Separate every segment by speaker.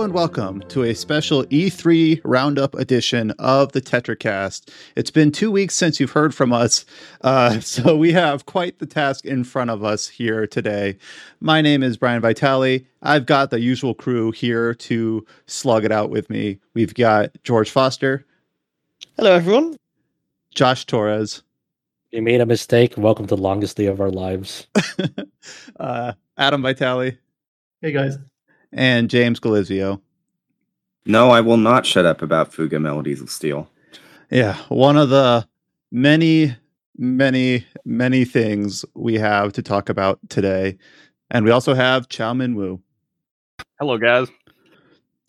Speaker 1: Hello and welcome to a special E3 Roundup edition of the TetraCast. It's been two weeks since you've heard from us, uh, so we have quite the task in front of us here today. My name is Brian Vitale. I've got the usual crew here to slug it out with me. We've got George Foster.
Speaker 2: Hello, everyone.
Speaker 1: Josh Torres.
Speaker 3: You made a mistake. Welcome to the longest day of our lives.
Speaker 1: uh, Adam Vitale.
Speaker 4: Hey, guys
Speaker 1: and James Galizio.
Speaker 5: No, I will not shut up about Fuga Melodies of Steel.
Speaker 1: Yeah, one of the many, many, many things we have to talk about today. And we also have Chow Min Wu.
Speaker 6: Hello, guys.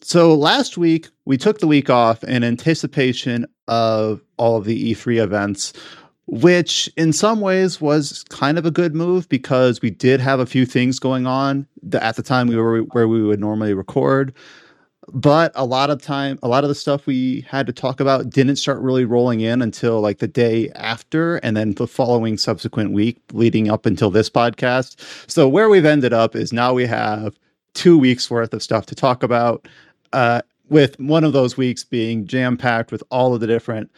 Speaker 1: So last week, we took the week off in anticipation of all of the E3 events which in some ways was kind of a good move because we did have a few things going on at the time we were where we would normally record. But a lot of time a lot of the stuff we had to talk about didn't start really rolling in until like the day after and then the following subsequent week leading up until this podcast. So where we've ended up is now we have two weeks worth of stuff to talk about uh, with one of those weeks being jam packed with all of the different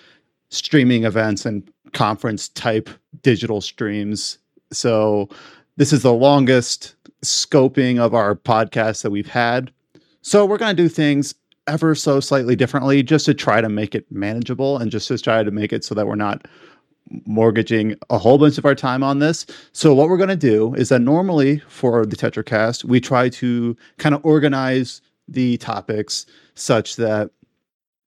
Speaker 1: streaming events and conference type digital streams. So this is the longest scoping of our podcast that we've had. So we're going to do things ever so slightly differently just to try to make it manageable and just to try to make it so that we're not mortgaging a whole bunch of our time on this. So what we're going to do is that normally for the TetraCast, we try to kind of organize the topics such that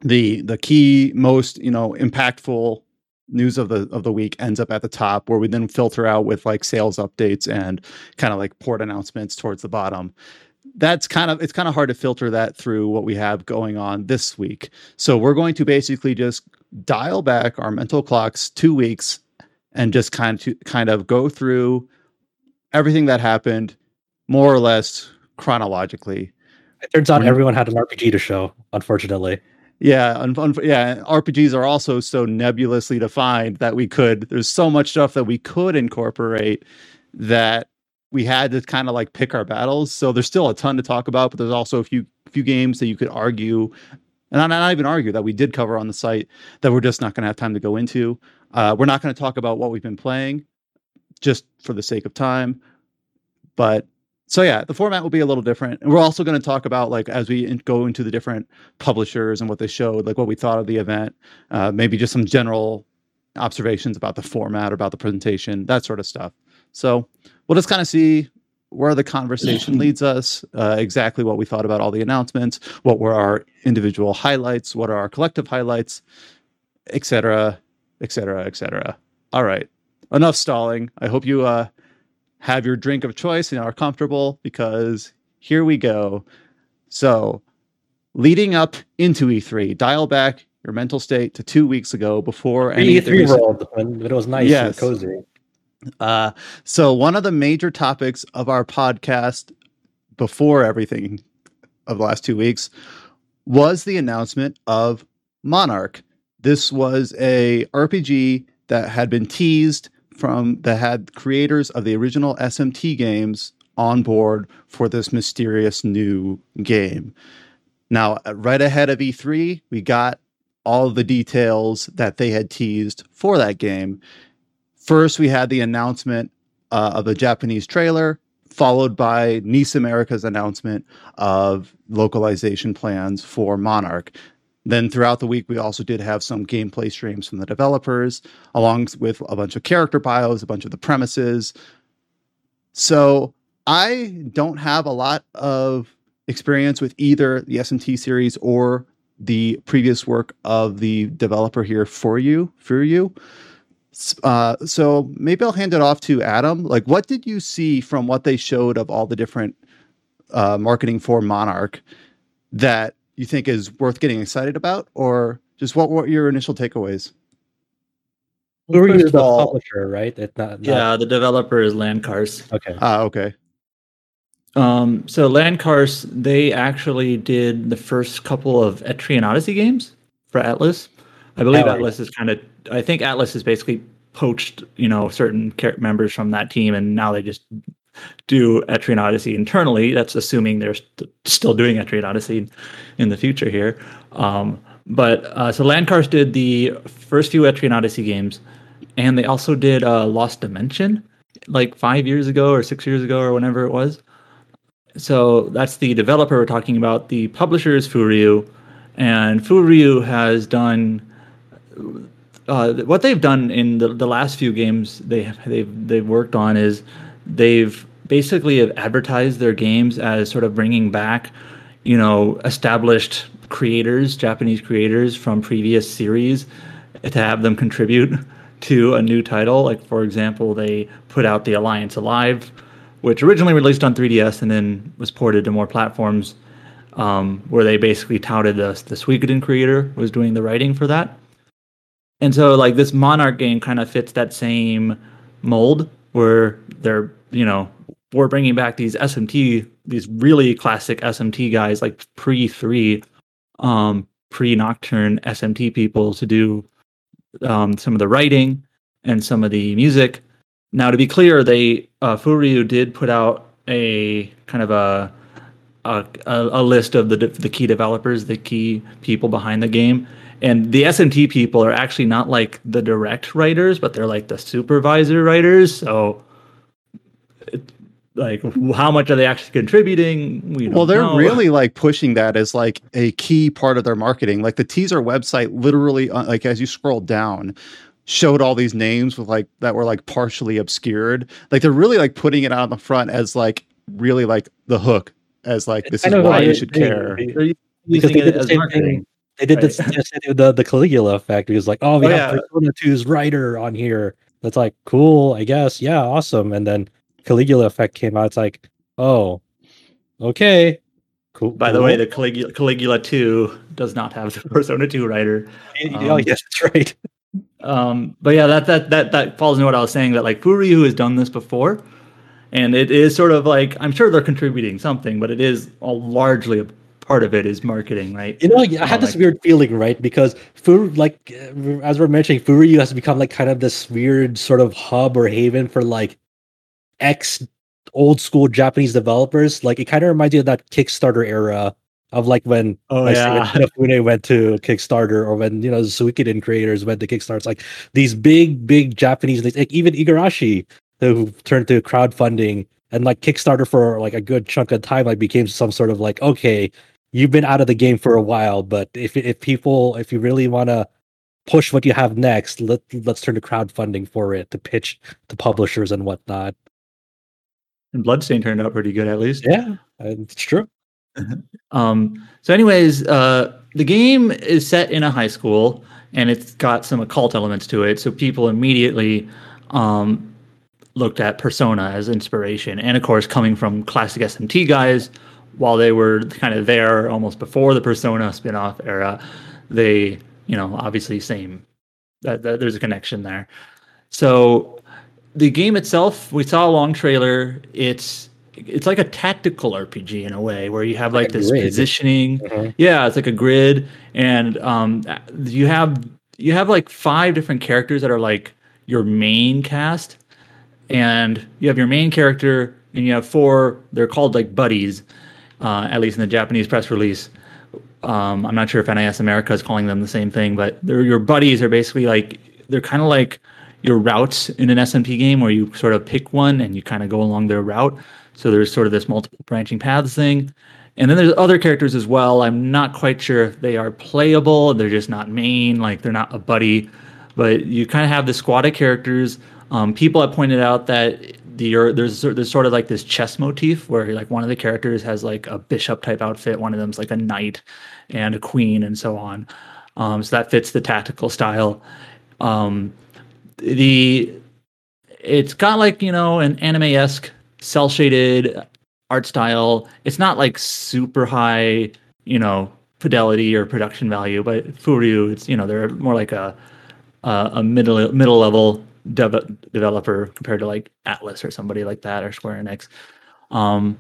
Speaker 1: the the key most, you know, impactful news of the of the week ends up at the top where we then filter out with like sales updates and kind of like port announcements towards the bottom. That's kind of it's kind of hard to filter that through what we have going on this week. So we're going to basically just dial back our mental clocks two weeks and just kind of to, kind of go through everything that happened more or less chronologically.
Speaker 3: It turns out everyone had an rpg to show unfortunately
Speaker 1: yeah, un- un- yeah. RPGs are also so nebulously defined that we could. There's so much stuff that we could incorporate that we had to kind of like pick our battles. So there's still a ton to talk about, but there's also a few few games that you could argue, and not, not even argue that we did cover on the site that we're just not going to have time to go into. Uh, we're not going to talk about what we've been playing, just for the sake of time. But so yeah, the format will be a little different, and we're also going to talk about like as we in- go into the different publishers and what they showed, like what we thought of the event, uh, maybe just some general observations about the format, or about the presentation, that sort of stuff. So we'll just kind of see where the conversation leads us, uh, exactly what we thought about all the announcements, what were our individual highlights, what are our collective highlights, etc., etc., etc. All right, enough stalling. I hope you uh, have your drink of choice and are comfortable because here we go. So, leading up into E3, dial back your mental state to two weeks ago before
Speaker 3: any E3 world when it was nice yes. and cozy.
Speaker 1: Uh, so, one of the major topics of our podcast before everything of the last two weeks was the announcement of Monarch. This was a RPG that had been teased from that had creators of the original SMT games on board for this mysterious new game. Now, right ahead of E3, we got all the details that they had teased for that game. First, we had the announcement uh, of a Japanese trailer, followed by NIS America's announcement of localization plans for Monarch. Then throughout the week, we also did have some gameplay streams from the developers, along with a bunch of character bios, a bunch of the premises. So I don't have a lot of experience with either the SMT series or the previous work of the developer here for you, for you. Uh, so maybe I'll hand it off to Adam. Like, what did you see from what they showed of all the different uh, marketing for Monarch that you think is worth getting excited about, or just what were your initial takeaways?
Speaker 3: Who are you the publisher, right?
Speaker 2: It not, not... Yeah, the developer is Lancarse.
Speaker 3: Okay.
Speaker 1: Ah, okay.
Speaker 2: Um, so Lancarse, they actually did the first couple of Etrian Odyssey games for Atlus. I believe oh, Atlus yeah. is kind of. I think Atlus has basically poached, you know, certain members from that team, and now they just do Etrian Odyssey internally. That's assuming they're st- still doing Etrian Odyssey in the future here. Um, but uh, so Lancarse did the first few Etrian Odyssey games, and they also did uh, Lost Dimension like five years ago or six years ago or whenever it was. So that's the developer we're talking about. The publisher is Furyu, and Furyu has done uh, what they've done in the, the last few games they they've they've worked on is they've basically have advertised their games as sort of bringing back you know established creators japanese creators from previous series to have them contribute to a new title. Like for example they put out the alliance alive which originally released on 3ds and then was ported to more platforms um, where they basically touted the, the Suikoden creator was doing the writing for that. And so like this Monarch game kind of fits that same mold where they're, you know, we're bringing back these SMT, these really classic SMT guys like pre 3 um pre Nocturne SMT people to do um some of the writing and some of the music. Now to be clear, they uh Furyu did put out a kind of a a, a list of the the key developers, the key people behind the game, and the SMT people are actually not like the direct writers, but they're like the supervisor writers. So, like, how much are they actually contributing?
Speaker 1: We well, they're know. really like pushing that as like a key part of their marketing. Like the teaser website, literally, uh, like as you scroll down, showed all these names with like that were like partially obscured. Like they're really like putting it out in the front as like really like the hook as like this is why you should care.
Speaker 3: They're using it as marketing. Thing they did right. this the the Caligula effect. He was like, "Oh, we oh, have yeah. Persona 2's writer on here." That's like cool, I guess. Yeah, awesome. And then Caligula effect came out. It's like, oh, okay,
Speaker 2: cool. By cool. the way, the Caligula, Caligula 2 does not have the Persona 2 writer.
Speaker 3: Um, oh, yes, that's right.
Speaker 2: um, but yeah, that that that that falls into what I was saying. That like Furyu has done this before, and it is sort of like I'm sure they're contributing something, but it is all largely a part of it is marketing, right?
Speaker 3: You know, I had this like, weird feeling, right? Because Fur, like as we're mentioning, Furyu has become like kind of this weird sort of hub or haven for like ex old school Japanese developers. Like it kind of reminds you of that Kickstarter era of like when
Speaker 2: oh,
Speaker 3: like,
Speaker 2: yeah.
Speaker 3: Inafune went to Kickstarter or when you know the Suikoden creators went to Kickstarter. It's like these big, big Japanese, like even Igarashi who turned to crowdfunding and like Kickstarter for like a good chunk of time, like became some sort of like okay, you've been out of the game for a while, but if if people if you really want to push what you have next, let let's turn to crowdfunding for it to pitch to publishers and whatnot.
Speaker 2: And Bloodstain turned out pretty good, at least.
Speaker 3: Yeah, it's true.
Speaker 2: um. So, anyways, uh, the game is set in a high school, and it's got some occult elements to it. So people immediately um looked at Persona as inspiration, and of course, coming from classic SMT guys while they were kind of there almost before the Persona spin-off era, they, you know, obviously same that, that there's a connection there. So the game itself, we saw a long trailer. It's it's like a tactical RPG in a way where you have like, like this grid. positioning. Mm-hmm. Yeah, it's like a grid, and um, you have you have like five different characters that are like your main cast, and you have your main character, and you have four. They're called like buddies, uh, at least in the Japanese press release. Um, I'm not sure if NIS America is calling them the same thing, but they're your buddies are basically like they're kind of like your routes in an SMT game where you sort of pick one and you kind of go along their route. So there's sort of this multiple branching paths thing. And then there's other characters as well. I'm not quite sure if they are playable. They're just not main, like they're not a buddy. But you kind of have the squad of characters. Um, people have pointed out that the there's there's sort of like this chess motif where like one of the characters has like a bishop type outfit, one of them's like a knight and a queen and so on. Um, so that fits the tactical style. Um, the it's got like you know an anime esque cell shaded art style. It's not like super high, you know, fidelity or production value, but Furyu, it's you know they're more like a a, a middle middle level dev- developer compared to like Atlus or somebody like that or Square Enix. Um,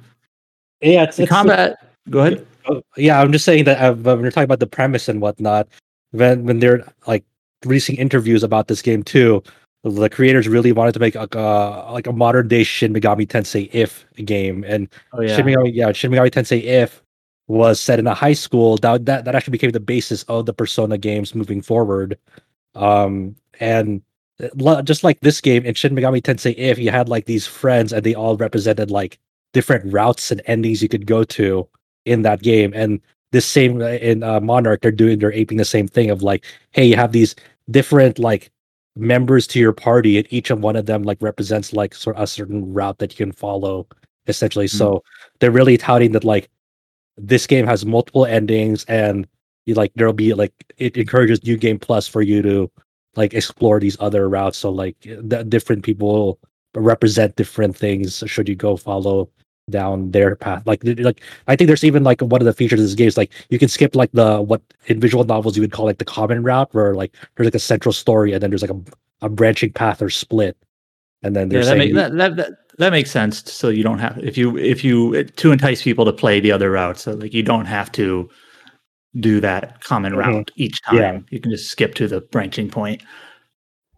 Speaker 3: yeah, it's,
Speaker 2: it's combat. go ahead.
Speaker 3: Oh, yeah, I'm just saying that uh, when you're talking about the premise and whatnot, when when they're like releasing interviews about this game too, the creators really wanted to make a like a modern day Shin Megami Tensei If game, and
Speaker 2: Oh yeah.
Speaker 3: Shin Megami, yeah, Shin Megami Tensei If was set in a high school. That that that actually became the basis of the Persona games moving forward. Um, and uh, just like this game in Shin Megami Tensei If, you had like these friends, and they all represented like different routes and endings you could go to in that game. And this same uh, in uh, Monarch, they're doing they're aping the same thing of like, hey, you have these different like members to your party, and each of one of them like represents like sort of a certain route that you can follow, essentially. So they're really touting that like this game has multiple endings, and you like there'll be like it encourages new game plus for you to like explore these other routes. So like the different people represent different things. Should you go follow down their path? Like like I think there's even like one of the features of this game is like you can skip like the what in visual novels you would call like the common route, where like there's like a central story and then there's like a, a branching path or split. And then
Speaker 2: Yeah,
Speaker 3: there's
Speaker 2: that, make, that, that that that makes sense. So you don't have if you if you to entice people to play the other route. So like you don't have to do that common
Speaker 3: Mhm.
Speaker 2: route each time.
Speaker 3: Yeah.
Speaker 2: You can just skip to the branching point.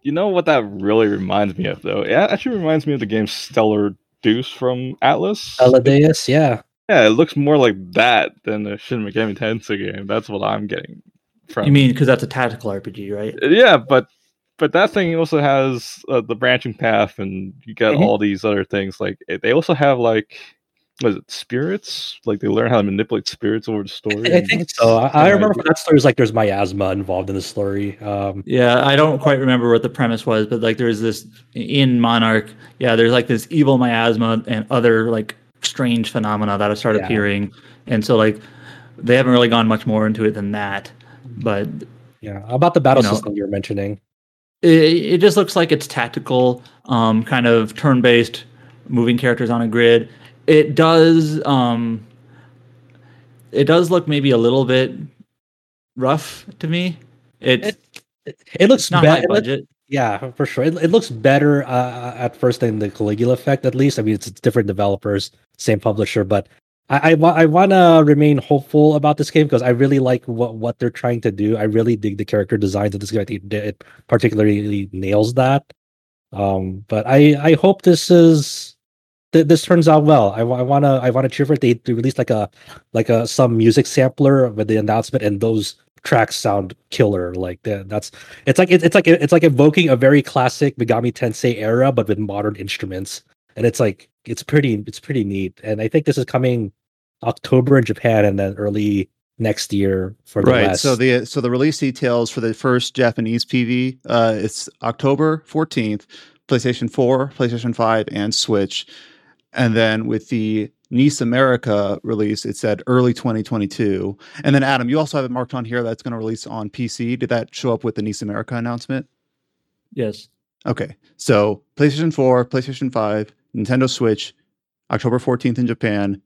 Speaker 4: You know what that really reminds me of, though? It actually reminds me of the game Stellar Deuce from Atlus.
Speaker 3: Aladeus, yeah.
Speaker 4: yeah, it looks more like that than the Shin Megami Tensei game. That's what I'm getting from.
Speaker 2: You mean because that's a tactical RPG, right?
Speaker 4: Yeah, but but that thing also has uh, the branching path, and you got
Speaker 3: Mhm.
Speaker 4: all these other things. Like they also have like, what is it spirits? Like they learn how to manipulate spirits over the story.
Speaker 3: I
Speaker 4: and-
Speaker 3: think so. I, I remember
Speaker 4: I
Speaker 3: that story is like there's miasma involved in the story. Um,
Speaker 2: Yeah, I don't quite remember what the premise was, but like there's this in Monarch. Yeah, there's like this evil miasma and other like strange phenomena that have started
Speaker 3: Yeah.
Speaker 2: appearing, and so like they haven't really gone much more into it than that. But
Speaker 3: yeah, about the battle
Speaker 2: You know,
Speaker 3: system you were mentioning.
Speaker 2: it, it just looks like it's tactical, um, kind of turn-based, moving characters on a grid. It does, um, it does look maybe a little bit rough to me. It's
Speaker 3: It, it looks
Speaker 2: not
Speaker 3: bad.
Speaker 2: high budget.
Speaker 3: Yeah, for sure. It, it looks better uh, at first than the Caligula effect. At least, I mean, it's, it's different developers, same publisher, but I I, wa- I want to remain hopeful about this game because I really like what what they're trying to do. I really dig the character designs of this game. I think it particularly nails that. Um, but I I hope this is th- this turns out well. I, I wanna I wanna cheer for it. They, they released like a like a some music sampler with the announcement, and those tracks sound killer. Like that's it's like it, it's like it's like evoking a very classic Megami Tensei era, but with modern instruments, and it's like it's pretty it's pretty neat. And I think this is coming October in Japan, and then early next year for the
Speaker 1: right
Speaker 3: West.
Speaker 1: so the so the release details for the first japanese pv uh it's october 14th playstation 4 playstation 5 and switch and then with the NIS America release it said early 2022 and then adam you also have it marked on here that's going to release on pc did that show up with the NIS America announcement
Speaker 2: Yes.
Speaker 1: okay so playstation 4 playstation 5 nintendo switch october 14th in japan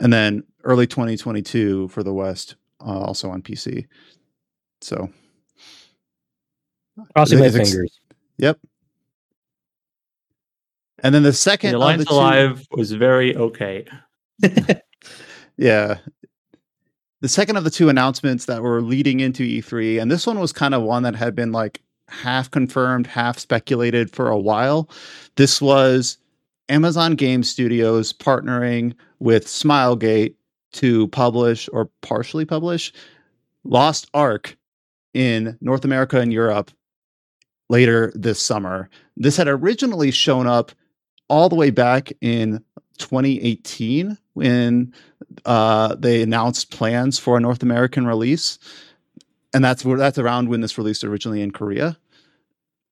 Speaker 1: and then early 2022 for the west uh, also on pc so
Speaker 3: crossing my
Speaker 1: ex-
Speaker 3: fingers.
Speaker 1: Yep. And then the second
Speaker 2: The Alliance
Speaker 1: the two,
Speaker 2: Alive was very okay.
Speaker 1: yeah, the second of the two announcements that were leading into E3, and this one was kind of one that had been like half confirmed, half speculated for a while. This was Amazon Game Studios partnering with Smilegate to publish or partially publish Lost Ark in North America and Europe later this summer. This had originally shown up all the way back in 2018 when uh, they announced plans for a North American release, and that's where that's around when this released originally in Korea.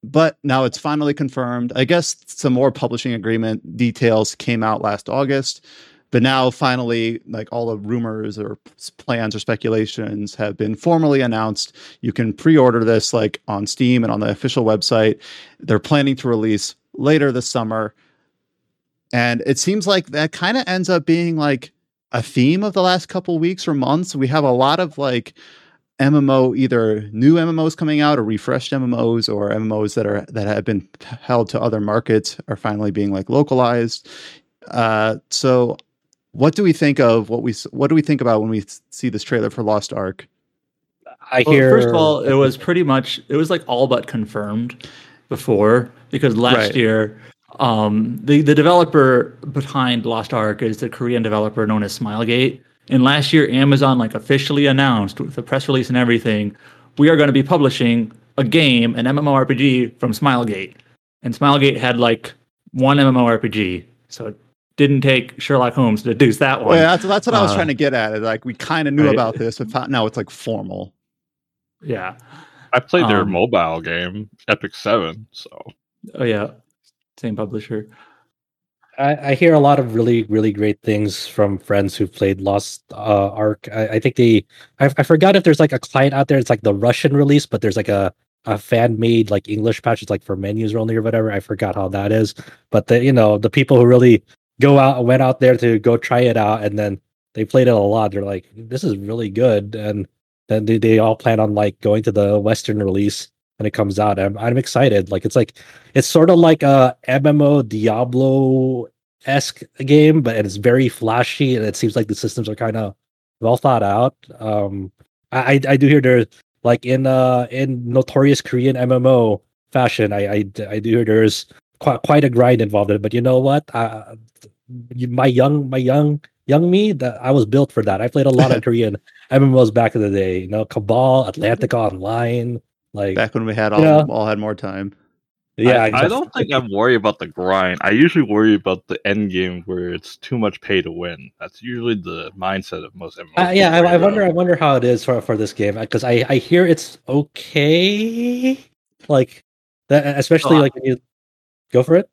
Speaker 1: But now it's finally confirmed. I guess some more publishing agreement details came out last August, but now finally, like all the rumors or plans or speculations have been formally announced. You can pre-order this like on Steam and on the official website. They're planning to release later this summer. And it seems like that kind of ends up being like a theme of the last couple weeks or months. We have a lot of like MMO, either new MMOs coming out or refreshed MMOs or MMOs that are that have been held to other markets are finally being like localized. Uh, so, what do we think of what we what do we think about when we see this trailer for Lost Ark?
Speaker 3: I
Speaker 2: Well,
Speaker 3: hear
Speaker 2: first of all, it was pretty much it was like all but confirmed. before because last
Speaker 1: Right.
Speaker 2: year um, the the developer behind Lost Ark is the Korean developer known as Smilegate. And last year, Amazon like officially announced with a press release and everything, we are going to be publishing a game, an MMORPG from Smilegate. And Smilegate had like one MMORPG, so it didn't take Sherlock Holmes to deduce that one.
Speaker 1: Well, yeah, that's that's what I was
Speaker 2: Uh,
Speaker 1: trying to get at. is, Like we kind of knew
Speaker 2: right.
Speaker 1: about this, but now it's like formal.
Speaker 2: yeah.
Speaker 4: I played their
Speaker 2: Um,
Speaker 4: mobile game, Epic Seven. So
Speaker 2: Oh yeah. Same publisher.
Speaker 3: I, I hear a lot of really, really great things from friends who've played Lost uh, Ark. I, I think they, I, I forgot if there's like a client out there. It's like the Russian release, but there's like a, a fan made like English patch. It's like for menus only or whatever. I forgot how that is. But the, you know, the people who really go out, went out there to go try it out, and then they played it a lot. They're like, this is really good, and then they, they all plan on like going to the Western release when it comes out. I'm I'm excited. Like it's like it's sort of like a MMO Diablo esque game, but it's very flashy and it seems like the systems are kind of well thought out. Um, I I do hear there's like in uh in notorious Korean MMO fashion. I I, I do hear there's quite quite a grind involved in it. But you know what? Uh, my young my young young me that I was built for that. I played a lot of Korean MMOs back in the day. You know, Cabal, Atlantica Online. Like
Speaker 1: Back when we had all
Speaker 3: Yeah.
Speaker 1: all had more time.
Speaker 3: yeah,
Speaker 4: I, I
Speaker 3: exactly.
Speaker 4: don't think I'm worried about the grind. I usually worry about the end game where it's too much pay to win. That's usually the mindset of most MMOs.
Speaker 3: Uh, yeah, I, I wonder. I wonder how it is for for this game because I I hear it's okay. Like that, especially
Speaker 2: Oh,
Speaker 3: like when you go for it.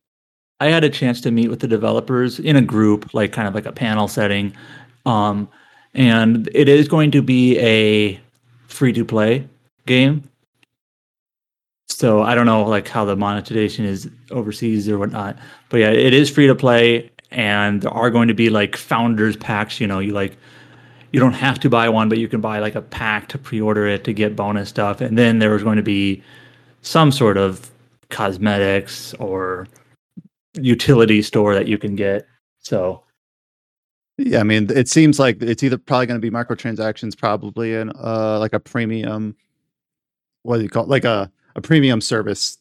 Speaker 2: I had a chance to meet with the developers in a group, like kind of like a panel setting. Um, and it is going to be a free to play game. So I don't know like how the monetization is overseas or whatnot. But yeah, it is free to play and there are going to be like founders packs, you know, you like you don't have to buy one, but you can buy like a pack to pre-order it to get bonus stuff. And then there was going to be some sort of cosmetics or utility store that you can get. So
Speaker 1: Yeah, I mean, it seems like it's either probably going to be microtransactions, probably, and uh, like a premium. What do you call it? like a a premium service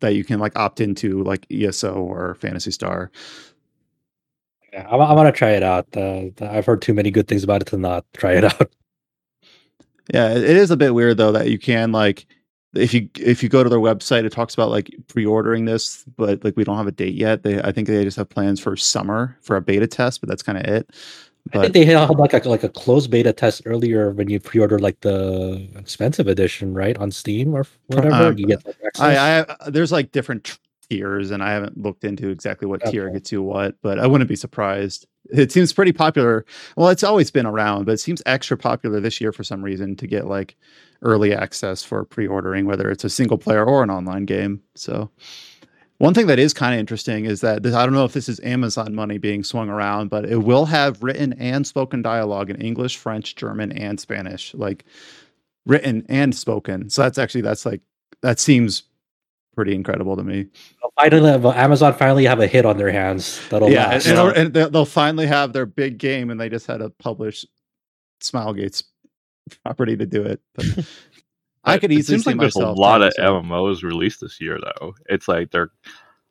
Speaker 1: that you can like opt into, like ESO or Phantasy Star.
Speaker 3: Yeah, I, I want to try it out. Uh, I've heard too many good things about it to not try it out.
Speaker 1: Yeah, it it is a bit weird though that you can like if you if you go to their website, it talks about like pre-ordering this, but like we don't have a date yet. They I think they just have plans for summer for a beta test, but that's kind of it.
Speaker 3: I think they had like a like a closed beta test earlier when you pre-order like the expensive edition, right, on Steam or whatever.
Speaker 1: um,
Speaker 3: you get like.
Speaker 1: I, I there's like different tiers, and I haven't looked into exactly what tier gets you what, but I wouldn't be surprised. It seems pretty popular. Well, it's always been around, but it seems extra popular this year for some reason to get like early access for pre-ordering, whether it's a single player or an online game. So. One thing that is kind of interesting is that this, I don't know if this is Amazon money being swung around, but it will have written and spoken dialogue in English, French, German, and Spanish, like written and spoken. So that's actually that's like that seems pretty incredible to me.
Speaker 3: finally, Amazon finally have a hit on their hands. That'll
Speaker 1: yeah, and,
Speaker 3: last.
Speaker 1: and they'll- and they'll they'll finally have their big game, and they just had to publish Smilegate's property to do it. But I could
Speaker 4: It
Speaker 1: easily
Speaker 4: seems
Speaker 1: see
Speaker 4: like there's a lot of
Speaker 1: this.
Speaker 4: MMOs released this year, though. It's like they're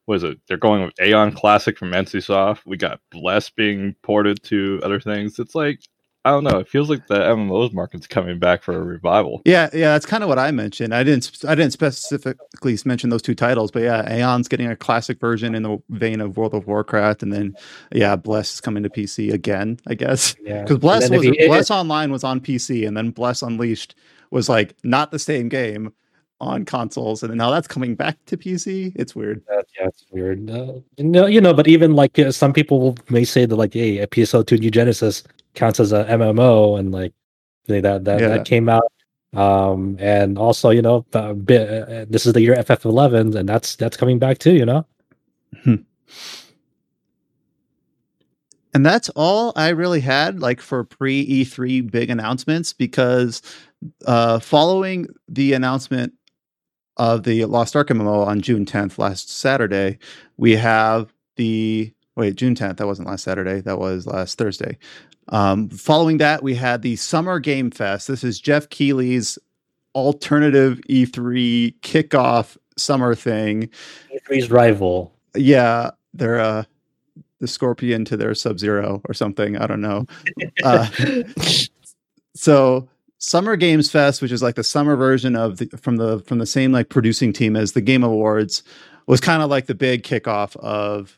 Speaker 4: was it? They're going with Aion Classic from NCSoft. We got Bless being ported to other things. It's like I don't know. It feels like the MMOs market's coming back for a revival.
Speaker 1: Yeah, yeah, that's kind of what I mentioned. I didn't, I didn't specifically mention those two titles, but yeah, Aion's getting a classic version in the vein of World of Warcraft, and then yeah, Bless is coming to PC again, I guess.
Speaker 3: yeah.
Speaker 1: Because Bless was
Speaker 3: if you-
Speaker 1: Bless Online was on PC, and then Bless Unleashed was like not the same game on consoles, and now that's coming back to PC. It's weird.
Speaker 3: Uh, yeah, it's weird. Uh, no, you know, but even like uh, some people may say that like, hey, a PSO2 New Genesis counts as a MMO, and like they, that that
Speaker 1: Yeah.
Speaker 3: that came out. Um, and also, you know, uh, uh, this is the year FF11, and that's that's coming back too. You know,
Speaker 1: And that's all I really had like for pre E3 big announcements because uh, following the announcement of the Lost Ark MMO on June 10th, last Saturday, we have the wait, June 10th, that wasn't last Saturday, that was last Thursday. Um, following that, we had the Summer Game Fest. This is Geoff Keighley's alternative E3 kickoff summer thing.
Speaker 3: E3's rival.
Speaker 1: Yeah, they're uh, the Scorpion to their Sub Zero or something. I don't know. Uh, so Summer Games Fest, which is like the summer version of the from the from the same like producing team as the Game Awards, was kind of like the big kickoff of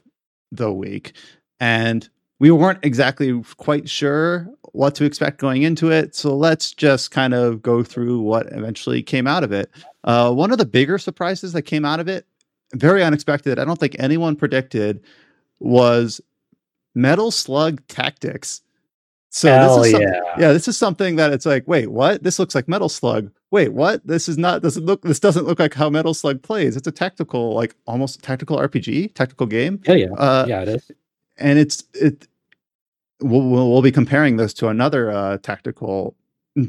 Speaker 1: the week, and we weren't exactly quite sure what to expect going into it. So let's just kind of go through what eventually came out of it. Uh, one of the bigger surprises that came out of it, very unexpected. I don't think anyone predicted was Metal Slug Tactics. So
Speaker 3: Hell
Speaker 1: this is
Speaker 3: yeah.
Speaker 1: yeah, this is something that it's like, wait, what? This looks like Metal Slug. Wait, what? This is not doesn't look this doesn't look like how Metal Slug plays. It's a tactical, like almost tactical RPG, tactical game.
Speaker 3: Yeah, yeah.
Speaker 1: Uh,
Speaker 3: yeah, it is.
Speaker 1: and it's it we'll, we'll, we'll be comparing this to another uh, tactical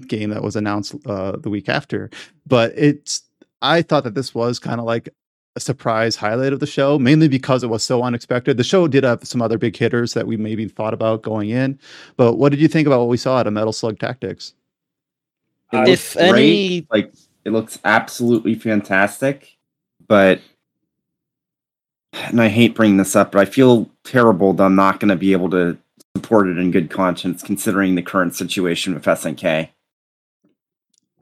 Speaker 1: game that was announced uh, the week after but it's i thought that this was kind of like a surprise highlight of the show mainly because it was so unexpected. The show did have some other big hitters that we maybe thought about going in but what did you think about what we saw at a metal slug tactics?
Speaker 5: It uh, looks
Speaker 6: If any,
Speaker 5: like it looks absolutely fantastic, but and I hate bringing this up, but I feel terrible that I'm not going to be able to support it in good conscience, considering the current situation with SNK.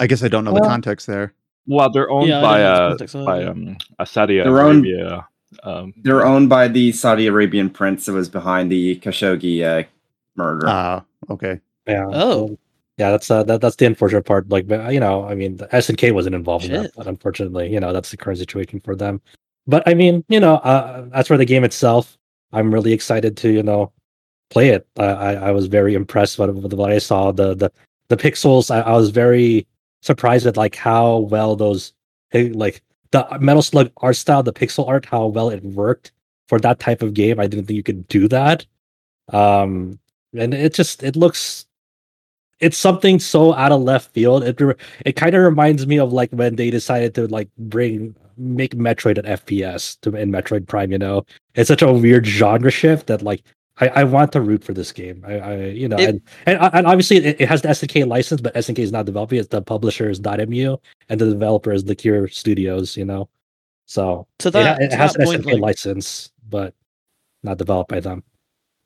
Speaker 1: i guess i don't know the context there
Speaker 4: Well, they're owned
Speaker 6: Yeah,
Speaker 4: by
Speaker 6: don't know the
Speaker 4: uh, by um, a Saudi
Speaker 5: Their own-
Speaker 4: Arabia. Um,
Speaker 5: They're owned by the Saudi Arabian prince that was behind the Khashoggi uh, murder.
Speaker 1: ah okay
Speaker 3: Yeah.
Speaker 6: Oh.
Speaker 3: Yeah, that's uh, that, that's the unfortunate part. Like, you know, I mean, the SNK wasn't involved in that, but unfortunately, you know, that's the current situation for them. But I mean, you know, uh, as for the game itself, I'm really excited to, you know, play it. I I, I was very impressed with, with what I saw. The the the pixels. I, I was very surprised at like how well those eh, like the Metal Slug art style, the pixel art, how well it worked for that type of game. I didn't think you could do that. Um, and it just it looks it's something so out of left field. It it kind of reminds me of like when they decided to like bring make Metroid an FPS to in Metroid Prime. You know, it's such a weird genre shift that like I, I want to root for this game. I, I you know,
Speaker 6: It-
Speaker 3: and, and and obviously it, it has the SNK license, but SNK is not developing. It's the publisher is Dotemu and the developer is the Cure Studios. You know, so
Speaker 6: to that,
Speaker 3: ha- it
Speaker 6: to
Speaker 3: has
Speaker 6: that
Speaker 3: an
Speaker 6: point,
Speaker 3: SNK
Speaker 6: like,
Speaker 3: license, but not developed by them.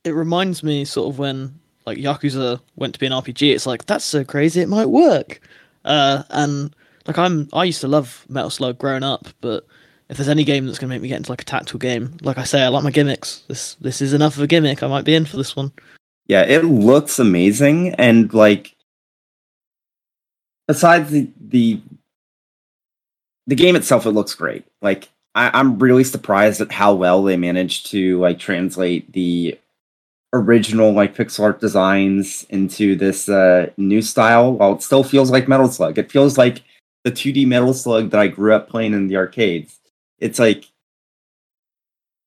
Speaker 6: it reminds me sort of when like Yakuza went to be an RPG. It's like that's so crazy, it might work. Uh, and like I'm, I used to love Metal Slug growing up, but if there's any game that's gonna make me get into like a tactical game, like I say, I like my gimmicks. This this is enough of a gimmick. I might be in for this one.
Speaker 5: Yeah, it looks amazing, and like, besides the the the game itself, it looks great. Like, I, I'm really surprised at how well they managed to like translate the original like pixel art designs into this uh, new style. While it still feels like Metal Slug, it feels like the 2D Metal Slug that I grew up playing in the arcades. It's like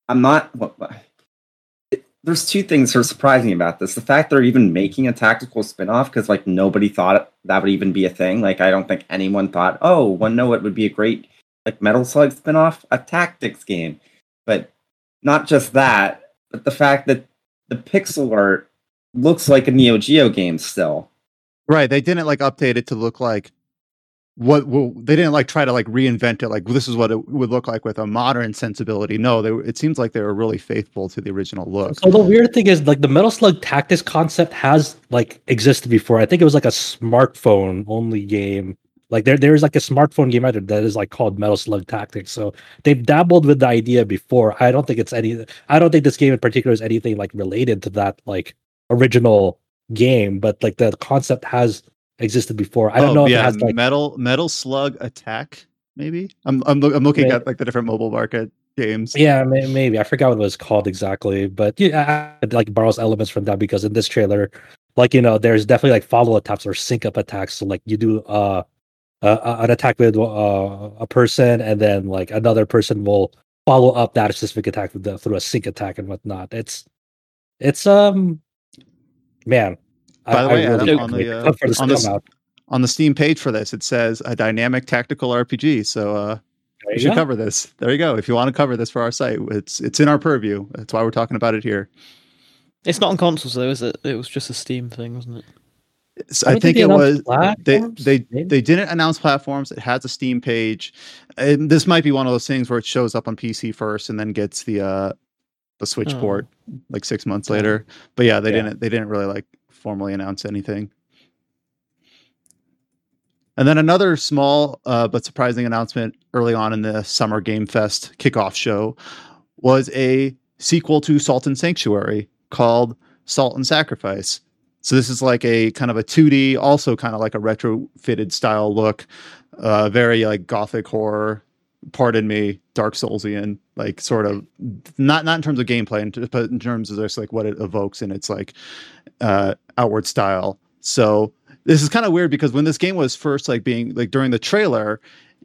Speaker 5: I'm not. What, it- there's two things that are surprising about this. The fact they're even making a tactical spin-off because like nobody thought that would even be a thing. Like I don't think anyone thought, oh, one no, it would be a great like Metal Slug spin-off, a tactics game. But not just that, but the fact that the pixel art looks like a Neo Geo game still.
Speaker 1: Right. They didn't like update it to look like what well, they didn't like try to like reinvent it like this is what it would look like with a modern sensibility. No, they it seems like they were really faithful to the original look.
Speaker 3: So the weird thing is like the Metal Slug Tactics concept has like existed before. I think it was like a smartphone only game. Like there there's like a smartphone game out there that is like called Metal Slug Tactics. So they've dabbled with the idea before. I don't think it's any I don't think this game in particular is anything like related to that like original game, but like the concept has existed before. I don't
Speaker 1: Oh,
Speaker 3: know if
Speaker 1: yeah,
Speaker 3: it has like
Speaker 1: metal metal slug attack. Maybe I'm I'm, loo- I'm looking
Speaker 3: May-
Speaker 1: at like the different mobile market games.
Speaker 3: Yeah, may- maybe I forgot what it was called exactly, but yeah, it like borrows elements from that because in this trailer, like you know, there's definitely like follow attacks or sync up attacks. So like you do uh, uh an attack with uh, a person, and then like another person will follow up that specific attack with the, through a sync attack and whatnot. It's it's um man.
Speaker 1: By the way,
Speaker 3: really
Speaker 1: Adam,
Speaker 3: can't
Speaker 1: on the, uh,
Speaker 3: for
Speaker 1: on
Speaker 3: to
Speaker 1: this-
Speaker 3: come out.
Speaker 1: On the Steam page for this, it says a dynamic tactical RPG. So uh, we
Speaker 3: you
Speaker 1: should
Speaker 3: go.
Speaker 1: cover this. There you go. If you want to cover this for our site, it's it's in our purview. That's why we're talking about it here.
Speaker 6: It's not on consoles though, is it? It was just a Steam thing, wasn't it?
Speaker 1: So
Speaker 3: I
Speaker 1: I think it was they
Speaker 3: platforms,
Speaker 1: they
Speaker 3: maybe?
Speaker 1: they didn't announce platforms. It has a Steam page. And this might be one of those things where it shows up on PC first and then gets the uh the Switch
Speaker 6: Oh.
Speaker 1: port like six months later. But yeah, they
Speaker 3: Yeah.
Speaker 1: didn't they didn't really like formally announce anything. And then another small uh, but surprising announcement early on in the Summer Game Fest kickoff show was a sequel to Salt and Sanctuary called Salt and Sacrifice. So this is like a kind of a 2D, also kind of like a retrofitted style look, uh, very like gothic horror. Pardon me, Dark Soulsian, like sort of not not in terms of gameplay, but in terms of just like what it evokes in its like uh, outward style. So this is kind of weird because when this game was first like being like during the trailer,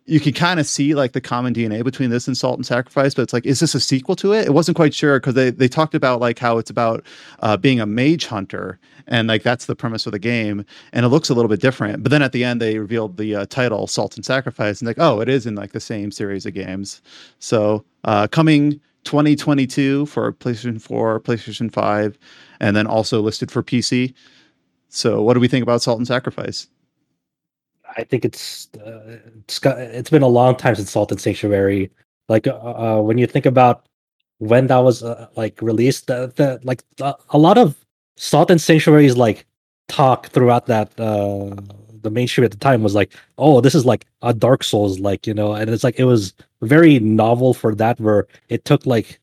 Speaker 1: you can kind of see like the common DNA between this and Salt and Sacrifice, but it's like, is this a sequel to it? It wasn't quite sure because they they talked about like how it's about uh, being a mage hunter and like that's the premise of the game, and it looks a little bit different. But then at the end they revealed the uh, title Salt and Sacrifice, and like, oh, it is in like the same series of games. So uh, coming 2022 for PlayStation 4, PlayStation 5, and then also listed for PC. So what do we think about Salt and Sacrifice?
Speaker 3: I think it's uh, it's got, it's been a long time since Salt and Sanctuary. Like uh, uh, when you think about when that was uh, like released, the, the like uh, a lot of Salt and Sanctuary's like talk throughout that uh the mainstream at the time was like, oh, this is like a Dark Souls, like you know, and it's like it was very novel for that, where it took like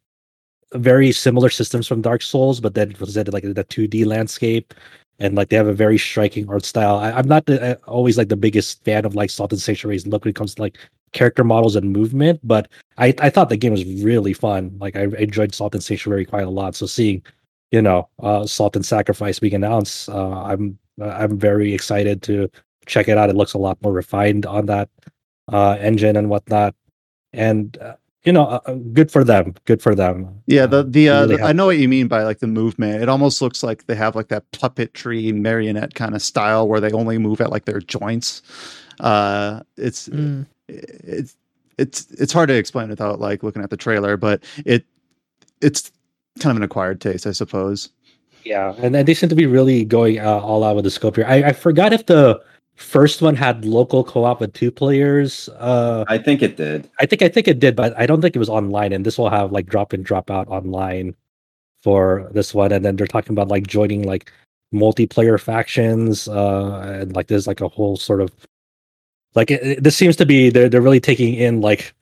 Speaker 3: very similar systems from Dark Souls, but then in like the two D landscape and like they have a very striking art style. I, I'm not the, uh, always like the biggest fan of like Salt and Sanctuary's look when it comes to like character models and movement, but I I thought the game was really fun. Like I enjoyed Salt and Sanctuary quite a lot. So seeing, you know, uh, Salt and Sacrifice being announced, uh, I'm I'm very excited to check it out. It looks a lot more refined on that uh, engine and whatnot, and uh, you know, uh, uh, good for them. Good for them.
Speaker 1: Yeah, the the, uh,
Speaker 3: really
Speaker 1: the- I know what you mean by like the movement. It almost looks like they have like that puppetry marionette kind of style where they only move at like their joints. Uh, it's
Speaker 6: Mm.
Speaker 1: it's it's it's hard to explain without like looking at the trailer, but it it's kind of an acquired taste, I suppose.
Speaker 3: Yeah, and, and they seem to be really going uh, all out with the scope here. I, I forgot if the first one had local co-op with two players. Uh,
Speaker 5: I think it did.
Speaker 3: I think I think it did, but I don't think it was online. And this will have like drop in, drop out online for this one. And then they're talking about like joining like multiplayer factions, uh, and like there's like a whole sort of like it, it- this seems to be they're they're really taking in like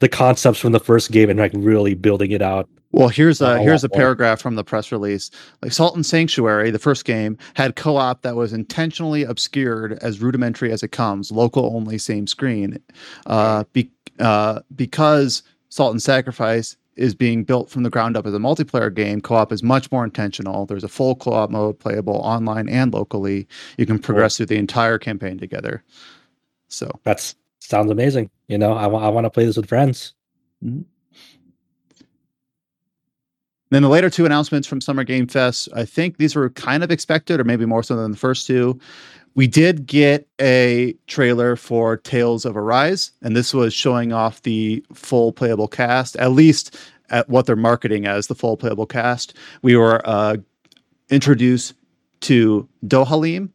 Speaker 3: the concepts from the first game and like really building it out.
Speaker 1: Well, here's
Speaker 3: A
Speaker 1: here's a paragraph from the press release. Like Salt and Sanctuary, the first game had co-op that was intentionally obscured as rudimentary as it comes, local only, same screen. Uh, be, uh, because Salt and Sacrifice is being built from the ground up as a multiplayer game, co-op is much more intentional. There's a full co-op mode playable online and locally. You can progress through the entire campaign together. So
Speaker 3: That's sounds amazing. You know, I want I want to play this with friends.
Speaker 1: Then the later two announcements from Summer Game Fest, I think these were kind of expected, or maybe more so than the first two. We did get a trailer for Tales of Arise, and this was showing off the full playable cast, at least at what they're marketing as the full playable cast. We were uh, introduced to Dohalim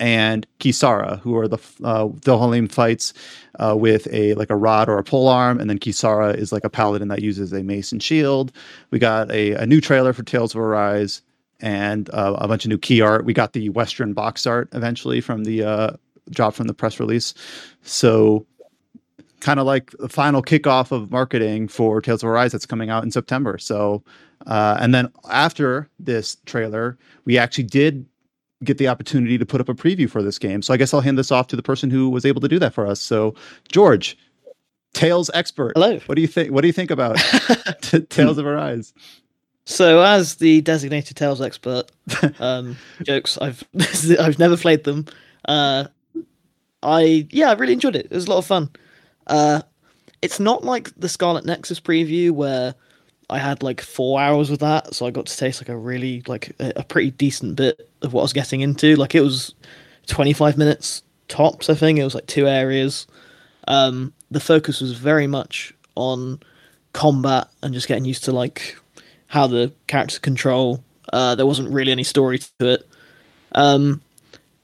Speaker 1: and Kisara, who are the uh, Dohalim fights uh, with a like a rod or a pole arm, and then Kisara is like a paladin that uses a mace and shield. We got a, a new trailer for Tales of Arise and uh, a bunch of new key art. We got the Western box art eventually from the uh, drop from the press release. So, kind of like the final kickoff of marketing for Tales of Arise that's coming out in September. So, uh, and then after this trailer, we actually did get the opportunity to put up a preview for this game. So I guess I'll hand this off to the person who was able to do that for us. So, George, Tales expert.
Speaker 6: Hello.
Speaker 1: What do you think? What do you think about Tales of Arise?
Speaker 6: So, as the designated Tales expert, um, jokes. I've I've never played them. Uh, I yeah, I really enjoyed it. It was a lot of fun. Uh, it's not like the Scarlet Nexus preview where I had like four hours with that, so I got to taste like a really like a, a pretty decent bit of what I was getting into. Like it was twenty five minutes tops. I think it was like two areas. Um, the focus was very much on combat and just getting used to like how the characters control. Uh, there wasn't really any story to it. Um,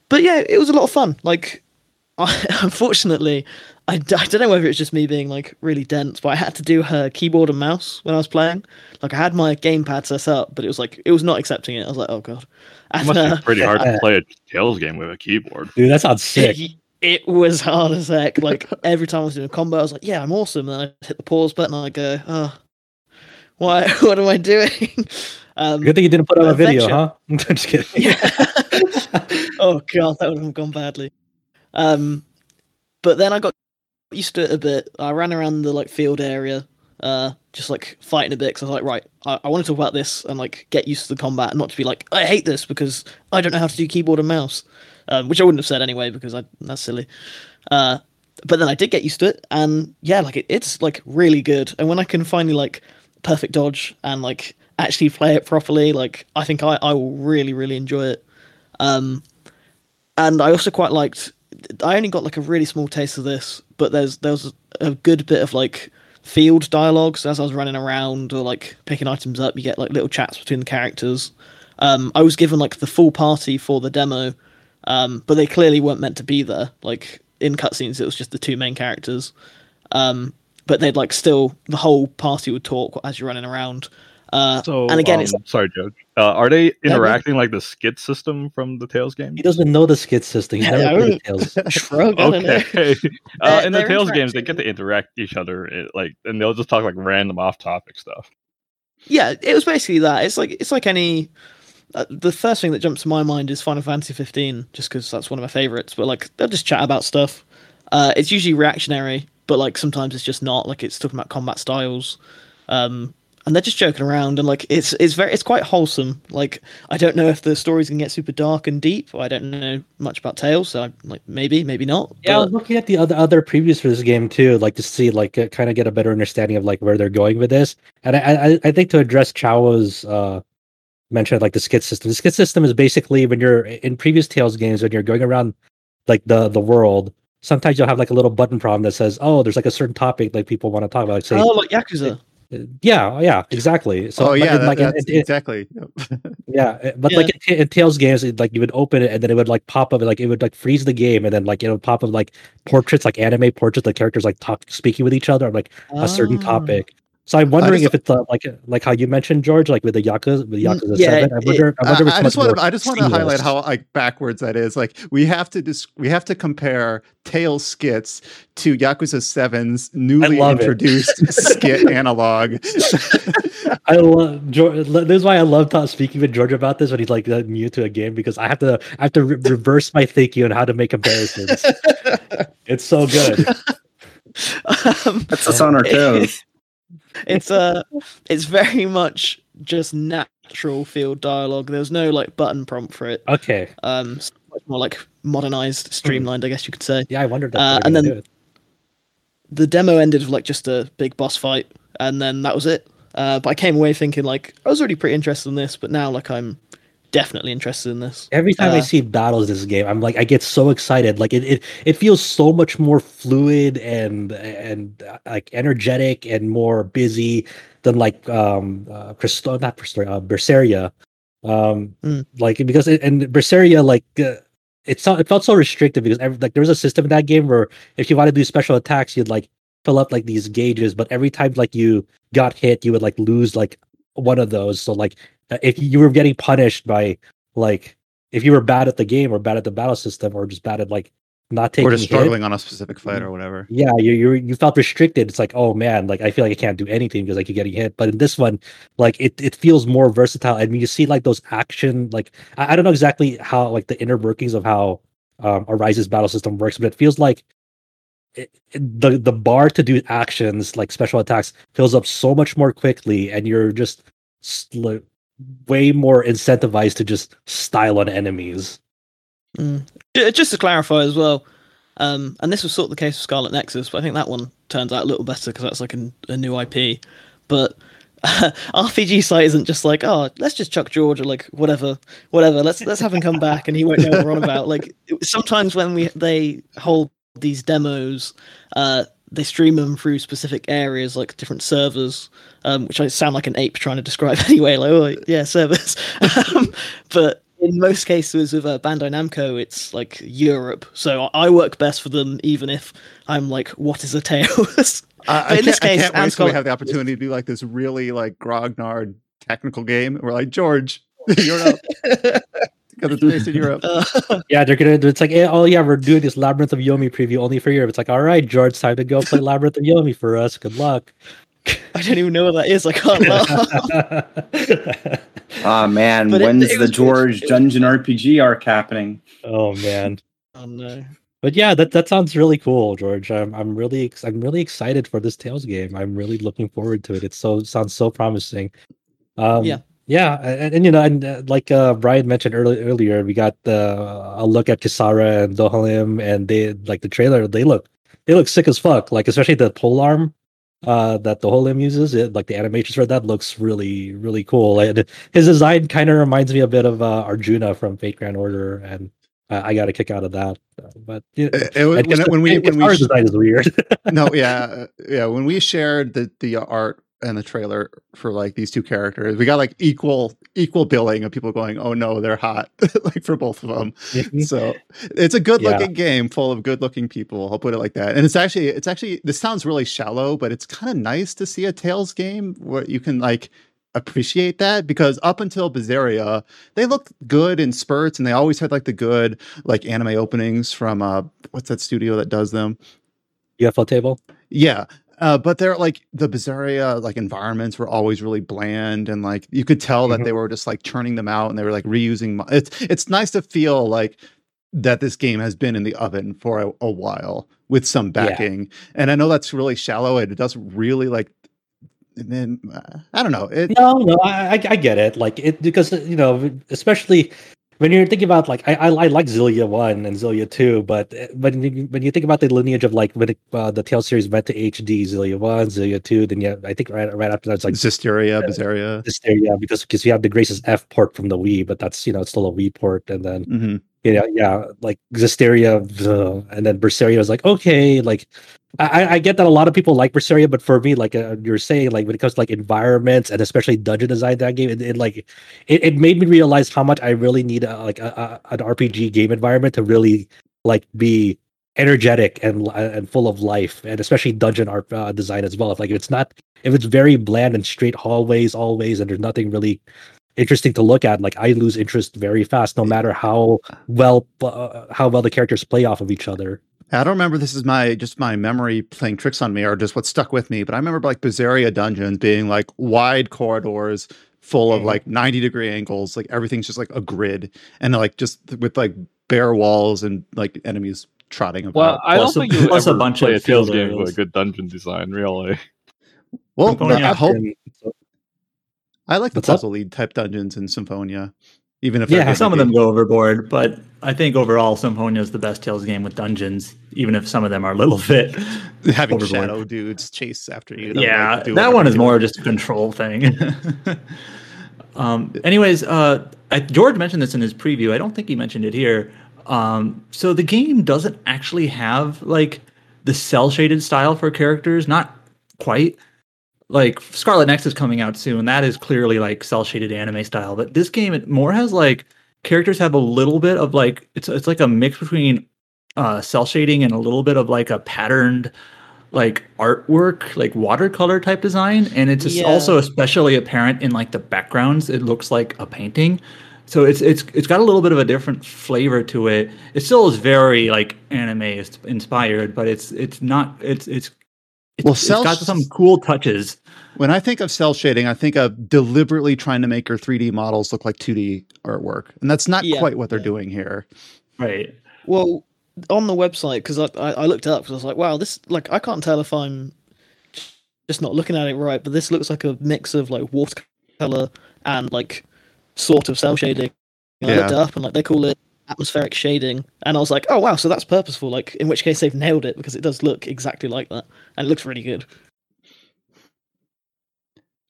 Speaker 6: but yeah, it was a lot of fun. Like, I, unfortunately, I, d- I don't know whether it's just me being like really dense, but I had to do her keyboard and mouse when I was playing. Like, I had my gamepad set up, but it was like it was not accepting it. I was like, oh god.
Speaker 4: It must
Speaker 6: uh,
Speaker 4: be pretty hard to play a Tales game with a keyboard.
Speaker 3: Dude, that sounds sick.
Speaker 6: it, it was hard as heck. Like every time I was doing a combo, I was like, "Yeah, I'm awesome." And then I hit the pause button, and I go, "Oh, why? What am I doing?" Um,
Speaker 3: Good thing you didn't put on a video, huh? I'm just kidding.
Speaker 6: yeah. oh god, that would have gone badly. Um, but then I got used to it a bit. I ran around the like field area, uh, just like fighting a bit. Cause I was like, right, I, I want to talk about this and like get used to the combat, and not to be like, I hate this because I don't know how to do keyboard and mouse, um, which I wouldn't have said anyway because I that's silly. Uh, but then I did get used to it, and yeah, like it, it's like really good. And when I can finally like perfect dodge and like actually play it properly, like I think I, I will really really enjoy it. Um, and I also quite liked. I only got like a really small taste of this, but there's there was a good bit of like field dialogues as I was running around or like picking items up. You get like little chats between the characters. Um, I was given like the full party for the demo, um, but they clearly weren't meant to be there. Like in cutscenes, it was just the two main characters. Um, but they'd like still the whole party would talk as you're running around. Uh,
Speaker 4: So,
Speaker 6: and again,
Speaker 4: um,
Speaker 6: it's
Speaker 4: sorry, Judge. Uh, are they
Speaker 6: no.
Speaker 4: interacting like the skit system from the Tales game?
Speaker 3: He doesn't know the skit system. He's never played Tales.
Speaker 6: shrug. I don't know.
Speaker 4: Okay. uh, in the
Speaker 6: they're
Speaker 4: Tales games, they get to interact each other, it, like, and they'll just talk like random off-topic stuff.
Speaker 6: yeah it was basically that it's like it's like any uh, the first thing that jumps to my mind is final fantasy 15 just because that's one of my favorites but like they'll just chat about stuff uh it's usually reactionary but like sometimes it's just not like it's talking about combat styles um and they're just joking around and like it's it's very it's quite wholesome like i don't know if the story's gonna get super dark and deep i don't know much about tales so I, like maybe maybe not
Speaker 3: Yeah, I was looking at the other other previews for this game too, like to see like uh, kind of get a better understanding of like where they're going with this. And I I, I think to address Chao's uh mention of like the skit system. The skit system is basically when you're in previous Tales games when you're going around like the the world. Sometimes you'll have like a little button problem that says, "Oh, there's like a certain topic like people want to talk about." Like say,
Speaker 6: oh like yakuza
Speaker 3: yeah, yeah, exactly. So
Speaker 1: oh yeah,
Speaker 3: in,
Speaker 1: that-
Speaker 3: like in-
Speaker 1: that's
Speaker 3: in- in-
Speaker 1: exactly.
Speaker 3: yeah, but like in, in Tales games, it, like you would open it and then it would like pop up, and like it would like freeze the game, and then like it would pop up like portraits, like anime portraits, like characters like talk speaking with each other on like a certain
Speaker 6: Ah.
Speaker 3: topic. So I'm wondering
Speaker 1: just-
Speaker 3: if it's uh, like like how you mentioned George, like with the Yakuza, with
Speaker 6: Mm,
Speaker 3: Yakuza
Speaker 6: yeah,
Speaker 3: Seven. I
Speaker 6: it-
Speaker 3: wonder. I wonder
Speaker 1: I, I just want to I just want to highlight how like backwards that is. Like we have to dis- we have to compare Tales skits to Yakuza 7's newly introduced skit analog.
Speaker 3: I love George. This is why I love ta- speaking with George about this when he's like uh, new to a game because I have to I have to re- reverse my thinking on how to make comparisons. it's so good.
Speaker 6: um,
Speaker 5: That's us on our toes.
Speaker 6: It's uh it's very much just natural field dialogue. There's no like button prompt for it.
Speaker 3: Okay.
Speaker 6: um more like modernized streamlined i guess you could say.
Speaker 3: Yeah, I wondered. That
Speaker 6: Uh, and then- the demo ended with like just a big boss fight and then that was it. Uh but i came away thinking like i was already pretty interested in this but now like i'm definitely interested in this
Speaker 3: Every time I
Speaker 6: Uh,
Speaker 3: see battles in this game, I'm like I get so excited. Like it, it, it feels so much more fluid and and uh, like energetic and more busy than like um uh, Christo, not Christo, uh, Berseria. Um,
Speaker 6: Mm.
Speaker 3: like because it, and Berseria like uh, it so, it felt so restrictive because every, like there was a system in that game where if you wanted to do special attacks, you'd like fill up like these gauges, but every time like you got hit, you would like lose like one of those. So like if you were getting punished by like if you were bad at the game or bad at the battle system or just bad at like not taking
Speaker 1: or just
Speaker 3: hit,
Speaker 1: struggling on a specific fight or whatever.
Speaker 3: yeah you you you felt restricted. It's like oh man like i feel like i can't do anything because i keep getting hit. But in this one like it, it feels more versatile. I mean, you see like those action like I, I don't know exactly how like the inner workings of how um arise's battle system works but it feels like it, it- the the bar to do actions like special attacks fills up so much more quickly and you're just way more incentivized to just style on enemies
Speaker 6: Mm. Just to clarify as well, um, and this was sort of the case with Scarlet Nexus, but I think that one turns out a little better because that's like a, a new IP. But RPG site isn't just like, oh, let's just chuck George or like whatever, whatever. Let's let's have him come back and he won't know what we're on about. Like sometimes when we they hold these demos, uh, they stream them through specific areas like different servers, um, which I sound like an ape trying to describe anyway. Like, oh yeah, servers. um, but in most cases with uh, Bandai Namco, it's like Europe. So I work best for them, even if I'm like, "What is a Tales?"
Speaker 1: I, I
Speaker 6: in this
Speaker 1: can't, I
Speaker 6: case,
Speaker 1: can't wait we have the opportunity to do like this really like grognard technical game. We're like George, Europe, because it's based in Europe.
Speaker 6: Uh,
Speaker 3: Yeah, they're gonna. It's like, oh yeah, we're doing this Labyrinth of Yomi preview only for Europe. It's like, all right, George, time to go play Labyrinth of Yomi for us. Good luck.
Speaker 6: I don't even know what that is. I can't laugh.
Speaker 5: Ah man,
Speaker 6: But
Speaker 5: when's
Speaker 6: it
Speaker 5: the
Speaker 6: was good.
Speaker 5: George Dungeon RPG arc happening?
Speaker 3: oh man.
Speaker 6: oh no.
Speaker 3: But yeah, that that sounds really cool, George. I'm I'm really ex- I'm really excited for this Tales game. I'm really looking forward to it. It so sounds so promising. Um,
Speaker 6: Yeah.
Speaker 3: Yeah, and, and you know, and uh, like uh, Brian mentioned earlier, earlier, we got uh, a look at Kisara and Dohalim, and they like the trailer. They look they look sick as fuck. Like especially the pole arm uh that Dohalim uses it like the animations for that looks really really cool and his design kind of reminds me a bit of uh arjuna from fate grand order and I I got a kick out of that. Uh, But
Speaker 1: It- it was- when,
Speaker 3: just
Speaker 1: when we
Speaker 3: the
Speaker 1: when we sh-
Speaker 3: design is weird.
Speaker 1: no yeah uh, yeah when we shared the the art and the trailer for like these two characters we got like equal equal billing of people going oh no they're hot like for both of them so it's a good
Speaker 3: Yeah.
Speaker 1: looking game full of good looking people i'll put it like that and it's actually it's actually this sounds really shallow but it's kind of nice to see a tales game where you can like appreciate that because up until Berseria, they looked good in spurts and they always had like the good like anime openings from uh what's that studio that does them
Speaker 3: ufotable.
Speaker 1: yeah. Uh, but they're like the Berseria like environments were always really bland and like you could tell that
Speaker 3: Mhm.
Speaker 1: they were just like churning them out and they were like reusing mo- it's it's nice to feel like that this game has been in the oven for a, a while with some
Speaker 3: Yeah.
Speaker 1: backing and I know that's really shallow and it doesn't really like and then uh, I don't know it
Speaker 3: No, no, I, I I get it. Like it because you know, especially when you're thinking about like I I, I like Xillia one and Xillia two, but uh, when you, when you think about the lineage of like when it, uh, the Tales series went to HD, Xillia one, Xillia two, then yeah, I think right right after that it's like
Speaker 1: Zestiria, Berseria.
Speaker 3: this there, yeah, because because you have the Grace's F port from the Wii, but that's you know it's still a Wii port, and then
Speaker 1: hmm
Speaker 3: you know, yeah, like Zestiria, and then Berseria was like, okay, like I, I get that a lot of people like Berseria, but for me, like uh, you're saying, like when it comes to like environments and especially dungeon design, that game, it, it like it, it made me realize how much I really need a, like a, a, an RPG game environment to really like be energetic and and full of life, and especially dungeon art uh, design as well. If like if it's not if it's very bland and straight hallways, always, and there's nothing really interesting to look at like i lose interest very fast no matter how well uh, how well the characters play off of each other
Speaker 1: I don't remember this is my just my memory playing tricks on me or just what stuck with me, but I remember like Berseria dungeons being like wide corridors full of
Speaker 3: Mhm.
Speaker 1: like 90 degree angles, like everything's just like a grid and like just with like bare walls and like enemies trotting about.
Speaker 4: Well, I
Speaker 2: Plus
Speaker 4: don't
Speaker 2: a-
Speaker 4: think you
Speaker 2: plus a
Speaker 4: ever
Speaker 2: bunch
Speaker 4: play
Speaker 2: of
Speaker 4: a Tales
Speaker 2: field
Speaker 4: game with a good dungeon design, really.
Speaker 1: well,
Speaker 2: Symphonia.
Speaker 1: I hope
Speaker 3: And so-
Speaker 1: I like the
Speaker 3: What's up?
Speaker 1: puzzle lead type dungeons in Symphonia, even if
Speaker 3: Yeah,
Speaker 1: they're
Speaker 2: Some of them go overboard, but I think overall Symphonia is the best Tales game with dungeons, even if some of them are a little bit.
Speaker 1: having
Speaker 2: overboard.
Speaker 1: shadow dudes chase after you. that,
Speaker 2: yeah,
Speaker 1: like, do
Speaker 2: that one is more just a control thing. um, anyways, uh, I, George mentioned this in his preview. I don't think he mentioned it here. Um, so the game doesn't actually have like the cel shaded style for characters, not quite. Like Scarlet Nexus is coming out soon. That is clearly like cel shaded anime style. But this game it more has like characters have a little bit of like it's it's like a mix between uh cel shading and a little bit of like a patterned like artwork, like watercolor type design, and it's
Speaker 6: Yeah.
Speaker 2: also especially apparent in like the backgrounds. It looks like a painting, so it's it's it's got a little bit of a different flavor to it. It still is very like anime inspired, but it's it's not it's it's it's,
Speaker 1: Well,
Speaker 2: it's
Speaker 1: cel-
Speaker 2: got some cool touches.
Speaker 1: When I think of cel shading, I think of deliberately trying to make your 3D models look like 2D artwork, and that's not
Speaker 6: Yeah,
Speaker 1: quite what they're
Speaker 6: yeah.
Speaker 1: doing here.
Speaker 2: Right.
Speaker 6: Well, on the website, because I, I I looked up because I was like, wow, this like I can't tell if I'm just not looking at it right, but this looks like a mix of like watercolor and like sort of cel shading. And I looked it up and like they call it atmospheric shading, and I was like, oh wow, so that's purposeful. Like in which case they've nailed it because it does look exactly like that, and it looks really good.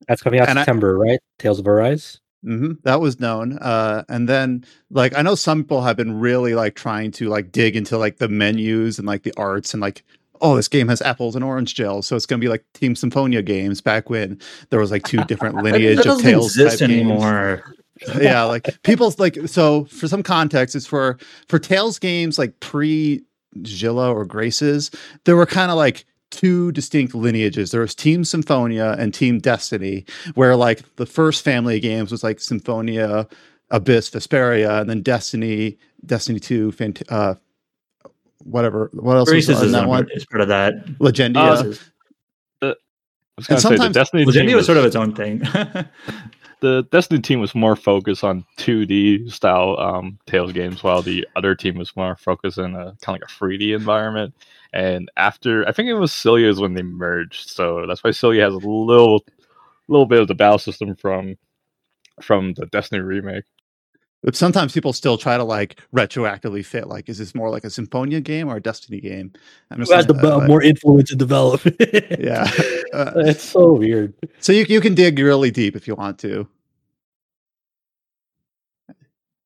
Speaker 3: that's coming out
Speaker 1: And I-
Speaker 3: september right tales of arise
Speaker 1: hmm That was known. Uh, and then, like, I know some people have been really like trying to like dig into like the menus and like the arts and like, oh, this game has apples and orange gel, so it's gonna be like Team Symphonia games back when there was like two different lineage of
Speaker 2: doesn't
Speaker 1: Tales
Speaker 2: exist
Speaker 1: type games.
Speaker 2: anymore.
Speaker 1: yeah, like people's like so for some context, it's for for Tales games like pre Xillia or Graces, there were kind of like two distinct lineages. There was Team Symphonia and Team Destiny, where like the first family of games was like Symphonia, Abyss, Vesperia, and then Destiny, Destiny 2, Fant- uh, whatever. What else
Speaker 2: Graces
Speaker 1: was on
Speaker 2: is,
Speaker 1: that one?
Speaker 2: is part of that.
Speaker 1: Legendia.
Speaker 2: Graces.
Speaker 4: I was gonna say the
Speaker 1: sometimes-
Speaker 4: Destiny
Speaker 2: Legendia
Speaker 4: team
Speaker 2: was sort of its own thing.
Speaker 4: the Destiny team was more focused on 2D style um, Tales games, while the other team was more focused in a kind of like a 3D environment. And after, I think it was Xillia's when they merged, so that's why Celia has a little, little bit of the battle system from, from the Destiny remake.
Speaker 1: But sometimes people still try to like retroactively fit like, is this more like a Symphonia game or a Destiny game? I'm
Speaker 3: Who has the
Speaker 1: like, uh,
Speaker 3: more influence in develop.
Speaker 1: Yeah. Uh,
Speaker 3: it's so weird.
Speaker 1: So you you can dig really deep if you want to.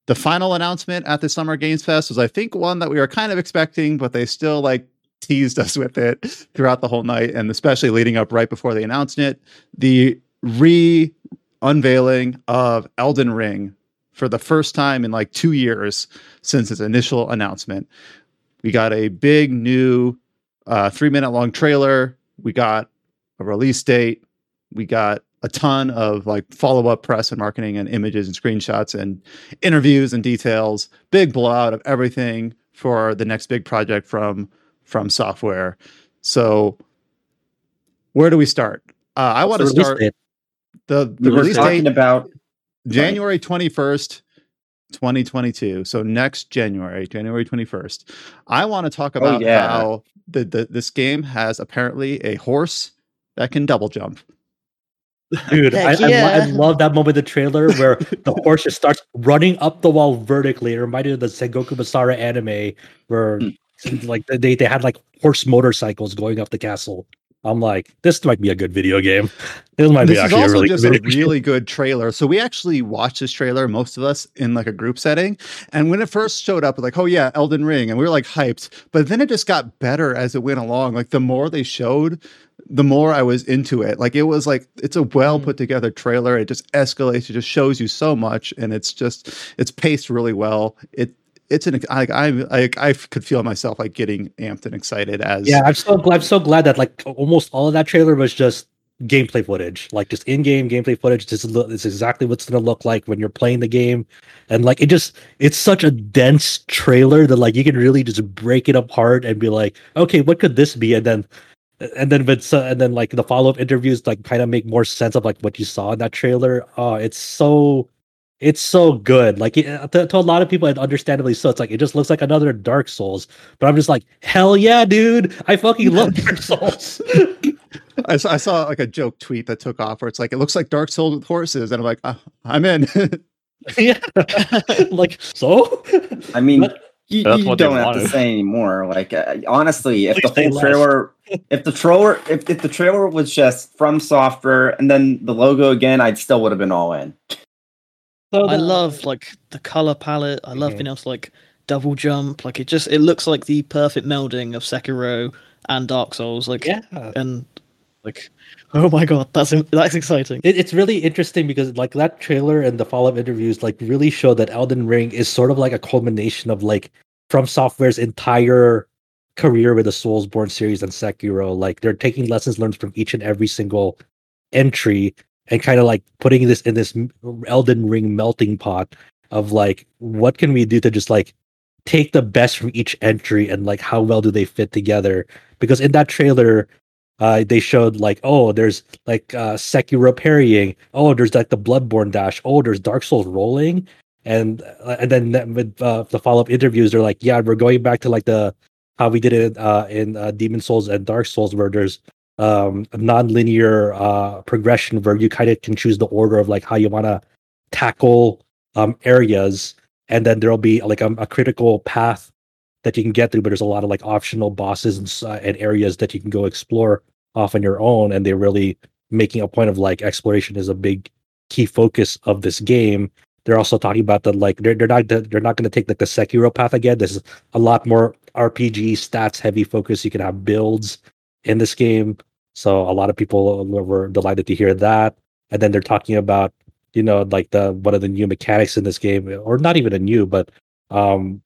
Speaker 1: The final announcement at the Summer Games Fest was, I think, one that we were kind of expecting, but they still like teased us with it throughout the whole night, and especially leading up right before they announced it. The re unveiling of Elden Ring for the first time in like two years since its initial announcement. We got a big new uh, three minute long trailer. We got a release date. We got a ton of like follow up press and marketing and images and screenshots and interviews and details. Big blowout of everything for the next big project from FromSoftware. So, where do we start? Uh, I want to start
Speaker 3: date.
Speaker 1: the the release date
Speaker 5: about
Speaker 1: January 21st, 2022. So next January, January 21st. I want to talk oh, about
Speaker 5: yeah.
Speaker 1: how the, the this game has apparently a horse that can double jump.
Speaker 3: Dude, I,
Speaker 6: Heck
Speaker 3: I, lo-
Speaker 6: yeah.
Speaker 3: I love that moment in the trailer where the horse just starts running up the wall vertically. It reminded of the Sengoku Basara anime where hmm. like they, they had like horse motorcycles going up the castle. I'm like, this might be a good video game. This might be
Speaker 1: This is
Speaker 3: actually a
Speaker 1: also
Speaker 3: really
Speaker 1: just
Speaker 3: good
Speaker 1: a really good trailer. So we actually watched this trailer, most of us in like a group setting. And when it first showed up, like, oh yeah, Elden Ring, and we were like hyped. But then it just got better as it went along. Like the more they showed, the more I was into it. Like it was like it's a well mm. put together trailer. It just escalates. It just shows you so much, and it's just it's paced really well. It it's an I I I, could feel myself like getting amped and excited as
Speaker 3: Yeah, I'm so glad. I'm so glad that like almost all of that trailer was just gameplay footage, like just in-game gameplay footage. This is this is exactly what's gonna look like when you're playing the game, and like it just it's such a dense trailer that like you can really just break it apart and be like, okay, what could this be? And then and then but so, and then like the follow-up interviews like kind of make more sense of like what you saw in that trailer. Oh, it's so it's so good. Like it, to, to a lot of people, and understandably so, it's like it just looks like another Dark Souls. But I'm just like, hell yeah, dude! I fucking love Dark Souls.
Speaker 1: I saw, I saw like a joke tweet that took off where it's like it looks like Dark Souls with horses, and I'm like, "Ah, I'm in.
Speaker 3: yeah, like so.
Speaker 5: I mean,
Speaker 3: But-
Speaker 5: you, you don't have to say anymore. Like uh, honestly, if
Speaker 3: Please
Speaker 5: the whole trailer, if the trailer, if, if the trailer was just FromSoftware and then the logo again, I'd still would have been all in.
Speaker 3: So
Speaker 6: I love like the color palette. I love
Speaker 3: Mhm.
Speaker 6: being able to like double jump. Like it just it looks like the perfect melding of Sekiro and Dark Souls. Like
Speaker 3: yeah.
Speaker 6: and like oh my god, that's that's exciting.
Speaker 3: It, it's really interesting because like that trailer and the follow-up interviews like really show that Elden Ring is sort of like a culmination of like FromSoftware's entire career with the Soulsborne series and Sekiro. Like they're taking lessons learned from each and every single entry and kind of like putting this in this Elden Ring melting pot of like what can we do to just like take the best from each entry and like how well do they fit together? Because in that trailer uh they showed like oh there's like uh Sekiro parrying. Oh there's like the Bloodborne dash. Oh there's Dark Souls rolling. And uh, and then with uh, the follow-up interviews they're like yeah we're going back to like the how we did it uh in uh, Demon Souls and Dark Souls where there's um non-linear uh progression where you kind of can choose the order of like how you want to tackle um areas. And then there'll be like a, a critical path that you can get through but there's a lot of like optional bosses and, uh, and areas that you can go explore off on your own. And they're really making a point of like exploration is a big key focus of this game. They're also talking about the like they're, they're not they're not going to take like the sekiro path again. This is a lot more rpg stats heavy focus. You can have builds in this game so a lot of people were delighted to hear that and then they're talking about you know, like the one of the new mechanics in this game, or not even a new, but um,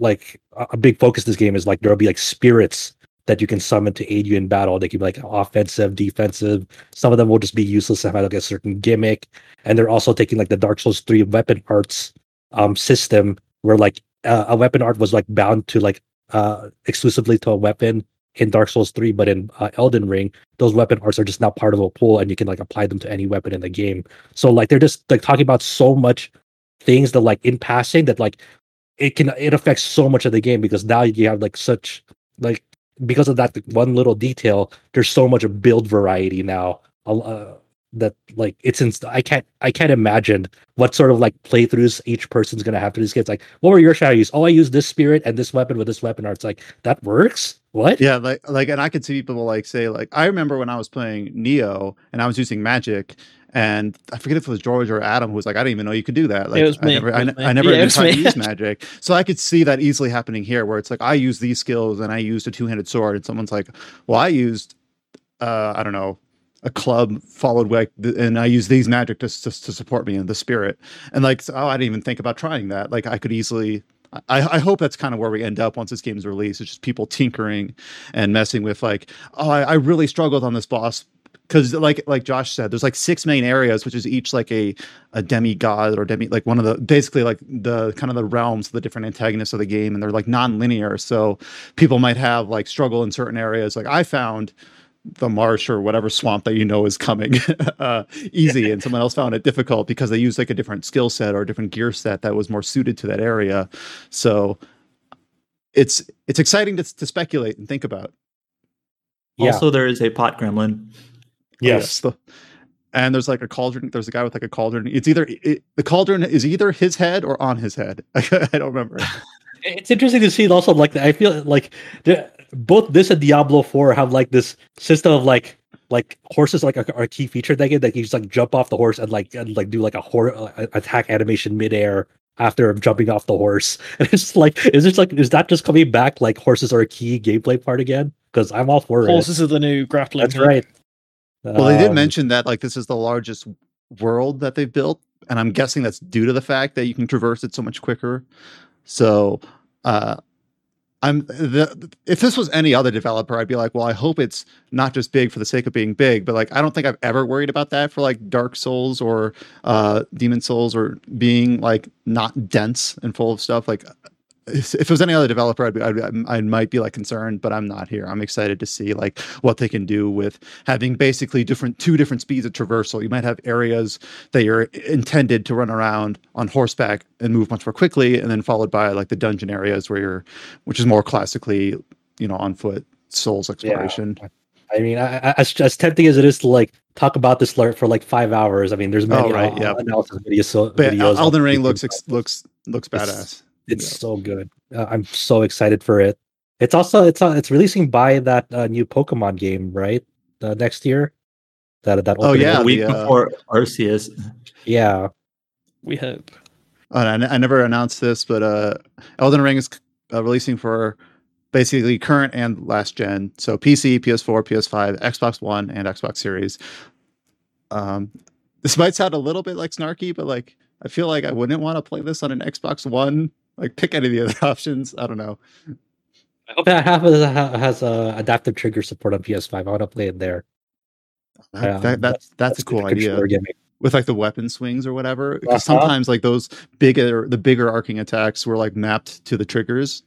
Speaker 3: like a big focus this game is like there'll be like spirits that you can summon to aid you in battle. They can be like offensive, defensive. Some of them will just be useless and have like a certain gimmick. And they're also taking like the Dark Souls 3 weapon arts um system where like uh, a weapon art was like bound to like uh exclusively to a weapon in Dark Souls 3, but in uh, Elden Ring, those weapon arts are just now part of a pool and you can like apply them to any weapon in the game. So like they're just like talking about so much things that like in passing that like it can it affects so much of the game because now you have like such like because of that one little detail there's so much build variety now uh, that like it's i can't i can't imagine what sort of like playthroughs each person's gonna have to these kids like what were your strategies oh i use this spirit and this weapon with this weapon art it's like that works what
Speaker 1: Yeah, like like, and I could see people like say like I remember when I was playing Nioh and I was using magic, and I forget if it was George or Adam who was like, I didn't even know you could do that. Like, I
Speaker 6: me,
Speaker 1: never,
Speaker 6: it
Speaker 1: I,
Speaker 6: was
Speaker 1: ne-
Speaker 6: me.
Speaker 1: I never
Speaker 6: Yeah, it
Speaker 1: knew to use magic, so I could see that easily happening here, where it's like I use these skills and I used a two handed sword, and someone's like, well, I used, uh, I don't know. A club followed like, and I use these magic to, to to support me in the spirit, and like, so, oh, I didn't even think about trying that. Like, I could easily, I, I hope that's kind of where we end up once this game's released. It's just people tinkering and messing with like, oh, I, I really struggled on this boss because like like Josh said, there's like six main areas, which is each like a a demigod or demi like one of the basically like the kind of the realms of the different antagonists of the game, and they're like non-linear. So people might have like struggle in certain areas. Like I found the marsh or whatever swamp that you know is coming uh, easy, and someone else found it difficult because they used like a different skill set or a different gear set that was more suited to that area. So it's it's exciting to, to speculate and think about.
Speaker 3: Yeah.
Speaker 2: Also, there is a pot gremlin.
Speaker 1: Oh,
Speaker 3: yes
Speaker 1: the- and there's like a cauldron. There's a guy with like a cauldron. It's either it, the cauldron is either his head or on his head. I don't remember.
Speaker 3: it's interesting to see also like i feel like the, both this and diablo 4 have like this system of like like horses like are a key feature they get that you just like jump off the horse and like and like do like a horse uh, attack animation midair after jumping off the horse and it's like is this like is that just coming back like horses are a key gameplay part again because i'm all for
Speaker 6: Horses are the new
Speaker 3: it
Speaker 6: grappling.
Speaker 3: that's
Speaker 6: hook.
Speaker 3: right
Speaker 1: Well, they did
Speaker 3: Um,
Speaker 1: mention that like this is the largest world that they've built, and I'm guessing that's due to the fact that you can traverse it so much quicker. So, uh, I'm the if this was any other developer, I'd be like, well, I hope it's not just big for the sake of being big, but like I don't think I've ever worried about that for like Dark Souls or uh Demon Souls or being like not dense and full of stuff. Like if if it was any other developer, I'd, be, I'd I might be like concerned, but I'm not here. I'm excited to see like what they can do with having basically different two different speeds of traversal. You might have areas that you're intended to run around on horseback and move much more quickly, and then followed by like the dungeon areas where you're, which is more classically, you know, on foot Souls exploration. Yeah.
Speaker 3: I mean, I, as as tempting as it is to like talk about this alert for like five hours, I mean, there's many
Speaker 1: Oh, right,
Speaker 3: uh,
Speaker 1: yeah.
Speaker 3: analysis videos. So,
Speaker 1: But
Speaker 3: videos
Speaker 1: Elden Ring looks ex- looks looks badass.
Speaker 3: It's so good. Uh, I'm so excited for it. It's also it's uh, it's releasing by that uh, new Pokemon game, right? Uh, next year. That that.
Speaker 1: Oh, yeah,
Speaker 2: a
Speaker 3: up.
Speaker 2: week
Speaker 1: the, uh,
Speaker 2: before Arceus.
Speaker 3: yeah.
Speaker 6: We hope.
Speaker 1: Uh, and I, I never announced this, but uh, Elden Ring is uh, releasing for basically current and last gen, so PC, PS4, PS5, Xbox One, and Xbox Series. Um, this might sound a little bit like snarky, but like I feel like I wouldn't want to play this on an Xbox One. Like pick any of the other options. I don't know.
Speaker 3: I hope that half of it has uh, adaptive trigger support on PS5. I want to play it there.
Speaker 1: That,
Speaker 3: Um,
Speaker 1: that, that, that's, a cool idea with like the weapon swings or whatever. Because
Speaker 3: Uh-huh.
Speaker 1: sometimes like those bigger, the bigger arcing attacks were like mapped to the triggers.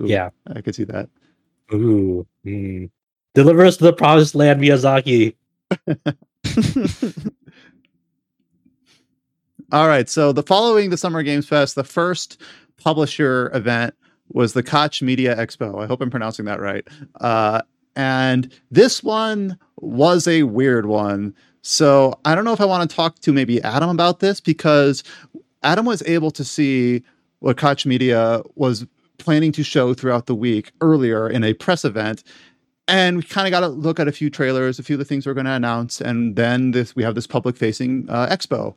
Speaker 1: Ooh,
Speaker 3: Yeah.
Speaker 1: I could see that.
Speaker 3: Ooh. mm. Deliver us to the promised land, Miyazaki.
Speaker 1: All right. So the following the Summer Games Fest, the first publisher event was the Koch Media Expo. I hope I'm pronouncing that right. Uh, and this one was a weird one. So I don't know if I want to talk to maybe Adam about this because Adam was able to see what Koch Media was planning to show throughout the week earlier in a press event. And we kind of got to look at a few trailers, a few of the things we're going to announce, and then this we have this public facing uh, expo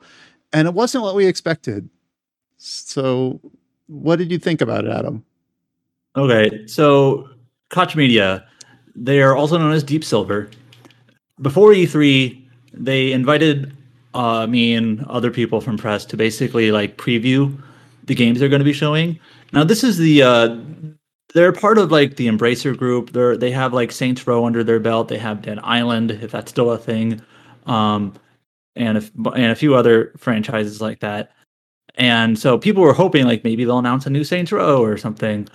Speaker 1: and it wasn't what we expected. So, what did you think about it, Adam?
Speaker 2: Okay, so Koch Media, they are also known as Deep Silver. Before E3, they invited uh, me and other people from press to basically like preview the games they're going to be showing. Now, this is the uh, they're part of like the Embracer group. They're they have like Saints Row under their belt. They have Dead Island, if that's still a thing, um, and and a few other franchises like that. And so people were hoping like maybe they'll announce a new Saints Row or something.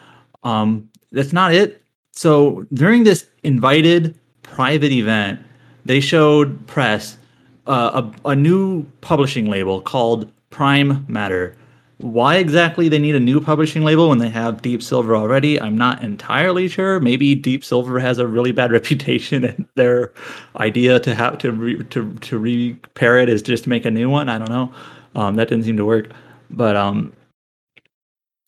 Speaker 2: Um, that's not it. So during this invited private event, they showed press uh, a, a new publishing label called Prime Matter. Why exactly they need a new publishing label when they have Deep Silver already, I'm not entirely sure. Maybe Deep Silver has a really bad reputation, and their idea to have to re, to to repair it is just to make a new one. I don't know. Um, that didn't seem to work, but um,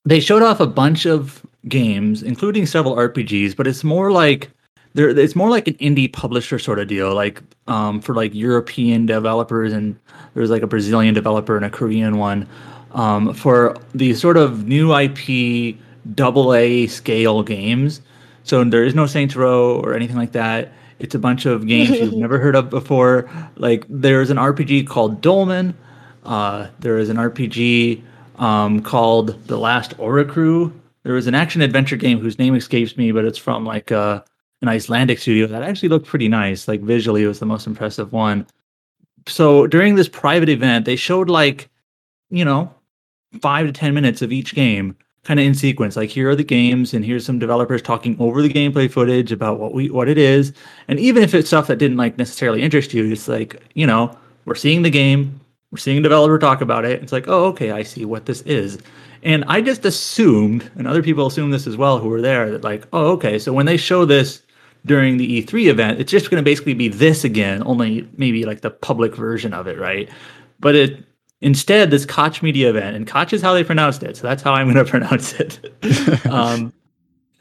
Speaker 2: they showed off a bunch of games, including several RPGs. But it's more like there it's more like an indie publisher sort of deal like um, for like european developers and there's like a brazilian developer and a korean one um, for the sort of new ip double a scale games so there is no saints row or anything like that it's a bunch of games you've never heard of before like there's an rpg called dolmen uh, there is an rpg um, called the last Oricru. there was an action adventure game whose name escapes me but it's from like uh, an Icelandic studio that actually looked pretty nice. Like visually, it was the most impressive one. So during this private event, they showed like, you know, five to 10 minutes of each game kind of in sequence. Like here are the games, and here's some developers talking over the gameplay footage about what we what it is. And even if it's stuff that didn't like necessarily interest you, it's like, you know, we're seeing the game, we're seeing a developer talk about it. It's like, oh, okay, I see what this is. And I just assumed, and other people assumed this as well who were there, that like, oh, okay, so when they show this during the E3 event, it's just going to basically be this again, only maybe like the public version of it, right? But it instead this Koch Media event, and Koch is how they pronounced it, so that's how I'm going to pronounce it. um,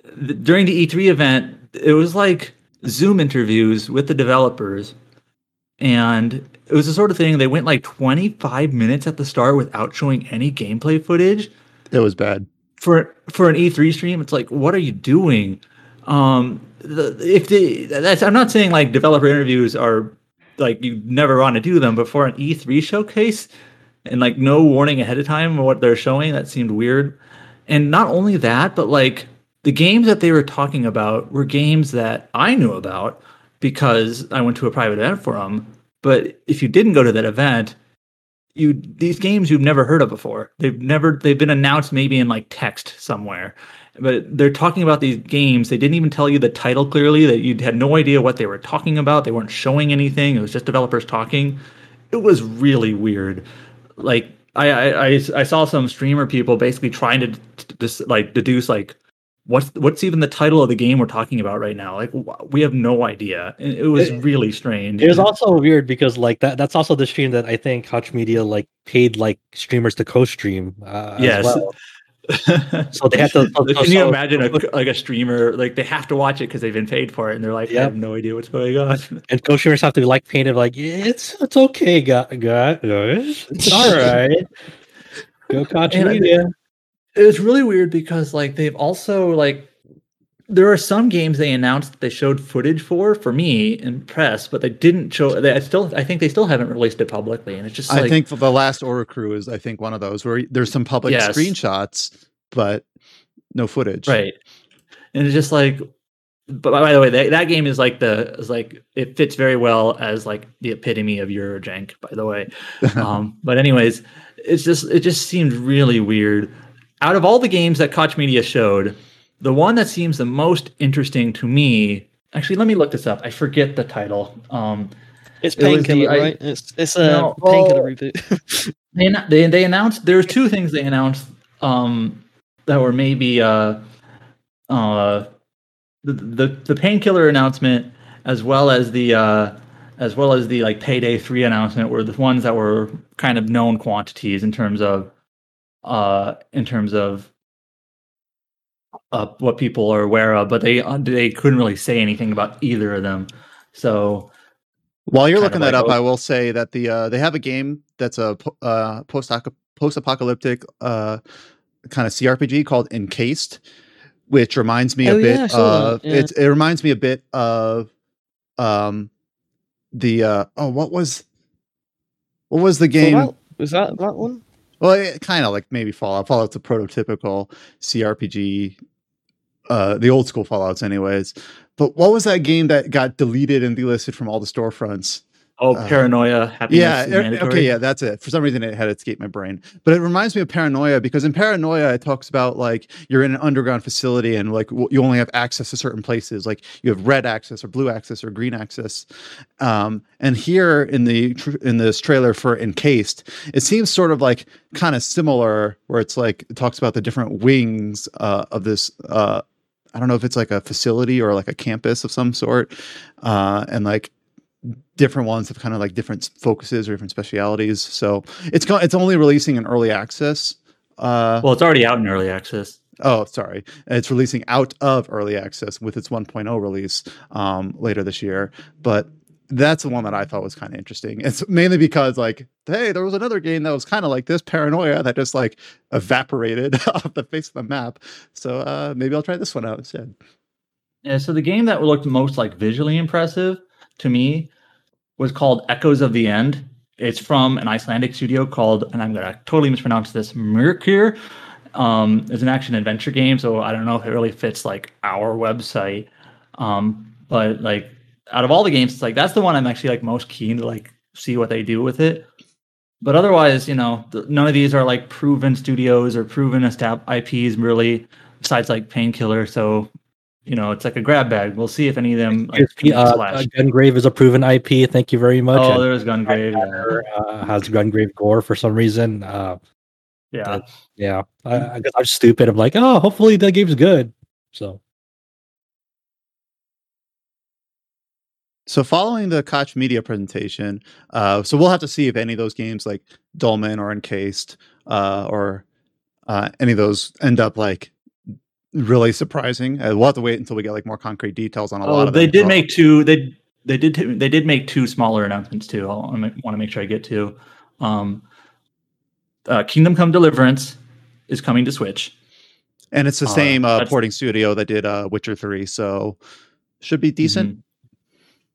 Speaker 2: th- during the E3 event, it was like Zoom interviews with the developers, and it was the sort of thing they went like 25 minutes at the start without showing any gameplay footage.
Speaker 1: It was bad
Speaker 2: for for an E3 stream. It's like, what are you doing? Um, the, if the that's I'm not saying like developer interviews are like you never want to do them, but for an E3 showcase and like no warning ahead of time what they're showing, that seemed weird. And not only that, but like the games that they were talking about were games that I knew about because I went to a private event for them. But if you didn't go to that event, you these games you've never heard of before. They've never they've been announced maybe in like text somewhere but they're talking about these games. They didn't even tell you the title clearly. That you had no idea what they were talking about. They weren't showing anything. It was just developers talking. It was really weird. Like I I, I saw some streamer people basically trying to just like deduce like what's what's even the title of the game we're talking about right now like we have no idea it was really strange
Speaker 3: it was also weird because like that that's also the stream that i think Koch media like paid like streamers to co-stream uh, yes well
Speaker 2: so they have to. So, Can you so, imagine a, like a streamer like they have to watch it because they've been paid for it, and they're like, yep. I have no idea what's going on.
Speaker 3: And co-streamers have to be like painted like, it's it's okay, guys, it's all right. Go Koch Media.
Speaker 2: It was really weird because like they've also like there are some games they announced that they showed footage for for me in press, but they didn't show. They I still, I think they still haven't released it publicly, and it's just.
Speaker 1: I think the last Oricru is, I think, one of those where there's some public yes. screenshots, but no footage.
Speaker 2: Right, and it's just like. But by the way, that, that game is like the is like it fits very well as like the epitome of Eurojank. By the way, um, but anyways, it's just it just seemed really weird. Out of all the games that Koch Media showed, the one that seems the most interesting to me, actually, let me look this up. I forget the title. Um,
Speaker 6: it's painkiller, it right? It's it's a no, painkiller oh, reboot.
Speaker 2: they, they they announced there's two things they announced um, that were maybe uh, uh, the the, the painkiller announcement as well as the uh, as well as the like payday three announcement were the ones that were kind of known quantities in terms of uh in terms of uh, what people are aware of, but they uh, they couldn't really say anything about either of them. So
Speaker 1: while you're looking that like, up, oh, I will say that the uh, they have a game that's a uh, post post apocalyptic uh, kind of CRPG called Encased, which reminds me oh, a bit yeah, of yeah. it. It reminds me a bit of um the uh, oh what was What was the game?
Speaker 6: Fallout? Was that that one?
Speaker 1: Well, it kind of like maybe Fallout. Fallout's a prototypical CRPG, uh, the old school Fallout's, anyways. But what was that game that got deleted and delisted from all the storefronts?
Speaker 2: Oh,
Speaker 1: Uh,
Speaker 2: paranoia, happiness.
Speaker 1: Yeah, er-
Speaker 2: mandatory.
Speaker 1: okay, yeah, that's it. For some reason, it had escaped my brain, but it reminds me of Paranoia because in Paranoia, it talks about like you're in an underground facility and like w- you only have access to certain places, like you have red access or blue access or green access. Um, and here in the tr- in this trailer for Encased, it seems sort of like kind of similar, where it's like it talks about the different wings uh, of this. Uh, I don't know if it's like a facility or like a campus of some sort, uh, and like different ones have kind of like different focuses or different specialities. So it's it's only releasing in early access. Uh,
Speaker 2: Well, it's already out in early access.
Speaker 1: oh, sorry, it's releasing out of early access with its 1.0 release um, later this year. But that's the one that I thought was kind of interesting. It's mainly because like, hey, there was another game that was kind of like this Paranoia that just like evaporated off the face of the map. So uh, maybe I'll try this one out instead.
Speaker 2: Yeah, so the game that looked most like visually impressive to me was called Echoes of the End. It's from an Icelandic studio called, and I'm gonna totally mispronounce this, Myrkur. Um, it's an action adventure game, so I don't know if it really fits like our website. Um, but like out of all the games, it's like that's the one I'm actually like most keen to like see what they do with it. But otherwise, you know, th- none of these are like proven studios or proven estab- IPs really, besides like Painkiller. So you know, it's like a grab bag. We'll see if any of them like
Speaker 3: Excuse me, uh, uh, Gungrave is a proven IP. Thank you very much.
Speaker 2: oh,
Speaker 3: And
Speaker 2: there's Gungrave. Yeah.
Speaker 3: uh, has Gungrave gore for some reason. Uh,
Speaker 2: yeah.
Speaker 3: yeah, I, I guess I'm stupid. I'm like, oh, hopefully the game's good. So
Speaker 1: So following the Koch Media presentation, uh, so we'll have to see if any of those games like Dolmen or Encased uh, or uh, any of those end up like really surprising. Uh, we'll have to wait until we get like more concrete details on a lot
Speaker 2: Oh,
Speaker 1: of
Speaker 2: they did make two. They they did t- they did make two smaller announcements too. I want to make sure I get to. Um, uh, Kingdom Come Deliverance is coming to Switch.
Speaker 1: and it's the
Speaker 2: uh,
Speaker 1: same uh, porting studio that did uh, Witcher Three, so should be decent.
Speaker 2: Mhm.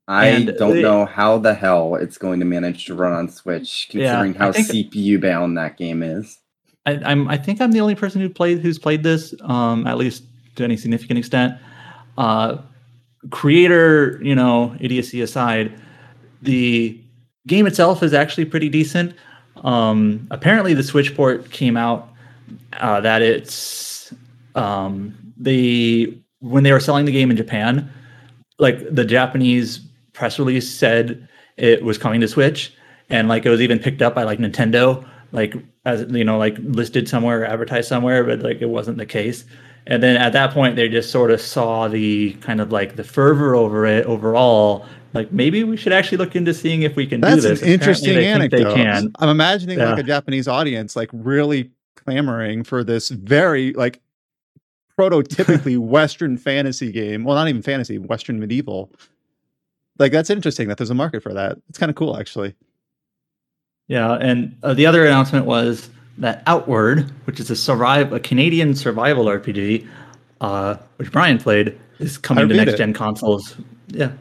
Speaker 5: I
Speaker 2: And
Speaker 5: don't
Speaker 2: they-
Speaker 5: know how the hell it's going to manage to run on Switch, considering
Speaker 2: I
Speaker 5: how
Speaker 2: think-
Speaker 5: CPU bound that game is.
Speaker 2: I, I'm I think I'm the only person who played who's played this, um, at least to any significant extent. Uh, creator, you know, idiocy aside, the game itself is actually pretty decent. Um, apparently, the Switch port came out uh, that it's um, when they were selling the game in Japan, like the Japanese press release said it was coming to Switch, and like it was even picked up by like Nintendo, like as you know, like listed somewhere, advertised somewhere, but like it wasn't the case. And then at that point, they just sort of saw the kind of like the fervor over it overall. Like maybe we should actually look into seeing if we can do
Speaker 1: That's
Speaker 2: this.
Speaker 1: an interesting
Speaker 2: Apparently think
Speaker 1: anecdote.
Speaker 2: They can.
Speaker 1: I'm imagining like a Japanese audience like really clamoring for this very like prototypically Western fantasy game. Well, not even fantasy, Western medieval. Like that's interesting that there's a market for that. It's kind of cool actually.
Speaker 2: Yeah, and uh, the other announcement was that Outward, which is a survive a Canadian survival RPG, uh, which Brian played, is coming to next
Speaker 1: it.
Speaker 2: gen consoles. Yeah,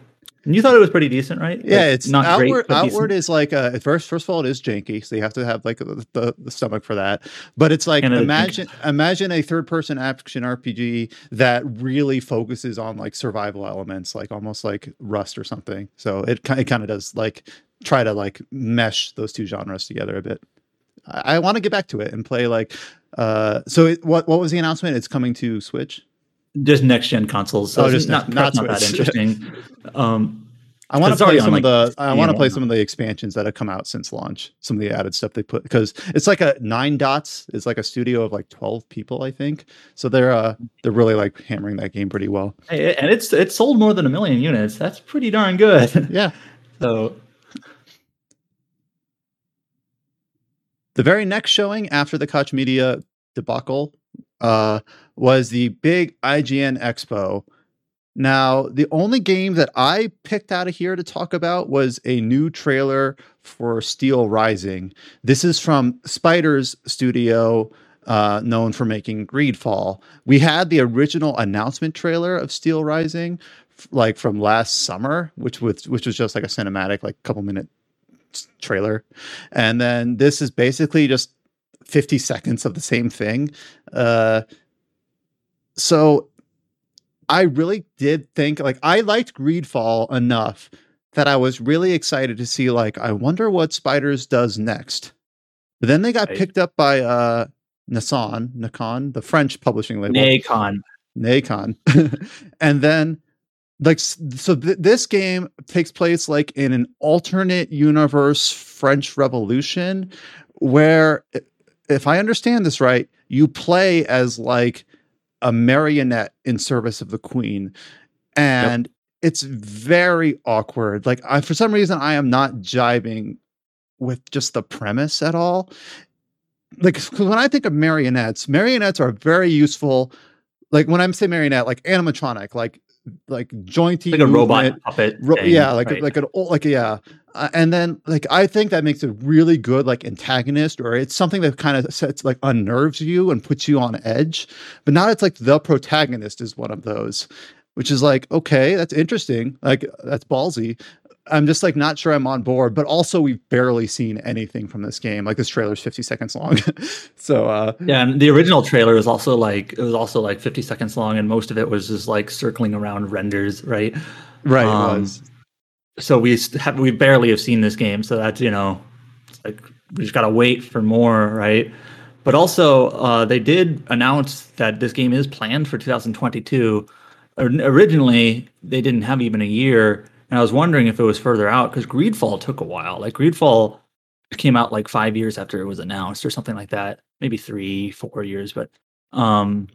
Speaker 2: and you thought it was pretty decent, right?
Speaker 1: Yeah,
Speaker 2: Like,
Speaker 1: it's not outward.
Speaker 2: great, but
Speaker 1: outward
Speaker 2: decent.
Speaker 1: is like uh, first. First of all, it is janky, so you have to have like the, the, stomach for that. But it's like
Speaker 2: think-
Speaker 1: imagine imagine a third person action RPG that really focuses on like survival elements, like almost like Rust or something. So it kind it kind of does like try to like mesh those two genres together a bit. I, I want to get back to it and play like. Uh, so it, what what was the announcement? It's coming to Switch.
Speaker 2: just next gen consoles. So
Speaker 1: Oh,
Speaker 2: it's
Speaker 1: just
Speaker 2: not,
Speaker 1: not
Speaker 2: not, that interesting. um,
Speaker 1: I want to play some of the. I want to play some of the expansions that have come out since launch. Some of the added stuff they put because it's like a Nine Dots It's like a studio of like twelve people, I think. So they're uh they're really like hammering that game pretty well.
Speaker 2: hey, and it's it's sold more than a million units. That's pretty darn good.
Speaker 1: Yeah.
Speaker 2: so
Speaker 1: The very next showing after the Koch Media debacle uh, was the big IGN Expo. Now, the only game that I picked out of here to talk about was a new trailer for Steel Rising. This is from Spider's studio, uh, known for making Greedfall. We had the original announcement trailer of Steel Rising, f- like from last summer, which was which was just like a cinematic, like couple minute trailer, and then this is basically just 50 seconds of the same thing. Uh, so I really did think like I liked Greedfall enough that I was really excited to see like I wonder what Spiders does next. But then they got
Speaker 2: Right.
Speaker 1: picked up by uh Nassan, Nacon, the French publishing label.
Speaker 2: Nacon.
Speaker 1: Nacon. and then like so th- this game takes place like in an alternate universe French Revolution where if I understand this right, you play as like a marionette in service of the queen and it's very awkward. Like I for some reason I am not jiving with just the premise at all. Like 'cause when I think of marionettes, marionettes are very useful like when I'm saying marionette, like animatronic, like like jointy,
Speaker 2: Like a robot puppet.
Speaker 1: ro-
Speaker 2: thing,
Speaker 1: yeah, like
Speaker 2: right?
Speaker 1: like an old, like yeah, uh, and then like I think that makes a really good like antagonist, or it's something that kind of sets like unnerves you and puts you on edge. But now it's like the protagonist is one of those, which is like okay, that's interesting, like that's ballsy. I'm just like not sure I'm on board, but also we've barely seen anything from this game. Like this trailer is 50 seconds long, so uh,
Speaker 2: Yeah, and the original trailer was also like it was also like 50 seconds long, and most of it was just like circling around renders, right?
Speaker 1: right,
Speaker 2: Um. So we have we barely have seen this game, so that's you know, it's like we just gotta wait for more, right? But also, uh, they did announce that this game is planned for 2022. Originally, they didn't have even a year, and I was wondering if it was further out because Greedfall took a while. Like Greedfall came out like five years after it was announced, or something like that, maybe three, four years, but um,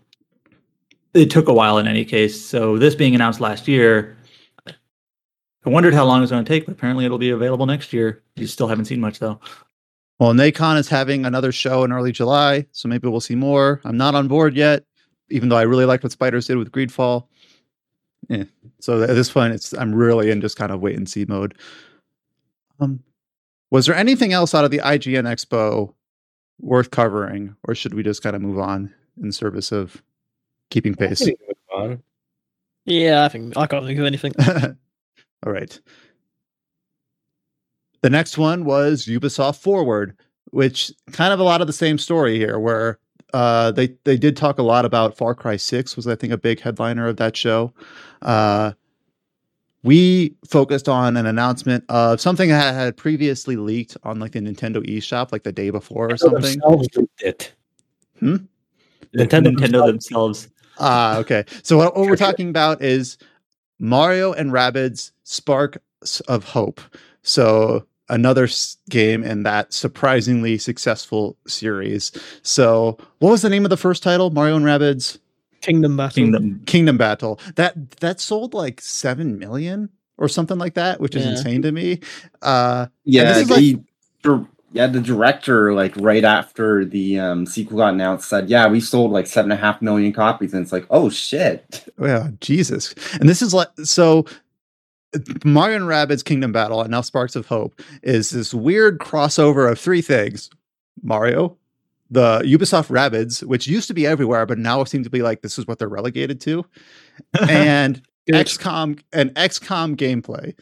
Speaker 2: it took a while in any case. So this being announced last year, I wondered how long it was going to take, but apparently it'll be available next year. You still haven't seen much though.
Speaker 1: Well, Nacon is having another show in early July, so maybe we'll see more. I'm not on board yet, even though I really liked what Spiders did with Greedfall. Yeah. So at this point, it's I'm really in just kind of wait and see mode. Um, was there anything else out of the IGN Expo worth covering, or should we just kind of move on in service of keeping pace?
Speaker 3: I think we can move on.
Speaker 6: Yeah, I think I can't think of anything.
Speaker 1: All right. The next one was Ubisoft Forward, which kind of a lot of the same story here, where uh, they they did talk a lot about Far Cry Six was I think a big headliner of that show. Uh, we focused on an announcement of something that had previously leaked on like the Nintendo eShop like the day before or
Speaker 3: Nintendo
Speaker 1: something.
Speaker 3: themselves leaked it.
Speaker 1: Hmm?
Speaker 3: Nintendo,
Speaker 2: Nintendo
Speaker 3: themselves-
Speaker 2: themselves.
Speaker 1: Ah, okay. So what, what we're talking about is Mario and Rabbids Sparks of Hope. So another game in that surprisingly successful series. So what was the name of the first title? Mario and Rabbids
Speaker 6: Kingdom Battle.
Speaker 2: Kingdom.
Speaker 1: Kingdom Battle. That that sold like 7 million or something like that, which is
Speaker 6: Yeah.
Speaker 1: insane to me. Uh
Speaker 5: Yeah,
Speaker 1: this is like-
Speaker 5: the, dir- yeah, the director, like right after the um, sequel got announced, said, "Yeah, we sold like seven and a half million copies," and it's like, "Oh shit!"
Speaker 1: Yeah, Jesus. And this is like so Mario and Rabbids Kingdom Battle and now Sparks of Hope is this weird crossover of three things. Mario, the Ubisoft Rabbids, which used to be everywhere, but now seem to be like this is what they're relegated to, and
Speaker 6: Good.
Speaker 1: XCOM and XCOM gameplay.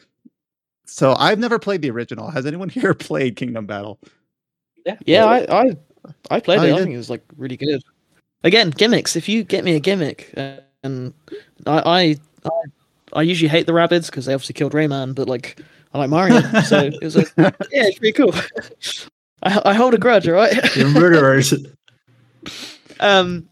Speaker 1: So I've never played the original. Has anyone here played Kingdom Battle?
Speaker 6: Yeah, I, I, I played
Speaker 1: Oh,
Speaker 6: it. I think it was like really good. Again, gimmicks. If you get me a gimmick, uh, and I, I, I, I usually hate the Rabbids because they obviously killed Rayman, but like I like Mario, so it was like, yeah, it's pretty cool. I, I hold a grudge, all right.
Speaker 2: You're murderers.
Speaker 6: Um,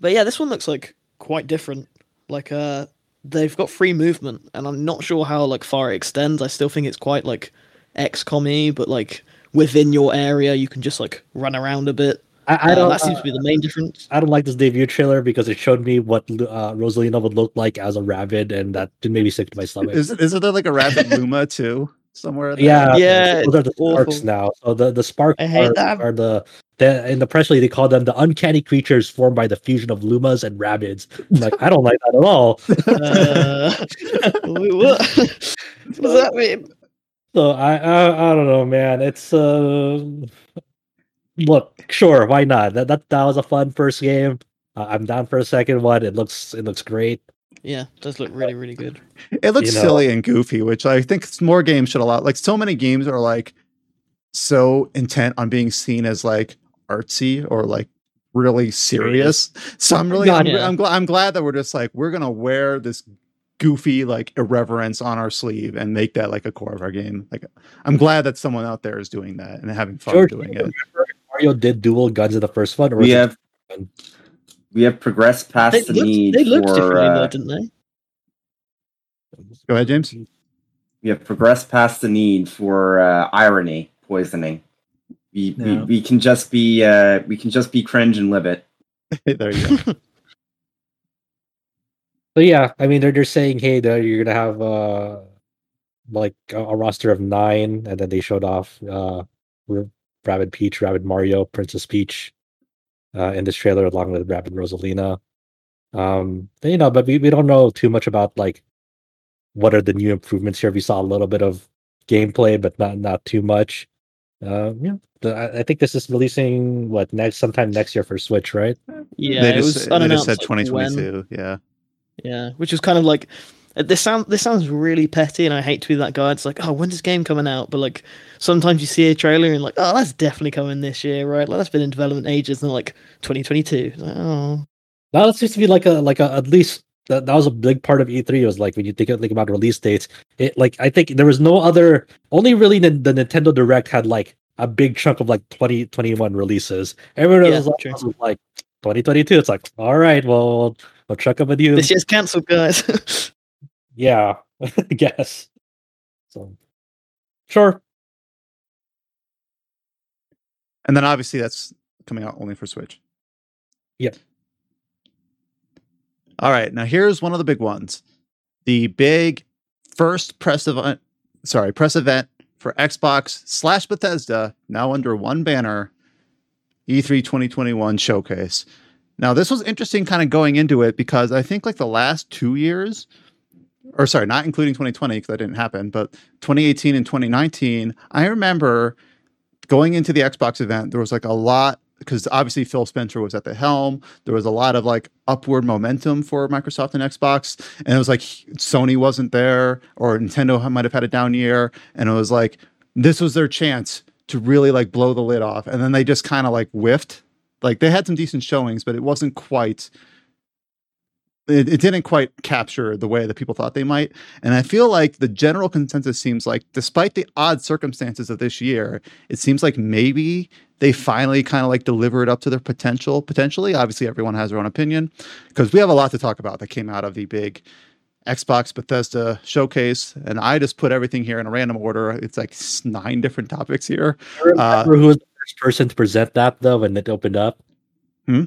Speaker 6: but yeah, this one looks like quite different. Like, uh, they've got free movement, and I'm not sure how like far it extends. I still think it's quite like XCOM-y, but like within your area, you can just like run around a bit.
Speaker 3: I, I
Speaker 6: Uh,
Speaker 3: don't.
Speaker 6: that seems to be the main difference.
Speaker 3: I don't like this debut trailer because it showed me what uh, Rosalina would look like as a rabbit, and that did maybe sick to my stomach.
Speaker 1: Is isn't there like a Rabbit Luma too somewhere? there?
Speaker 3: yeah,
Speaker 6: Yeah,
Speaker 3: those are the
Speaker 6: it's
Speaker 3: sparks
Speaker 6: awful.
Speaker 3: now. So the the sparks are, are the, the in the press release they call them the uncanny creatures formed by the fusion of lumas and Rabbids. I'm like I don't like that at all.
Speaker 6: Uh, what? what does that mean?
Speaker 3: So I, I I don't know, man. It's uh look, sure, why not? That that that was a fun first game. Uh, I'm down for a second one. It looks it looks great.
Speaker 6: Yeah, it does look really, really good.
Speaker 1: It looks
Speaker 3: You know-
Speaker 1: silly and goofy, which I think more games should allow. Like so many games are like so intent on being seen as like artsy or like really serious. So I'm really, I'm,
Speaker 6: Yeah.
Speaker 1: I'm, gl- I'm glad that we're just like we're gonna wear this goofy like irreverence on our sleeve and make that like a core of our game. Like I'm glad that someone out there is doing that and having fun
Speaker 3: George,
Speaker 1: doing
Speaker 3: do you
Speaker 1: it.
Speaker 3: Remember if Mario did dual guns in the first one, or
Speaker 5: We
Speaker 3: was it-
Speaker 5: have we have progressed past
Speaker 6: They
Speaker 5: the
Speaker 6: looked,
Speaker 5: need
Speaker 6: they looked
Speaker 5: for
Speaker 6: differently,
Speaker 5: uh,
Speaker 6: though, didn't they?
Speaker 1: Go ahead, James.
Speaker 5: we have progressed past the need for uh, irony poisoning. We, we we can just be uh, we can just be cringe and live it.
Speaker 1: there you go.
Speaker 3: So yeah, I mean they're they're saying, hey, you're gonna have uh like a, a roster of nine, and then they showed off uh R- Rabbid Peach, Rabbid Mario, Princess Peach, uh, in this trailer along with Rabbid Rosalina. Um, and, you know, but we, we don't know too much about like what are the new improvements here. We saw a little bit of gameplay, but not not too much. Uh, yeah, the, I, I think this is releasing what next sometime next year for Switch, right?
Speaker 6: Yeah,
Speaker 1: they
Speaker 6: it
Speaker 1: just,
Speaker 6: was
Speaker 1: they just
Speaker 6: unannounced.
Speaker 1: said
Speaker 6: like, when.
Speaker 1: 2022. Yeah.
Speaker 6: Yeah, which is kind of like Uh, this sound. This sounds really petty, and I hate to be that guy. It's like, oh, when's this game coming out? But like, sometimes you see a trailer and like, oh, that's definitely coming this year, right? Like that's been in development ages, and like 2022. Like, oh,
Speaker 3: it seems to be like a like a at least that, that was a big part of E3 was like when you think, think about release dates. It like I think there was no other only really the, the Nintendo Direct had like a big chunk of like 2021 releases. Everyone
Speaker 6: Yeah,
Speaker 3: else
Speaker 6: true.
Speaker 3: was like 2022. It's like all right, well we'll check up with you.
Speaker 6: this year's cancelled, guys.
Speaker 3: Yeah, I guess. So sure.
Speaker 1: And then obviously that's coming out only for Switch.
Speaker 3: Yep.
Speaker 1: All right. Now here's one of the big ones. The big first press event, sorry, press event for Xbox slash Bethesda, now under one banner, E E3 2021 showcase. Now this was interesting kind of going into it because I think like the last two years, or sorry, not including 2020 because that didn't happen, but 2018 and 2019, I remember going into the Xbox event, there was like a lot because obviously Phil Spencer was at the helm. There was a lot of like upward momentum for Microsoft and Xbox, and it was like Sony wasn't there or Nintendo might have had a down year, and it was like this was their chance to really like blow the lid off, and then they just kind of like whiffed. Like they had some decent showings, but it wasn't quite. It, it didn't quite capture the way that people thought they might. And I feel like the general consensus seems like, despite the odd circumstances of this year, it seems like maybe they finally kind of like deliver it up to their potential. Potentially, obviously, everyone has their own opinion because we have a lot to talk about that came out of the big Xbox Bethesda showcase, and I just put everything here in a random order. It's like nine different topics here. Uh,
Speaker 3: Remember who was the first person to present that though when it opened up?
Speaker 1: Hmm?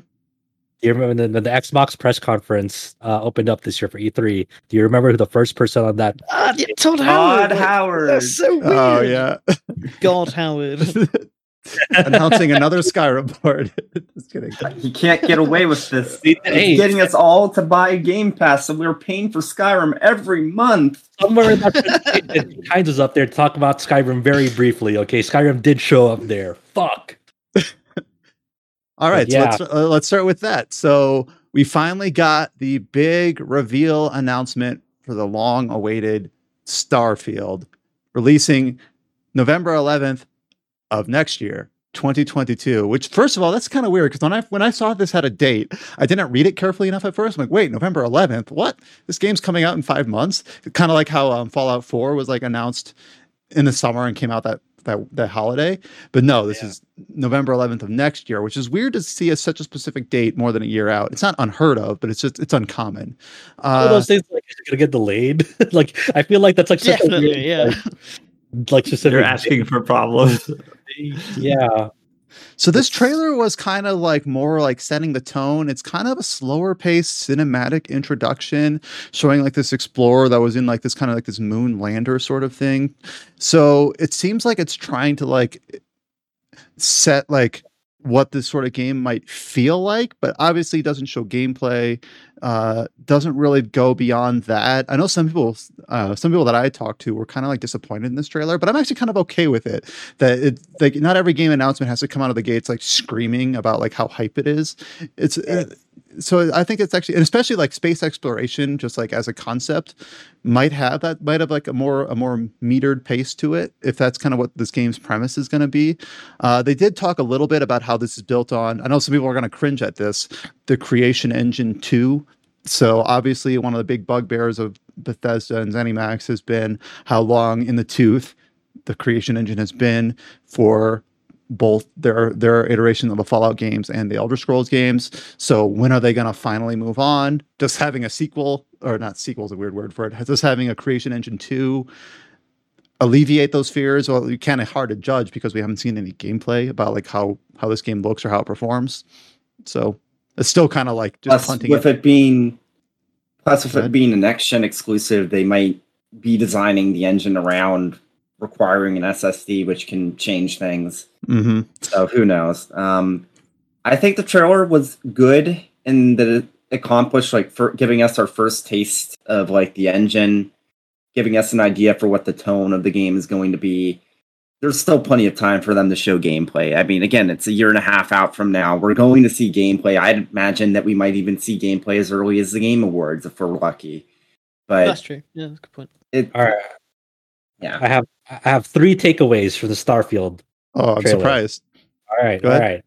Speaker 3: Do you remember when the, the Xbox press conference uh, opened up this year for E3? Do you remember who the first person on that?
Speaker 6: ah, yeah, Todd
Speaker 5: Todd
Speaker 6: Howard. like,
Speaker 5: Howard.
Speaker 6: That's so weird.
Speaker 1: Oh yeah,
Speaker 6: God Howard.
Speaker 1: announcing another Skyrim board. just kidding.
Speaker 5: He can't get away with this. He's getting us all to buy Game Pass, so we're paying for Skyrim every month.
Speaker 3: somewhere in that presentation, Kinds is up there to talk about Skyrim very briefly. Okay, Skyrim did show up there. Fuck.
Speaker 1: All right,
Speaker 3: Yeah.
Speaker 1: so let's uh, let's start with that. So we finally got the big reveal announcement for the long-awaited Starfield, releasing November 11th of next year, 2022. Which, first of all, that's kind of weird because when I when I saw this had a date, I didn't read it carefully enough at first. I'm like, wait, November 11th? What? This game's coming out in five months? Kind of like how um, Fallout 4 was like announced in the summer and came out that that that holiday. But no, this is November 11th of next year, which is weird to see as such a specific date more than a year out. It's not unheard of, but it's just it's uncommon.
Speaker 3: All
Speaker 1: Uh,
Speaker 3: those things like is it gonna get delayed? like I feel like that's like such a weird,
Speaker 6: yeah.
Speaker 3: like, like specific.
Speaker 2: You're asking for problems.
Speaker 3: Yeah.
Speaker 1: So this trailer was kind of like more like setting the tone. It's kind of a slower paced cinematic introduction, showing like this explorer that was in like this kind of like this moon lander sort of thing. So it seems like it's trying to like set like what this sort of game might feel like, but obviously doesn't show gameplay. Uh, doesn't really go beyond that. I know some people, uh, some people that I talked to were kind of like disappointed in this trailer, but I'm actually kind of okay with it. That it like not every game announcement has to come out of the gates like screaming about like how hype it is. It's uh, so I think it's actually, and especially like space exploration, just like as a concept, might have that might have like a more a more metered pace to it. If that's kind of what this game's premise is going to be, uh, they did talk a little bit about how this is built on. I know some people are going to cringe at this, the Creation Engine two. So obviously, one of the big bugbears of Bethesda and ZeniMax has been how long in the tooth the Creation Engine has been for both their their iteration of the Fallout games and the Elder Scrolls games. So when are they going to finally move on? Just having a sequel or not sequel is a weird word for it. Just having a Creation Engine two alleviate those fears. Well, it's kind of hard to judge because we haven't seen any gameplay about like how how this game looks or how it performs. So it's still kind of like just
Speaker 5: plus,
Speaker 1: hunting
Speaker 5: with
Speaker 1: it.
Speaker 5: it being plus with it being a next gen exclusive, they might be designing the engine around requiring an SSD, which can change things.
Speaker 1: hmm
Speaker 5: So who knows? Um, I think the trailer was good in that it accomplished like for giving us our first taste of like the engine, giving us an idea for what the tone of the game is going to be. There's still plenty of time for them to show gameplay. I mean, again, it's a year and a half out from now. We're going to see gameplay. I'd imagine that we might even see gameplay as early as the Game Awards if we're lucky. But
Speaker 6: That's true. Yeah, that's a good point.
Speaker 5: it,
Speaker 3: All right,
Speaker 5: yeah,
Speaker 3: I have I have three takeaways for the Starfield.
Speaker 1: Oh, I'm
Speaker 3: Trailer.
Speaker 1: surprised.
Speaker 3: All right,
Speaker 1: Go
Speaker 3: all
Speaker 1: ahead.
Speaker 3: right.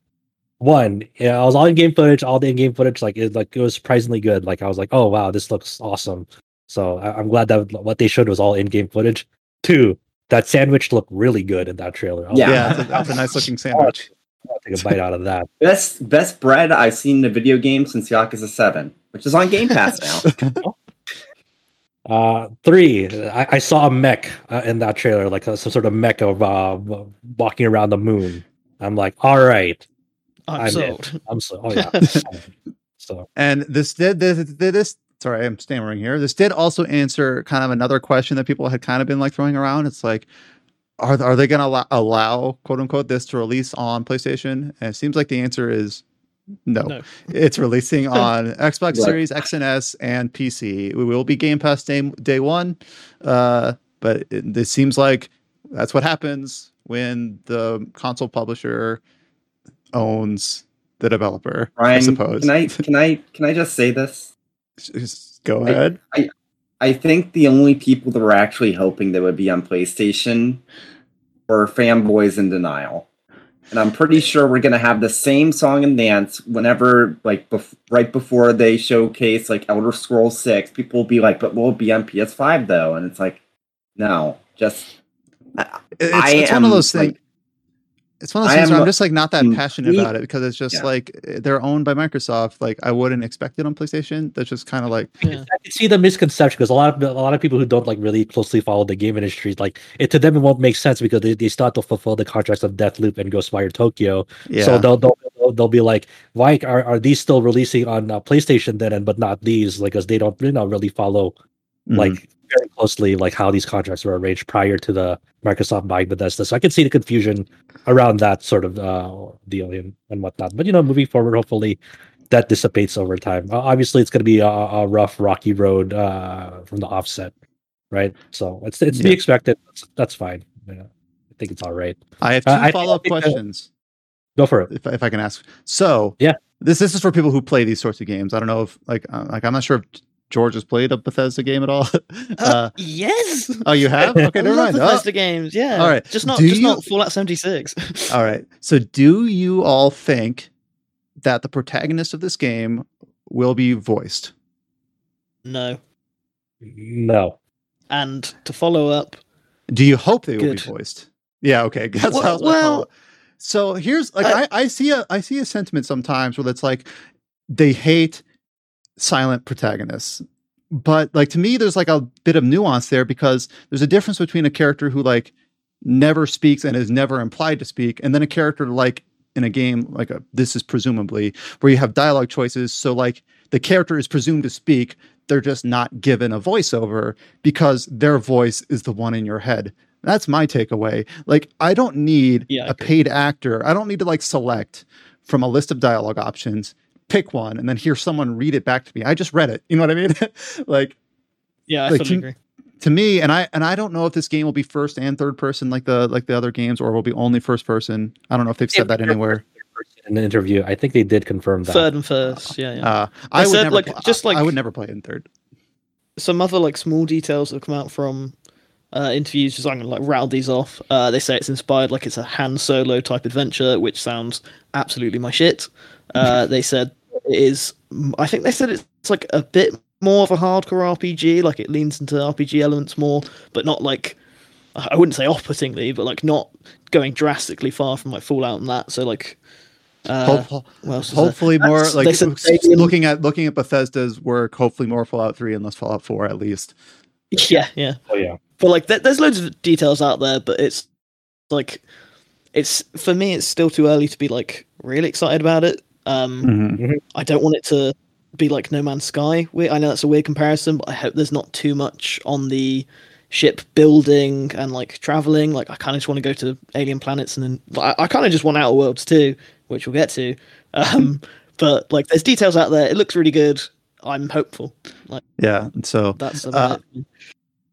Speaker 3: One, yeah, I was all in game footage, all the in-game footage. Like it, like it was surprisingly good. Like I was like, oh wow, this looks awesome. So I, I'm glad that what they showed was all in-game footage. Two, that sandwich looked really good in that trailer. I
Speaker 5: Yeah.
Speaker 3: like,
Speaker 1: Yeah, that's a, that's a nice looking oh, sandwich.
Speaker 3: I'll take a bite out of that.
Speaker 5: best best bread I've seen in a video game since Yakuza Seven, which is on Game Pass now.
Speaker 3: Oh, Uh, three, I, I saw a mech uh, in that trailer, like uh, some sort of mech of uh, walking around the moon. I'm like, all right,
Speaker 6: I'm,
Speaker 3: I'm in.
Speaker 6: sold.
Speaker 3: I'm so, oh yeah. so
Speaker 1: And this did this, did this sorry, I'm stammering here. This did also answer kind of another question that people had kind of been like throwing around. It's like, are are they going to allow, allow quote unquote this to release on PlayStation? And it seems like the answer is no.
Speaker 6: No.
Speaker 1: It's releasing on Xbox
Speaker 5: Right.
Speaker 1: Series X and S and PC. It will be Game Pass day day one, uh, but it, it seems like that's what happens when the console publisher owns the developer. I suppose.
Speaker 5: can I can I can I just say this?
Speaker 1: Just go
Speaker 5: I-
Speaker 1: ahead.
Speaker 5: I think the only people that were actually hoping that would be on PlayStation were fanboys in denial. And I'm pretty sure we're gonna have the same song and dance whenever, like, bef- right before they showcase like Elder Scrolls Six. People will be like, "But will it be on PS5 though?" And it's like, no, just
Speaker 1: It's,
Speaker 5: I
Speaker 1: it's one
Speaker 5: am,
Speaker 1: of those things.
Speaker 5: like-
Speaker 1: it's one of those
Speaker 5: I
Speaker 1: things where I'm just like not that passionate about it because it's just
Speaker 5: Yeah.
Speaker 1: like they're owned by Microsoft. Like I wouldn't expect it on PlayStation. That's just kind of like
Speaker 6: Yeah.
Speaker 3: I can see the misconception because a lot of a lot of people who don't like really closely follow the game industry, like it to them it won't make sense because they, they still have to fulfill the contracts of Deathloop and Ghostwire Tokyo.
Speaker 1: yeah.
Speaker 3: So they'll, they'll they'll they'll be like, why are, are these still releasing on uh, PlayStation then, and but not these? Like, because they don't you know really follow
Speaker 1: Mhm.
Speaker 3: like very closely like how these contracts were arranged prior to the Microsoft buying Bethesda. So I can see the confusion around that sort of uh, deal and, and whatnot. But you know, moving forward, hopefully that dissipates over time. Uh, obviously, it's going to be a, a rough, rocky road uh, from the offset, right? So it's it's to be expected. That's, that's fine. Yeah, I think it's all right.
Speaker 1: I have two
Speaker 3: Uh, I- I
Speaker 1: follow up
Speaker 3: that-
Speaker 1: questions.
Speaker 3: Go for it.
Speaker 1: if, if I can ask. So
Speaker 3: Yeah.
Speaker 1: this this is for people who play these sorts of games. I don't know if like uh, like I'm not sure if George has played a Bethesda game at all. uh,
Speaker 6: yes.
Speaker 1: oh, you have? Okay,
Speaker 6: I
Speaker 1: never
Speaker 6: love
Speaker 1: mind. Oh,
Speaker 6: Bethesda games. Yeah.
Speaker 1: all right.
Speaker 6: Just not
Speaker 1: Do
Speaker 6: just
Speaker 1: you-
Speaker 6: not Fallout 76.
Speaker 1: all right. So do you all think that the protagonist of this game will be voiced?
Speaker 6: no.
Speaker 3: No.
Speaker 6: And to follow up,
Speaker 1: Do you hope they will be voiced? Yeah. Okay. That's
Speaker 6: Well-
Speaker 1: how- that's
Speaker 6: well,
Speaker 1: so here's like
Speaker 6: I-
Speaker 1: I, I see a I see a sentiment sometimes where it's like they hate silent protagonists. But like to me, there's like a bit of nuance there because there's a difference between a character who like never speaks and is never implied to speak, and then a character like in a game like a this is presumably where you have dialogue choices. So like the character is presumed to speak, they're just not given a voiceover because their voice is the one in your head. That's my takeaway. Like I don't need
Speaker 6: Yeah, I
Speaker 1: a paid actor. I don't need to like select from a list of dialogue options, pick one, and then hear someone read it back to me. I just read it. You know what I mean? like
Speaker 6: yeah, I
Speaker 1: Like,
Speaker 6: fully
Speaker 1: to-
Speaker 6: agree.
Speaker 1: to me, and I and I don't know if this game will be first and third person like the like the other games, or will be only first person. I don't know if they've said that anywhere.
Speaker 3: in the interview. I think they did confirm that.
Speaker 6: Third and first, yeah, yeah.
Speaker 1: Uh, I
Speaker 6: They
Speaker 1: would
Speaker 6: said,
Speaker 1: never
Speaker 6: like,
Speaker 1: pl-
Speaker 6: just
Speaker 1: I- I would never play in third.
Speaker 6: some other like small details that have come out from uh, interviews. Just I'm gonna like rattle these off. Uh, they say it's inspired like it's a Han Solo type adventure, which sounds absolutely my shit. Uh, they said it is. I think they said it's like a bit more of a hardcore RPG. Like it leans into RPG elements more, but not like I wouldn't say off-puttingly, but like not going drastically far from like Fallout and that. So like. Uh,
Speaker 1: Hope-
Speaker 6: what else is there?
Speaker 1: hopefully more like
Speaker 6: they said
Speaker 1: looking at looking at Bethesda's work. Hopefully more Fallout Three and less Fallout Four at least.
Speaker 6: Yeah, yeah.
Speaker 3: Oh yeah.
Speaker 6: but like there, there's loads of details out there but it's like it's for me it's still too early to be like really excited about it um
Speaker 1: Mm-hmm.
Speaker 6: i don't want it to be like no man's sky. I know that's a weird comparison but i hope there's not too much on the ship building and like traveling. Like i kind of just want to go to alien planets and then i, I kind of just want outer worlds too which we'll get to. Um but like there's details out there. It looks really good. I'm hopeful. Like
Speaker 1: Yeah, so
Speaker 6: that's about
Speaker 1: Uh,
Speaker 6: it.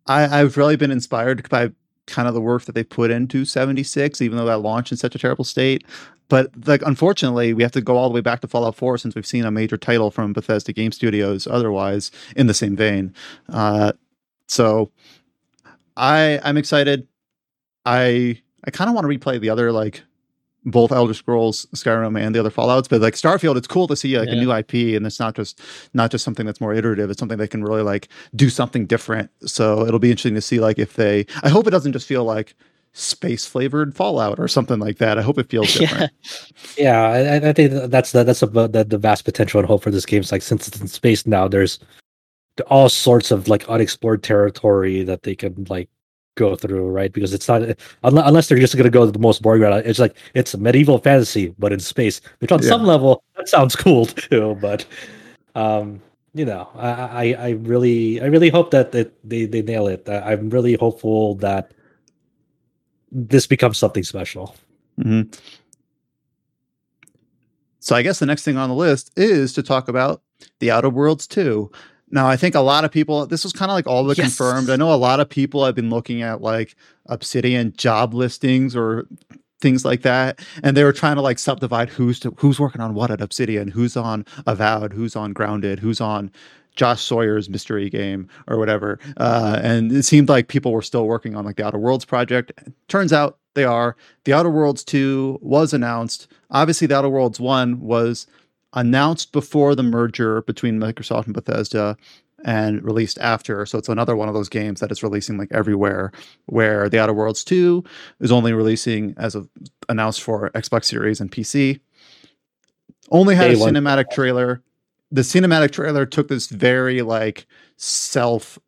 Speaker 1: I, I've really been inspired by kind of the work that they put into 76, even though that launched in such a terrible state. But like, unfortunately, we have to go all the way back to Fallout 4 since we've seen a major title from Bethesda Game Studios. Otherwise, in the same vein, uh, so I I'm excited. I I kind of want to replay the other like both Elder Scrolls, Skyrim, and the other Fallout's. But like Starfield, it's cool to see like a new IP, and it's not just not just something that's more iterative. It's something that can really like do something different. So it'll be interesting to see like if they. I hope it doesn't just feel like space flavored Fallout or something like that. I hope it feels
Speaker 6: yeah
Speaker 1: different.
Speaker 3: Yeah, I, I- I think that's the, that's about the, the vast potential and hope for this game. It's like since it's in space now, there's all sorts of like unexplored territory that they can like go through, right? Because it's not unless, they're just gonna go to the most boring route. It's like it's medieval fantasy, but in space. Which on
Speaker 1: Yeah.
Speaker 3: some level that sounds cool too, but um, you know, I, I I really I really hope that, that they they nail it. I'm really hopeful that this becomes something special.
Speaker 1: hmm So I guess the next thing on the list is to talk about the Outer Worlds 2. Now I think a lot of people this was kind of like all the
Speaker 6: Yes.
Speaker 1: confirmed. I know a lot of people have been looking at like Obsidian job listings or things like that and they were trying to like subdivide who's to, who's working on what at Obsidian, who's on Avowed, who's on Grounded, who's on Josh Sawyer's mystery game or whatever. Uh, and it seemed like people were still working on like the Outer Worlds project. Turns out they are. The Outer Worlds 2 was announced. Obviously, the Outer Worlds 1 was announced before the merger between Microsoft and Bethesda and released after. So it's another one of those games that is releasing like everywhere, where the Outer Worlds 2 is only releasing as of announced for Xbox Series and PC. Only had
Speaker 3: Day
Speaker 1: a
Speaker 3: one.
Speaker 1: cinematic trailer. The cinematic trailer took this very like self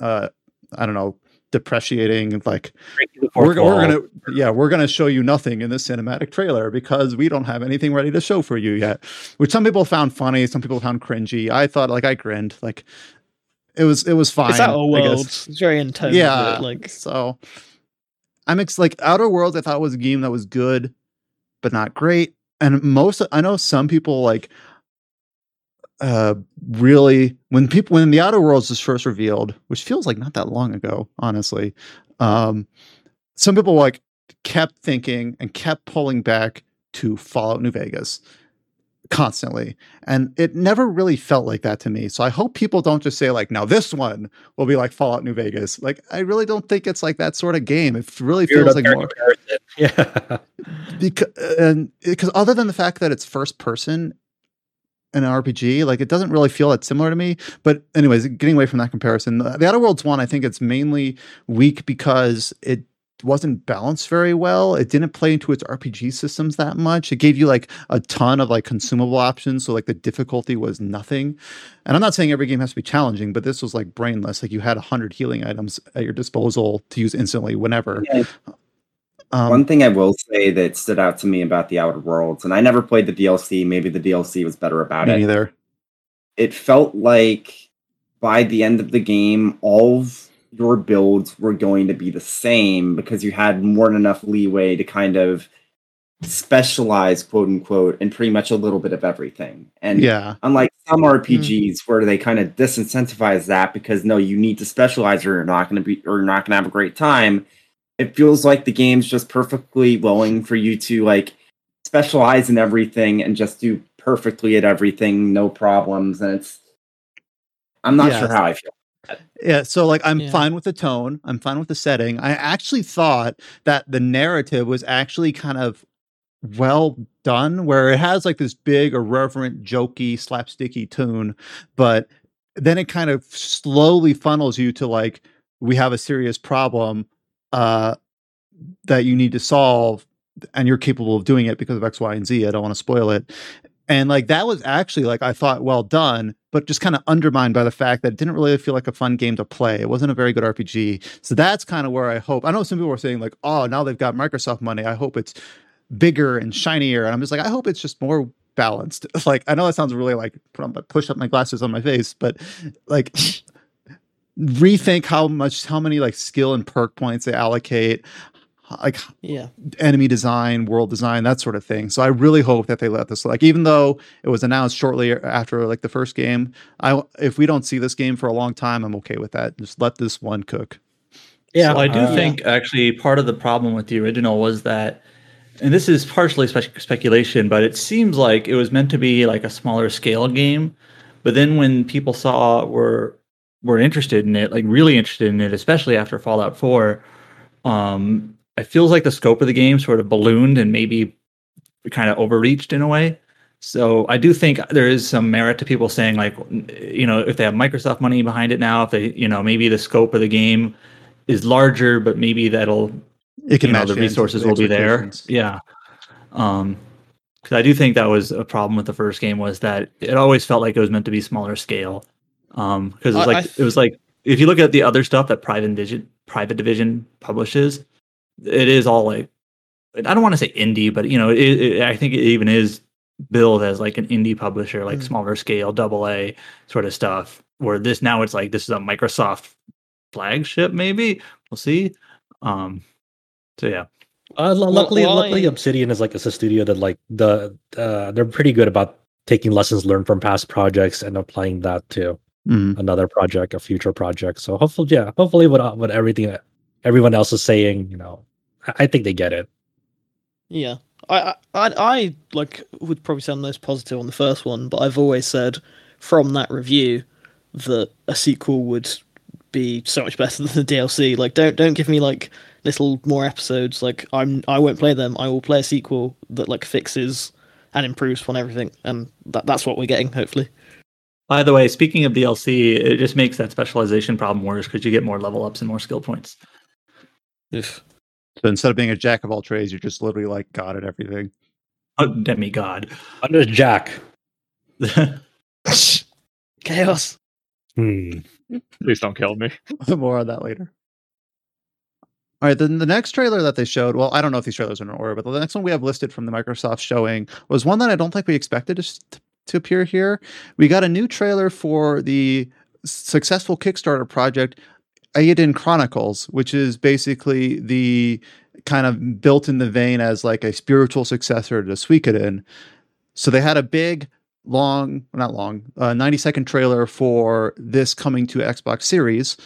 Speaker 1: uh I don't know, depreciating like we're, we're gonna yeah we're gonna show you nothing in the cinematic trailer because we don't have anything ready to show for you yet which some people found funny some people found cringy. I thought like i grinned like it was it was fine
Speaker 6: it's outer
Speaker 1: I guess.
Speaker 6: worlds it's very in tone
Speaker 1: yeah
Speaker 6: yeah like
Speaker 1: so i'm ex- like outer worlds i thought was a game that was good but not great and most i know some people like uh really when people when the outer worlds was first revealed which feels like not that long ago honestly um some people like kept thinking and kept pulling back to fallout new vegas constantly and it never really felt like that to me. So i hope people don't just say like now this one will be like fallout new vegas. Like i really don't think it's like that sort of game. It really feels like more
Speaker 3: yeah.
Speaker 1: because and because other than the fact that it's first person in an RPG, like it doesn't really feel that similar to me. But anyways, getting away from that comparison, the, Outer Worlds one, I think it's mainly weak because it wasn't balanced very well. It didn't play into its RPG systems that much. It gave you like a ton of like consumable options, so like the difficulty was nothing. And I'm not saying every game has to be challenging, but this was like brainless. Like you had a hundred healing items at your disposal to use instantly whenever.
Speaker 5: Yeah.
Speaker 1: Um,
Speaker 5: One thing I will say that stood out to me about the Outer Worlds, and I never played the DLC. Maybe the DLC was better about it.
Speaker 1: neither.
Speaker 5: It felt like by the end of the game, all of your builds were going to be the same because you had more than enough leeway to kind of specialize, quote unquote, in pretty much a little bit of everything. And
Speaker 1: Yeah.
Speaker 5: unlike some RPGs where they kind of disincentivize that because no, you need to specialize or you're not going to be or you're not going to have a great time. It feels like the game's just perfectly willing for you to like specialize in everything and just do perfectly at everything, no problems. And it's, I'm not
Speaker 1: Yeah.
Speaker 5: sure how I feel.
Speaker 1: Yeah, so like I'm
Speaker 6: Yeah.
Speaker 1: fine with the tone, I'm fine with the setting. I actually thought that the narrative was actually kind of well done where it has like this big irreverent jokey slapsticky tune but then it kind of slowly funnels you to like we have a serious problem uh that you need to solve and you're capable of doing it because of x y and z i don't want to spoil it. And like that was actually like i thought well done but just kind of undermined by the fact that it didn't really feel like a fun game to play. It wasn't a very good rpg so that's kind of where i hope i know some people were saying like oh now they've got microsoft money. I hope it's bigger and shinier. And i'm just like i hope it's just more balanced. Like i know that sounds really like I'm gonna push up my glasses on my face but like rethink how much how many like skill and perk points they allocate like
Speaker 6: Yeah.
Speaker 1: enemy design, world design, that sort of thing. So I really hope that they let this like even though it was announced shortly after like the first game, I if we don't see this game for a long time, I'm okay with that. Just let this one cook.
Speaker 3: Yeah,
Speaker 2: Well, I do
Speaker 3: uh,
Speaker 2: think actually part of the problem with the original was that, and this is partially spe- speculation, but it seems like it was meant to be like a smaller scale game. But then when people saw were were interested in it, like really interested in it, especially after Fallout Four, um, it feels like the scope of the game sort of ballooned and maybe kind of overreached in a way. So I do think there is some merit to people saying like, you know, if they have Microsoft money behind it now, if they, you know, maybe the scope of the game is larger, but maybe that'll
Speaker 1: It can
Speaker 2: you know, the resources will be there. Yeah. Um, because I do think that was a problem with the first game was that it always felt like it was meant to be smaller scale. Um, because it was like
Speaker 6: I
Speaker 2: it was like if you look at the other stuff that Private Division Private Division publishes, it is all like I don't want to say indie, but you know, it, it, I think it even is billed as like an indie publisher, like
Speaker 6: Mm.
Speaker 2: smaller scale, double A sort of stuff. Where this now it's like this is a Microsoft flagship, maybe we'll see. Um, so yeah,
Speaker 3: Uh, lu- luckily,
Speaker 6: well,
Speaker 3: luckily,
Speaker 6: I-
Speaker 3: Obsidian is like it's a studio that like the uh, they're pretty good about taking lessons learned from past projects and applying that to
Speaker 1: Mhm.
Speaker 3: another project, a future project. So hopefully, yeah, hopefully, what what everything that everyone else is saying, you know, I, I think they get it.
Speaker 6: Yeah, I, I, I, I like would probably sound most positive on the first one, but I've always said from that review that a sequel would be so much better than the DLC. Like, don't don't give me like little more episodes. Like, I'm I won't play them. I will play a sequel that like fixes and improves upon everything, and that that's what we're getting. Hopefully,
Speaker 2: By the way, speaking of DLC, it just makes that specialization problem worse because you get more level ups and more skill points.
Speaker 6: Oof.
Speaker 1: So instead of being a jack of all trades, you're just literally like god at everything.
Speaker 2: Oh, demigod.
Speaker 3: I'm just Jack.
Speaker 6: chaos.
Speaker 3: Hmm.
Speaker 4: Please don't kill me.
Speaker 1: More on that later. All right, then the next trailer that they showed, well, I don't know if these trailers are in order, but the next one we have listed from the Microsoft showing was one that I don't think we expected to, s- to appear here. We got a new trailer for the successful Kickstarter project, Eiyuden Chronicles, which is basically the kind of built in the vein as like a spiritual successor to Suikoden. So they had a big, long, not long, uh, 90 second trailer for this coming to Xbox Series,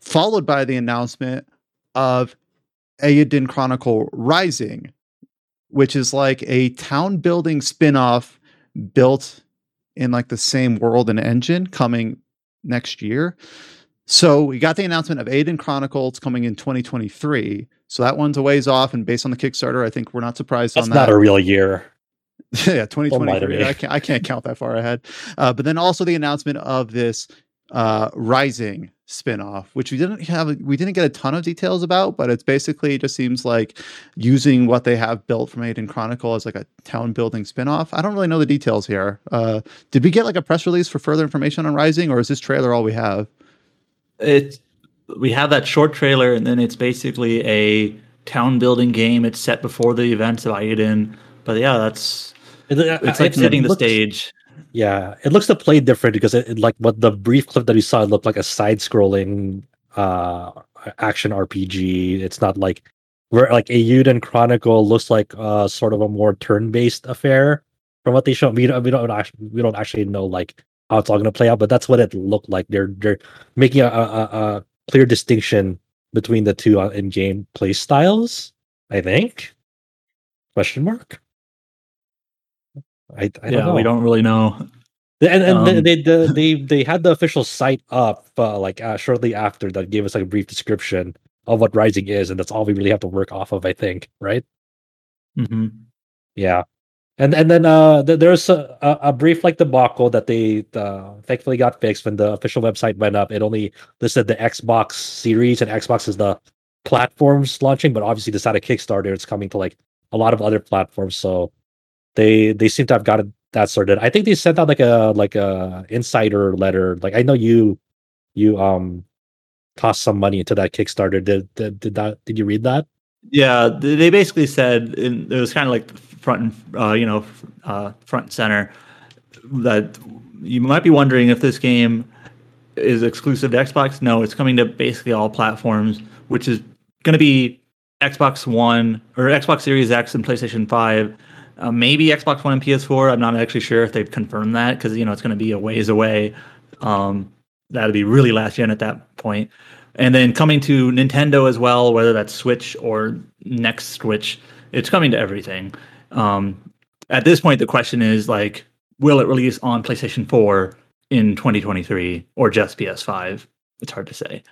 Speaker 1: followed by the announcement of Eiyuden Chronicle Rising, which is like a town building spin-off built in like the same world and engine coming next year. So we got the announcement of Eiyuden Chronicles coming in 2023. So that one's a ways off, and based on the Kickstarter, I think we're not surprised
Speaker 3: That's
Speaker 1: on that.
Speaker 3: That's not a real year.
Speaker 1: yeah,
Speaker 3: Don't lie to
Speaker 1: 2023. I can't, I can't count that far ahead. Uh, but then also the announcement of this uh, Rising spinoff, which we didn't have, we didn't get a ton of details about, but it's basically just seems like using what they have built from Eiyuden Chronicle as like a town building spinoff. I don't really know the details here. Uh, did we get like a press release for further information on Rising, or is this trailer all we have?
Speaker 2: It we have that short trailer, and then it's basically a town building game. It's set before the events of Eiyuden. But yeah, that's it's
Speaker 3: it-
Speaker 2: like
Speaker 3: it
Speaker 2: setting the
Speaker 3: looks-
Speaker 2: stage.
Speaker 3: Yeah, it looks to play different because it, it- like what the brief clip that we saw looked like a side-scrolling uh action RPG. It's not like where like a Eiyuden Chronicle looks like uh sort of a more turn-based affair from what they show. We don't we don't actually we don't actually know like how it's all gonna play out, but that's what it looked like. They're they're making a, a, a clear distinction between the two uh, in-game play styles. I think. Question mark. I, I don't
Speaker 2: yeah,
Speaker 3: know.
Speaker 2: we don't really know.
Speaker 3: And, and they,
Speaker 2: Um,
Speaker 3: they, they they they had the official site up uh, like uh, shortly after that gave us like a brief description of what Rising is, and that's all we really have to work off of. I think, right?
Speaker 2: hmm
Speaker 3: Yeah, and and then uh, th- there's a, a, a brief like debacle that they uh, thankfully got fixed when the official website went up. It only listed the Xbox Series and Xbox is the platforms launching, but obviously this had a Kickstarter. It's coming to like a lot of other platforms, so they they seem to have gotten that sorted. I think they sent out like a like a insider letter. Like I know you you um tossed some money into that Kickstarter. Did did, did that did you read that?
Speaker 2: Yeah, they basically said in, it was kind of like front and uh, you know uh, front center that you might be wondering if this game is exclusive to Xbox. No, it's coming to basically all platforms, which is going to be Xbox One or Xbox Series X and PlayStation Five. Uh, maybe Xbox One and PS4. I'm not actually sure if they've confirmed that because you know it's going to be a ways away. Um, that'd be really last gen at that point. And then coming to Nintendo as well, whether that's Switch or next Switch, it's coming to everything. Um, at this point, the question is like, will it release on PlayStation 4 in 2023 or just PS5? It's hard to say.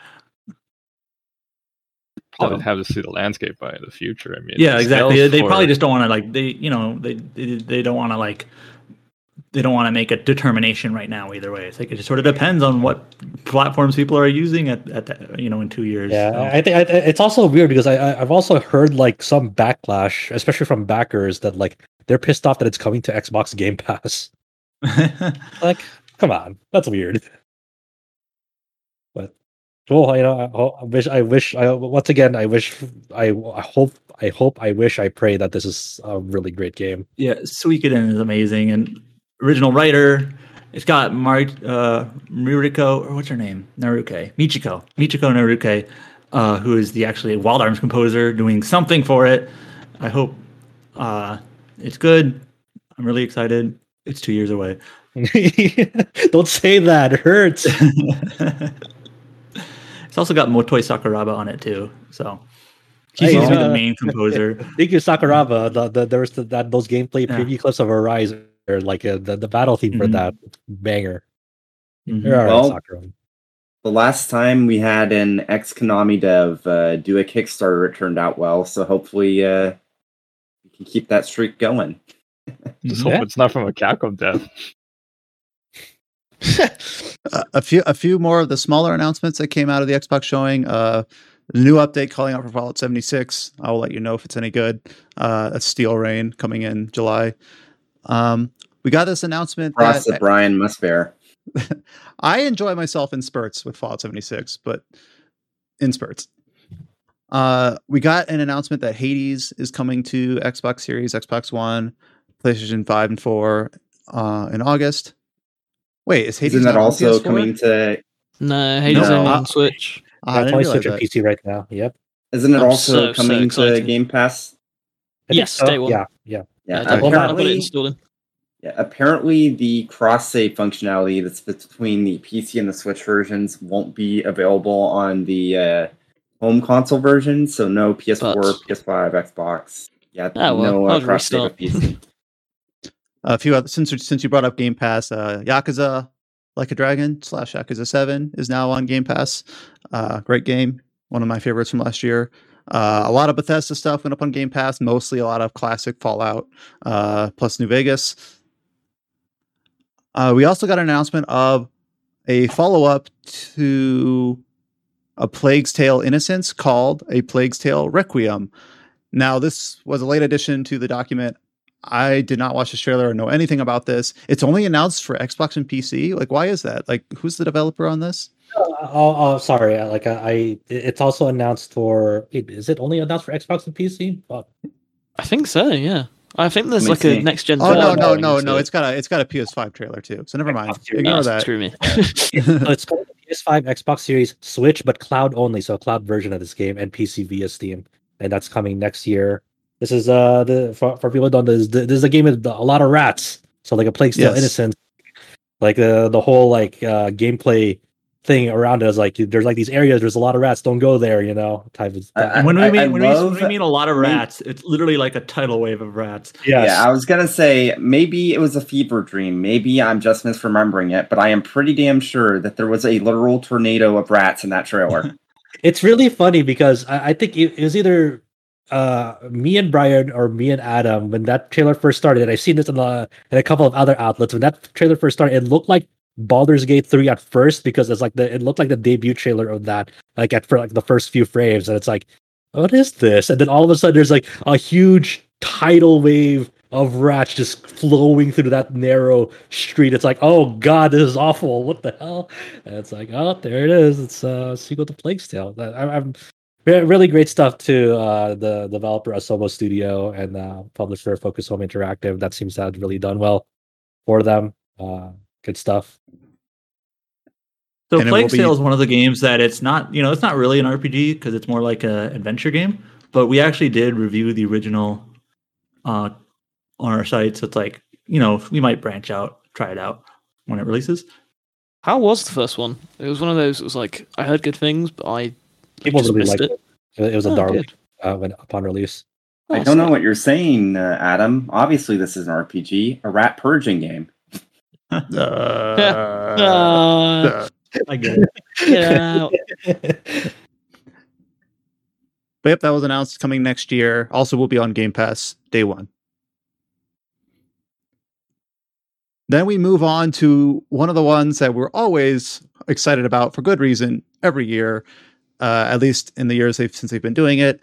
Speaker 4: Probably
Speaker 2: So-
Speaker 4: have to see the landscape by the future. I mean,
Speaker 2: yeah,
Speaker 4: the
Speaker 2: exactly.
Speaker 4: sales
Speaker 2: They
Speaker 4: for-
Speaker 2: probably just don't want to like they, you know, they they, they don't want to like they don't want to make a determination right now either way. It's like it just sort of depends on what platforms people are using at at the, you know in two years.
Speaker 3: Yeah,
Speaker 2: So-
Speaker 3: I think I, it's also weird because I, I I've also heard like some backlash, especially from backers, that like they're pissed off that it's coming to Xbox Game Pass. Like, come on, that's weird. Well, you know, I, I wish I wish I once again I wish I, I hope I hope I wish I pray that this is a really great game.
Speaker 2: Yeah, Suikoden is amazing and original writer. It's got Mari uh, Muriko or what's her name? Naruke Michiko Michiko Naruke, uh, who is the actually Wild Arms composer, doing something for it. I hope uh, it's good. I'm really excited. It's two years away.
Speaker 3: Don't say that. It hurts.
Speaker 2: it's also got Motoi Sakuraba on it too, so he
Speaker 3: Hey,
Speaker 2: seems to be
Speaker 3: uh,
Speaker 2: the main composer.
Speaker 3: Thank you, Sakuraba. The, the, there was the, that those gameplay
Speaker 2: Yeah.
Speaker 3: preview clips of Horizon, or like uh, the the battle theme for
Speaker 2: Mhm.
Speaker 3: that banger.
Speaker 2: Mhm.
Speaker 3: You're all right,
Speaker 5: Well,
Speaker 3: Sakuraba.
Speaker 5: The last time we had an ex Konami dev uh, do a Kickstarter, it turned out well. So hopefully, uh, we can keep that streak going.
Speaker 4: Just
Speaker 3: Yeah.
Speaker 4: hope it's not from a Capcom dev.
Speaker 1: Uh, a few a few more of the smaller announcements that came out of the Xbox showing. Uh, the new update calling out for Fallout 76. I will let you know if it's any good. Uh, that's Steel Reign coming in July. Um, we got this announcement
Speaker 5: Cross
Speaker 1: that
Speaker 5: that Brian must bear.
Speaker 1: I enjoy myself in spurts with Fallout 76, but in spurts. Uh, we got an announcement that Hades is coming to Xbox Series, Xbox One, PlayStation 5 and 4 uh, in August. Wait, is Hades
Speaker 5: Isn't that also
Speaker 1: PS4?
Speaker 5: coming to?
Speaker 6: No, Hades
Speaker 5: No.
Speaker 6: only
Speaker 1: Uh,
Speaker 6: on Switch.
Speaker 1: Ah, I
Speaker 3: Yeah, it's
Speaker 1: didn't
Speaker 3: only
Speaker 1: realize
Speaker 3: Switch and
Speaker 1: that.
Speaker 3: PC right now. Yep.
Speaker 5: Isn't it
Speaker 6: I'm
Speaker 5: also
Speaker 6: so, so
Speaker 5: coming to
Speaker 6: excited.
Speaker 5: Game Pass?
Speaker 6: Yes,
Speaker 3: so.
Speaker 6: day one.
Speaker 3: Yeah, yeah.
Speaker 5: Yeah,
Speaker 6: Yeah, I
Speaker 5: apparently, yeah, apparently the cross save functionality that's between the PC and the Switch versions won't be available on the uh, home console version. So no PS4,
Speaker 6: But-
Speaker 5: PS5, Xbox. Yeah,
Speaker 6: Ah, well,
Speaker 5: no uh,
Speaker 6: I'll
Speaker 5: cross save of. PC.
Speaker 1: a few other since since you brought up Game Pass, uh, Yakuza Like a Dragon slash Yakuza Seven is now on Game Pass. Uh, great game, one of my favorites from last year. Uh, a lot of Bethesda stuff went up on Game Pass, mostly a lot of classic Fallout uh, plus New Vegas. Uh, we also got an announcement of a follow up to A Plague's Tale Innocence called A Plague's Tale Requiem. Now, this was a late addition to the document. I did not watch this trailer or know anything about this. It's only announced for Xbox and PC. Like, why is that? Like, who's the developer on this?
Speaker 3: Oh, oh, sorry. uh, Like I, I, it's also announced for. Is it only announced for Xbox and PC? Oh,
Speaker 6: I think so. Yeah, I think there's like
Speaker 5: me
Speaker 6: a next gen.
Speaker 1: Oh no, no, no, no!
Speaker 6: it.
Speaker 1: It's got a it's got a PS5 trailer too. So never mind.
Speaker 3: Xbox
Speaker 1: Ignore
Speaker 6: Oh,
Speaker 1: that.
Speaker 6: Screw me.
Speaker 3: it's called PS5, Xbox Series, Switch, but cloud only. So a cloud version of this game and PC via Steam, and that's coming next year. This is uh the for, for people who don't this, this is a game with a lot of rats. So like a Plague Tale
Speaker 1: Yes.
Speaker 3: Innocence, like the the whole like uh gameplay thing around it. It's like there's like these areas. There's a lot of rats. Don't go there. You know, type of.
Speaker 5: I-
Speaker 2: when we
Speaker 5: I-
Speaker 2: mean
Speaker 5: I
Speaker 2: when, we, when
Speaker 5: love-
Speaker 2: we mean a lot of
Speaker 5: I mean-
Speaker 2: rats, it's literally like a tidal wave of rats.
Speaker 3: yes.
Speaker 5: Yeah, I was gonna say maybe it was a fever dream. Maybe I'm just misremembering it, but I am pretty damn sure that there was a literal tornado of rats in that trailer.
Speaker 3: It's really funny because I, I think it, it was either uh me and Brian or me and Adam when that trailer first started. And I've seen this in, a in a couple of other outlets. When that trailer first started, it looked like Baldur's Gate 3 at first because it's like the it looked like the debut trailer of that, like at for like the first few frames, and it's like, what is this? And then all of a sudden there's like a huge tidal wave of rats just flowing through that narrow street. It's like, oh god, this is awful. What the hell? And it's like, oh, there it is. It's uh, a sequel to Plague's Tale. I, I'm re- really great stuff to uh, the developer Asobo Studio and uh, publisher Focus Home Interactive. That seems to have really done well for them. Uh, good stuff.
Speaker 2: So
Speaker 1: And it will be-
Speaker 2: is one of the games that it's not, you know, it's not really an RPG because it's more like a adventure game. But we actually did review the original uh, on our site, so it's like, you know, we might branch out, try it out when it releases.
Speaker 6: How was the first one? It was one of those. It was like I heard good things, but I
Speaker 3: People really
Speaker 6: missed
Speaker 3: liked
Speaker 6: it.
Speaker 3: it. It was a
Speaker 6: Oh,
Speaker 3: darling uh, when upon release.
Speaker 5: I
Speaker 6: Oh,
Speaker 5: don't know what you're saying, uh, Adam. Obviously, this is an RPG, a rat purging game.
Speaker 2: Uh,
Speaker 6: Uh,
Speaker 2: I get it.
Speaker 6: get out.
Speaker 1: But yep, that was announced coming next year. Also, will be on Game Pass day one. Then we move on to one of the ones that we're always excited about for good reason every year, uh, at least in the years they've, since they've been doing it.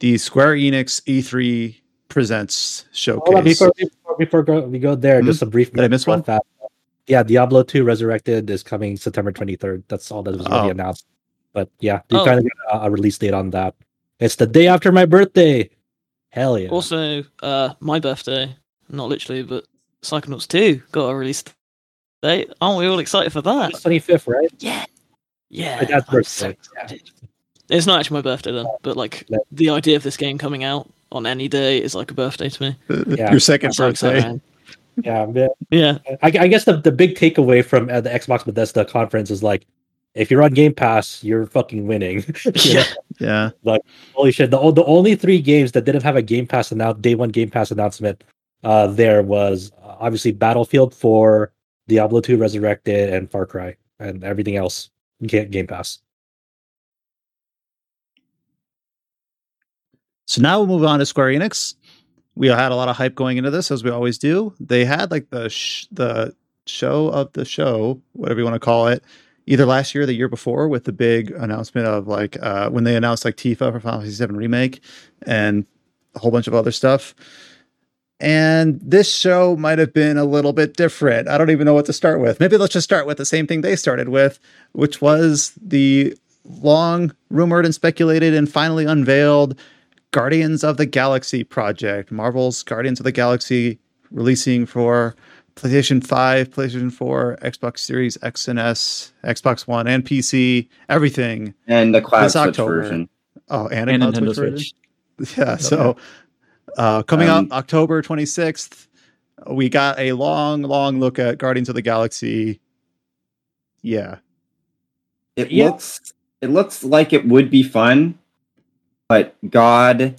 Speaker 1: The Square Enix E3 Presents
Speaker 3: Hold on,
Speaker 1: showcase.
Speaker 3: before, before, before go, we go there,
Speaker 1: Mhm.
Speaker 3: just a brief.
Speaker 1: Did I miss one?
Speaker 3: fast. Yeah, Diablo 2 Resurrected is coming September 23rd. That's all that was really
Speaker 1: Oh.
Speaker 3: announced. But yeah, you
Speaker 6: Oh.
Speaker 3: kind of got a, a release date on that. It's the day after my birthday. Hell yeah.
Speaker 6: Also, uh, my birthday, not literally, but Psychonauts 2 got a release date. Aren't we all excited for that?
Speaker 3: 25th, right?
Speaker 6: Yeah. Yeah.
Speaker 3: My dad's
Speaker 6: I'm so
Speaker 3: birthday, yeah.
Speaker 6: It's not actually my birthday then, but like
Speaker 3: No.
Speaker 6: the idea of this game coming out on any day is like a birthday to me.
Speaker 3: Yeah.
Speaker 1: Your second
Speaker 6: That's how
Speaker 1: birthday.
Speaker 6: am.
Speaker 3: Yeah, man.
Speaker 6: Yeah.
Speaker 3: I, I guess the, the big takeaway from uh, the Xbox Bethesda conference is like, if you're on Game Pass, you're fucking winning. You know?
Speaker 6: Yeah.
Speaker 1: Like
Speaker 3: Holy shit! The the only three games that didn't have a Game Pass announce day one Game Pass announcement, uh, there was uh, obviously Battlefield 4, Diablo 2 Resurrected, and Far Cry, and everything else Ga- Game Pass.
Speaker 1: So now we'll move on to Square Enix. We had a lot of hype going into this, as we always do. They had like the sh- the show of the show, whatever you want to call it, either last year or the year before, with the big announcement of like uh, when they announced like Tifa for Final Fantasy VII Remake and a whole bunch of other stuff. And this show might have been a little bit different. I don't even know what to start with. Maybe let's just start with the same thing they started with, which was the long rumored and speculated and finally unveiled Guardians of the Galaxy project, Marvel's Guardians of the Galaxy, releasing for PlayStation 5, PlayStation 4, Xbox Series X and S, Xbox One, and PC, everything.
Speaker 5: And the cloud
Speaker 1: This
Speaker 5: switch
Speaker 1: October.
Speaker 5: version.
Speaker 1: Oh, and, a
Speaker 2: And
Speaker 1: cloud
Speaker 2: Nintendo
Speaker 1: version?
Speaker 2: Switch.
Speaker 1: Yeah, so uh, coming
Speaker 5: Um,
Speaker 1: up October 26th, we got a long, long look at Guardians of the Galaxy. Yeah.
Speaker 5: It
Speaker 3: Yeah.
Speaker 5: looks it looks like it would be fun, but God,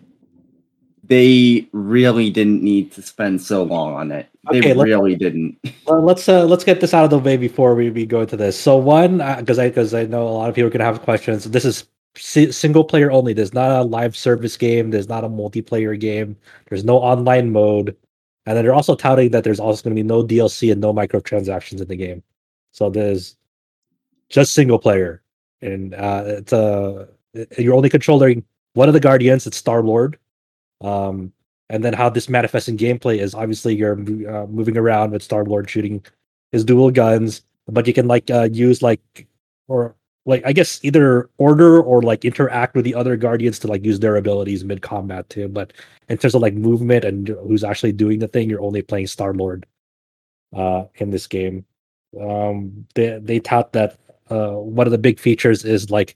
Speaker 5: they really didn't need to spend so long on it. They
Speaker 3: Okay, let's-
Speaker 5: really didn't.
Speaker 3: Well, let's uh, let's get this out of the way before we, we go into this. So one, because I because I know a lot of people are gonna have questions. This is si- single player only. There's not a live service game. There's not a multiplayer game. There's no online mode, and then they're also touting that there's also gonna be no DLC and no microtransactions in the game. So there's just single player, and uh, it's a you're only controlling one of the guardians. It's Star Lord. Um, and then how this manifests in gameplay is obviously you're uh, moving around with Star Lord shooting his dual guns, but you can like uh, use like or like I guess either order or like interact with the other guardians to like use their abilities mid combat too. But in terms of like movement and who's actually doing the thing, you're only playing Star Lord uh, in this game. Um, they they tout that uh, one of the big features is like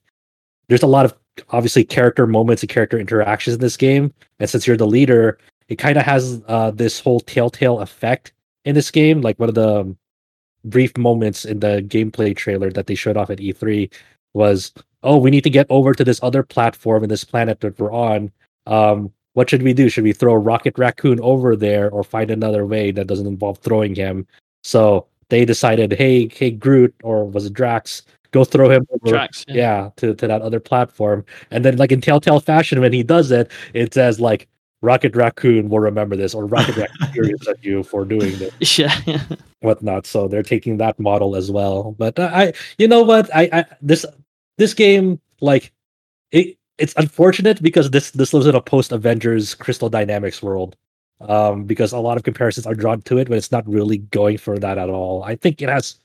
Speaker 3: there's a lot of obviously character moments and character interactions in this game and since you're the leader it kind of has uh, this whole telltale effect in this game like one of the um, brief moments in the gameplay trailer that they showed off at E3 was, oh, we need to get over to this other platform in this planet that we're on. Um, what should we do? Should we throw Rocket Raccoon over there or find another way that doesn't involve throwing him? So they decided, hey, hey, Groot, or was it Drax? Go throw him over,
Speaker 6: Drax, yeah.
Speaker 3: yeah, to, to that other platform. And then, like in Telltale fashion, when he does it, it says like Rocket Raccoon will remember this, or Rocket Raccoon furious at you for doing this,
Speaker 6: Yeah.
Speaker 3: whatnot. So they're taking that model as well. But uh, I, you know what, I, I this this game like it it's unfortunate because this this lives in a post Avengers Crystal Dynamics world. Um, because a lot of comparisons are drawn to it, but it's not really going for that at all. I think it has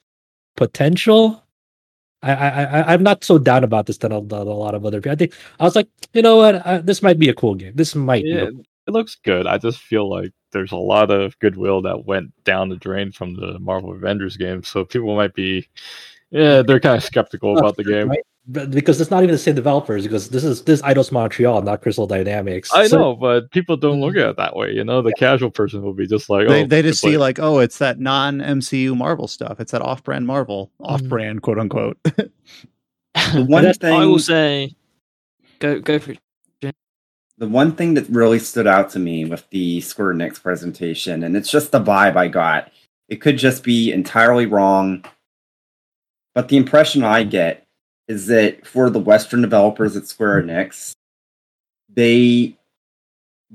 Speaker 3: potential. I, I, I I'm not so down about this than a, than a lot of other people. I think I was like, you know what, uh, this might be a cool game. This might be a
Speaker 4: Yeah, it looks good. I just feel like there's a lot of goodwill that went down the drain from the Marvel Avengers game, so people might be, yeah, they're kind of skeptical about the game.
Speaker 3: Right? But because it's not even the same developers. Because this is this Eidos Montreal, not Crystal Dynamics.
Speaker 4: I
Speaker 3: So-
Speaker 4: know, but people don't look mm-hmm. at it that way. You know, the casual person will be just like,
Speaker 1: They,
Speaker 4: oh,
Speaker 1: they just
Speaker 4: it's
Speaker 1: see like, oh, it's that non MCU Marvel stuff. It's that off brand Marvel, mm-hmm. off brand quote unquote.
Speaker 5: One thing
Speaker 6: I will say, go go for it.
Speaker 5: The one thing that really stood out to me with the Square Enix presentation, and it's just the vibe I got. It could just be entirely wrong, but the impression I get is that for the Western developers at Square Enix, they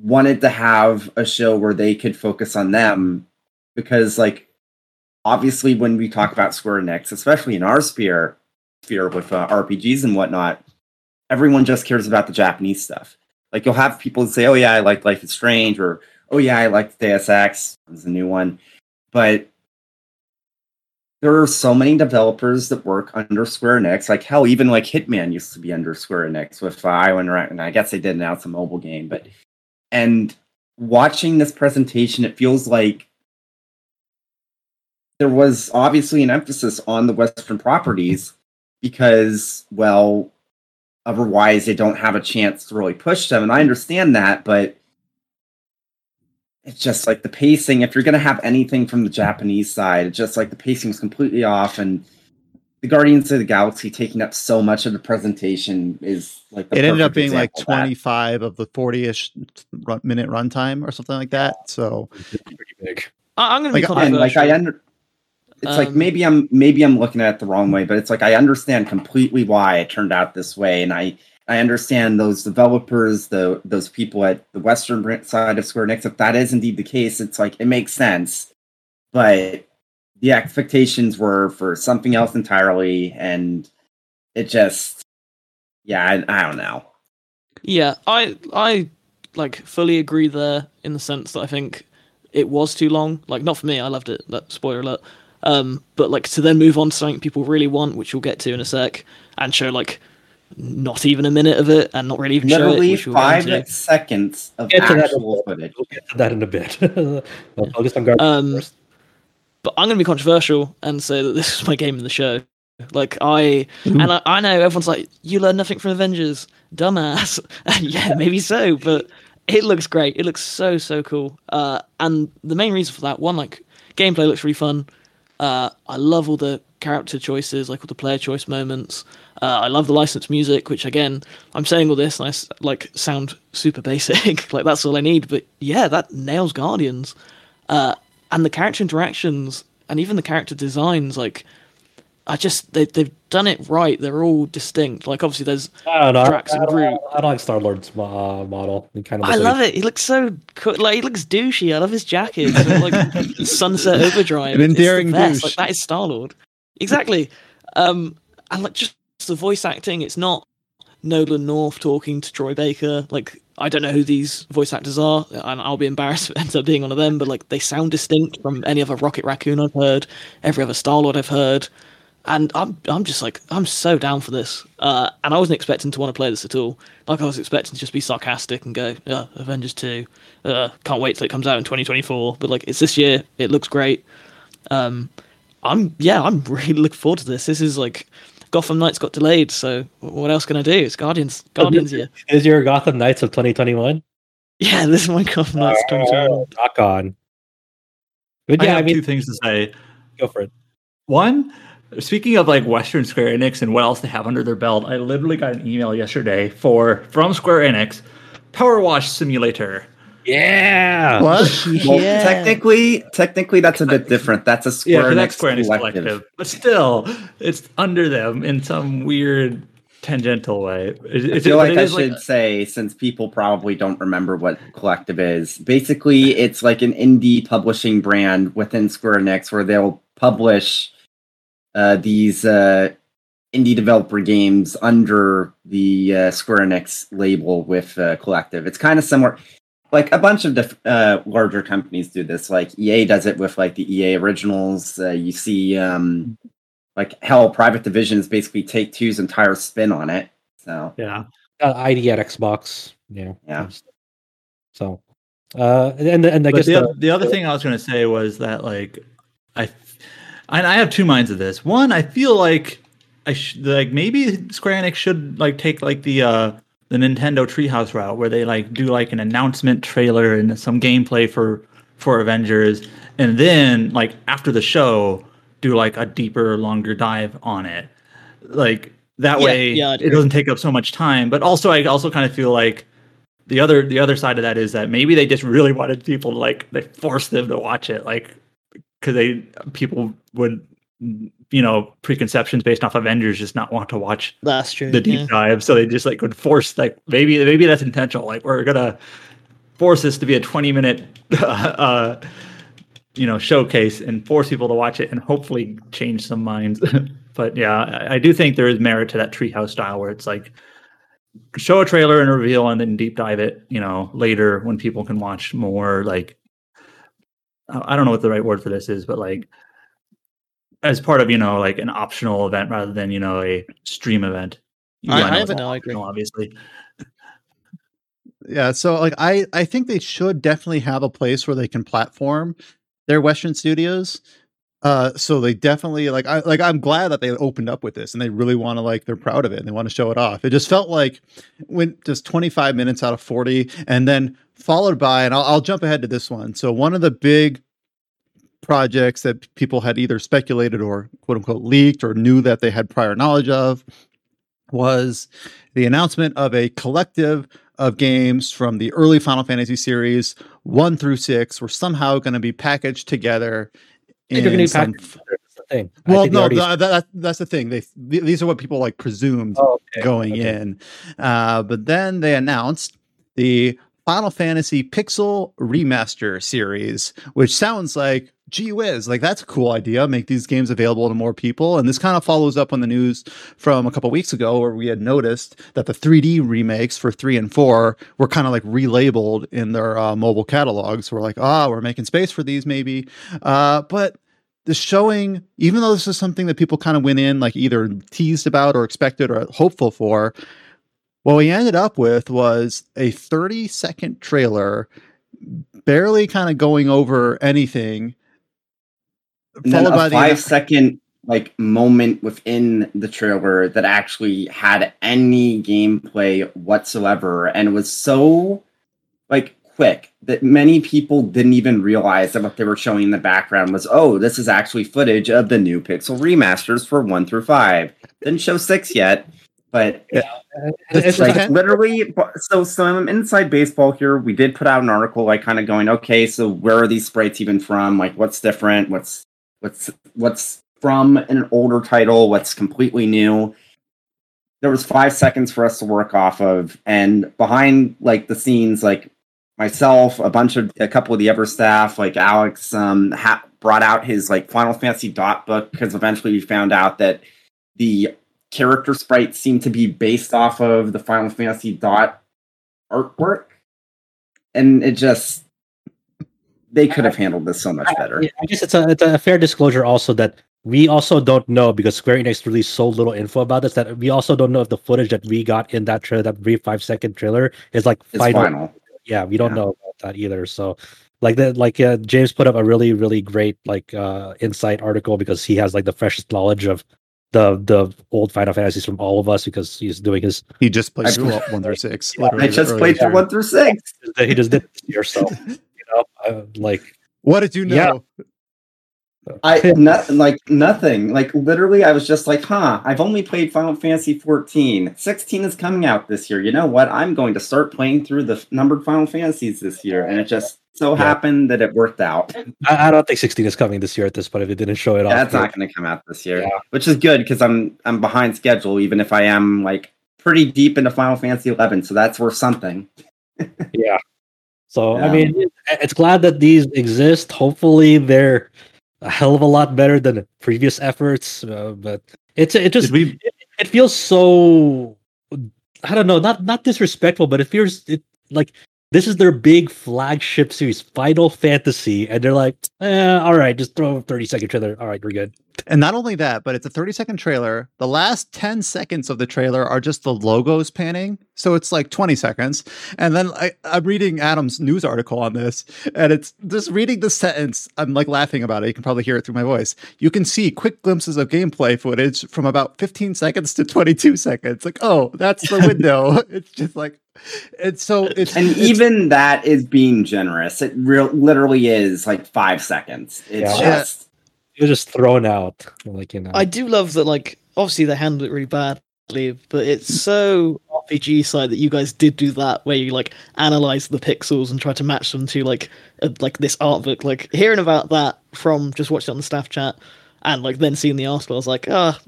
Speaker 5: wanted to have a show where they could focus on them because, like, obviously, when we talk about Square Enix, especially in our sphere, sphere with uh, RPGs and whatnot, everyone just cares about the Japanese stuff. Like you'll have people say, "Oh yeah, I like Life is Strange," or "Oh yeah, I like Deus Ex." It's a new one, but there are so many developers that work under Square Enix. Like hell, even like Hitman used to be under Square Enix with uh, and I guess they did announce a mobile game, but and watching this presentation, it feels like there was obviously an emphasis on the Western properties because, well, otherwise they don't have a chance to really push them. And I understand that, but it's just like the pacing. If you're going to have anything from the Japanese side, it's just like the pacing was completely off. And the Guardians of the Galaxy taking up so much of the presentation is like the
Speaker 1: it ended up being like
Speaker 5: example of
Speaker 1: 25 of the 40ish run, minute runtime or something like that. So
Speaker 3: pretty big.
Speaker 6: I, I'm going to be
Speaker 1: Like,
Speaker 5: and like I
Speaker 6: controversial.
Speaker 5: under it's like
Speaker 6: Um,
Speaker 5: maybe I'm maybe I'm looking at it the wrong way, but it's like I understand completely why it turned out this way, and I I understand those developers, the those people at the western side of Square Enix. If that is indeed the case, it's like it makes sense, but the expectations were for something else entirely, and it just yeah, I, I don't know.
Speaker 6: Yeah, I I like fully agree there in the sense that I think it was too long. Like not for me, I loved it. That spoiler alert. Um, but like to then move on to something people really want, which we'll get to in a sec, and show like not even a minute of it, and not really even show it, which we'll get
Speaker 5: five
Speaker 6: into.
Speaker 5: seconds of
Speaker 3: Get to that
Speaker 5: actual footage.
Speaker 3: We'll get to that in a bit. I'll focus on Guardians
Speaker 6: Um,
Speaker 3: first.
Speaker 6: but I'm going to be controversial and say that this is my game in the show. Like I
Speaker 1: Mm-hmm.
Speaker 6: and I, I know everyone's like, you learn nothing from Avengers, dumbass. And yeah, maybe so, but it looks great. It looks so so cool. Uh, and the main reason for that, one, like gameplay looks really fun. Uh, I love all the character choices, like all the player choice moments. Uh, I love the licensed music, which again, I'm saying all this and I like sound super basic. like that's all I need. But yeah, that nails Guardians. Uh, and the character interactions and even the character designs, like I just they they've done it right. They're all distinct. Like obviously there's
Speaker 3: I don't know.
Speaker 6: Drax
Speaker 3: I
Speaker 6: and
Speaker 3: don't,
Speaker 6: Groot.
Speaker 3: I don't like Star Lord's uh, model. He kind of
Speaker 6: I love it. He looks so cool. Like he looks douchey. I love his jacket. It's sort of like Sunset Overdrive.
Speaker 1: An
Speaker 6: It's the
Speaker 1: endearing
Speaker 6: best.
Speaker 1: douche.
Speaker 6: Like that is Star Lord. Exactly. Um, and like just the voice acting. It's not Nolan North talking to Troy Baker. Like I don't know who these voice actors are, and I'll be embarrassed if it ends up being one of them. But like they sound distinct from any other Rocket Raccoon I've heard, every other Star Lord I've heard. And I'm I'm just like I'm so down for this. Uh, and I wasn't expecting to want to play this at all. Like I was expecting to just be sarcastic and go, "Yeah, Avengers two, uh, can't wait till it comes out in 2024." But like it's this year, it looks great. Um, I'm yeah, I'm really looking forward to this. This is like Gotham Knights got delayed, so what else can I do? It's Guardians, Guardians year.
Speaker 3: Is your Gotham Knights of 2021?
Speaker 6: Yeah, this is my Gotham Knights 2021.
Speaker 3: Oh, rock on. But
Speaker 2: I
Speaker 3: yeah, I,
Speaker 2: have
Speaker 3: mean,
Speaker 2: two things to say.
Speaker 3: go for it.
Speaker 2: One, speaking of like Western Square Enix and what else they have under their belt, I literally got an email yesterday for from Square Enix, Power Wash Simulator.
Speaker 3: Yeah.
Speaker 1: What?
Speaker 5: Well,
Speaker 6: Yeah.
Speaker 5: technically, technically that's a bit different. That's a
Speaker 2: Yeah,
Speaker 5: Enix
Speaker 2: that's Square Enix
Speaker 5: collective.
Speaker 2: collective. but still, it's under them in some weird tangential way. It,
Speaker 5: I
Speaker 2: it's,
Speaker 5: feel
Speaker 2: but
Speaker 5: like
Speaker 2: it
Speaker 5: I
Speaker 2: is
Speaker 5: should say, since people probably don't remember what Collective is, basically it's like an indie publishing brand within Square Enix where they'll publish uh, these uh, indie developer games under the uh, Square Enix label with uh, Collective. It's kind of similar. Like a bunch of diff- uh, larger companies do this. Like EA does it with like the EA originals. Uh, you see, um, like hell, Private Divisions basically Take Two's entire spin on it. So
Speaker 2: yeah.
Speaker 3: Uh, ID at Xbox. Yeah.
Speaker 5: Yeah.
Speaker 3: So, uh, and and I
Speaker 2: But
Speaker 3: guess
Speaker 2: the,
Speaker 3: the,
Speaker 2: the other thing I was going to say was that like I, and I have two minds of this. One, I feel like I sh- like maybe Square Enix should like take like the uh the Nintendo Treehouse route where they like do like an announcement trailer and some gameplay for for Avengers, and then like after the show do like a deeper, longer dive on it. Like that
Speaker 6: Yeah,
Speaker 2: way,
Speaker 6: yeah,
Speaker 2: it doesn't take up so much time. But also, I also kind of feel like the other the other side of that is that maybe they just really wanted people to like they forced them to watch it like because they people would you know preconceptions based off Avengers just not want to watch
Speaker 6: That's true.
Speaker 2: the deep
Speaker 6: yeah.
Speaker 2: dive so they just like would force like maybe maybe that's intentional like we're gonna force this to be a 20 minute uh you know showcase and force people to watch it and hopefully change some minds but yeah I, I do think there is merit to that treehouse style where it's like show a trailer and a reveal and then deep dive it you know later when people can watch more like I I don't know what the right word for this is, but like as part of you know like an optional event rather than you know a stream event.
Speaker 6: I-
Speaker 2: know
Speaker 6: I have
Speaker 2: all
Speaker 6: no,
Speaker 2: optional, Obviously,
Speaker 1: Yeah, so like I I think they should definitely have a place where they can platform their Western studios. Uh, so they definitely like I like I'm glad that they opened up with this and they really want to like they're proud of it and they want to show it off. It just felt like when just 25 minutes out of 40 and then followed by and I'll, I'll jump ahead to this one. So one of the big projects that people had either speculated or quote unquote leaked or knew that they had prior knowledge of was the announcement of a collective of games from the early Final Fantasy series, one through six, were somehow going to be packaged together.
Speaker 3: They're going
Speaker 1: in
Speaker 3: to
Speaker 1: some-
Speaker 3: pack. Thing.
Speaker 1: Well, no,
Speaker 3: already-
Speaker 1: th- that, that's the thing. They th- these are what people like presumed
Speaker 3: Oh, okay,
Speaker 1: going
Speaker 3: okay.
Speaker 1: in, uh, but then they announced the Final Fantasy Pixel Remaster series, which sounds like gee whiz, like that's a cool idea. Make these games available to more people, and this kind of follows up on the news from a couple weeks ago where we had noticed that the 3D remakes for three and four were kind of like relabeled in their uh, mobile catalogs. We're like, ah, we're making space for these maybe, uh, but the showing, even though this is something that people kind of went in like either teased about or expected or hopeful for, what we ended up with was a 30 second trailer, barely kind of going over anything.
Speaker 5: And then
Speaker 1: Followed by
Speaker 5: a
Speaker 1: the
Speaker 5: five second like moment within the trailer that actually had any gameplay whatsoever, and was so like quick that many people didn't even realize that what they were showing in the background was oh this is actually footage of the new pixel remasters for one through five. Didn't show six yet but
Speaker 3: It's
Speaker 1: It's
Speaker 5: like
Speaker 1: like-
Speaker 5: literally so some inside baseball here. We did put out an article like kind of going okay so where are these sprites even from? Like what's different? What's what's what's from an older title what's completely new. There was five seconds for us to work off of and behind like the scenes like myself a bunch of a couple of the Ever staff like alex um ha- brought out his like final fantasy dot book because eventually we found out that the character sprites seem to be based off of the final fantasy dot artwork. And it just they could have handled this so much better
Speaker 3: Yeah, I guess it's a it's a fair disclosure also that we also don't know because Square Enix released so little info about this that we also don't know if the footage that we got in that trailer, that brief five second trailer, is like
Speaker 5: it's
Speaker 3: final.
Speaker 5: final
Speaker 3: Yeah, we don't
Speaker 5: Yeah.
Speaker 3: know about that either. So, like that, like uh, James put up a really really great like uh insight article because he has like the freshest knowledge of the the old Final Fantasies from all of us because he's doing his
Speaker 1: He just played through one through six.
Speaker 3: Yeah,
Speaker 5: i just played through one through six
Speaker 3: he just did this year. So you know, uh, like
Speaker 1: What did you know?
Speaker 3: Yeah.
Speaker 5: I nothing like nothing. Like literally, I was just like, huh. I've only played Final Fantasy 14. 16 is coming out this year. You know what? I'm going to start playing through the numbered Final Fantasies this year, and it just so
Speaker 3: Yeah.
Speaker 5: happened that it worked out.
Speaker 3: I, I don't think 16 is coming this year at this point if it didn't show it off.
Speaker 5: That's not going to come out this year,
Speaker 3: Yeah.
Speaker 5: which is good because I'm I'm behind schedule, even if I am like pretty deep into Final Fantasy 11. So that's worth something.
Speaker 3: Yeah. So I mean, it's glad that these exist. Hopefully, they're a hell of a lot better than previous efforts. Uh, but it's it just
Speaker 2: we?
Speaker 3: it feels so I don't know, not not disrespectful, but it feels it like this is their big flagship series, Final Fantasy, and they're like, eh, all right, just throw a 30 second trailer. All right, we're good.
Speaker 1: And not only that, but it's a 30 second trailer. The last 10 seconds of the trailer are just the logos panning. So it's like 20 seconds. And then I, I'm reading Adam's news article on this, and it's just reading the sentence. I'm like laughing about it. You can probably hear it through my voice. You can see quick glimpses of gameplay footage from about 15 seconds to 22 seconds. Like, oh, that's the window. it's just like, it's so, it's,
Speaker 5: And
Speaker 1: it's-
Speaker 5: even that is being generous. It real literally is like five seconds. It's
Speaker 3: Yeah.
Speaker 5: just
Speaker 3: It was just thrown out. Like, you know.
Speaker 6: I do love that. Like, obviously they handled it really badly, but it's so RPG side that you guys did do that, where you like analyze the pixels and try to match them to like a, like this art book. Like hearing about that from just watching it on the staff chat and like then seeing the article, I was like, ah,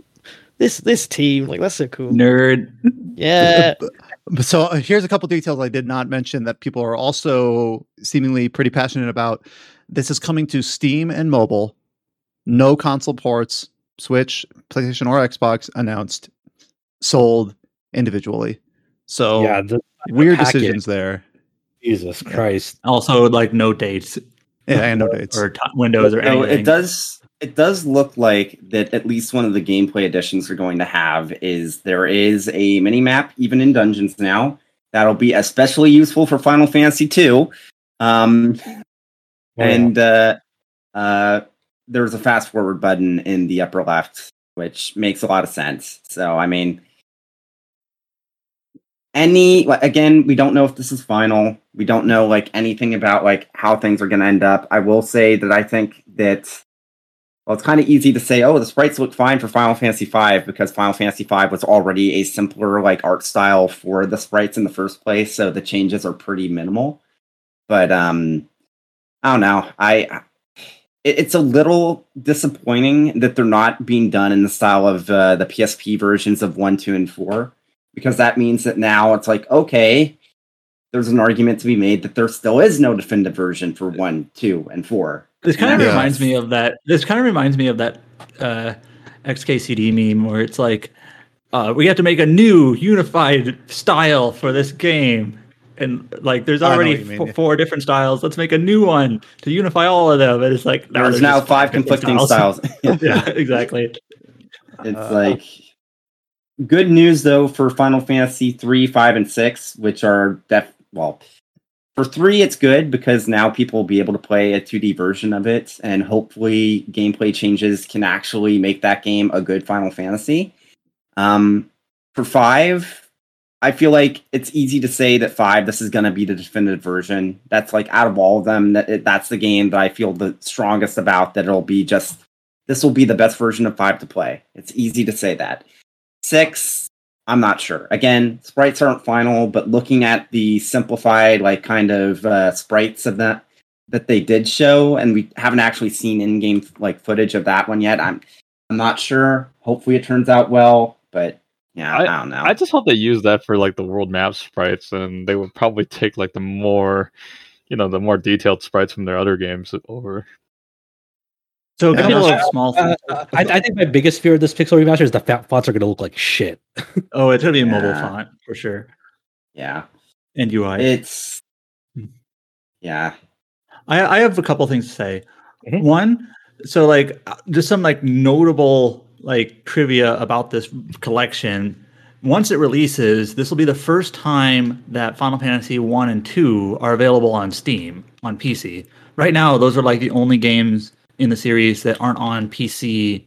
Speaker 6: this this team, like that's so cool.
Speaker 2: Nerd.
Speaker 6: Yeah,
Speaker 1: So uh, here's a couple details I did not mention that people are also seemingly pretty passionate about. This is coming to Steam and mobile. No console ports, Switch, PlayStation, or Xbox announced. Sold individually. So
Speaker 3: yeah, the,
Speaker 1: weird
Speaker 3: packet.
Speaker 1: decisions there.
Speaker 3: Jesus Christ.
Speaker 2: Also, like no dates
Speaker 1: Yeah, and no dates.
Speaker 2: or t- windows or
Speaker 5: No,
Speaker 2: anything.
Speaker 5: it does. It does look like that. At least one of the gameplay additions we're going to have is there is a mini map even in dungeons now. That'll be especially useful for Final Fantasy II. Um,
Speaker 3: Oh, yeah.
Speaker 5: and uh, uh, there's a fast forward button in the upper left, which makes a lot of sense. So, I mean, any again, we don't know if this is final. We don't know like anything about like how things are going to end up. I will say that I think that well, it's kind of easy to say, oh, the sprites look fine for Final Fantasy V because Final Fantasy V was already a simpler like art style for the sprites in the first place, so the changes are pretty minimal. But um, I don't know. I it, it's a little disappointing that they're not being done in the style of uh, the PSP versions of one, two, and four, because that means that now it's like okay, there's an argument to be made that there still is no definitive version for one, two, and four.
Speaker 2: This kind of
Speaker 1: Yeah.
Speaker 2: reminds me of that. This kind of reminds me of that uh, XKCD meme where it's like, uh, we have to make a new unified style for this game. And like, there's already
Speaker 1: what mean,
Speaker 2: fo-
Speaker 1: yeah.
Speaker 2: four different styles. Let's make a new one to unify all of them. And it's like, no,
Speaker 5: There's
Speaker 2: there's
Speaker 5: now five
Speaker 2: different
Speaker 5: conflicting styles.
Speaker 2: yeah, exactly.
Speaker 5: It's
Speaker 3: Uh,
Speaker 5: like good news though for Final Fantasy three, five, and six, which are def well for three it's good because now people will be able to play a 2D version of it and hopefully gameplay changes can actually make that game a good Final Fantasy. Um for five, I feel like it's easy to say that five, this is gonna be the definitive version. That's like out of all of them, that that's the game that I feel the strongest about. That it'll be just this will be the best version of five to play. It's easy to say that. Six, I'm not sure. Again, sprites aren't final, but looking at the simplified, like kind of uh, sprites of that that they did show, and we haven't actually seen in-game like footage of that one yet. I'm I'm not sure. Hopefully, it turns out well, but yeah, I, don't know.
Speaker 4: I just hope they use that for like the world map sprites, and they would probably take like the more, you know, the more detailed sprites from their other games over.
Speaker 2: So a
Speaker 1: Yeah.
Speaker 2: couple
Speaker 3: Uh,
Speaker 2: of small
Speaker 3: Uh,
Speaker 2: things.
Speaker 3: I, I think my biggest fear of this pixel remaster is the fa- fonts are going to look like shit.
Speaker 2: oh, it's gonna be a mobile font for sure,
Speaker 5: yeah,
Speaker 2: and UI.
Speaker 5: it's
Speaker 2: Hmm.
Speaker 5: yeah.
Speaker 2: I, I have a couple things to say.
Speaker 3: Mhm.
Speaker 2: One, so like uh, just some like notable like trivia about this collection. Once it releases, this will be the first time that Final Fantasy one and two are available on Steam on PC. Right now, those are like the only games in the series that aren't on PC.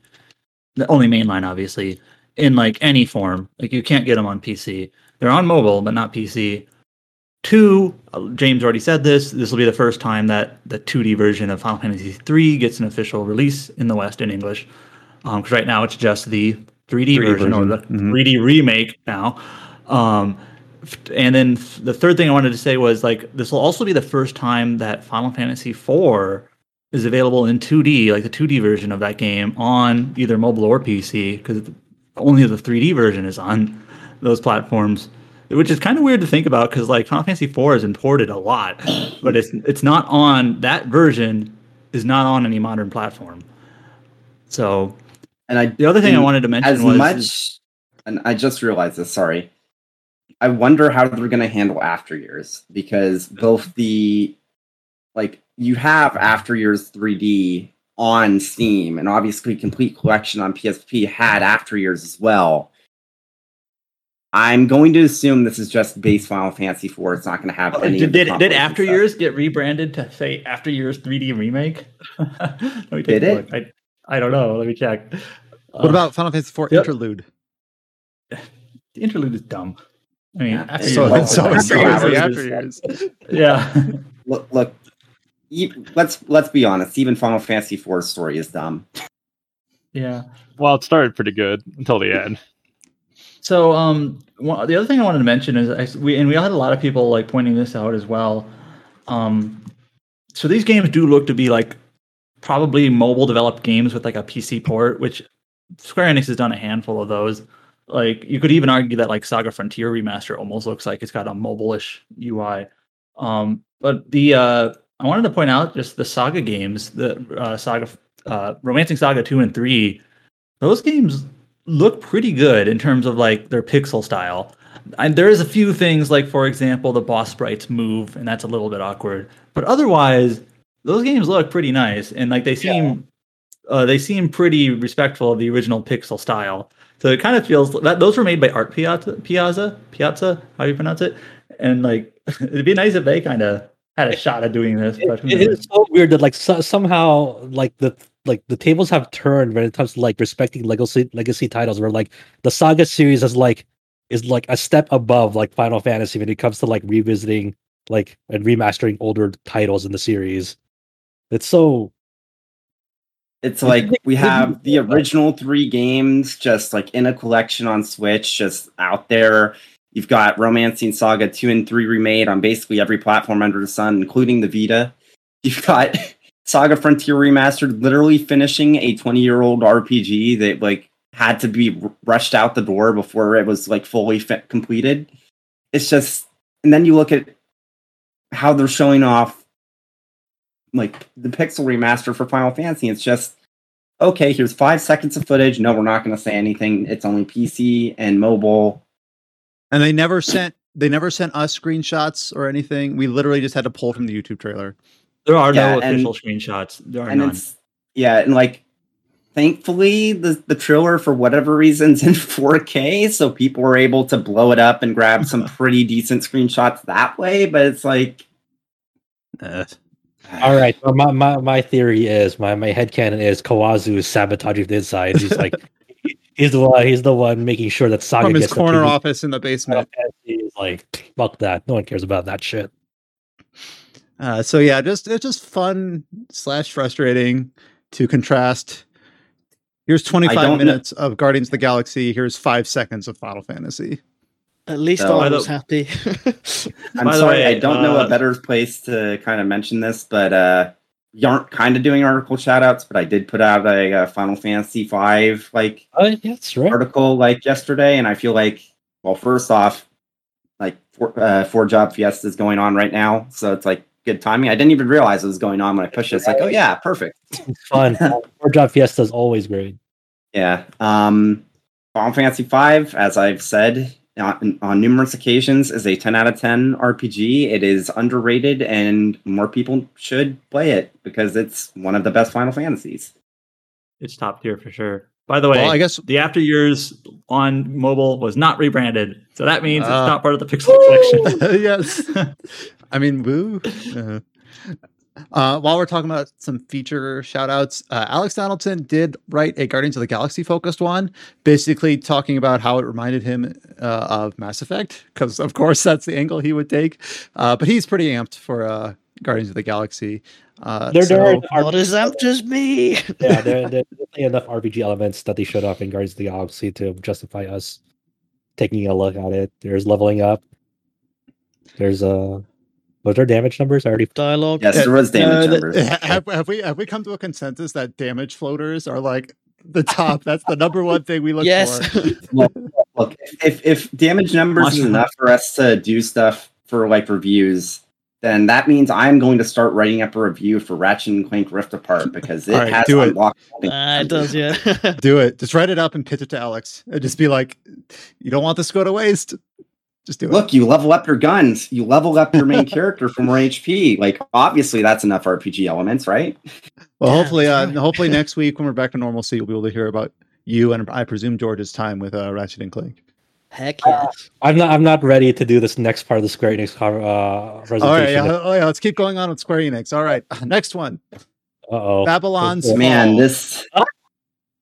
Speaker 2: The only mainline, obviously, in like any form. Like you can't get them on PC. They're on mobile, but not PC. Two, uh, James already said this. This will be the first time that the 2D version of Final Fantasy III gets an official release in the West in English. Because right now it's just the 3D,
Speaker 1: 3D
Speaker 2: version, or the
Speaker 1: version. Mhm.
Speaker 2: 3D remake now. Um, and then the third thing I wanted to say was like this will also be the first time that Final Fantasy IV is available in 2D, like the 2D version of that game on either mobile or PC, because only the 3D version is on those platforms, which is kind of weird to think about because like Final Fantasy IV is imported a lot, but it's it's not on that version is not on any modern platform. So
Speaker 5: And I
Speaker 2: the other thing I wanted to mention
Speaker 5: as
Speaker 2: was
Speaker 5: much, and I just realized this. Sorry, I wonder how they're going to handle after years because both the like you have after years 3D on Steam, and obviously Complete Collection on PSP had after years as well. I'm going to assume this is just base Final Fantasy IV. It's not going to have oh, any.
Speaker 2: did, did, did After. Years get rebranded to say After Years 3D remake? Let me take
Speaker 5: Did it?
Speaker 2: I, I don't know. Let me check.
Speaker 1: What
Speaker 2: Uh,
Speaker 1: about Final Fantasy IV
Speaker 2: yep.
Speaker 1: interlude?
Speaker 2: the interlude? Is dumb. I mean,
Speaker 5: Yeah,
Speaker 2: After
Speaker 5: it's
Speaker 1: So,
Speaker 2: Years
Speaker 5: like-
Speaker 1: so, so,
Speaker 5: After Years.
Speaker 1: after years.
Speaker 2: yeah.
Speaker 5: Look, look. You, let's let's be honest. Even Final Fantasy IV's story is dumb.
Speaker 2: Yeah.
Speaker 4: Well, it started pretty good until the end.
Speaker 2: So, um, one, the other thing I wanted to mention is I, s- we and we had a lot of people like pointing this out as well. Um, so these games do look to be like probably mobile developed games with like a PC port, which Square Enix has done a handful of those. Like you could even argue that like Saga Frontier remaster almost looks like it's got a mobile-ish UI. Um, but the uh, I wanted to point out just the Saga games, the uh, Saga, uh, Romancing Saga two and three. Those games look pretty good in terms of like their pixel style. And there is a few things like, for example, the boss sprites move, and that's a little bit awkward. But otherwise, those games look pretty nice, and like they seem, uh, they seem pretty respectful of the original pixel style. So it kind of feels that those were made by Art Piazza, Piazza, Piazza, how do you pronounce it? And like, it'd be nice if they kind of had a shot at doing this. But
Speaker 3: it
Speaker 2: knows?
Speaker 3: is so weird that like so, somehow like the like the tables have turned when it comes to like respecting legacy legacy titles where like the saga series is like is like a step above like final fantasy when it comes to like revisiting like and remastering older titles in the series it's so
Speaker 5: It's like we have the original three games just like in a collection on Switch, just out there. You've got Romancing Saga 2 and 3 remade on basically every platform under the sun, including the Vita. You've got Saga Frontier Remastered literally finishing a 20 year old RPG that like had to be rushed out the door before it was like fully fi- completed. It's just, and then you look at how they're showing off like the pixel remaster for Final Fantasy. It's just okay. Here's five seconds of footage. No, we're not going to say anything. It's only PC and mobile.
Speaker 1: And they never sent they never sent us screenshots or anything. We literally just had to pull from the YouTube trailer.
Speaker 2: There are
Speaker 5: Yeah,
Speaker 2: no
Speaker 5: and-
Speaker 2: official screenshots. There are
Speaker 5: and
Speaker 2: none.
Speaker 5: it's yeah, and like thankfully the the trailer for whatever reasons in 4K, so people were able to blow it up and grab some pretty decent screenshots that way. But it's like,
Speaker 1: Uh,
Speaker 3: all right so my, my my theory is my my headcanon is kawazu is sabotaging the inside he's like he's the one he's the one making sure that saga
Speaker 1: from his
Speaker 3: gets
Speaker 1: corner office in the basement.
Speaker 3: He's like fuck that no one cares about that shit
Speaker 1: Uh, so yeah, just it's just fun slash frustrating to contrast. Here's 25
Speaker 5: don't kn-
Speaker 1: minutes of Guardians of the Galaxy. Here's five seconds of Final Fantasy.
Speaker 6: At least
Speaker 5: So-
Speaker 6: I was happy.
Speaker 5: I'm sorry,
Speaker 2: way,
Speaker 5: I don't know
Speaker 2: uh,
Speaker 5: a better place to kind of mention this, but uh, you aren't kind of doing article shout outs, but I did put out a, uh Final Fantasy V like
Speaker 3: oh yeah, that's right
Speaker 5: article like yesterday, and I feel like, well, first off, like four, uh, four job fiesta is going on right now, so it's like good timing. I didn't even realize it was going on when I pushed it. It's like, oh yeah, perfect.
Speaker 3: It's fun. Four job fiesta is always great.
Speaker 5: Yeah. Um, Final Fantasy V, as I've said on, on numerous occasions, is a 10 out of 10 RPG. It is underrated, and more people should play it because it's one of the best Final Fantasies.
Speaker 2: It's top tier for sure. By the way,
Speaker 1: Well, I guess
Speaker 2: the After Years on mobile was not rebranded, so that means it's
Speaker 1: Ah.
Speaker 2: not part of the Pixel collection.
Speaker 1: yes. I mean, woo. Uh, uh, while we're talking about some feature shout outs, uh, Alex Donaldson did write a Guardians of the Galaxy focused one, basically talking about how it reminded him uh, of Mass Effect because, of course, that's the angle he would take. Uh, but he's pretty amped for uh, Guardians of the Galaxy. Uh,
Speaker 3: There, there
Speaker 1: so-
Speaker 3: are
Speaker 6: Not as amped as me.
Speaker 3: yeah, there, there's definitely enough RPG elements that they showed off in Guardians of the Galaxy to justify us taking a look at it. There's leveling up. There's uh, was there damage numbers? I already
Speaker 6: Dialogue.
Speaker 5: Yes, there was damage
Speaker 1: Uh,
Speaker 5: numbers.
Speaker 1: have, have we have we come to a consensus that damage floaters are like the top? That's the number one thing we look for.
Speaker 6: yes.
Speaker 1: for.
Speaker 5: Look, if if damage numbers is enough for us to do stuff for like reviews, then that means I'm going to start writing up a review for Ratchet and Clank Rift Apart because it
Speaker 1: All right,
Speaker 5: has
Speaker 1: do it.
Speaker 5: unlocked.
Speaker 6: Uh, it does, yeah.
Speaker 1: Do it. Just write it up and pitch it to Alex. And just be like, you don't want this to go to waste. Just do it.
Speaker 5: Look, you level up your guns. You level up your main character for more HP. Like obviously, that's enough RPG elements, right?
Speaker 1: Well,
Speaker 6: Yeah,
Speaker 1: hopefully, uh,
Speaker 6: right.
Speaker 1: hopefully next week when we're back to normalcy, you'll be able to hear about you and I presume George's time with uh, Ratchet and Clank.
Speaker 6: Heck yes.
Speaker 3: I'm not. I'm not ready to do this next part of the Square Enix uh, presentation.
Speaker 1: All right, yeah, oh yeah, let's keep going on with Square Enix. All right, next one,
Speaker 3: Uh oh.
Speaker 1: Babylon's
Speaker 3: Oh,
Speaker 5: Man,
Speaker 1: Fall.
Speaker 5: this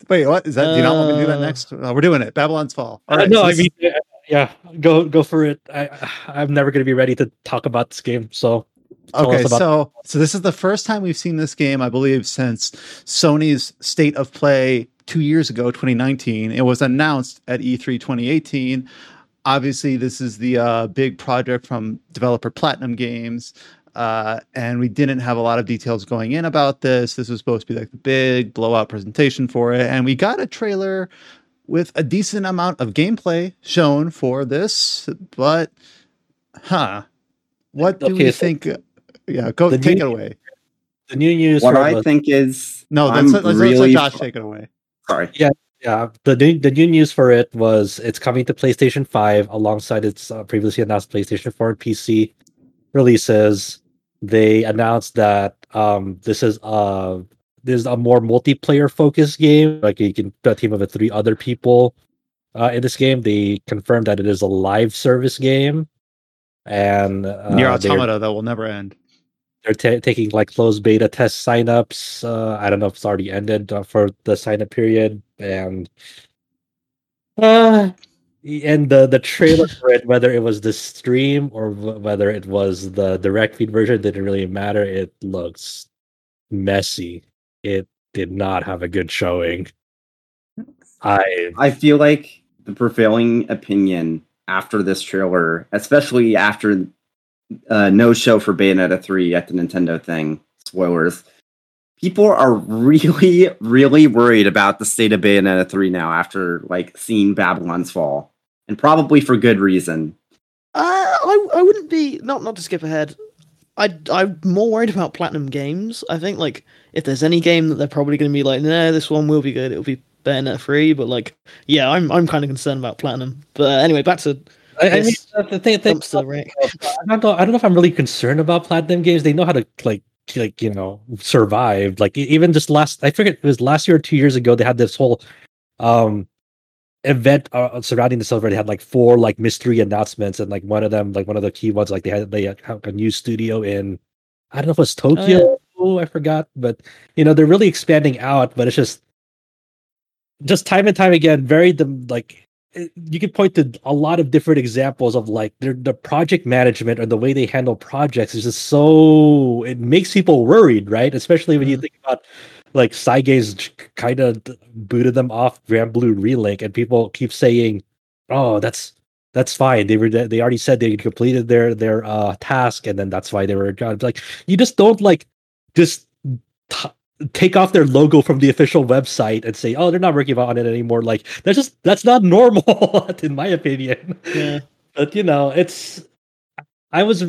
Speaker 1: Wait, what is that? Do you not want me to do that
Speaker 6: Uh,
Speaker 1: next? Uh, we're doing it. Babylon's Fall. All
Speaker 3: Uh, no,
Speaker 1: so
Speaker 3: I mean, yeah, go go for it. I I'm never going to be ready to talk about this game. So
Speaker 1: okay so so this is the first time we've seen this game i believe since sony's state of play two years ago 2019 it was announced at E e3 2018 obviously this is the uh, big project from developer platinum games uh, and we didn't have a lot of details going in about this this was supposed to be like the big blowout presentation for it and we got a trailer with a decent amount of gameplay shown for this but huh what do
Speaker 3: Okay,
Speaker 1: we
Speaker 3: so-
Speaker 1: think yeah, go take
Speaker 3: new-
Speaker 1: it away.
Speaker 3: the new news.
Speaker 5: what
Speaker 3: for
Speaker 5: I
Speaker 3: the-
Speaker 5: think is
Speaker 1: No,
Speaker 5: I'm
Speaker 1: let's, let's, let's
Speaker 5: really
Speaker 1: let Josh take it away.
Speaker 5: sorry.
Speaker 3: Yeah, yeah. the new, the new news for it was it's coming to PlayStation 5 alongside its uh, previously announced PlayStation 4 and PC releases. They announced that um, this is uh this is a more multiplayer focused game. Like you can put a team of three other people uh, in this game. They confirmed that it is a live service game, and uh, Nier
Speaker 1: Automata that will never end.
Speaker 3: they're ta taking like closed beta test signups. Uh, I don't know if it's already ended uh, for the sign up period, and uh, and the the trailer for it, whether it was the stream or wh- whether it was the direct feed version, didn't really matter. It looks messy. It did not have a good showing. I
Speaker 5: I feel like the prevailing opinion after this trailer, especially after uh, no show for Bayonetta 3 at the Nintendo thing, spoilers, people are really, really worried about the state of Bayonetta 3 now after like seeing Babylon's Fall. And probably for good reason.
Speaker 6: Uh, I I wouldn't be not not to skip ahead. I I'm more worried about Platinum Games. I think like if there's any game that they're probably going to be like, no, this one will be good. It'll be Bayonetta free. But like, yeah, I'm I'm kind of concerned about Platinum. But uh, anyway, back to
Speaker 3: I, I mean the thing, thing
Speaker 6: dumpster right.
Speaker 3: I don't know. I don't know if I'm really concerned about platinum games. They know how to like like you know survive. Like even just last, I forget it was last year or two years ago. They had this whole um event uh, surrounding the celebration had like four like mystery announcements, and like one of them, like one of the key ones, like they had they had a new studio in I don't know if it was Tokyo. Oh, I forgot, but you know they're really expanding out. But it's just just time and time again, very the like you can point to a lot of different examples of like their the project management or the way they handle projects is just so it makes people worried, right? Especially when you
Speaker 6: Mhm.
Speaker 3: think about like Cygames kind of booted them off Granblue Relink, and people keep saying, "Oh, that's that's fine. They were they already said they completed their their uh task, and then that's why they were Like you just don't like just t- take off their logo from the official website and say, "Oh, they're not working on it anymore." Like that's just that's not normal, in my opinion.
Speaker 6: Yeah.
Speaker 3: But you know, it's I was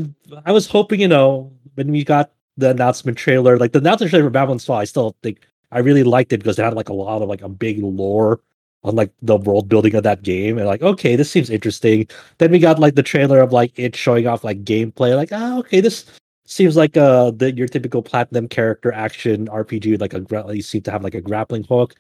Speaker 3: I was hoping, you know, when we got the announcement trailer, like the announcement trailer for Babylon's Fall, I still think I really liked it because it had like a lot of like a big lore on like the world building of that game. And like, okay, this seems interesting. Then we got like the trailer of like it showing off like gameplay, like, ah, okay, this seems like uh the your typical platinum character action RPG, like a you seem to have like a grappling hook.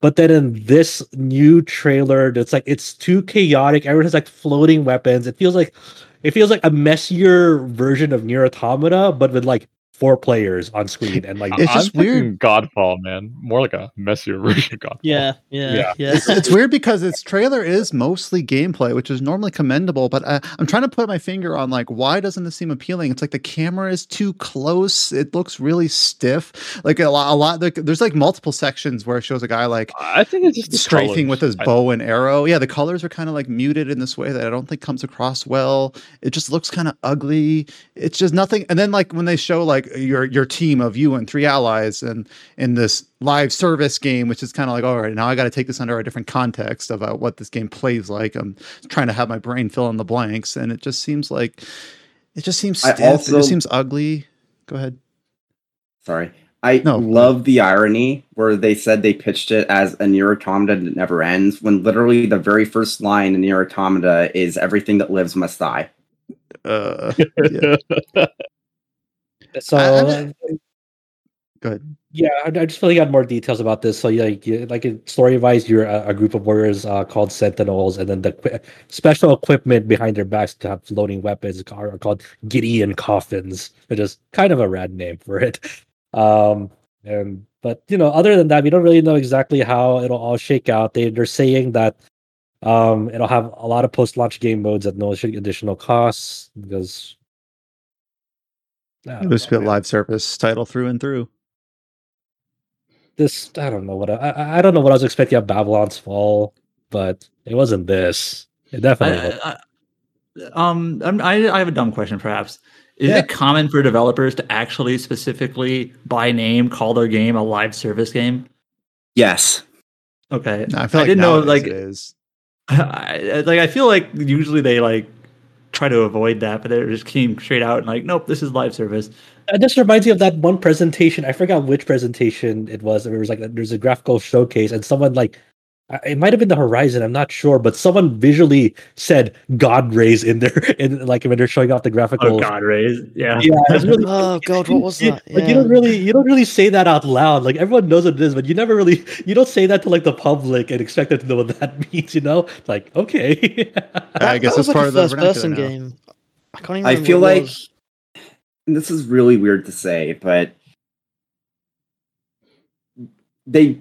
Speaker 3: But then in this new trailer, it's like it's too chaotic. Everyone has like floating weapons. It feels like it feels like a messier version of Nier Automata, but with like four players on screen and like
Speaker 1: It's
Speaker 4: I'm
Speaker 1: just weird.
Speaker 4: Godfall, man. More like a messier version of Godfall.
Speaker 6: Yeah, yeah,
Speaker 3: Yeah.
Speaker 6: yeah.
Speaker 1: it's, it's weird because its trailer is mostly gameplay, which is normally commendable. But I, I'm trying to put my finger on like why doesn't this seem appealing? It's like the camera is too close. It looks really stiff. Like a lot, a lot. Like, there's like multiple sections where it shows a guy like
Speaker 4: I think it's just
Speaker 1: strafing
Speaker 4: colors.
Speaker 1: with his bow and arrow. Yeah, the colors are kind of like muted in this way that I don't think comes across well. It just looks kind of ugly. It's just nothing. And then like when they show like your your team of you and three allies and in this live service game, which is kind of like all right, now I got to take this under a different context of uh, what this game plays like. I'm trying to have my brain fill in the blanks, and it just seems like it just seems
Speaker 5: I
Speaker 1: stiff. it just seems ugly. Go ahead.
Speaker 5: Sorry. I
Speaker 1: No.
Speaker 5: love the irony where they said they pitched it as a Nier Automata that never ends, when literally the very first line in Nier Automata is everything that lives must die.
Speaker 1: Uh, yeah.
Speaker 3: So
Speaker 1: I- I- Go ahead.
Speaker 3: Yeah, I, I just feel like I got more details about this. So, like, you- like story wise, you're a, a group of warriors uh, called Sentinels, and then the equi- special equipment behind their backs to have floating weapons are, are called Gideon coffins, which is kind of a rad name for it. Um, and but you know, other than that, we don't really know exactly how it'll all shake out. They they're saying that um it'll have a lot of post launch game modes at no additional costs because. I
Speaker 1: It
Speaker 3: don't
Speaker 1: was
Speaker 3: know,
Speaker 1: a
Speaker 3: man
Speaker 1: live service title through and through.
Speaker 3: this I don't know what I, I I don't know what I was expecting of Babylon's Fall, but it wasn't this. It definitely.
Speaker 2: I, I, um, I'm, I, I have a dumb question, perhaps. Is
Speaker 3: Yeah.
Speaker 2: it common for developers to actually specifically by name call their game a live service game?
Speaker 5: Yes.
Speaker 2: Okay,
Speaker 1: No, I feel
Speaker 2: I
Speaker 1: like
Speaker 2: didn't know, like-
Speaker 1: it is.
Speaker 2: I, like I feel like usually they like try to avoid that, but they just came straight out and like, nope, this is live service.
Speaker 3: That just reminds me of that one presentation. I forgot which presentation it was. It was like there's a graphical showcase, and someone like Uh, it might have been the Horizon. I'm not sure, but someone visually said "God rays" in there, in like when they're showing off the oh, graphical.
Speaker 2: Oh God, rays yeah.
Speaker 3: Yeah, really.
Speaker 6: Oh god, what was
Speaker 3: you-
Speaker 6: that?
Speaker 3: Like you don't really, you don't really say that out loud. Like everyone knows what it is, but you never really, you don't say that to like the public and expect them to know what that means. You know, like okay.
Speaker 1: I guess
Speaker 6: that
Speaker 1: that's
Speaker 6: like
Speaker 1: part
Speaker 6: a
Speaker 1: of the
Speaker 6: first person
Speaker 1: vernacular now.
Speaker 6: game. I can't even.
Speaker 5: I feel like and this is really weird to say, but they,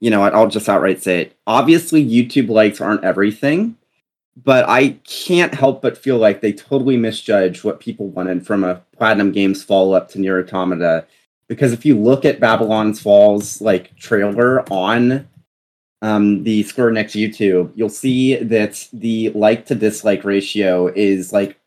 Speaker 5: you know what? I'll just outright say it. Obviously, YouTube likes aren't everything, but I can't help but feel like they totally misjudged what people wanted from a Platinum Games follow up to Nier Automata. Because if you look at Babylon's Falls like trailer on um, the Square Enix YouTube, you'll see that the like to dislike ratio is like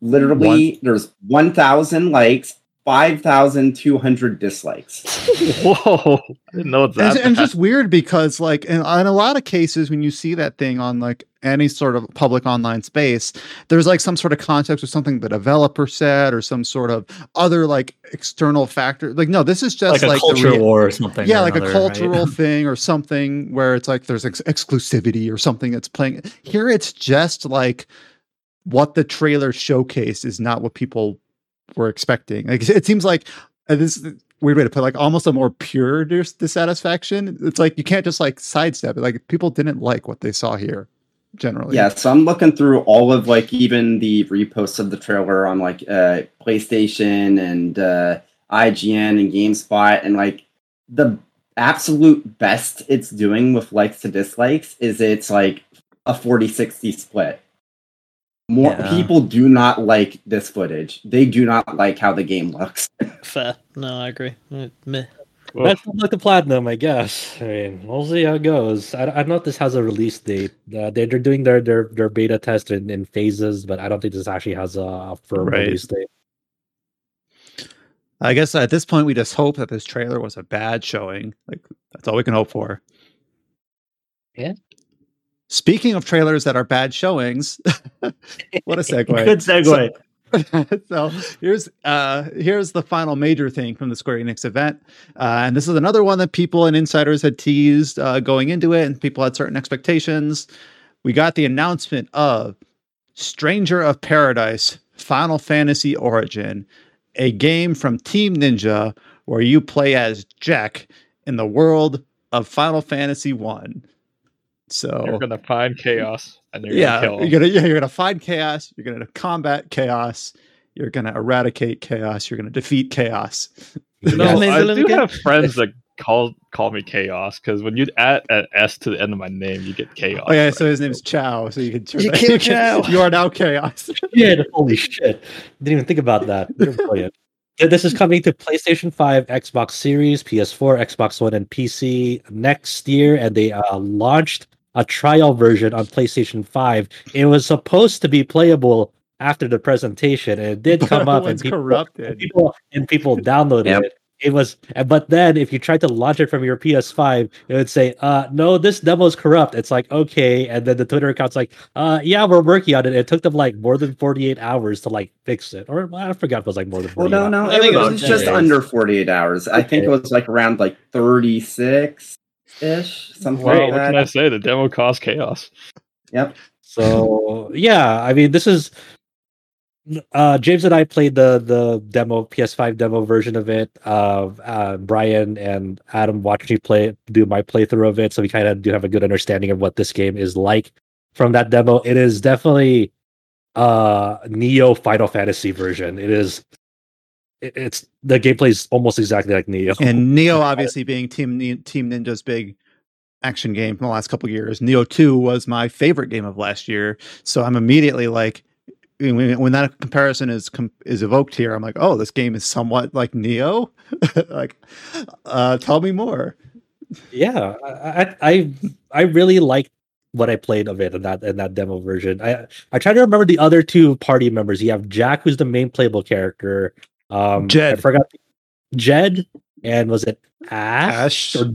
Speaker 5: literally there's 1,000 likes, 5,200 dislikes.
Speaker 4: Whoa! I didn't know it's
Speaker 1: And
Speaker 4: that.
Speaker 1: it's, and just weird because like in, in a lot of cases when you see that thing on like any sort of public online space there's like some sort of context or something the developer said or some sort of other like external factor like no this is just
Speaker 2: like a
Speaker 1: like the
Speaker 2: culture
Speaker 1: rea-
Speaker 2: war or something.
Speaker 1: yeah
Speaker 2: or
Speaker 1: like a cultural
Speaker 2: right?
Speaker 1: thing or something where it's like there's ex- exclusivity or something that's playing here it's just like what the trailer showcase is not what people were expecting. Like it seems like this weird way to put it, like almost a more pure dis- dissatisfaction. It's like you can't just like sidestep it. Like people didn't like what they saw here generally.
Speaker 5: Yeah, so I'm looking through all of like even the reposts of the trailer on like uh PlayStation and uh IGN and GameSpot and like the absolute best it's doing with likes to dislikes is it's like a 40-60 split. More
Speaker 2: Yeah.
Speaker 5: people do not like this footage. They do not like how the game looks.
Speaker 6: fair. No, I agree. Uh, meh.
Speaker 4: Whoa.
Speaker 3: That's not like the platinum, I guess. I mean, we'll see how it goes. I, I don't know if this has a release date. Uh, they're, they're doing their, their their beta test in, in phases, but I don't think this actually has a firm
Speaker 1: Right.
Speaker 3: release date.
Speaker 1: i guess at this point we just hope that this trailer was a bad showing like that's all we can hope for
Speaker 3: Yeah.
Speaker 1: Speaking of trailers that are bad showings what a segue
Speaker 2: Good segue.
Speaker 1: so here's uh here's the final major thing from the Square Enix event, uh, and this is another one that people and insiders had teased uh, going into it, and people had certain expectations. We got the announcement of Stranger of Paradise: Final Fantasy Origin, a game from Team Ninja where you play as Jack in the world of Final Fantasy One. So
Speaker 4: You're gonna find chaos, and you're
Speaker 1: yeah,
Speaker 4: gonna kill.
Speaker 1: you're gonna yeah, you're gonna find chaos. You're gonna combat chaos. You're going to eradicate chaos. You're going to defeat chaos.
Speaker 4: No,
Speaker 6: Yes.
Speaker 4: I do
Speaker 6: get-
Speaker 4: have friends that call call me chaos because when you add an S to the end of my name, you get chaos.
Speaker 1: Oh yeah, so his name's Chow. So you can turn
Speaker 6: You
Speaker 1: that-
Speaker 6: kill
Speaker 1: can-
Speaker 6: Chow.
Speaker 1: You are now chaos.
Speaker 3: shit, holy shit. Didn't even think about that. You're brilliant. This is coming to PlayStation 5, Xbox Series, PS4, Xbox One, and PC next year, and they uh, launched a trial version on PlayStation 5. It was supposed to be playable after the presentation, and it did come up, and people,
Speaker 1: corrupted.
Speaker 3: and people and people downloaded
Speaker 5: Yep.
Speaker 3: it. It was, but then if you tried to launch it from your PS5, it would say, "Uh, no, this demo is corrupt." It's like, okay, and then the Twitter account's like, "Uh, yeah, we're working on it." It took them like more than 48 hours to like fix it, or well, I forgot if it was like more than.
Speaker 5: Well,
Speaker 3: 48
Speaker 5: no, no,
Speaker 3: hours.
Speaker 6: I think
Speaker 5: it
Speaker 6: it was
Speaker 5: was
Speaker 6: 10
Speaker 5: just
Speaker 6: days.
Speaker 5: under 48 hours. I think it was like around like 36 ish, something
Speaker 4: Well,
Speaker 5: like
Speaker 4: what can. I say? The demo caused chaos.
Speaker 5: Yep.
Speaker 3: So yeah, I mean, this is uh James and I played the the demo PS5 demo version of it. Uh, uh Brian and Adam watched me play do my playthrough of it, so we kind of do have a good understanding of what this game is like from that demo. It is definitely uh Nioh Final Fantasy version. It is it- it's the gameplay is almost exactly like Nioh.
Speaker 1: And Nioh, obviously being Team Team Ninja's big action game from the last couple years, Nioh Two was my favorite game of last year. So I'm immediately like, when, when that comparison is com- is evoked here, I'm like, oh, this game is somewhat like Nioh. like, uh, tell me more.
Speaker 3: yeah I, I i i really liked what i played of it in that in that demo version i i try to remember the other two party members you have jack who's the main playable character um i
Speaker 1: Jed.
Speaker 3: forgot jed and was it ash,
Speaker 1: Ash.
Speaker 3: or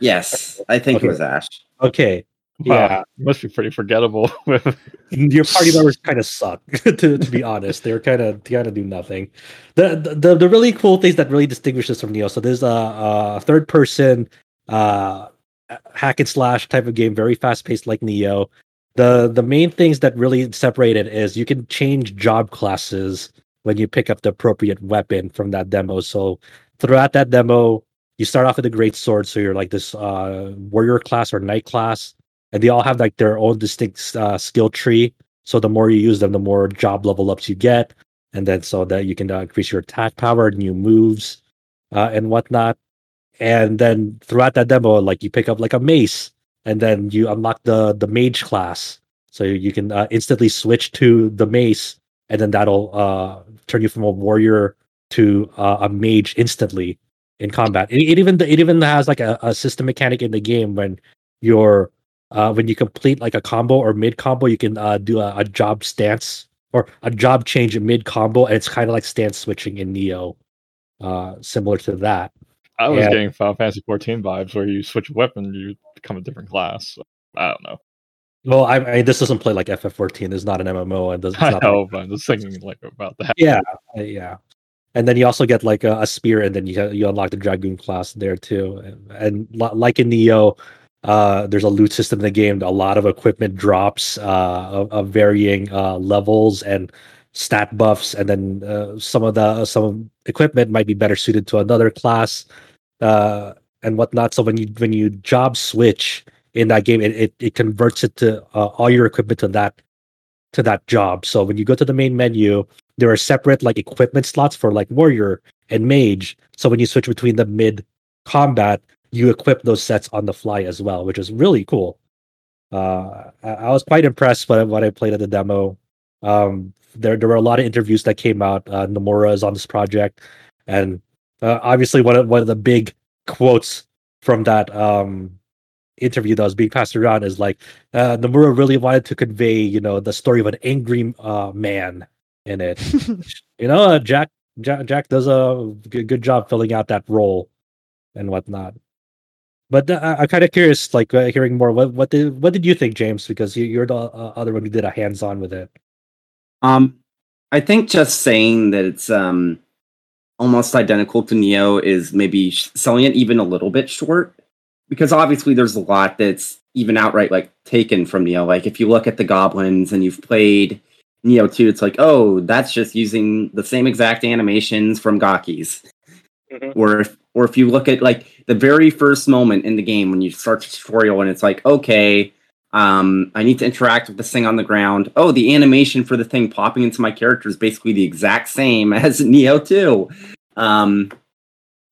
Speaker 5: Yes, I think
Speaker 3: Okay.
Speaker 5: it was Ash.
Speaker 3: okay
Speaker 4: Wow,
Speaker 3: Yeah.
Speaker 4: must be pretty forgettable.
Speaker 3: your party members kind of suck to, to be honest they're kind of kind of do nothing the, the- the the really cool things that really distinguish this from Nioh so there's a, a third person uh hack and slash type of game very fast paced like Nioh the the main things that really separate it is you can change job classes when you pick up the appropriate weapon from that demo so throughout that demo you start off with a great sword so you're like this uh warrior class or knight class and they all have like their own distinct uh, skill tree. So the more you use them, the more job level ups you get, and then so that you can uh, increase your attack power, new moves, uh, and whatnot. And then throughout that demo, like you pick up like a mace, and then you unlock the the mage class, so you can uh, instantly switch to the mace, and then that'll uh, turn you from a warrior to uh, a mage instantly in combat. It, it even it even has like a, a system mechanic in the game when you're uh, when you complete like a combo or mid combo, you can uh, do a, a job stance or a job change mid combo, and it's kind of like stance switching in Nioh, uh, similar to that.
Speaker 4: I was
Speaker 3: Yeah.
Speaker 4: getting Final Fantasy 14 vibes where you switch a weapon, you become a different class. So, I don't know.
Speaker 3: Well, I, I this doesn't play like FF14. It's not an MMO, and it's
Speaker 4: I
Speaker 3: not
Speaker 4: know, but I'm just thinking like about that.
Speaker 3: yeah, uh, yeah. And then you also get like a, a spear, and then you you unlock the dragoon class there too. And, and like in Nioh, uh, there's a loot system in the game. A lot of equipment drops uh, of, of varying uh, levels and stat buffs, and then uh, some of the some equipment might be better suited to another class uh, and whatnot. So when you when you job switch in that game, it it, it converts it to uh, all your equipment to that to that job. So when you go to the main menu, there are separate like equipment slots for like warrior and mage. So when you switch between the mid combat, you equip those sets on the fly as well, which is really cool. Uh, I, I was quite impressed by what I played at the demo. Um, there there were a lot of interviews that came out. Uh, Nomura is on this project, and uh, obviously one of one of the big quotes from that um interview that was being passed around is like uh, Nomura really wanted to convey, you know, the story of an angry uh, man in it. you know, uh, Jack, Jack Jack does a good, good job filling out that role and whatnot. But uh, I- I'm kind of curious, like uh, hearing more. What what did what did you think, James? Because you, you're the uh, other one who did a hands on with it.
Speaker 5: Um, I think just saying that it's um almost identical to Nioh is maybe selling it even a little bit short because obviously there's a lot that's even outright like taken from Nioh. Like if you look at the goblins and you've played Nioh 2, it's like, oh, that's just using the same exact animations from Gaki's.
Speaker 3: Mhm.
Speaker 5: Or if or if you look at like the very first moment in the game when you start the tutorial and it's like, okay, Um, I need to interact with this thing on the ground. Oh, the animation for the thing popping into my character is basically the exact same as Nioh 2. Um,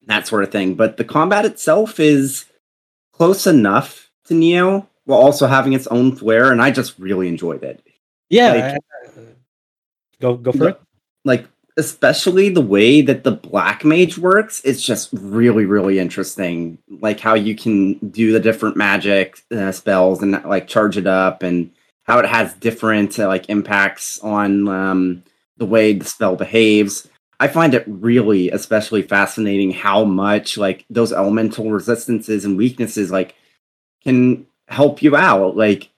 Speaker 5: that sort of thing. But the combat itself is close enough to Nioh while also having its own flair, and I just really enjoyed it.
Speaker 3: Yeah.
Speaker 5: Like-
Speaker 3: I- go go for it.
Speaker 5: Like, especially the way that the black mage works, it's just really, really interesting. Like how you can do the different magic uh, spells and like charge it up, and how it has different uh, like impacts on um, the way the spell behaves. I find it really especially fascinating how much like those elemental resistances and weaknesses like can help you out. Like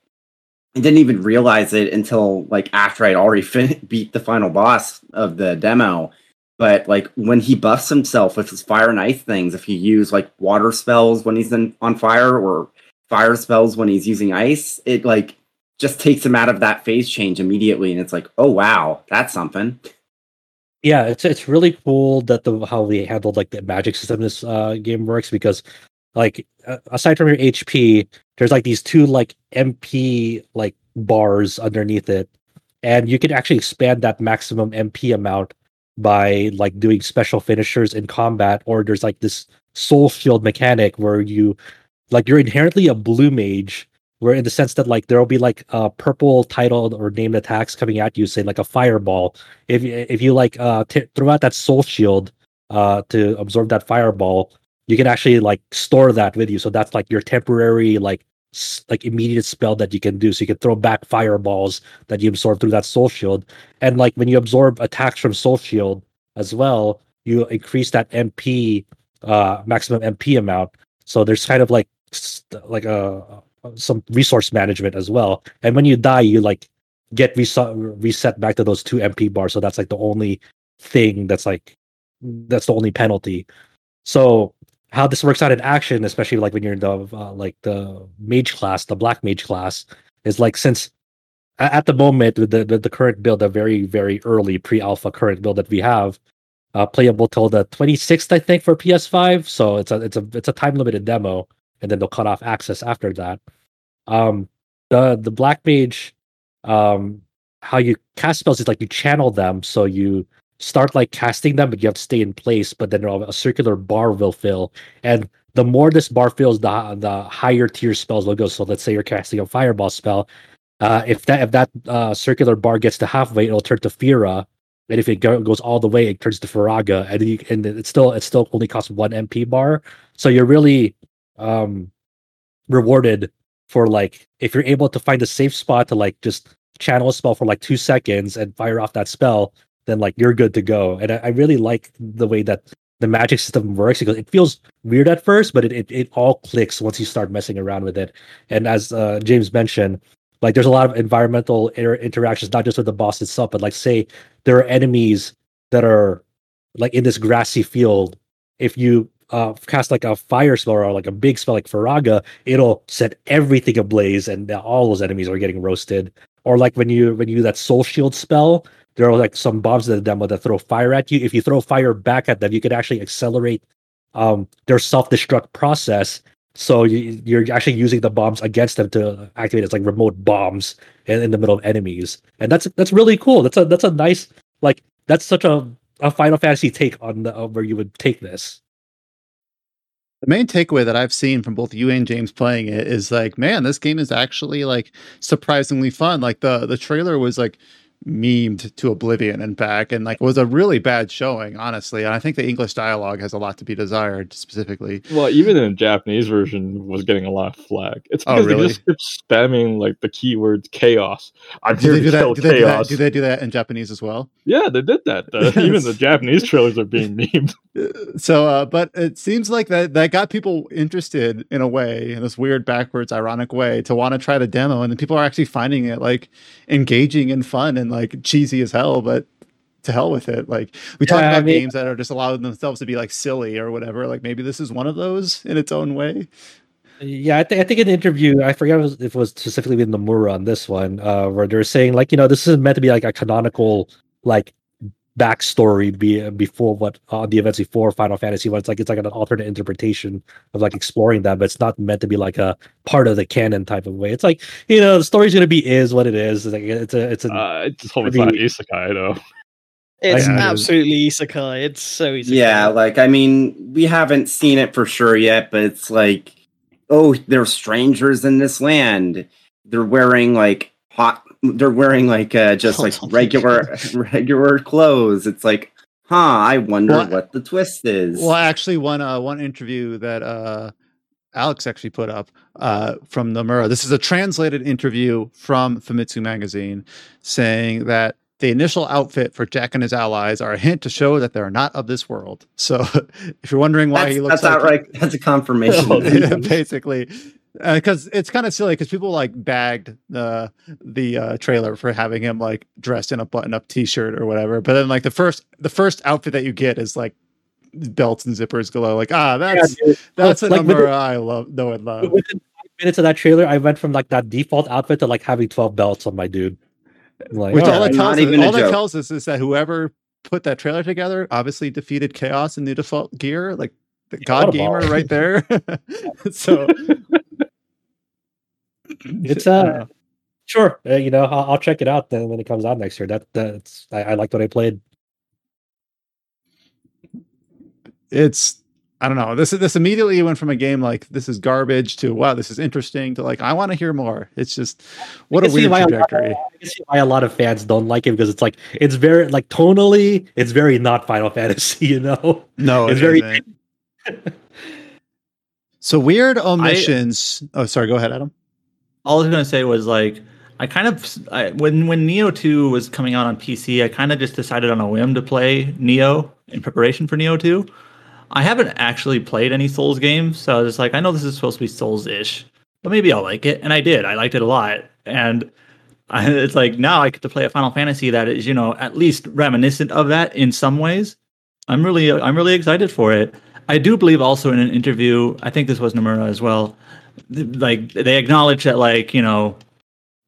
Speaker 5: I didn't even realize it until like after I'd already fin- beat the final boss of the demo. But like when he buffs himself with his fire and ice things, if you use like water spells when he's in, on fire or fire spells when he's using ice, it like just takes him out of that phase change immediately, and it's like, oh wow, that's something.
Speaker 3: Yeah it's it's really cool that the how they handled like the magic system this uh game works because like aside from your hp there's like these two like mp like bars underneath it. And you can actually expand that maximum mp amount by like doing special finishers in combat or there's like this soul shield mechanic where you like you're inherently a blue mage where in the sense that like there'll be like uh purple titled or named attacks coming at you say like a fireball. If you if you like uh t- throw out that soul shield uh to absorb that fireball you can actually like store that with you. So that's like your temporary like s- like immediate spell that you can do. So you can throw back fireballs that you absorb through that soul shield. And like when you absorb attacks from soul shield as well you increase that mp uh maximum mp amount. So there's kind of like like a some resource management as well and when you die you like get reset reset back to those two MP bars. So that's like the only thing that's like that's the only penalty. So how this works out in action, especially like when you're in the uh, like the mage class, the black mage class, is like since at the moment with the the current build, the very very early pre-alpha current build that we have, uh, playable till the 26th, I think, for PS5. So it's a it's a it's a time limited demo, and then they'll cut off access after that. Um, the the black mage um how you cast spells is like you channel them. So you start like casting them but you have to stay in place but then a circular bar will fill. And the more this bar fills the the higher tier spells will go. So let's say you're casting a fireball spell. Uh if that if that uh circular bar gets to halfway it'll turn to Fira. And if it go, goes all the way it turns to Firaga and you and it's still it still only costs one MP bar. So you're really um rewarded for like if you're able to find a safe spot to like just channel a spell for like two seconds and fire off that spell, then like you're good to go. And I, I really like the way that the magic system works because it feels weird at first, but it, it, it all clicks once you start messing around with it. And as uh, James mentioned, like there's a lot of environmental inter- interactions, not just with the boss itself, but like say there are enemies that are like in this grassy field. If you uh, cast like a fire spell or like a big spell like Firaga, it'll set everything ablaze and all those enemies are getting roasted. Or like when you when you do that soul shield spell, there are like some bombs in the demo that throw fire at you. If you throw fire back at them, you can actually accelerate um, their self destruct process. So you, you're actually using the bombs against them to activate as like remote bombs in, in the middle of enemies, and that's that's really cool. That's a that's a nice like that's such a a Final Fantasy take on the, uh, where you would take this.
Speaker 1: The main takeaway that I've seen from both you and James playing it is like, man, this game is actually like surprisingly fun. Like the the trailer was like memed to oblivion and back and like it was a really bad showing honestly and i think the english dialogue has a lot to be desired specifically
Speaker 4: Well, even in the Japanese version was getting a lot of flack It's
Speaker 1: Oh, really?
Speaker 4: they just kept spamming like the keywords chaos. I'm
Speaker 1: do
Speaker 4: here
Speaker 1: they
Speaker 4: to
Speaker 1: do that do they do that,
Speaker 4: chaos.
Speaker 1: do they do that in japanese as well
Speaker 4: Yeah, they did that. Uh, even the Japanese trailers are being memed.
Speaker 1: so uh but it seems like that that got people interested in a way in this weird backwards ironic way to want to try the demo and then people are actually finding it like engaging and fun and like cheesy as hell but to hell with it. Like we talk
Speaker 3: Yeah, I
Speaker 1: about
Speaker 3: mean-
Speaker 1: games that are just allowing themselves to be like silly or whatever. Like maybe this is one of those in its own way.
Speaker 3: Yeah, I, think I think in the interview, I forget if it was, if it was specifically with Nomura on this one, uh, where they're saying like, you know, this isn't meant to be like a canonical like backstory be, before what uh, the events before Final Fantasy one. It's like it's like an alternate interpretation of like exploring that, but it's not meant to be like a part of the canon type of way. It's like you know the story's gonna be is what it is. It's like it's a it's a
Speaker 4: Uh, I just hope it's not isekai though.
Speaker 6: It's
Speaker 3: Yeah, it is.
Speaker 6: absolutely isekai. It's so isekai.
Speaker 5: Yeah, like I mean, we haven't seen it for sure yet, but it's like, oh, they're strangers in this land. They're wearing like hot. They're wearing like uh, just like regular regular clothes. It's like, huh? I wonder
Speaker 1: Well,
Speaker 5: what the twist is.
Speaker 1: Well, actually, one uh, one interview that uh, Alex actually put up uh, from Nomura. This is a translated interview from Famitsu magazine, saying that the initial outfit for Jack and his allies are a hint to show that they're not of this world. So, if you're wondering why
Speaker 5: that's,
Speaker 1: he looks
Speaker 5: that's
Speaker 1: like
Speaker 5: outright. That's a confirmation.
Speaker 3: Oh,
Speaker 1: basically because it's kind of silly because people like bagged the the uh, trailer for having him like dressed in a button up t-shirt or whatever but then like the first the first outfit that you get is like belts and zippers galore like ah that's
Speaker 3: Yeah,
Speaker 1: that's a
Speaker 3: like,
Speaker 1: number
Speaker 3: within-
Speaker 1: i love know and love
Speaker 3: within five minutes of that trailer, I went from like that default outfit to like having twelve belts on my dude. Like,
Speaker 1: which
Speaker 3: all
Speaker 1: all
Speaker 3: right.
Speaker 1: that tells us, all that tells us is that whoever put that trailer together obviously defeated chaos in the default gear like the god gamer right there so
Speaker 3: It's,
Speaker 1: I
Speaker 3: uh, sure, uh, you know, I'll, I'll check it out then when it comes out next year. That that's I, I liked what I played.
Speaker 1: it's I don't know. This this immediately went from a game like this is garbage to wow, this is interesting to like I want to hear more. It's just what a weird
Speaker 3: why a lot-
Speaker 1: trajectory.
Speaker 3: I can see why a lot of fans don't like it because it's like it's very like tonally, it's very not Final Fantasy, you know.
Speaker 1: No,
Speaker 3: It's
Speaker 1: it
Speaker 3: very-
Speaker 1: so weird omissions. oh, sorry. Go ahead, Adam.
Speaker 2: All I was gonna say was like I kind of I, when when Nioh Two was coming out on PC, I kind of just decided on a whim to play Nioh in preparation for Nioh Two. I haven't actually played any Souls games, so I was just like, I know this is supposed to be Souls-ish, but maybe I'll like it, and I did. I liked it a lot, and I, it's like now I get to play a Final Fantasy that is, you know, at least reminiscent of that in some ways. I'm really, I'm really excited for it. I do believe also in an interview, I think this was Nomura as well, like they acknowledge that like you know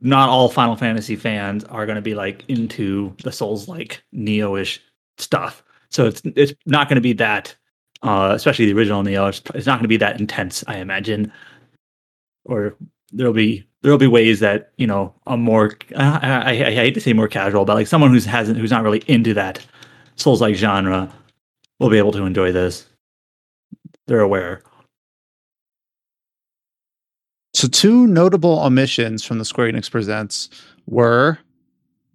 Speaker 2: not all final fantasy fans are going to be like into the souls like Nioh-ish stuff. So it's it's not going to be that uh especially the original Nioh it's, it's not going to be that intense i imagine. Or there'll be there'll be ways that you know a more I, I, I hate to say more casual but like someone who's hasn't who's not really into that souls like genre will be able to enjoy this. They're aware
Speaker 1: So two notable omissions from the Square Enix Presents were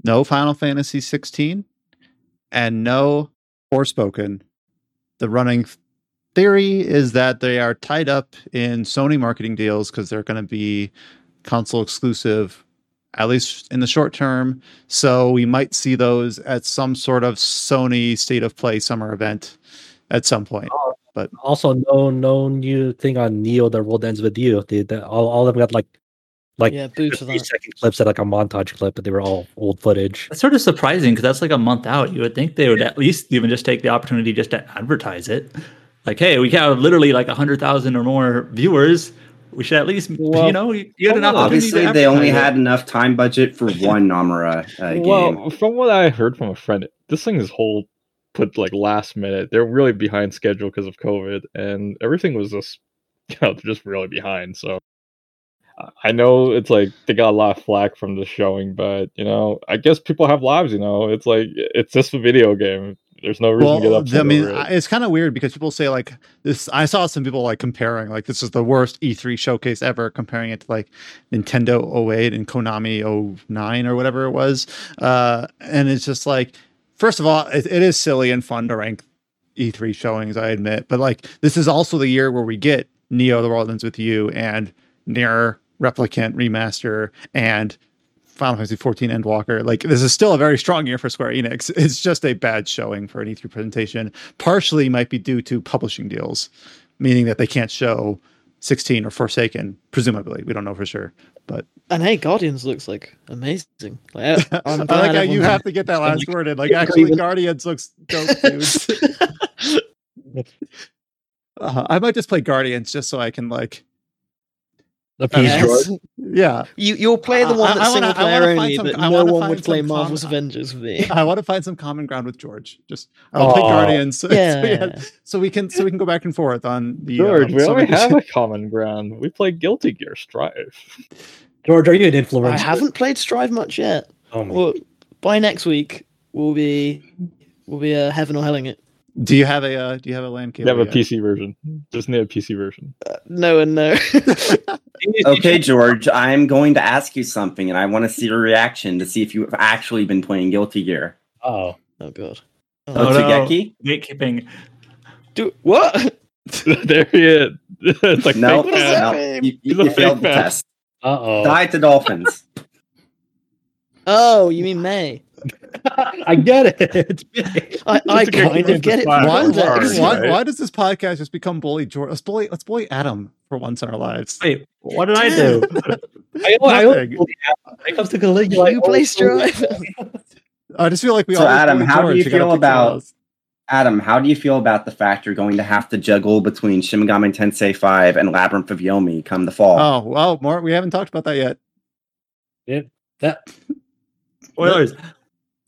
Speaker 1: no Final Fantasy 16 and no Forspoken. The running theory is that they are tied up in Sony marketing deals because they're going to be console exclusive, at least in the short term. So we might see those at some sort of Sony State of Play summer event at some point.
Speaker 3: Oh, But also, no no new thing on Neo. The world ends with you. They, they, all, all of them got like like
Speaker 6: yeah, boots for
Speaker 3: three
Speaker 6: that.
Speaker 3: second clips at like a montage clip, but they were all old footage.
Speaker 2: That's sort of surprising because that's like a month out. You would think they would at least even just take the opportunity just to advertise it. Like, hey, we have literally like a hundred thousand or more viewers. We should at least,
Speaker 3: Well,
Speaker 2: you know, you you had an opportunity.
Speaker 5: Obviously,
Speaker 2: to
Speaker 5: they only
Speaker 2: advertise
Speaker 5: had enough time budget for one Nomura uh, game.
Speaker 4: Well, from what I heard from a friend, this thing is whole put like last minute. They're really behind schedule because of COVID, and everything was just, you know, they're just really behind. So I- know it's like they got a lot of flack from the showing, but you know, I guess people have lives. You know, it's like it's just a video game. There's no reason to get up.
Speaker 1: Well,
Speaker 4: upset.
Speaker 1: I mean,
Speaker 4: it.
Speaker 1: It's kind of weird because people say like this. I saw some people like comparing like this is the worst E3 showcase ever, comparing it to like Nintendo 08 and Konami 09 or whatever it was. Uh, and it's just like, first of all, it, it is silly and fun to rank E3 showings, I admit, but like this is also the year where we get Neo: The World Ends with You and Nier Replicant Remaster and Final Fantasy 14 Endwalker. Like this is still a very strong year for Square Enix. It's just a bad showing for an E3 presentation. Partially might be due to publishing deals, meaning that they can't show 16 or Forspoken. Presumably, we don't know for sure. But
Speaker 6: And hey, Guardians looks like amazing. Like, I-
Speaker 1: I like how you have to get that last word in. Like actually, Guardians looks dope, dudes. uh, I might just play Guardians just so I can like
Speaker 3: Appease
Speaker 6: Yes.
Speaker 3: George.
Speaker 1: Yeah,
Speaker 6: You you'll play the one
Speaker 1: I
Speaker 6: that's
Speaker 1: wanna-
Speaker 6: single
Speaker 1: I wanna
Speaker 6: player only,
Speaker 1: some-
Speaker 6: but no one would play
Speaker 1: some com-
Speaker 6: Marvel's Avengers with me.
Speaker 1: I want to find some common ground with George. Just I'll play Guardians, so, so,
Speaker 6: Yeah.
Speaker 1: yeah, so we can so we can go back and forth on the
Speaker 4: George,
Speaker 1: um,
Speaker 4: we
Speaker 1: so
Speaker 4: already have a common ground. We play Guilty Gear Strive.
Speaker 3: George, are you an influencer?
Speaker 6: I haven't played Strive much yet.
Speaker 3: Oh my
Speaker 6: Well, by next week we'll be we'll be uh, heaven or helling it.
Speaker 1: Do you have a uh, Do you have a LAN
Speaker 4: We
Speaker 1: cable?
Speaker 4: have a
Speaker 1: yet?
Speaker 4: PC version. Just need a PC version.
Speaker 6: No and no.
Speaker 5: Okay, George, I'm going to ask you something, and I want to see your reaction to see if you've actually been playing Guilty Gear.
Speaker 3: Oh,
Speaker 6: oh god.
Speaker 2: Oh,
Speaker 6: Oh,
Speaker 2: no.
Speaker 5: Otsugeki?
Speaker 2: Gatekeeping.
Speaker 6: do what?
Speaker 4: there he is. it's like
Speaker 5: No,
Speaker 4: fake
Speaker 6: What does that
Speaker 4: fan.
Speaker 6: mean?
Speaker 5: no, you,
Speaker 4: He's
Speaker 5: you
Speaker 4: a fake
Speaker 5: failed the test.
Speaker 3: uh oh.
Speaker 5: Die to dolphins.
Speaker 6: Oh, you mean May?
Speaker 3: I get it. I, big.
Speaker 6: I, I
Speaker 4: a good
Speaker 6: kind of get it.
Speaker 4: Why-
Speaker 6: from
Speaker 1: Why, why,
Speaker 4: right?
Speaker 1: why does this podcast just become bully George? Let's bully Let's bully Adam for once in our lives.
Speaker 2: Wait, what did I do?
Speaker 3: I, I, I,
Speaker 1: Nothing.
Speaker 3: when it comes to Caligula,
Speaker 6: You
Speaker 3: I
Speaker 6: play
Speaker 3: always-
Speaker 1: I just feel like we
Speaker 5: So,
Speaker 1: all
Speaker 5: Adam, how do you feel about- Adam, how do you feel about the fact you're going to have to juggle between Shin Megami Tensei 5 and Labyrinth of Yomi come the fall?
Speaker 1: Oh well, more we haven't talked about that yet.
Speaker 3: Yeah, That
Speaker 2: Spoilers.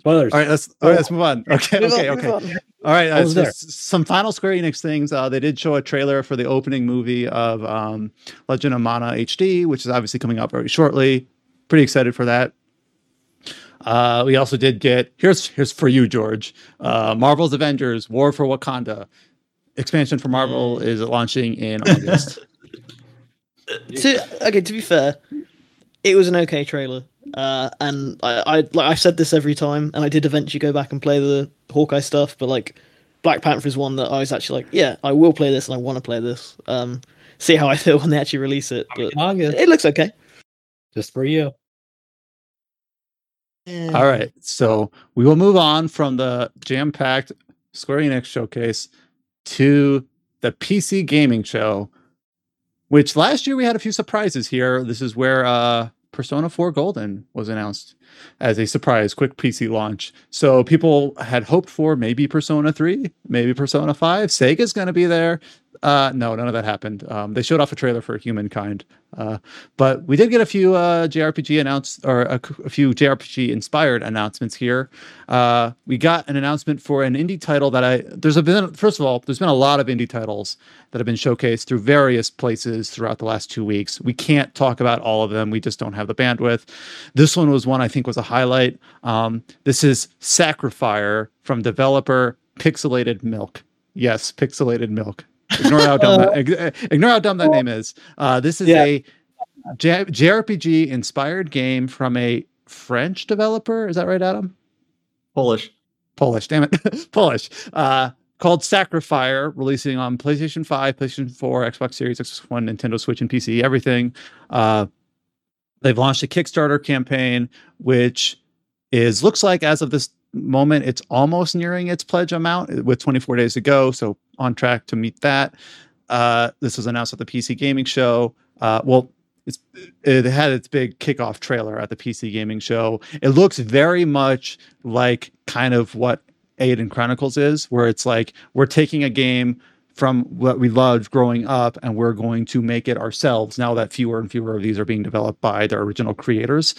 Speaker 3: Spoilers.
Speaker 1: All right, let's all right, let's move on. Okay,
Speaker 6: Move
Speaker 1: okay,
Speaker 6: move
Speaker 1: okay.
Speaker 6: on.
Speaker 1: All right, uh, so some final Square Enix things. Uh, they did show a trailer for the opening movie of um, Legend of Mana HD, which is obviously coming out very shortly. Pretty excited for that. Uh, we also did get here's here's for you, George. Uh, Marvel's Avengers: War for Wakanda expansion for Marvel is launching in August.
Speaker 6: to okay, to be fair, it was an okay trailer. Uh, and I, I like I've said this every time, and I did eventually go back and play the Hawkeye stuff, but like Black Panther is one that I was actually like, yeah, I will play this and I want to play this. Um, see how I feel when they actually release it, but
Speaker 3: August,
Speaker 6: it looks okay.
Speaker 3: just for you.
Speaker 1: All right, so we will move on from the jam-packed Square Enix showcase to the PC gaming show, which last year we had a few surprises here. This is where uh, Persona 4 Golden was announced as a surprise, quick PC launch. So people had hoped for maybe Persona 3, maybe Persona 5. Sega's going to be there. Uh, no, none of that happened. Um, they showed off a trailer for Humankind, uh, but we did get a few uh, JRPG announced or a few JRPG inspired announcements here. Uh, we got an announcement for an indie title that I there's a been first of all there's been a lot of indie titles that have been showcased through various places throughout the last two weeks. We can't talk about all of them. We just don't have the bandwidth. This one was one I think was a highlight. Um, this is Sacrifire from developer Pixelated Milk. Yes, Pixelated Milk. Ignore how dumb that, ignore how dumb that name is. Uh, this is
Speaker 3: Yeah.
Speaker 1: a J- JRPG inspired game from a French developer. Is that right, Adam?
Speaker 2: Polish.
Speaker 1: Polish, damn it, Polish. Uh, called Sacrifire, releasing on PlayStation 5, PlayStation 4, Xbox Series, Xbox One, Nintendo Switch, and PC, everything. Uh, they've launched a Kickstarter campaign, which is looks like as of this moment, it's almost nearing its pledge amount with 24 days to go. So on track to meet that. Uh, this was announced at the PC Gaming Show. Uh, well, it had its big kickoff trailer at the PC Gaming Show. It looks very much like kind of what Eiyuden Chronicles is, where it's like we're taking a game from what we loved growing up and we're going to make it ourselves now that fewer and fewer of these are being developed by their original creators.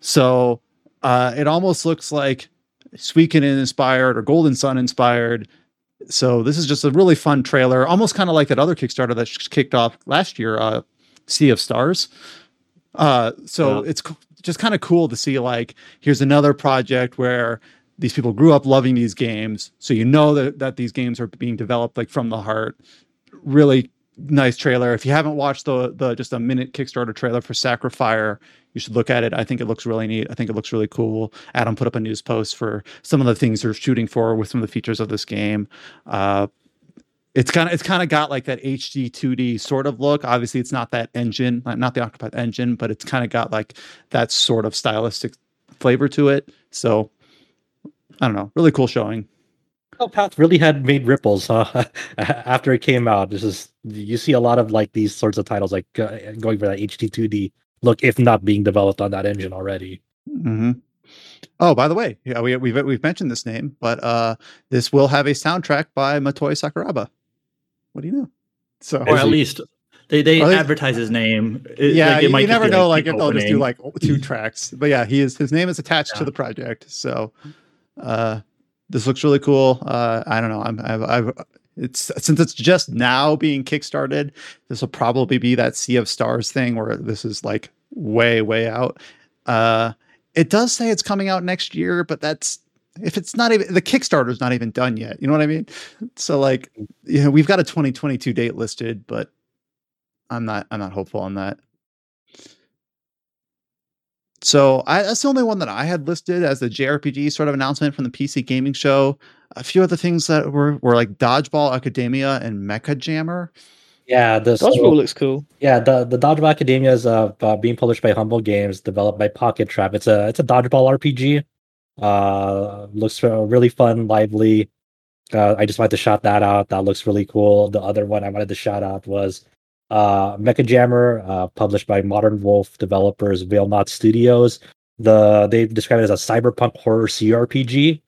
Speaker 1: So uh, it almost looks like Suikoden inspired or Golden Sun inspired. So this is just a really fun trailer, almost kind of like that other Kickstarter that sh- kicked off last year, uh, Sea of Stars. Uh, so
Speaker 2: Yeah.
Speaker 1: it's co- just kind of cool to see like here's another project where these people grew up loving these games, so you know that that these games are being developed like from the heart. Really nice trailer. If you haven't watched the the just a minute Kickstarter trailer for Sacrifire, you should look at it. I think it looks really neat. I think it looks really cool. Adam put up a news post for some of the things they're shooting for with some of the features of this game. Uh, it's kind of it's kind of got like that HD 2D sort of look. Obviously, it's not that engine, not not the Octopath engine, but it's kind of got like that sort of stylistic flavor to it. So I don't know, really cool showing.
Speaker 3: Oh, Path really had made ripples, huh? After it came out, this is you see a lot of like these sorts of titles like uh, going for that HD2D look, if not being developed on that engine already.
Speaker 1: hmm Oh, by the way, yeah, we, we've we've mentioned this name, but uh, this will have a soundtrack by Motoi Sakuraba. What do you know? So
Speaker 2: Or at least They they
Speaker 1: Well, they-
Speaker 2: advertise his name. It-
Speaker 1: yeah,
Speaker 2: like, it
Speaker 1: you,
Speaker 2: might
Speaker 1: never know like
Speaker 2: keep
Speaker 1: if they'll just do like two tracks. But yeah, he is his name is attached to the project. So uh this looks really cool. Uh I don't know. I'm I've, I've it's since it's just now being kickstarted, this will probably be that Sea of Stars thing where this is like way, way out. Uh it does say it's coming out next year, but that's if it's not even the Kickstarter's not even done yet. You know what I mean? So like, you know, we've got a 2022 date listed, but I'm not I'm not hopeful on that. So I, that's the only one that I had listed as the JRPG sort of announcement from the PC gaming show. A few other things that were were like Dodgeball Academia and Mecha Jammer.
Speaker 3: Yeah, the so-
Speaker 6: Dodgeball looks cool.
Speaker 3: Yeah, the the Dodgeball Academia is uh, uh being published by Humble Games, developed by Pocket Trap. It's a it's a dodgeball RPG. Uh, looks uh, really fun, lively. Uh, I just wanted to shout that out. That looks really cool. The other one I wanted to shout out was uh Mecha Jammer, uh, published by Modern Wolf developers Whalenought Studios. The they describe it as a cyberpunk horror CRPG.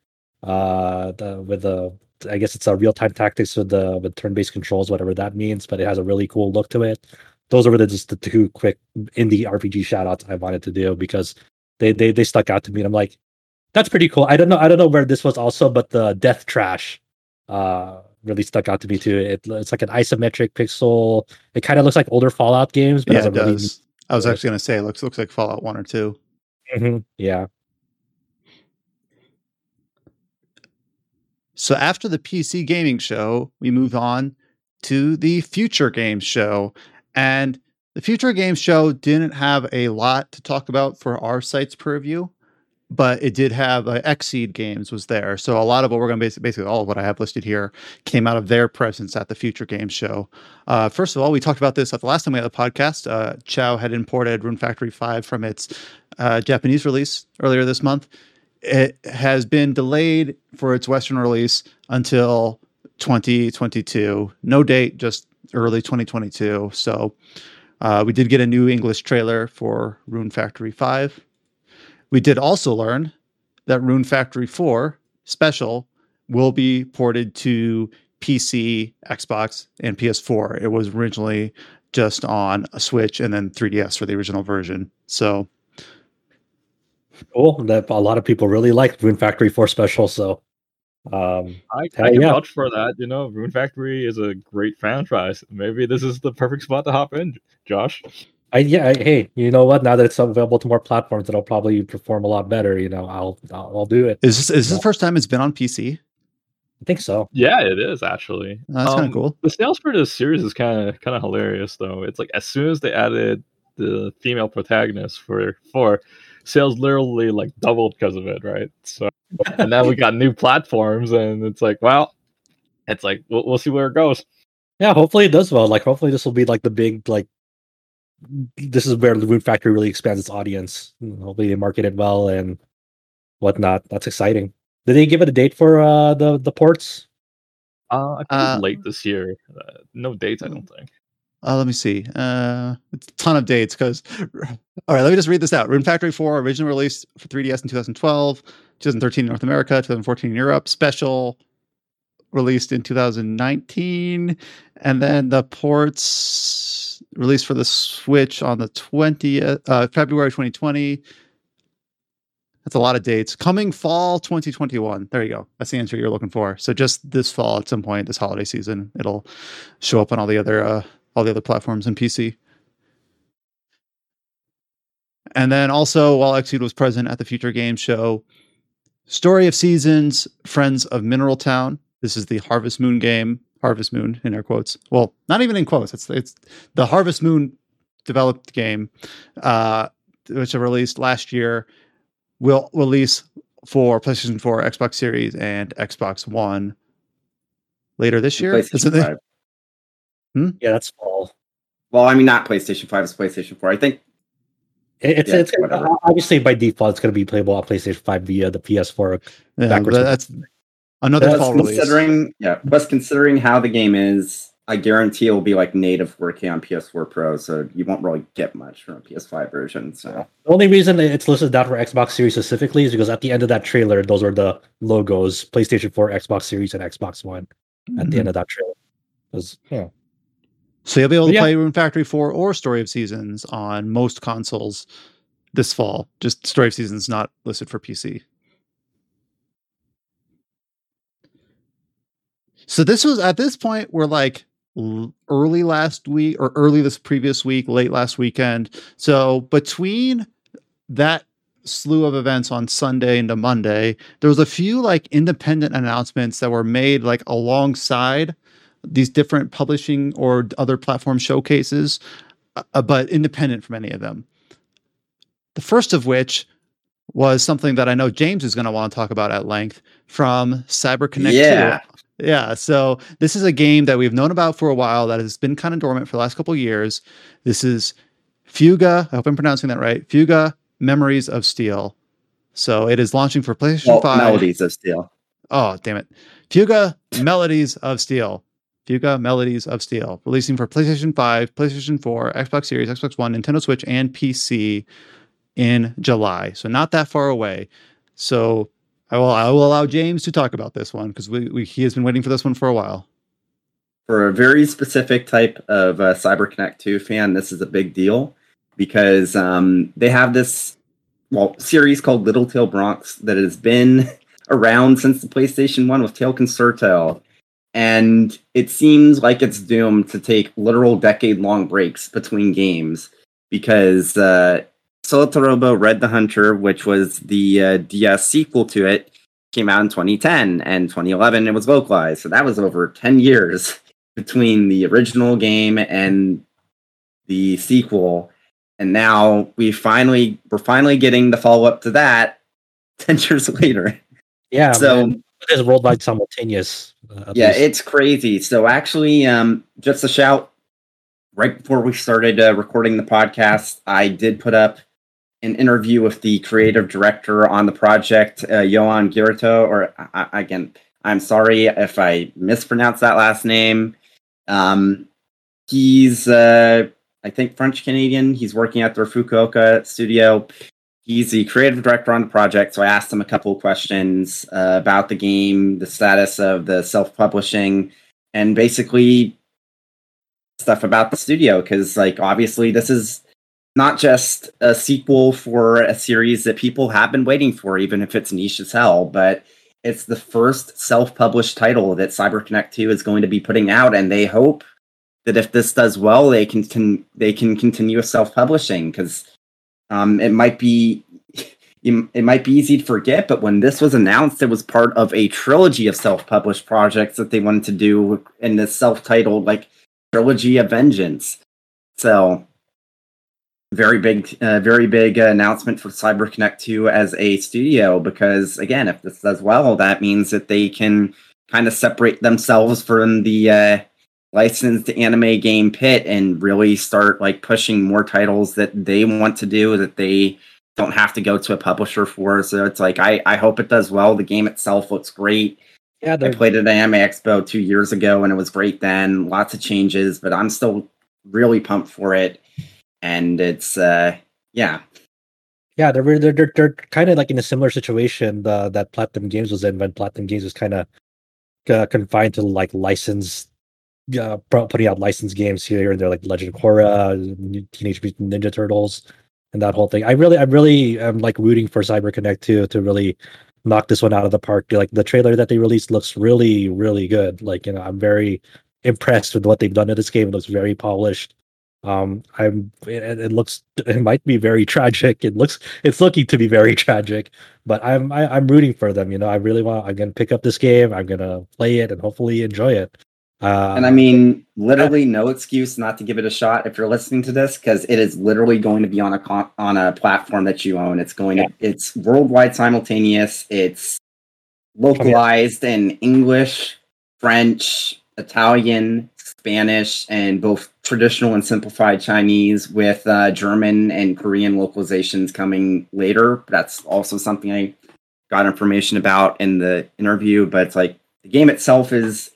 Speaker 3: Uh, the, with a I guess it's a real time tactics with the with turn based controls, whatever that means. But it has a really cool look to it. Those are the, just the two quick indie RPG shout outs I wanted to do because they they they stuck out to me. And I'm like, that's pretty cool. I don't know I don't know where this was also, but the Death Trash uh really stuck out to me too. It, it's like an isometric pixel. It kind of looks like older Fallout games, but
Speaker 1: Yeah, it
Speaker 3: really
Speaker 1: does. I was actually gonna say it looks looks like Fallout One or Two.
Speaker 3: Mhm, yeah.
Speaker 1: So after the PC gaming show, we move on to the Future Games show. And the Future Games show didn't have a lot to talk about for our site's purview, but it did have uh, Xseed Games was there. So a lot of what we're going to basically, basically all of what I have listed here came out of their presence at the Future Games show. Uh, first of all, we talked about this at the last time we had the podcast. Uh, Chow had imported Rune Factory 5 from its uh, Japanese release earlier this month it has been delayed for its Western release until 2022. No date, just early 2022. So uh, we did get a new English trailer for Rune Factory 5. We did also learn that Rune Factory 4 Special will be ported to PC, Xbox, and PS4. It was originally just on a Switch and then 3DS for the original version. So
Speaker 3: Cool. That a lot of people really like Rune Factory 4 Special. So um
Speaker 4: I, I can
Speaker 3: yeah.
Speaker 4: vouch for that. You know, Rune Factory is a great franchise. Maybe this is the perfect spot to hop in, Josh.
Speaker 3: I yeah, I, hey, you know what? Now that it's available to more platforms, it'll probably perform a lot better. You know, I'll I'll, I'll do it.
Speaker 1: is this, is this the first time it's been on PC?
Speaker 3: I think so.
Speaker 4: Yeah, it is actually.
Speaker 1: Oh, that's kinda
Speaker 4: Um,
Speaker 1: cool.
Speaker 4: The sales for this series is kind of kind of hilarious, though. It's like as soon as they added the female protagonist for four, sales literally like doubled because of it, right? So, and now we got new platforms, and it's like, well, it's like we'll, we'll see where it goes.
Speaker 3: Yeah, hopefully it does well. Like, hopefully this will be like the big like. This is where the Rune Factory really expands its audience. Hopefully they market it well and whatnot. That's exciting. Did they give it a date for uh the the ports?
Speaker 4: Uh, I think
Speaker 1: Uh,
Speaker 4: late this year. Uh, no dates, I don't think.
Speaker 1: Uh, let me see. Uh, it's a ton of dates because. All right, let me just read this out. Rune Factory 4 original release for 3DS in 2012, 2013 in North America, 2014 in Europe. Special released in 2019, and then the ports released for the Switch on the 20th uh, February 2020. That's a lot of dates. Coming fall 2021. There you go. That's the answer you're looking for. So just this fall at some point this holiday season, it'll show up on all the other uh, all the other platforms and PC. And then also, while Xseed was present at the Future Games Show, Story of Seasons, Friends of Mineral Town. This is the Harvest Moon game. Harvest Moon in air quotes. Well, not even in quotes. It's it's the Harvest Moon developed game, uh, which I released last year. Will release for PlayStation 4, Xbox Series, and Xbox One later this year.
Speaker 5: PlayStation
Speaker 1: Isn't it?
Speaker 5: 5.
Speaker 3: Yeah, that's fall.
Speaker 5: Well, I mean, not PlayStation 5, it's PlayStation 4. I think
Speaker 3: It's
Speaker 5: Yeah,
Speaker 3: it's
Speaker 5: whatever.
Speaker 3: obviously by default it's going to be playable on PlayStation 5 via the PS4.
Speaker 1: Yeah,
Speaker 3: Backwards
Speaker 1: but that's another
Speaker 5: Plus
Speaker 1: fall release.
Speaker 5: considering, yeah, plus considering how the game is, I guarantee it will be like native working on PS4 Pro, so you won't really get much from a PS5 version. So
Speaker 3: The only reason it's listed down for Xbox Series specifically is because at the end of that trailer, those were the logos: PlayStation 4, Xbox Series, and Xbox One. At the
Speaker 1: Mhm.
Speaker 3: end of that trailer, 'Cause, you yeah.
Speaker 1: So you'll be able to
Speaker 3: Yeah.
Speaker 1: play Rune Factory 4 or Story of Seasons on most consoles this fall. Just Story of Seasons not listed for PC. So this was at this point we're like early last week or early this previous week, late last weekend. So between that slew of events on Sunday into Monday, there was a few like independent announcements that were made like alongside these different publishing or other platform showcases, uh, but independent from any of them. The first of which was something that I know James is going to want to talk about at length from CyberConnect 2.
Speaker 5: Yeah.
Speaker 1: So this is a game that we've known about for a while that has been kind of dormant for the last couple of years. This is Fuga. I hope I'm pronouncing that right. Fuga Memories of Steel. So it is launching for PlayStation
Speaker 5: Well,
Speaker 1: 5.
Speaker 5: melodies of steel.
Speaker 1: Oh, damn it. Fuga Melodies of Steel. Fuga Melodies of Steel. Releasing for PlayStation 5, PlayStation 4, Xbox Series, Xbox One, Nintendo Switch, and PC in July. So not that far away. So I will I will allow James to talk about this one because we, we he has been waiting for this one for a while.
Speaker 5: for a very specific type of uh, CyberConnect 2 fan, this is a big deal because um, they have this well series called Little Tail Bronx that has been around since the PlayStation 1 with Tail Concerto. And it seems like it's doomed to take literal decade long breaks between games because uh, Solatorobo Red the Hunter, which was the uh, DS sequel to it, came out in 2010 and 2011 it was localized. So that was over 10 years between the original game and the sequel and now we finally we're finally getting the follow-up to that 10 years later
Speaker 3: Yeah,
Speaker 5: so
Speaker 3: man, it is worldwide simultaneous. uh,
Speaker 5: yeah
Speaker 3: least.
Speaker 5: it's crazy so actually um just a shout right before we started uh, recording the podcast i did put up an interview with the creative director on the project uh, johan girito or I- again i'm sorry if i mispronounced that last name. Um he's uh i think french canadian. He's working at their fukuoka studio. He's the creative director on the project so i asked him a couple of questions uh, about the game the status of the self-publishing and basically stuff about the studio because like obviously this is not just a sequel for a series that people have been waiting for even if it's niche as hell but it's the first self-published title that cyberconnect 2 is going to be putting out and they hope that if this does well they can, can they can continue self-publishing because um, it might be it might be easy to forget, but when this was announced, it was part of a trilogy of self-published projects that they wanted to do in this self-titled like trilogy of vengeance. So, very big, uh, very big uh, announcement for CyberConnect 2 as a studio because again, if this does well, that means that they can kind of separate themselves from the uh, licensed anime game pit and really start like pushing more titles that they want to do that they don't have to go to a publisher for. So it's like I, I hope it does well. The game itself looks great.
Speaker 3: yeah,
Speaker 5: I played at Anime Expo two years ago and it was great then. Lots of changes, but I'm still really pumped for it. And it's uh yeah.
Speaker 3: yeah, they're they're they're, they're kind of like in a similar situation uh, that Platinum Games was in when Platinum Games was kind of uh, confined to like licensed, uh, putting out licensed games here and there, like Legend of Korra, Teenage Mutant Ninja Turtles, and that whole thing. I really, I really am like rooting for CyberConnect 2 to really knock this one out of the park. Like the trailer that they released looks really, really good. Like you know, I'm very impressed with what they've done to this game. It looks very polished. Um, I'm. It, it looks. It might be very tragic. It looks. It's looking to be very tragic. But I'm. I, I'm rooting for them. You know, I really want. I'm gonna pick up this game. I'm gonna play it and hopefully enjoy it. Uh,
Speaker 5: And I mean, literally no excuse not to give it a shot if you're listening to this because it is literally going to be on a con- on a platform that you own. It's going to it's worldwide simultaneous. It's localized in English, French, Italian, Spanish, and both traditional and simplified Chinese with uh, German and Korean localizations coming later. That's also something I got information about in the interview. But it's like the game itself is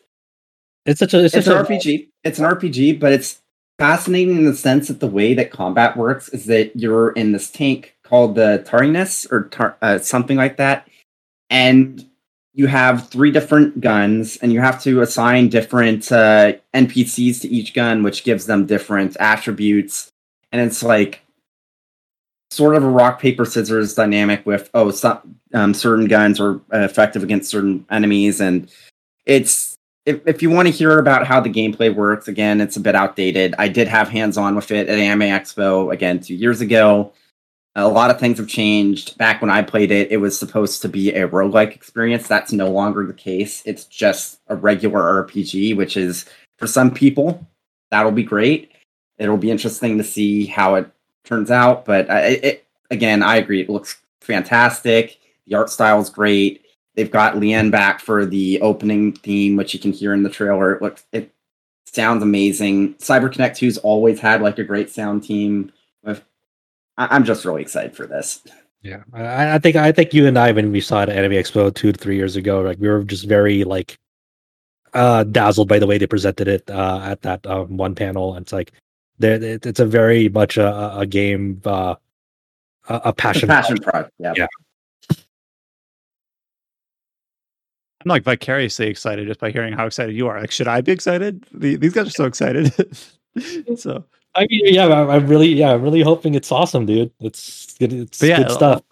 Speaker 3: it's such a. It's,
Speaker 5: it's
Speaker 3: such
Speaker 5: an
Speaker 3: a,
Speaker 5: RPG. It's an RPG, but it's fascinating in the sense that the way that combat works is that you're in this tank called the Taranis or tar- uh, something like that, and you have three different guns, and you have to assign different uh, NPCs to each gun, which gives them different attributes. And it's like sort of a rock paper scissors dynamic with oh, some um, certain guns are effective against certain enemies, and it's if, if you want to hear about how the gameplay works, again, it's a bit outdated. I did have hands on with it at Anime Expo again two years ago. A lot of things have changed. Back when I played it, it was supposed to be a roguelike experience. That's no longer the case. It's just a regular RPG, which is for some people, that'll be great. It'll be interesting to see how it turns out. But I, it, again, I agree. It looks fantastic. The art style is great. They've got Leanne back for the opening theme, which you can hear in the trailer. It looks it sounds amazing. CyberConnect 2's always had like a great sound team. With I, am just really excited for this.
Speaker 3: Yeah, I, I, think I think you and I when we saw it at Anime Expo two to three years ago, like we were just very like uh dazzled by the way they presented it uh at that um, one panel. And it's like there it's a very much a, a game uh a, a passion
Speaker 5: a passion project. Yeah.
Speaker 3: yeah.
Speaker 1: I'm like vicariously excited just by hearing how excited you are. Like, should I be excited? The, these guys are so excited. so
Speaker 3: I mean, yeah, I'm really, yeah, I'm really hoping it's awesome, dude. It's good, it's yeah, good stuff.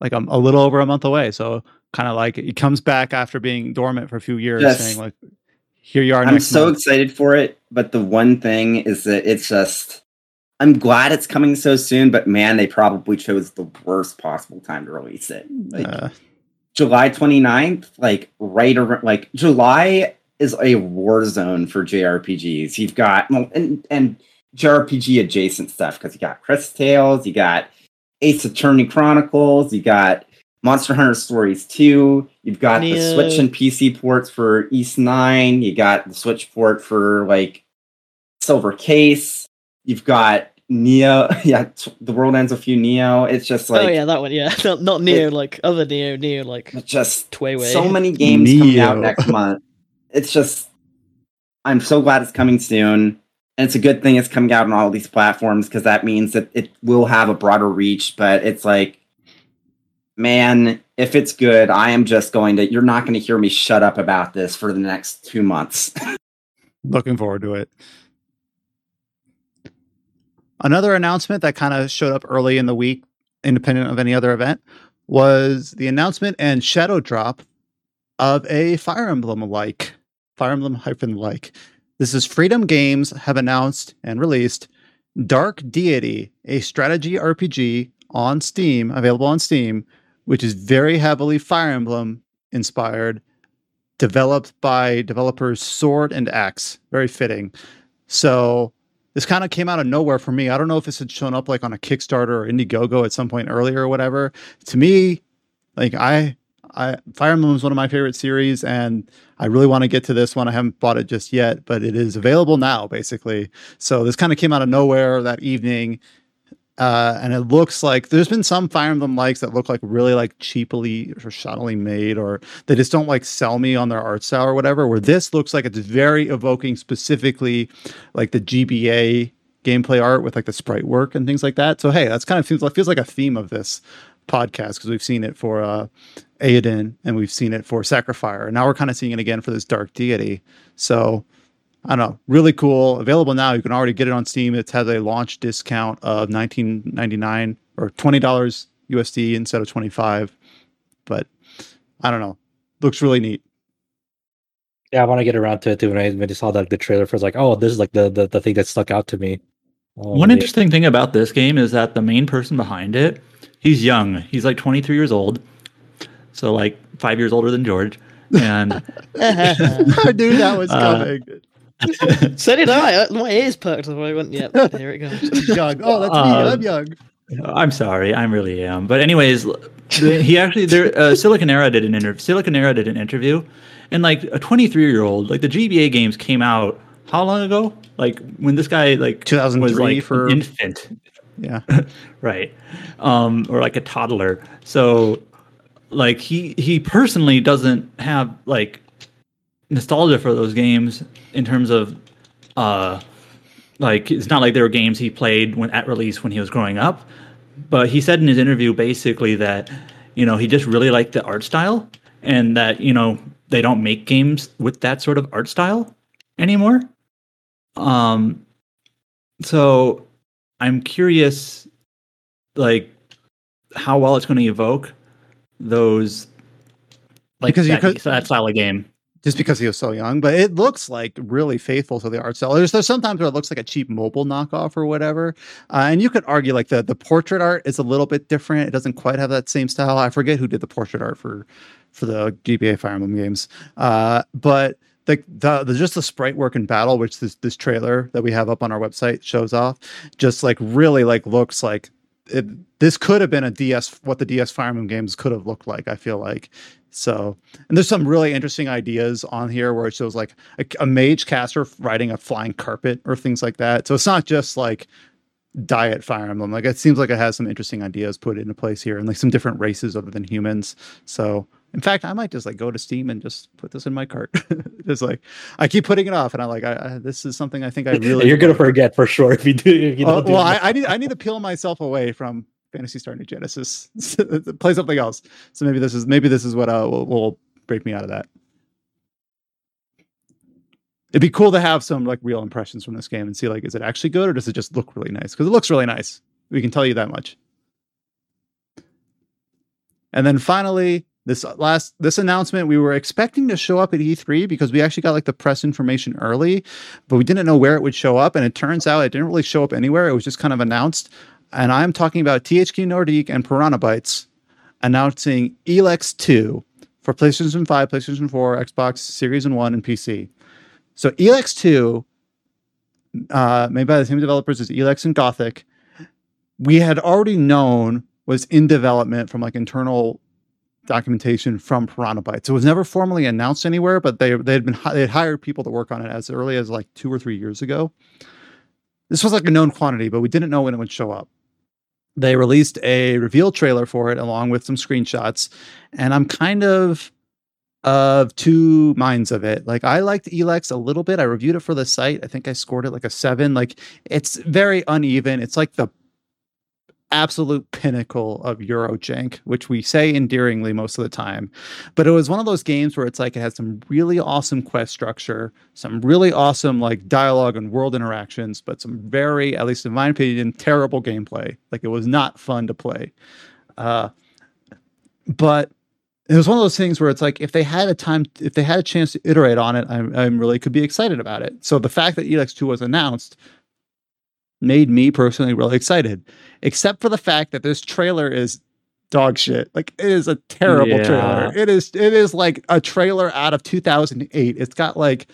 Speaker 1: Like I'm a little over a month away, so kind of like it comes back after being dormant for a few years, yes. saying like, "Here you are."
Speaker 5: I'm so
Speaker 1: month.
Speaker 5: excited for it, but the one thing is that it's just. I'm glad it's coming so soon, but man, they probably chose the worst possible time to release it. Like, uh, July 29th, like right around like July is a war zone for JRPGs. You've got well, and and JRPG adjacent stuff because you got Cris Tales, you got Ace Attorney Chronicles, you got Monster Hunter Stories 2, you've got the Switch and PC ports for Ys 9, you got the Switch port for like Silver Case, you've got Neo, yeah, t- the world ends with you, Neo. It's just oh, like,
Speaker 6: oh yeah, that one, yeah, not, not Neo, it, like other Neo, Neo, like
Speaker 5: just TWEWY. So many games Neo. coming out next month. It's just, I'm so glad it's coming soon, and it's a good thing it's coming out on all these platforms because that means that it will have a broader reach. But it's like, man, if it's good, I am just going to. You're not going to hear me shut up about this for the next two months.
Speaker 1: Looking forward to it. Another announcement that kind of showed up early in the week, independent of any other event, was the announcement and shadow drop of a Fire Emblem like, Fire Emblem hyphen like. This is Freedom Games have announced and released Dark Deity, a strategy RPG on Steam, available on Steam, which is very heavily Fire Emblem inspired, developed by developers Sword and Axe. Very fitting. So this kind of came out of nowhere for me. I don't know if this had shown up like on a Kickstarter or Indiegogo at some point earlier or whatever. To me, like I, I Fire Emblem is one of my favorite series, and I really want to get to this one. I haven't bought it just yet, but it is available now, basically. So this kind of came out of nowhere that evening, uh, and it looks like there's been some Fire Emblem likes that look like really like cheaply or shoddily made, or they just don't like sell me on their art style or whatever. Where this looks like it's very evoking specifically like the GBA gameplay art with like the sprite work and things like that. So hey, that's kind of feels like feels like a theme of this podcast because we've seen it for uh Eiyuden and we've seen it for Sacrifire, and now we're kind of seeing it again for this Dark Deity. So I don't know, really cool. Available now. You can already get it on Steam. It has a launch discount of nineteen ninety nine or twenty dollars USD instead of twenty five. But I don't know. Looks really neat.
Speaker 3: Yeah, I want to get around to it too. When I, when I saw that the trailer for, like, oh, this is like the the, the thing that stuck out to me.
Speaker 2: Um, One interesting thing about this game is that the main person behind it, he's young. He's like 23 years old, so like five years older than George. And
Speaker 1: I knew that was uh, coming. Uh,
Speaker 6: so did I. My ears perked. up. I went, "Yep, here it goes."
Speaker 1: young. Oh, that's me. I'm um, young.
Speaker 2: I'm sorry. I really am. But anyways, he actually there. Uh, Siliconera did an interview. Siliconera did an interview, and like a 23 year old, like the GBA games came out how long ago? Like when this guy like
Speaker 1: 2003
Speaker 2: was like
Speaker 1: for
Speaker 2: infant.
Speaker 1: Yeah.
Speaker 2: right. Um, or like a toddler. So like he he personally doesn't have like nostalgia for those games in terms of uh like it's not like there were games he played when at release when he was growing up but he said in his interview basically that you know he just really liked the art style and that you know they don't make games with that sort of art style anymore. Um, so I'm curious, like how well it's going to evoke those like
Speaker 1: Because you
Speaker 2: that,
Speaker 1: could-
Speaker 2: that style of game.
Speaker 1: just because he was so young, but it looks like really faithful to the art style. There's, there's sometimes where it looks like a cheap mobile knockoff or whatever, uh, and you could argue like the the portrait art is a little bit different. It doesn't quite have that same style. I forget who did the portrait art for for the GBA Fire Emblem games, uh, but the, the the just the sprite work in battle, which this this trailer that we have up on our website shows off, just like really like looks like. It, this could have been a DS, what the DS Fire Emblem games could have looked like. I feel like so, and there's some really interesting ideas on here where it shows like a, a mage caster riding a flying carpet or things like that. So it's not just like diet Fire Emblem. Like it seems like it has some interesting ideas put into place here and like some different races other than humans. So, in fact, I might just like go to Steam and just put this in my cart. just like I keep putting it off, and I'm like, I, I, this is something I think I really.
Speaker 3: You're gonna forget for sure if you do. If you
Speaker 1: Uh,
Speaker 3: don't
Speaker 1: well. I, I need I need to peel myself away from Phantasy Star New Genesis. Play something else. So maybe this is maybe this is what uh, will, will break me out of that. It'd be cool to have some like real impressions from this game and see like is it actually good or does it just look really nice? Because it looks really nice. We can tell you that much. And then finally, this last this announcement we were expecting to show up at E3 because we actually got like the press information early, but we didn't know where it would show up. And it turns out it didn't really show up anywhere. It was just kind of announced. And I'm talking about THQ Nordic and Piranha Bytes announcing Elex 2 for PlayStation 5, PlayStation 4, Xbox Series and One, and PC. So Elex 2, uh, made by the same developers as Elex and Gothic, we had already known was in development from like internal documentation from Piranha Bytes. It was never formally announced anywhere, but they they had been they had hired people to work on it as early as like two or three years ago. This was like a known quantity, but we didn't know when it would show up. They released a reveal trailer for it along with some screenshots, and I'm kind of of two minds of it. Like I liked Elex a little bit. I reviewed it for the site. I think I scored it like a seven. Like it's very uneven. It's like the absolute pinnacle of Eurojank, which we say endearingly most of the time. But it was one of those games where it's like it has some really awesome quest structure, some really awesome like dialogue and world interactions, but some very, at least in my opinion, terrible gameplay. Like it was not fun to play. Uh, but it was one of those things where it's like if they had a time, if they had a chance to iterate on it, I, I really could be excited about it. So the fact that Elex 2 was announced made me personally really excited, except for the fact that this trailer is dog shit. Like it is a terrible
Speaker 2: Yeah.
Speaker 1: trailer. It is it is like a trailer out of 2008. It's got like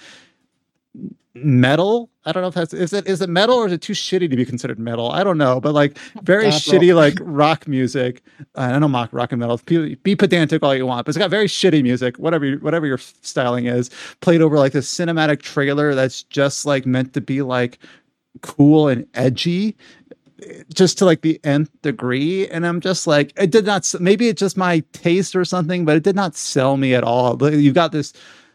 Speaker 1: metal. I don't know if that's is it is it metal or is it too shitty to be considered metal? I don't know, but like very
Speaker 6: Bad
Speaker 1: shitty like rock music. I don't know mock rock and metal. Be, be pedantic all you want, but it's got very shitty music. Whatever you- whatever your styling is, played over like this cinematic trailer that's just like meant to be like cool and edgy just to like the nth degree. And i'm just like it did not maybe it's just my taste or something but it did not sell me at all. You've got this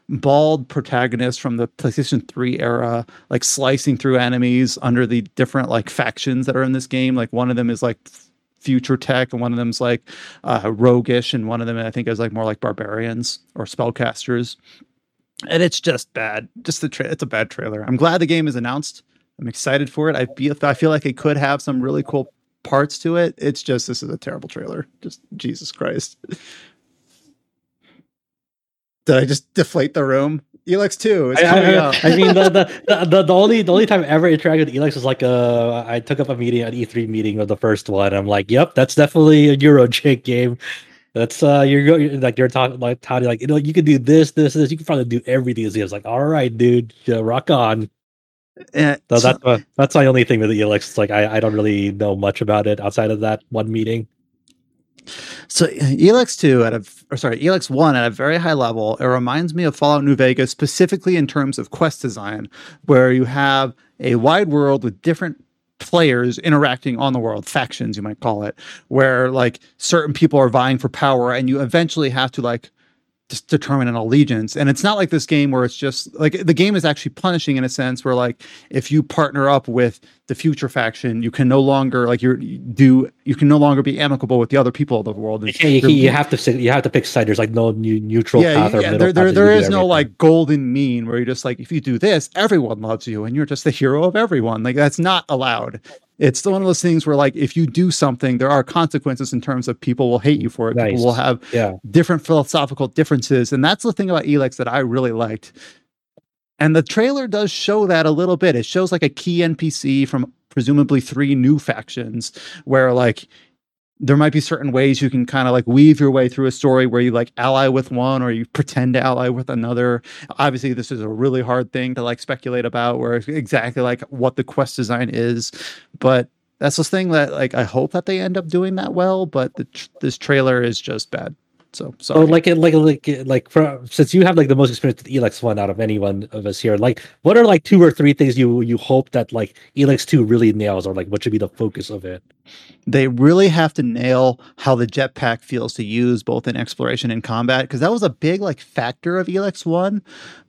Speaker 1: bald protagonist from the playstation 3 era like slicing through enemies under the different like factions that are in this game. Like one of them is like future tech and one of them's like uh roguish and one of them i think is like more like barbarians or spellcasters. And it's just bad. Just the tra- it's a bad trailer. I'm glad the game is announced I'm excited for it. I feel I feel like it could have some really cool parts to it. It's just this is a terrible trailer. Just Jesus Christ. Did I just deflate the room? Elex 2 is
Speaker 3: I, I-. I mean, the, the, the, the only the only time I ever interacted with Elex was like uh, I took up a meeting at E3 meeting of the first one. I'm like, yep, that's definitely a Eurojank game. That's uh, you're going like you're talking like Tony, like you know, you can do this, this, this. You can probably do everything. I was like, all right, dude, rock on.
Speaker 1: Eh,
Speaker 3: So
Speaker 1: so-
Speaker 3: that's my, that's my only thing with the Elex. It's like I, I don't really know much about it outside of that one meeting.
Speaker 1: So Elex 2 at a or sorry, Elex 1 at a very high level, it reminds me of Fallout New Vegas specifically in terms of quest design, where you have a wide world with different players interacting on the world, factions you might call it, where like certain people are vying for power and you eventually have to like just determine an allegiance. And it's not like this game where it's just like the game is actually punishing in a sense where like if you partner up with the future faction, you can no longer like you're you do you can no longer be amicable with the other people of the world.
Speaker 3: Yeah, you, you have to sit, you have to pick side. There's like no new neutral
Speaker 1: yeah,
Speaker 3: path or
Speaker 1: yeah,
Speaker 3: middle
Speaker 1: there, there, there is no like golden mean where you're just like if you do this, everyone loves you and you're just the hero of everyone. Like that's not allowed. It's one of those things where like if you do something, there are consequences in terms of people will hate you for it.
Speaker 3: Nice.
Speaker 1: People will have
Speaker 3: yeah.
Speaker 1: different philosophical differences. And that's the thing about Elex that I really liked. And the trailer does show that a little bit. It shows like a key NPC from presumably three new factions where like there might be certain ways you can kind of like weave your way through a story where you like ally with one or you pretend to ally with another. Obviously, this is a really hard thing to like speculate about where exactly like what the quest design is. But that's the thing that like I hope that they end up doing that well. But the tr- this trailer is just bad. So
Speaker 3: So
Speaker 1: sorry.
Speaker 3: like like like like for, since you have like the most experience with Elex one out of anyone of us here, like what are like two or three things you you hope that like Elex two really nails, or like what should be the focus of it?
Speaker 1: they really have to nail how the jetpack feels to use both in exploration and combat because that was a big like factor of Elex 1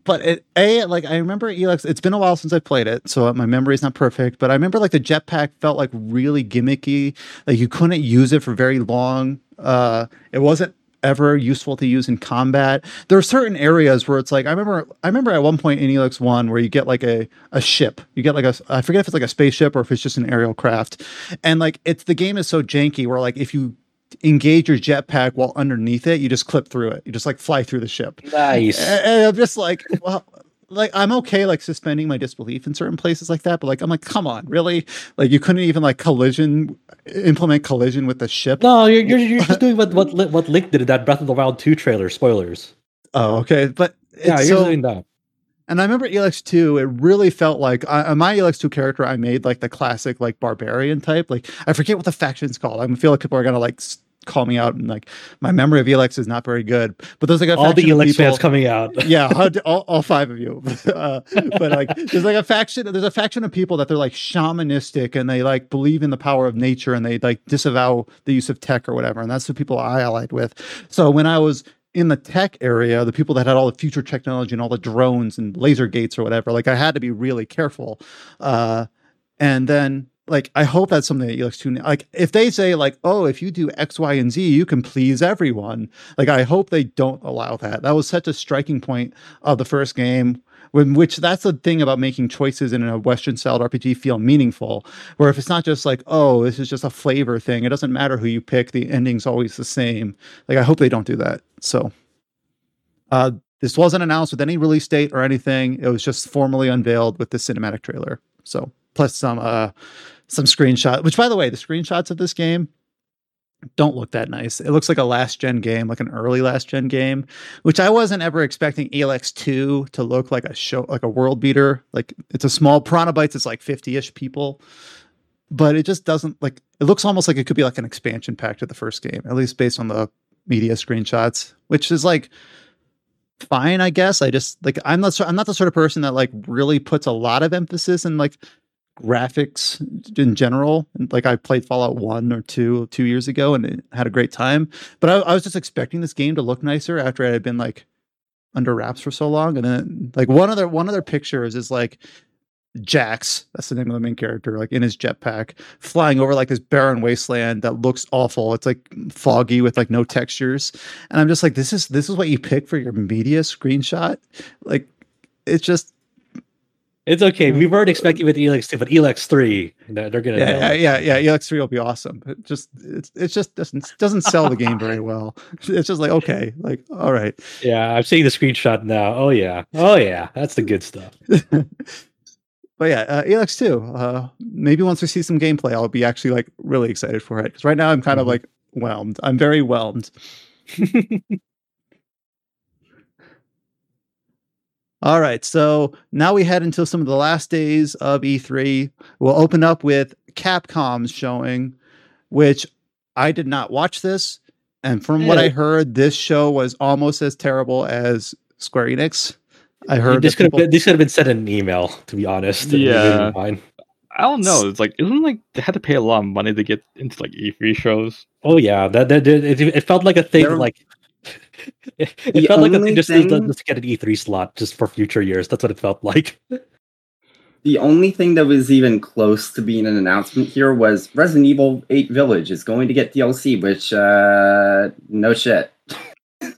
Speaker 1: but it a like I remember Elex it's been a while since I played it so my memory is not perfect but I remember like the jetpack felt like really gimmicky like you couldn't use it for very long uh it wasn't ever useful to use in combat. There are certain areas where it's like I remember I remember at one point in Elex 1 where you get like a a ship. You get like a I forget if it's like a spaceship or if it's just an aerial craft. And like it's the game is so janky where like if you engage your jetpack while underneath it, you just clip through it. You just like fly through the ship.
Speaker 3: Nice.
Speaker 1: And, and I'm just like, well, like I'm okay like suspending my disbelief in certain places like that, but like I'm like, come on, really? Like you couldn't even like collision implement collision with the ship.
Speaker 3: No, you're you're, you're just doing what what what Link did in that Breath of the Wild two trailer. Spoilers.
Speaker 1: Oh, okay. But
Speaker 3: Yeah, you're
Speaker 1: so,
Speaker 3: doing that.
Speaker 1: And I remember Elex 2, it really felt like I, on my Elex 2 character, I made like the classic like barbarian type. Like I forget what the faction's called. I feel like people are gonna like s- call me out and like my memory of Elex is not very good. But there's like a
Speaker 3: All the Elex
Speaker 1: people-
Speaker 3: fans coming out.
Speaker 1: yeah, all, all, all five of you. uh, but like, there's like a faction. There's a faction of people that they're like shamanistic and they like believe in the power of nature and they like disavow the use of tech or whatever. And that's the people I allied with. So when I was in the tech area, the people that had all the future technology and all the drones and laser gates or whatever, like I had to be really careful. Uh, and then like I hope that's something that Elex 2 like if they say like oh if you do X Y and Z you can please everyone like I hope they don't allow that. That was such a striking point of the first game when which that's the thing about making choices in a Western styled RPG feel meaningful where if it's not just like oh this is just a flavor thing it doesn't matter who you pick the ending's always the same. Like I hope they don't do that. So uh this wasn't announced with any release date or anything. It was just formally unveiled with the cinematic trailer. So plus some uh some screenshot which by the way the screenshots of this game don't look that nice. It looks like a last gen game like an early last gen game which i wasn't ever expecting elex 2 to look like a show like a world beater. Like it's a small piranha bytes it's like 50ish people but it just doesn't like it looks almost like it could be like an expansion pack to the first game at least based on the media screenshots which is like fine i guess. I just like i'm not i'm not the sort of person that like really puts a lot of emphasis in like graphics in general like i played fallout 1 or 2 two years ago and it had a great time but I, I was just expecting this game to look nicer after it had been like under wraps for so long and then like one other one other pictures is like Jax, that's the name of the main character, like in his jetpack, flying over like this barren wasteland that looks awful. It's like foggy with like no textures. And I'm just like, this is this is what you pick for your media screenshot. Like it's just
Speaker 3: It's okay. We weren't expecting with Elex two, but Elex three, they're, gonna.
Speaker 1: yeah,
Speaker 3: it.
Speaker 1: yeah, yeah, yeah. EX three will be awesome. It just it's it's just doesn't doesn't sell the game very well. It's just like okay, like all right.
Speaker 3: Yeah, I'm seeing the screenshot now. Oh yeah, oh yeah, that's the good stuff.
Speaker 1: but yeah, uh, Elex two. Uh, maybe once we see some gameplay, I'll be actually like really excited for it. Because right now I'm kind of
Speaker 3: Mhm.
Speaker 1: like whelmed. I'm very whelmed. All right, so now we head into some of the last days of E3. We'll open up with Capcom's showing, which I did not watch this, and from what I heard, this show was almost as terrible as Square Enix. I heard
Speaker 3: this
Speaker 1: that
Speaker 3: could have been this could have been sent in an email, to be honest.
Speaker 4: Yeah.
Speaker 3: didn't.
Speaker 4: I don't know. It's like isn't like they had to pay a lot of money to get into like E3 shows.
Speaker 3: Oh yeah, that, that, that- it, it felt like a thing
Speaker 1: There-
Speaker 3: like It, it
Speaker 5: The
Speaker 3: felt like that they just,
Speaker 5: thing-
Speaker 3: just to get an E3 slot just for future years. That's what it felt like.
Speaker 5: The only thing that was even close to being an announcement here was Resident Evil 8 Village is going to get DLC, which uh no shit.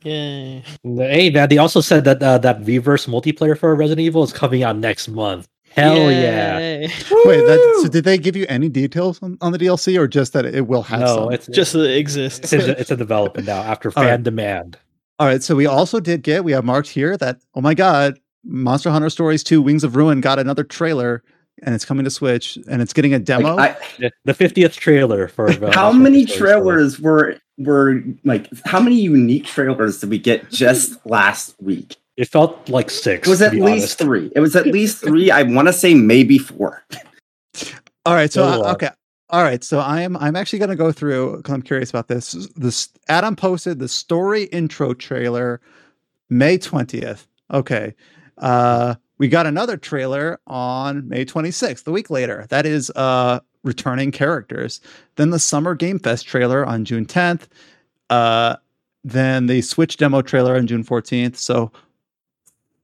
Speaker 6: Yay.
Speaker 3: Hey man, they also said that uh, that Re:Verse multiplayer for Resident Evil is coming out next month. Hell yeah!
Speaker 1: Wait, that, so did they give you any details on, on the DLC, or just that it will have
Speaker 3: No,
Speaker 1: some?
Speaker 3: it's
Speaker 6: Just that it exists.
Speaker 3: it's a, it's in development now after fan
Speaker 1: right.
Speaker 3: demand.
Speaker 1: All right, so we also did get we have marked here that oh my god, Monster Hunter Stories 2 Wings of Ruin got another trailer and it's coming to Switch and it's getting a demo.
Speaker 5: Like,
Speaker 3: The- The fiftieth trailer for uh,
Speaker 5: how
Speaker 3: Monster
Speaker 5: many
Speaker 3: Hunter Stories four.
Speaker 5: trailers were were like how many unique trailers did we get just last week?
Speaker 3: It felt like six.
Speaker 5: It was at least
Speaker 3: honest.
Speaker 5: three. It was at least three. I want to say maybe four.
Speaker 1: All right, so uh, okay. All right, so I am I'm actually going to go through cuz I'm curious about this. This Adam posted the story intro trailer May 20th. Okay. Uh we got another trailer on May 26th, the week later. That is uh returning characters. Then the Summer Game Fest trailer on June 10th. Uh then the Switch demo trailer on June 14th. So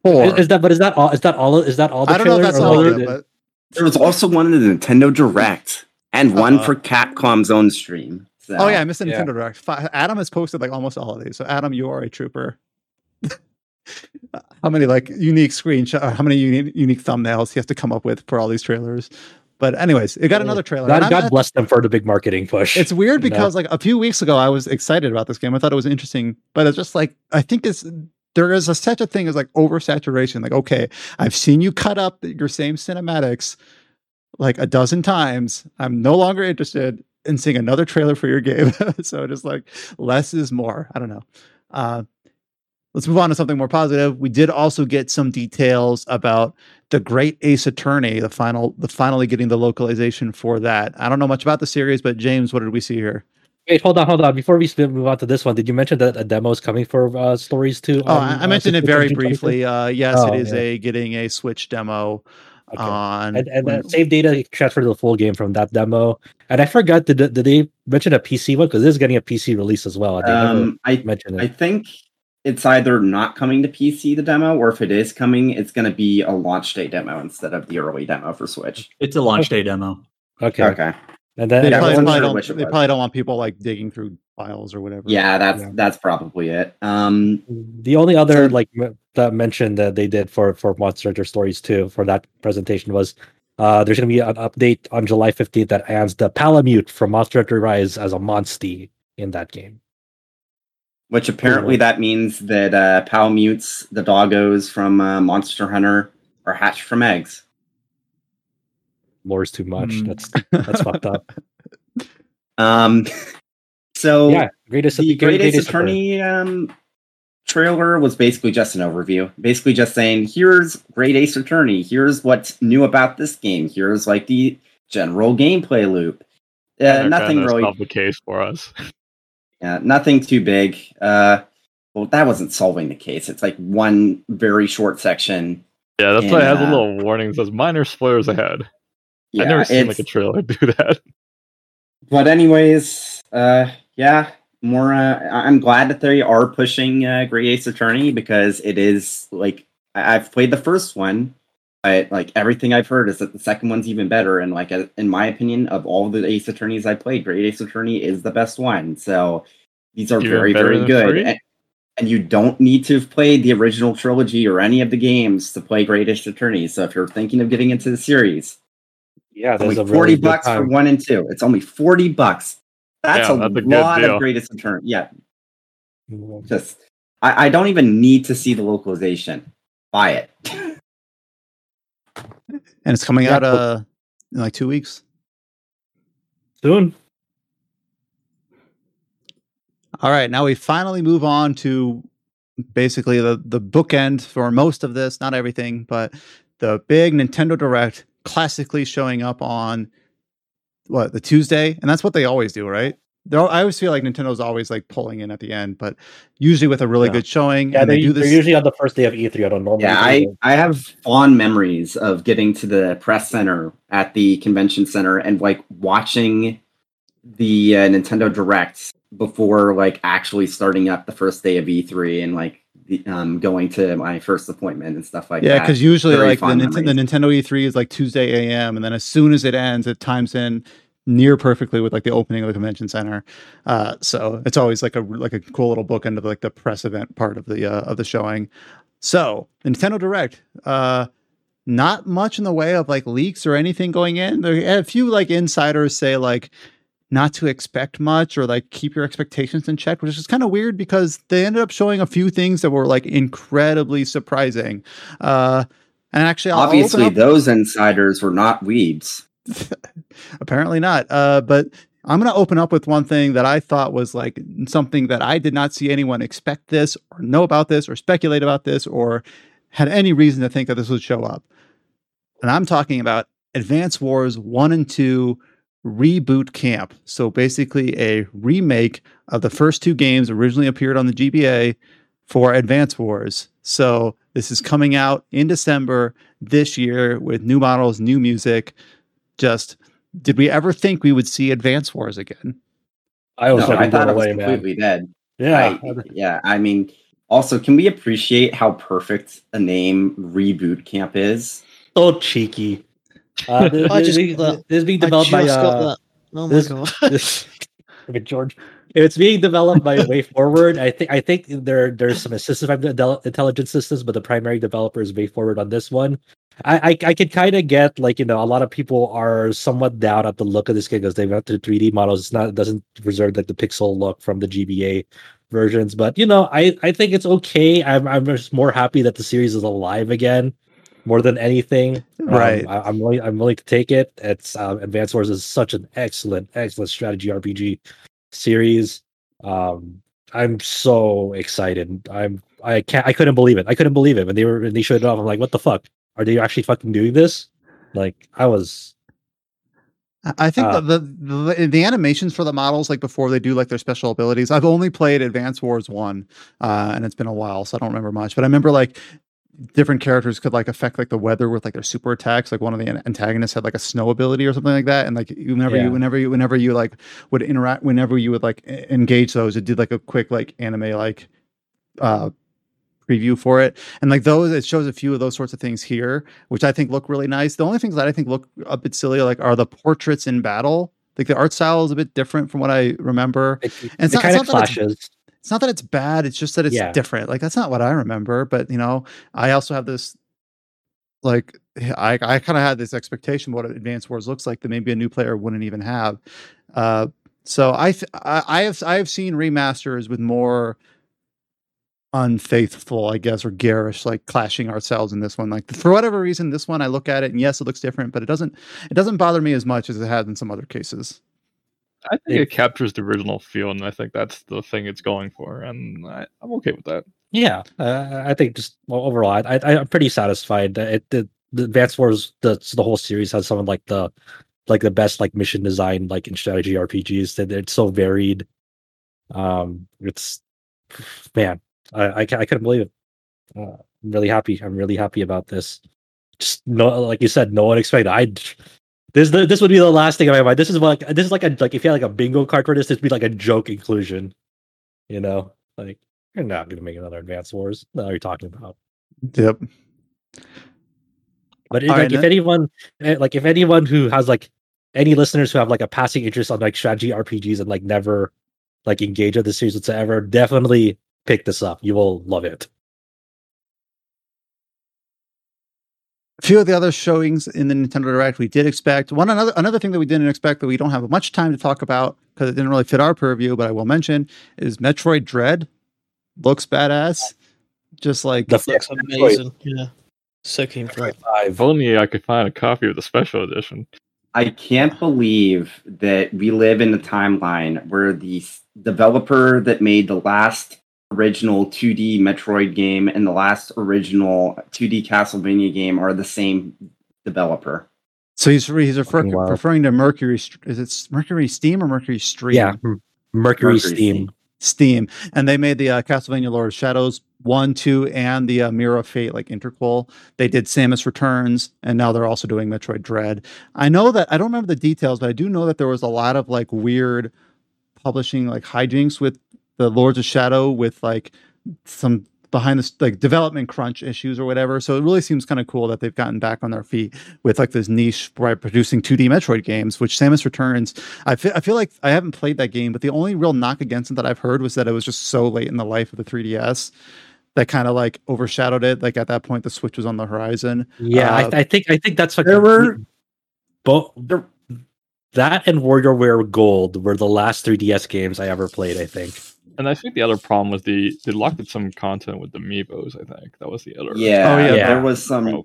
Speaker 1: four.
Speaker 3: Is, is that but is that all? Is that all? Is that all? The
Speaker 1: I don't know if that's all of
Speaker 3: it-
Speaker 1: it, but
Speaker 5: There was also one in the Nintendo Direct and one for Capcom's own stream. So,
Speaker 1: Oh yeah, I missed the
Speaker 3: Yeah.
Speaker 1: Nintendo Direct. Fi- Adam has posted like almost all of these. So Adam, you are a trooper. how many like unique screenshot? How many unique, unique thumbnails he has to come up with for all these trailers? But anyways, it got
Speaker 3: oh,
Speaker 1: another trailer.
Speaker 3: God,
Speaker 1: and
Speaker 3: God bless them for the big marketing push.
Speaker 1: it's weird
Speaker 3: you know?
Speaker 1: because like a few weeks ago I was excited about this game. I thought it was interesting, but it's just like I think it's there is a such a thing as like oversaturation. Like okay, I've seen you cut up your same cinematics like a dozen times. I'm no longer interested in seeing another trailer for your game. so just like less is more. I don't know. Uh, let's move on to something more positive. We did also get some details about the Great Ace Attorney, the final, the finally getting the localization for that. I don't know much about the series, but James, what did we see here?
Speaker 3: Wait, hold on, hold on. Before we move on to this one, did you mention that a demo is coming for uh, Stories too?
Speaker 1: Oh,
Speaker 3: on,
Speaker 1: I, I
Speaker 3: uh,
Speaker 1: mentioned it very
Speaker 3: on June 25th?
Speaker 1: briefly. Uh, yes,
Speaker 3: Oh,
Speaker 1: it is
Speaker 3: yeah.
Speaker 1: a getting a Switch demo
Speaker 3: Okay.
Speaker 1: on.
Speaker 3: and and
Speaker 1: when-
Speaker 3: uh, save data transfer to the full game from that demo. And I forgot did did they mention a PC one because this is getting a PC release as well. They never
Speaker 5: Um, I
Speaker 3: mentioned
Speaker 5: I think it's either not coming to PC the demo, or if it is coming, it's going to be a launch day demo instead of the early demo for Switch.
Speaker 2: It's a launch day demo.
Speaker 3: Okay.
Speaker 5: Okay.
Speaker 3: And then
Speaker 1: they probably, probably
Speaker 5: sure
Speaker 1: don't, they probably don't want people like digging through files or whatever.
Speaker 5: Yeah, that's
Speaker 3: Yeah.
Speaker 5: that's probably it. Um,
Speaker 3: the only other
Speaker 5: So-
Speaker 3: like m- that mention that they did for for Monster Hunter Stories 2 for that presentation was uh there's gonna be an update on July 15th that adds the Palamute from Monster Hunter Rise as a Monstie in that game.
Speaker 5: which apparently that means that uh, Palamutes, the doggos from uh, Monster Hunter, are hatched from eggs.
Speaker 3: More is too much.
Speaker 2: Hmm.
Speaker 3: That's that's fucked up.
Speaker 5: Um, so
Speaker 3: yeah, greatest
Speaker 5: the
Speaker 3: great-
Speaker 5: Great
Speaker 3: greatest
Speaker 5: Attorney um, trailer was basically just an overview. Basically, just saying, here's Great Ace Attorney. Here's what's new about this game. Here's like the general gameplay loop. Uh,
Speaker 4: And
Speaker 5: nothing really.
Speaker 4: solve the case for us.
Speaker 5: Yeah, nothing too big. Uh, well, that wasn't solving the case. It's like one very short section.
Speaker 4: Yeah, that's why it has a
Speaker 5: uh,
Speaker 4: little warning that says minor spoilers ahead.
Speaker 5: Yeah,
Speaker 4: I've never seen like a trailer do that.
Speaker 5: but anyways, uh, yeah, more. Uh, I'm glad that they are pushing uh, Great Ace Attorney because it is like I- I've played the first one, but like everything I've heard is that the second one's even better. And like uh, in my opinion, of all the Ace Attorneys I played, Great Ace Attorney is the best one. So these are
Speaker 4: Even
Speaker 5: very very good. And, and you don't need to have played the original trilogy or any of the games to play Great Ace Attorney. So if you're thinking of getting into the series,
Speaker 3: Yeah,
Speaker 5: only
Speaker 3: there's a
Speaker 5: 40
Speaker 3: really good
Speaker 5: bucks for one and two. It's only 40 bucks. That's,
Speaker 4: Yeah,
Speaker 5: a,
Speaker 4: that's a
Speaker 5: lot
Speaker 4: deal.
Speaker 5: of greatest return. Yeah, just I, I don't even need to see the localization. Buy it.
Speaker 1: and it's coming
Speaker 3: Yeah,
Speaker 1: out uh in like two weeks.
Speaker 3: soon.
Speaker 1: All right, now we finally move on to basically the the bookend for most of this, not everything, but the big Nintendo Direct classically showing up on what the Tuesday, and that's what they always do, right? They're, I always feel like Nintendo's always like pulling in at the end, but usually with a really
Speaker 3: Yeah.
Speaker 1: good showing.
Speaker 3: Yeah,
Speaker 1: and
Speaker 3: they,
Speaker 1: they do
Speaker 3: they're
Speaker 1: this.
Speaker 3: usually on the first day of E3. I don't normally.
Speaker 5: Yeah, I. I have fond memories of getting to the press center at the convention center and like watching the uh, Nintendo Direct before like actually starting up the first day of E3 and like the, um, going to my first appointment and stuff like
Speaker 1: yeah,
Speaker 5: that.
Speaker 1: Yeah, because usually
Speaker 5: Very
Speaker 1: like the, Nint- the Nintendo E3 is like Tuesday AM, and then as soon as it ends, it times in near perfectly with like the opening of the convention center. Uh, so it's always like a like a cool little bookend of like the press event part of the uh, of the showing. So Nintendo Direct, uh, not much in the way of like leaks or anything going in. There a few like insiders say like not to expect much or like keep your expectations in check, which is kind of weird because they ended up showing a few things that were like incredibly surprising. Uh, and actually, I'll
Speaker 5: Obviously,
Speaker 1: up-
Speaker 5: those insiders were not weebs.
Speaker 1: apparently not. Uh, but I'm going to open up with one thing that I thought was like something that I did not see anyone expect this or know about this or speculate about this or had any reason to think that this would show up. And I'm talking about Advance Wars 1 and 2 Reboot Camp. So basically, a remake of the first two games originally appeared on the GBA for Advance Wars. So this is coming out in December this year with new models, new music. Just did we ever think we would see Advance Wars again?
Speaker 3: I was
Speaker 5: no, I thought
Speaker 3: blown
Speaker 5: it was
Speaker 3: away, man.
Speaker 5: completely dead.
Speaker 3: Yeah,
Speaker 5: I- yeah. I mean, also, can we appreciate how perfect a name Reboot Camp is?
Speaker 3: so cheeky. Uh, this,
Speaker 6: I just
Speaker 3: this,
Speaker 6: got
Speaker 3: this is being developed by uh.
Speaker 6: Oh my
Speaker 3: this-
Speaker 6: god.
Speaker 3: this, okay, George. It's being developed by Way Forward. I think I think there there's some assistive intel- Intelligent Systems, but the primary developer is Way Forward on this one. I I, I could kind of get like you know a lot of people are somewhat down at the look of this game because they've got the 3D models. It's not it doesn't preserve like the pixel look from the GBA versions, but you know I I think it's okay. I'm I'm just more happy that the series is alive again more than anything. Um,
Speaker 1: Right.
Speaker 3: I, I'm willing. I'm willing to take it. It's uh, Advance Wars is such an excellent, excellent strategy RPG series. Um, I'm so excited. I'm. I can't. I couldn't believe it. I couldn't believe it when they were when they showed it off. I'm like, what the fuck? Are they actually fucking doing this? Like, I was.
Speaker 1: I- think
Speaker 3: Uh,
Speaker 1: the, the the the animations for the models, like before they do like their special abilities. I've only played Advance Wars one, uh, and it's been a while, so I don't remember much. But I remember like different characters could like affect like the weather with like their super attacks. Like one of the antagonists had like a snow ability or something like that, and like whenever
Speaker 3: Yeah.
Speaker 1: you whenever you whenever you like would interact, whenever you would like engage those, it did like a quick like anime like uh preview for it and like those it shows a few of those sorts of things here which i think look really nice the only things that i think look a bit silly like are the portraits in battle like the art style is a bit different from what i remember
Speaker 3: It,
Speaker 1: And it's
Speaker 3: it
Speaker 1: not-
Speaker 3: kind
Speaker 1: it's
Speaker 3: of clashes.
Speaker 1: It's not that it's bad it's just that it's
Speaker 3: Yeah.
Speaker 1: different like that's not what i remember but you know i also have this like i, I kind of had this expectation of what Advance Wars looks like that maybe a new player wouldn't even have uh so i th- I, I have i have seen remasters with more unfaithful, I guess, or garish, like clashing ourselves in this one. Like for whatever reason, this one I look at it and yes, it looks different, but it doesn't it doesn't bother me as much as it has in some other cases.
Speaker 4: I think
Speaker 3: Yeah.
Speaker 4: it captures the original feel, and I think that's the thing it's going for, and I, I'm okay with that.
Speaker 3: Yeah, uh, I think just well, overall, I, I I'm pretty satisfied. that It the, the Advance Wars the the whole series has some of like the like the best like mission design like in strategy RPGs. That it's so varied. Um, it's man, I I, I couldn't believe it. Uh, I'm really happy. I'm really happy about this. Just no, like you said, no one expected. I this this would be the last thing in my mind. This is like this is like a like if you had like a bingo card for this, this would be like a joke inclusion. You know, like you're not gonna make another Advance Wars. Are you're talking about.
Speaker 1: Yep.
Speaker 3: But like,
Speaker 1: right,
Speaker 3: if
Speaker 1: then-
Speaker 3: anyone, eh, like, if anyone who has like any listeners who have like a passing interest on like strategy RPGs and like never like engage with the series whatsoever, definitely pick this up. You will love it.
Speaker 1: A few of the other showings in the Nintendo Direct we did expect. One another another thing that we didn't expect that we don't have much time to talk about because it didn't really fit our purview, but I will mention is Metroid Dread. Looks badass. Just like
Speaker 3: The
Speaker 6: Looks amazing. Yeah. So keen for.
Speaker 4: If only I could find a copy of the special edition.
Speaker 5: I can't believe that we live in a timeline where the developer that made the last original 2D Metroid game and the last original 2D Castlevania game are the same developer.
Speaker 1: so he's he's refer-
Speaker 3: Fucking wild.
Speaker 1: referring to Mercury. Is it Mercury Steam or Mercury Stream?
Speaker 3: Yeah, Mercury,
Speaker 5: Mercury
Speaker 3: Steam.
Speaker 5: Steam.
Speaker 1: Steam, and they made the uh, Castlevania Lord of Shadows one, two, and the uh, Mirror of Fate like interquel. They did Samus Returns, and now they're also doing Metroid Dread. I know that I don't remember the details, but I do know that there was a lot of like weird publishing like hijinks with the Lords of Shadow with like some behind the like development crunch issues or whatever. So it really seems kind of cool that they've gotten back on their feet with like this niche by producing 2D Metroid games, which Samus Returns. I feel I feel like I haven't played that game, but the only real knock against it that I've heard was that it was just so late in the life of the 3DS that kind of like overshadowed it. Like at that point, the Switch was on the horizon.
Speaker 3: Yeah,
Speaker 1: Uh,
Speaker 3: I, I think I think that's like
Speaker 5: there were-
Speaker 3: both
Speaker 5: there-
Speaker 3: that and WarioWare Gold were the last 3DS games I ever played. I think.
Speaker 4: And I think the other problem was the they locked in some content with the amiibos. I think that was the other.
Speaker 5: Yeah,
Speaker 1: Oh, yeah.
Speaker 5: there was some.
Speaker 4: problem.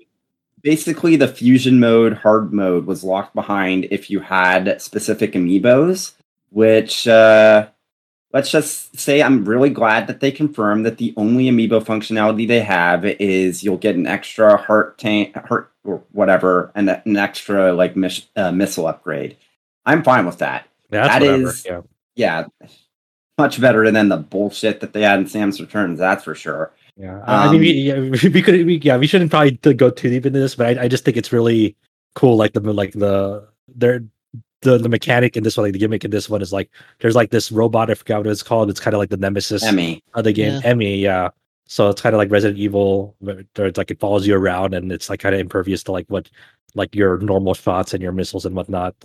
Speaker 5: Basically, the fusion mode, hard mode, was locked behind if you had specific amiibos. Which, uh, let's just say, I'm really glad that they confirmed that the only amiibo functionality they have is you'll get an extra heart tank, heart or whatever, and an extra like miss, uh, missile upgrade. I'm fine with that.
Speaker 3: Yeah, that's
Speaker 5: That
Speaker 3: whatever.
Speaker 5: is-
Speaker 3: yeah.
Speaker 5: Yeah, much better than the bullshit that they had in Samus Returns. That's for sure.
Speaker 3: Yeah, I mean,
Speaker 5: Um,
Speaker 3: we, yeah, we could, we, yeah, we shouldn't probably go too deep into this, but I, I just think it's really cool. Like the, like the, their, the, the mechanic in this one, like the gimmick in this one is like, there's like this robot. I forgot what it's called. It's kind of like the nemesis
Speaker 5: Emmy.
Speaker 3: of the game,
Speaker 6: Yeah.
Speaker 3: Emmy. Yeah. So it's kind of like Resident Evil, where where it's like it follows you around and it's like kind of impervious to like what, like your normal shots and your missiles and whatnot.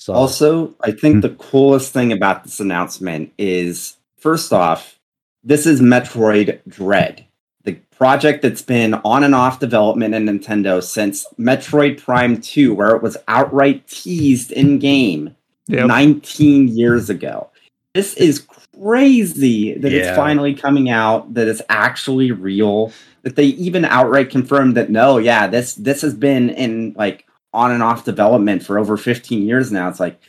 Speaker 3: So
Speaker 5: Also, I think
Speaker 1: Hmm.
Speaker 5: the coolest thing about this announcement is first off, this is Metroid Dread, the project that's been on and off development in Nintendo since Metroid Prime 2, where it was outright teased in game
Speaker 1: Yep.
Speaker 5: 19 years ago. This is crazy that
Speaker 3: Yeah.
Speaker 5: it's finally coming out, that it's actually real, that they even outright confirmed that no, yeah, this this has been in like on and off development for over 15 years now. It's like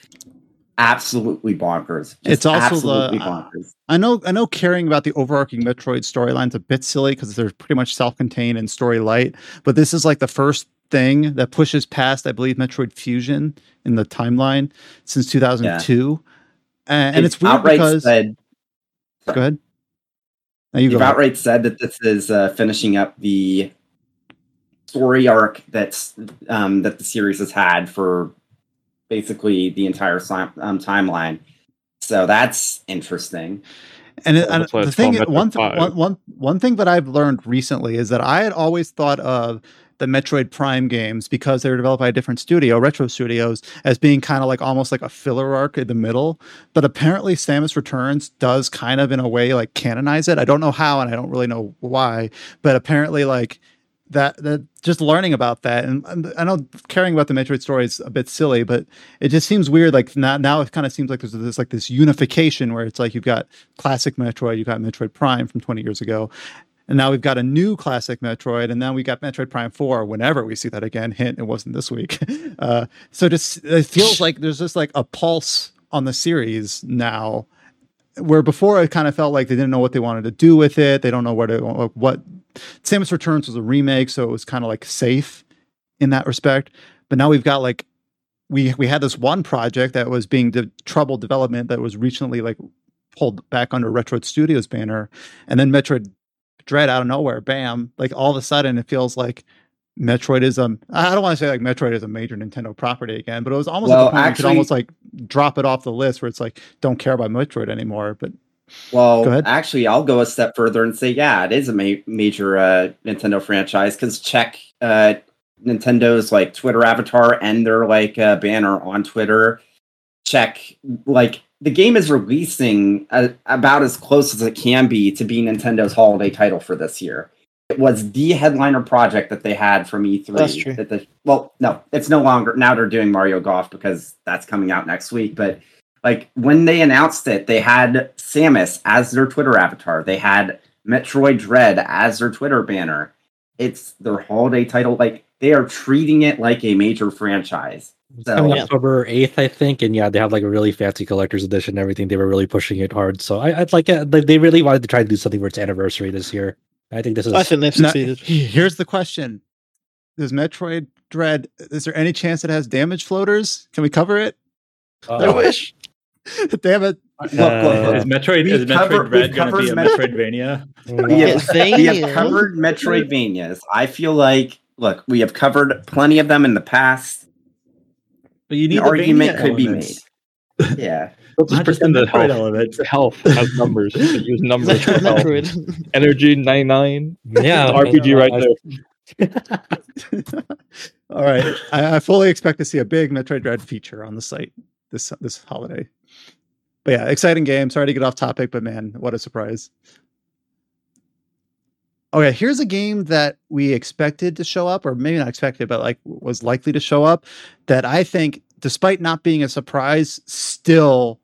Speaker 5: absolutely bonkers. Just
Speaker 1: It's also the-
Speaker 5: bonkers.
Speaker 1: I know I know caring about the overarching Metroid storyline's a bit silly because they're pretty much self-contained and story light, but this is like the first thing that pushes past, I believe, Metroid Fusion in the timeline since 2002. And, and
Speaker 5: They've
Speaker 1: it's weird because
Speaker 5: said,
Speaker 1: go ahead. Now you ahead.
Speaker 5: outright said that this is uh, finishing up the story arc that's um, that the series has had for basically the entire si- um, timeline. So that's interesting.
Speaker 1: And, it, and the thing, one, th- one, one, one thing that I've learned recently is that I had always thought of the Metroid Prime games because they were developed by a different studio, Retro Studios, as being kind of like almost like a filler arc in the middle. But apparently, Samus Returns does kind of in a way like canonize it. I don't know how, and I don't really know why, but apparently, like that that just learning about that and, I know caring about the Metroid story is a bit silly, but it just seems weird. Like now, now it kind of seems like there's this like this unification where it's like you've got classic Metroid, you've got Metroid Prime from 20 years ago, and now we've got a new classic Metroid, and then we got Metroid Prime 4. Whenever we see that again, hint it wasn't this week. Uh, so just it feels like there's just like a pulse on the series now where before it kind of felt like they didn't know what they wanted to do with it. They don't know where to uh, what. Samus Returns was a remake, so it was kind of like safe in that respect. But now we've got like we we had this one project that was being de- troubled development that was recently like pulled back under Retro Studios banner, and then Metroid Dread out of nowhere, bam! Like all of a sudden, it feels like Metroid is um I don't want to say like Metroid is a major Nintendo property again, but it was almost
Speaker 5: Well,
Speaker 1: at the point where you could almost like drop it off the list where it's like don't care about Metroid anymore. But
Speaker 5: Well, actually, I'll go a step further and say, yeah, it is a ma- major uh, Nintendo franchise because check uh, Nintendo's like Twitter avatar and their like uh, banner on Twitter. Check like the game is releasing uh, about as close as it can be to be Nintendo's holiday title for this year. It was the headliner project that they had from E3.
Speaker 6: That's true.
Speaker 5: That the, well, no, it's no longer. Now they're doing Mario Golf because that's coming out next week. But like when they announced it, they had Samus as their Twitter avatar. They had Metroid Dread as their Twitter banner. It's their holiday title. Like they are treating it like a major franchise. So-
Speaker 3: coming
Speaker 6: Yeah.
Speaker 3: October eighth, I think, and yeah, they have like a really fancy collector's edition. and Everything they were really pushing it hard. So I, I'd like uh, they they really wanted to try to do something for its anniversary this year. I think this is.
Speaker 6: I think they've
Speaker 1: Now, here's the question: Does Metroid Dread? Is there any chance it has damage floaters? Can we cover it?
Speaker 3: uh,
Speaker 6: I wish.
Speaker 1: Damn it!
Speaker 5: Look, look, look.
Speaker 2: Is Metroid
Speaker 5: We've
Speaker 2: is Metroid
Speaker 5: covered-
Speaker 2: Dread
Speaker 5: we've
Speaker 2: going to be a
Speaker 5: Met-
Speaker 2: Metroidvania? Mm.
Speaker 5: We have, we have covered Metroidvanias. I feel like, look, we have covered plenty of them in the past.
Speaker 2: But you need the
Speaker 5: argument
Speaker 2: Vania
Speaker 5: could be
Speaker 2: made.
Speaker 5: Yeah.
Speaker 4: Let's just
Speaker 2: Not just the
Speaker 4: pretend that
Speaker 2: Metroid
Speaker 4: health,
Speaker 2: elements.
Speaker 4: health has numbers. Use numbers for health.
Speaker 6: Metroid.
Speaker 4: Energy 99.
Speaker 3: Yeah,
Speaker 4: RPG right
Speaker 3: I-
Speaker 4: there.
Speaker 1: All right, I, I fully expect to see a big Metroid Dread feature on the site this this holiday. But yeah, exciting game. Sorry to get off topic, but man, what a surprise! Okay, here's a game that we expected to show up, or maybe not expected, but like was likely to show up. That I think, despite not being a surprise, still,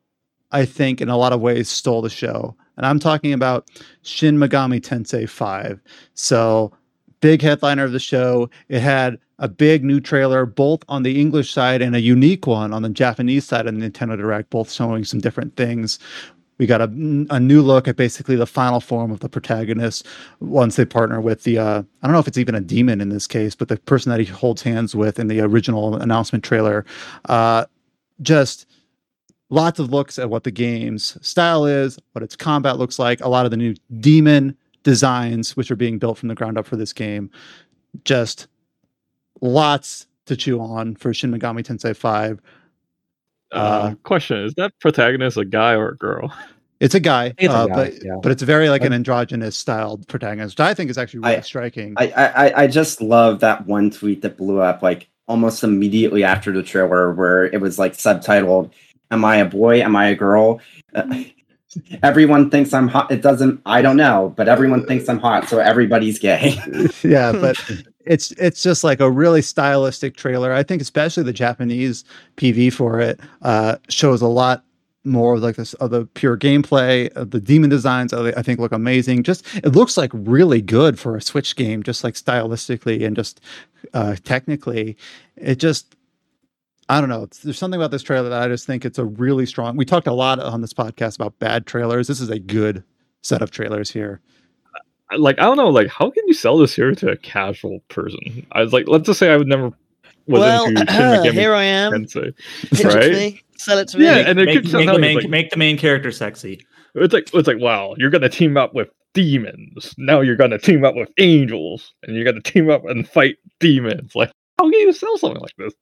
Speaker 1: I think in a lot of ways stole the show. And I'm talking about Shin Megami Tensei 5. So big headliner of the show. It had a big new trailer, both on the English side and a unique one on the Japanese side of the Nintendo Direct, both showing some different things. We got a, a new look at basically the final form of the protagonist once they partner with the, uh, I don't know if it's even a demon in this case, but the person that he holds hands with in the original announcement trailer. Uh, just lots of looks at what the game's style is, what its combat looks like, a lot of the new demon designs which are being built from the ground up for this game. Just lots to chew on for Shin Megami Tensei 5.
Speaker 4: Uh,
Speaker 1: Uh,
Speaker 4: question: Is that protagonist a guy or a girl?
Speaker 1: It's a guy,
Speaker 3: It's a
Speaker 1: uh,
Speaker 3: guy,
Speaker 1: but
Speaker 3: yeah.
Speaker 1: but it's very like an androgynous styled protagonist, which I think is actually really
Speaker 5: I-
Speaker 1: striking.
Speaker 5: I, I I just love that one tweet that blew up like almost immediately after the trailer, where it was like subtitled, "Am I a boy? Am I a girl?" Uh, everyone thinks I'm hot. It doesn't. I don't know, but everyone thinks I'm hot, so everybody's gay.
Speaker 1: yeah, but it's it's just like a really stylistic trailer. I think especially the Japanese PV for it uh, shows a lot more of like this of the pure gameplay. The demon designs I think look amazing. Just it looks like really good for a Switch game, just like stylistically and just uh, technically. It just I don't know. It's, there's something about this trailer that I just think it's a really strong. We talked a lot on this podcast about bad trailers. This is a good set of trailers here.
Speaker 4: Like I don't know. Like how can you sell this here to a casual person? I was like, let's just say I would never. Was
Speaker 6: well,
Speaker 4: into Shin Megami
Speaker 6: here I am.
Speaker 4: Tensei.
Speaker 6: Pitch it to
Speaker 4: right?
Speaker 6: me. Sell it to me.
Speaker 4: Yeah, and it
Speaker 2: make,
Speaker 4: keeps
Speaker 2: make the main,
Speaker 4: like-
Speaker 2: make the main character sexy.
Speaker 4: It's like it's like wow, you're gonna team up with demons. Now you're gonna team up with angels, and you're gonna team up and fight demons. Like how can you sell something like this?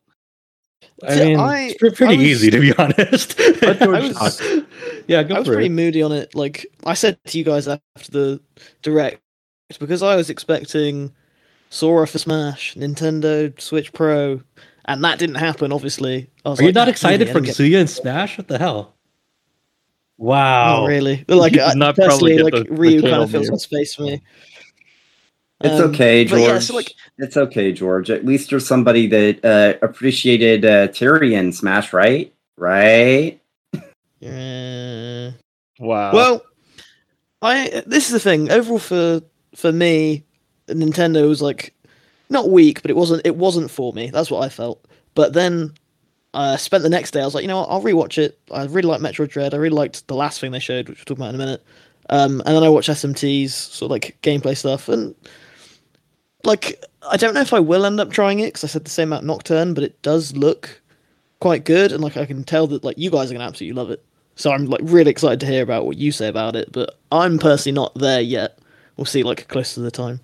Speaker 3: I mean,
Speaker 6: I-
Speaker 3: it's pre- pretty
Speaker 6: I was-
Speaker 3: easy to be honest.
Speaker 6: I was,
Speaker 3: yeah, go
Speaker 6: I was pretty
Speaker 3: it.
Speaker 6: moody on it. Like I said to you guys after the direct, because I was expecting Sora for Smash, Nintendo Switch Pro, and that didn't happen. Obviously, I was
Speaker 3: Are you not
Speaker 6: "Ah,
Speaker 3: excited for
Speaker 6: don't get-
Speaker 3: Kazuya and Smash? What the hell? Wow.
Speaker 6: Not really. Like
Speaker 4: You did
Speaker 6: I,
Speaker 4: not probably
Speaker 6: personally, like
Speaker 4: the- the
Speaker 6: Ryu kind of fills
Speaker 4: meme.
Speaker 6: space for me.
Speaker 5: It's
Speaker 6: Um,
Speaker 5: okay, George.
Speaker 6: yeah, so, like-
Speaker 5: it's okay, George. At least you're somebody that uh, appreciated uh, Tyrion Smash, right? Right?
Speaker 6: Yeah.
Speaker 4: Wow.
Speaker 6: Well, I this is the thing. Overall, for for me, Nintendo was like not weak, but it wasn't it wasn't for me. That's what I felt. But then I spent the next day. I was like, you know what? I'll rewatch it. I really like Metroid Dread. I really liked the last thing they showed, which we'll talk about in a minute. Um, and then I watched SMT's sort of like gameplay stuff, and like I don't know if I will end up trying it because I said the same about Nocturne, but it does look quite good, and like I can tell that like you guys are gonna absolutely love it. So I'm like really excited to hear about what you say about it, but I'm personally not there yet. We'll see like close to the time.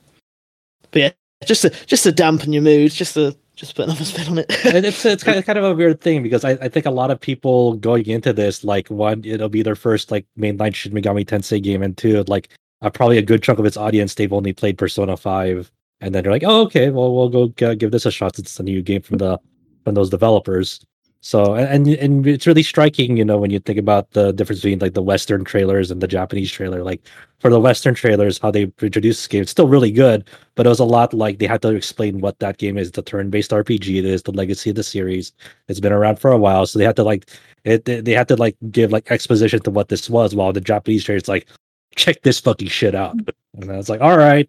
Speaker 6: But yeah, just to just to dampen your mood, just to just put another spin on it.
Speaker 3: And it's it's kind of, kind of a weird thing because I, I think a lot of people going into this like one it'll be their first like mainline Shin Megami Tensei game and two like uh, probably a good chunk of its audience they've only played Persona Five and then they're like oh okay well we'll go g- give this a shot it's a new game from the from those developers. So and and- it's really striking you know when you think about the difference between like the Western trailers and the Japanese trailer. Like for the Western trailers how they introduced this game it's still really good but it was a lot like they had to explain what that game is. The turn-based rpg it is the legacy of the series. It's been around for a while. So they had to like it they had to like give like exposition to what this was while the japanese trailer, trailer's like check this fucking shit out. And i was like all right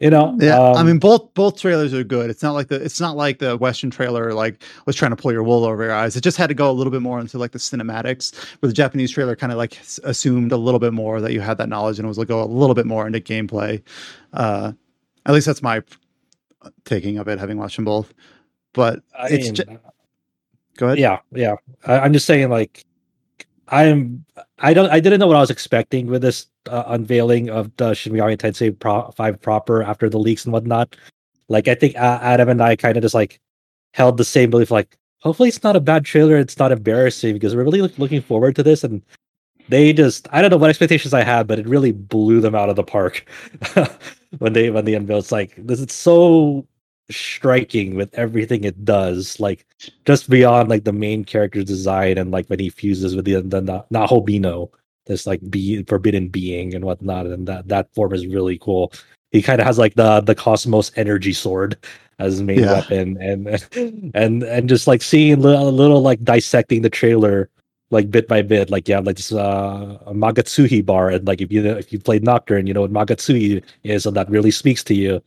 Speaker 3: you know
Speaker 1: Yeah, I
Speaker 3: um,
Speaker 1: mean both both trailers are good. It's not like the it's not like the Western trailer like was trying to pull your wool over your eyes. It just had to go a little bit more into like the cinematics, where the Japanese trailer kind of like s- assumed a little bit more that you had that knowledge and it was like go a little bit more into gameplay. Uh, at least that's my taking of it, having watched them both. But
Speaker 3: I
Speaker 1: it's
Speaker 3: mean,
Speaker 1: ju- go ahead.
Speaker 3: yeah yeah I, i'm just saying like i'm i don't i didn't know what i was expecting with this uh, unveiling of the shin megami tensei Pro- 5 proper after the leaks and whatnot like i think uh, adam and i kind of just like held the same belief like hopefully it's not a bad trailer. It's not embarrassing because we're really look, looking forward to this. And they just, I don't know what expectations I had, but it really blew them out of the park when they when they unveiled. It's like this is so striking with everything it does. Like just beyond like the main character's design and like when he fuses with the the Na- Nahobino, this like be forbidden being and whatnot, and that that form is really cool. He kind of has like the the cosmos energy sword as his main
Speaker 1: Yeah.
Speaker 3: weapon, and and and just like seeing little, little like dissecting the trailer like bit by bit, like yeah, like this uh a Magatsuhi bar, and like if you if you played Nocturne, you know what Magatsuhi is, and that really speaks to you.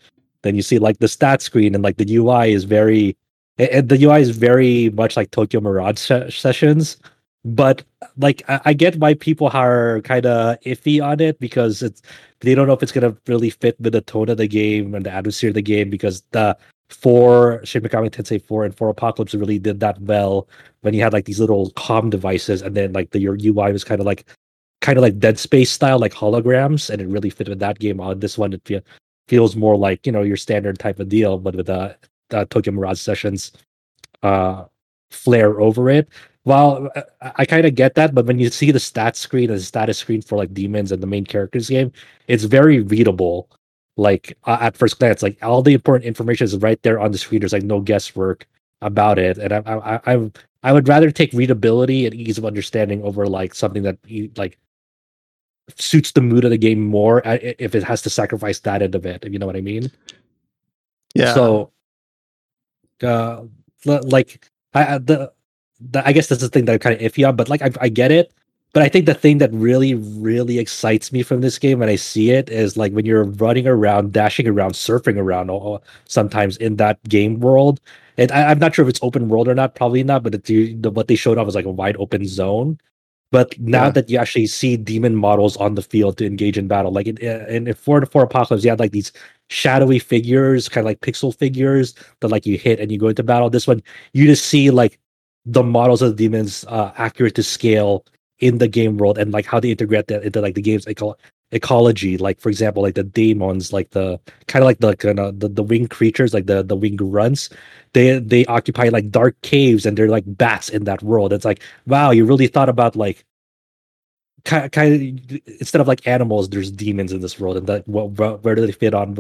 Speaker 3: Then you see like the stat screen and like the UI is very, and the UI is very much like Tokyo Mirage se- sessions, but like I, I get why people are kind of iffy on it because it's they don't know if it's gonna really fit with the tone of the game and the atmosphere of the game because the four Shin Megami Tensei 4 and 4 Apocalypse really did that well when you had like these little comm devices and then like the your UI was kind of like kind of like Dead Space style like holograms and it really fit with that game on this one. It feels more like you know your standard type of deal but with the, the Tokyo Mirage sessions uh flair over it. While uh, I, I kind of get that but when you see the stats screen and the status screen for like demons and the main characters game it's very readable. Like uh, at first glance like all the important information is right there on the screen. There's like no guesswork about it. And i i i, I would rather take readability and ease of understanding over like something that like suits the mood of the game more uh, if it has to sacrifice that end of it if you know what i mean.
Speaker 1: Yeah.
Speaker 3: so uh like i the, the i guess that's the thing that i'm kind of iffy on but like I, I get it. But i think the thing that really really excites me from this game when i see it is like when you're running around dashing around surfing around all, sometimes in that game world. And I, i'm not sure if it's open world or not probably not but it's, the, what they showed off was like a wide open zone but now
Speaker 1: Yeah.
Speaker 3: that you actually see demon models on the field to engage in battle like in, in, in 4 to 4 apocalypse you had like these shadowy figures kind of like pixel figures that like you hit and you go into battle this one you just see like the models of the demons uh accurate to scale in the game world and like how they integrate that into like the game's eco- ecology like for example like the demons like the kind of like the kind of the, the winged creatures like the the winged grunts they they occupy like dark caves and they're like bats in that world. It's like wow you really thought about like kind kind of instead of like animals there's demons in this world and that what where do they fit on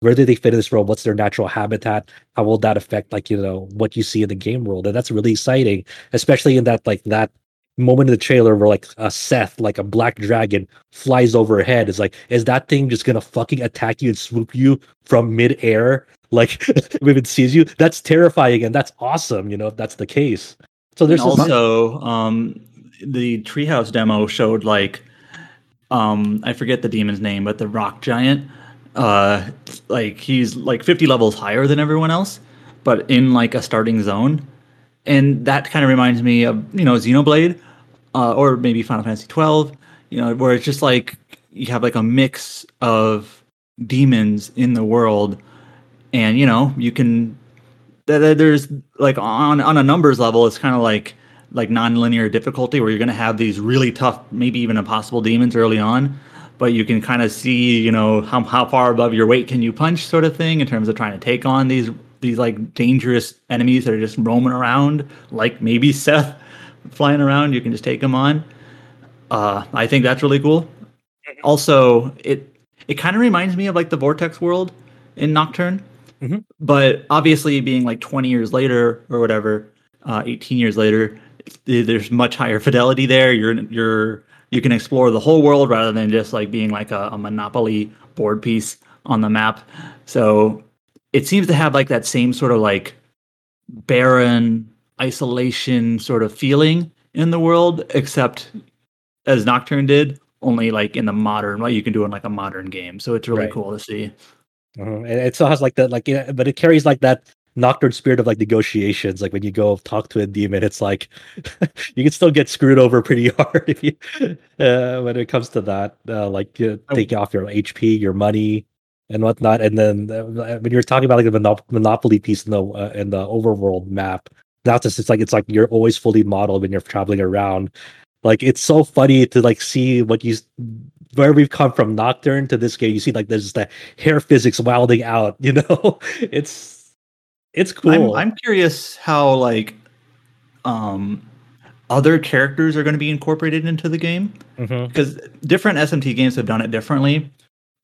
Speaker 3: where do they fit in this world? What's their natural habitat? How will that affect like you know what you see in the game world? And that's really exciting especially in that like that moment in the trailer where like a Seth, like a black dragon, flies overhead. It's like, is that thing just gonna fucking attack you and swoop you from midair? Like if it sees you, that's terrifying and that's awesome, you know, if that's the case. So there's
Speaker 2: also um, the treehouse demo showed like um, I forget the demon's name, but the rock giant. Uh, like he's like 50 levels higher than everyone else, but in like a starting zone, and that kind of reminds me of you know Xenoblade, uh, or maybe Final Fantasy 12. You know, where it's just like you have like a mix of demons in the world, and you know you can th- th- there's like on on a numbers level it's kind of like like non-linear difficulty where you're going to have these really tough maybe even impossible demons early on but you can kind of see you know how, how far above your weight can you punch sort of thing in terms of trying to take on these these like dangerous enemies that are just roaming around like maybe seth flying around you can just take them on. Uh i think that's really cool. Also it it kind of reminds me of like the vortex world in nocturne.
Speaker 3: Mhm.
Speaker 2: but obviously being like 20 years later or whatever uh 18 years later there's much higher fidelity there. You're you're you can explore the whole world rather than just like being like a, a monopoly board piece on the map. So it seems to have like that same sort of like barren isolation sort of feeling in the world except as nocturne did only like in the modern what you can do in like a modern game so it's really
Speaker 3: Right.
Speaker 2: cool to see
Speaker 3: Uh-huh. And it still has like that, like, yeah, but it carries like that nocturne spirit of like negotiations. Like when you go talk to a demon, it's like you can still get screwed over pretty hard if you, uh, when it comes to that. Uh, like you take off your HP, your money, and whatnot. And then uh, when you're talking about like the monop- monopoly piece in the uh, in the overworld map, just it's like it's like you're always fully modeled when you're traveling around. Like it's so funny to like see what you where we've come from Nocturne to this game. You see like there's the hair physics wilding out. You know, it's it's cool.
Speaker 2: I'm, I'm curious how like um, other characters are going to be incorporated into the game
Speaker 3: Mhm.
Speaker 2: because different SMT games have done it differently.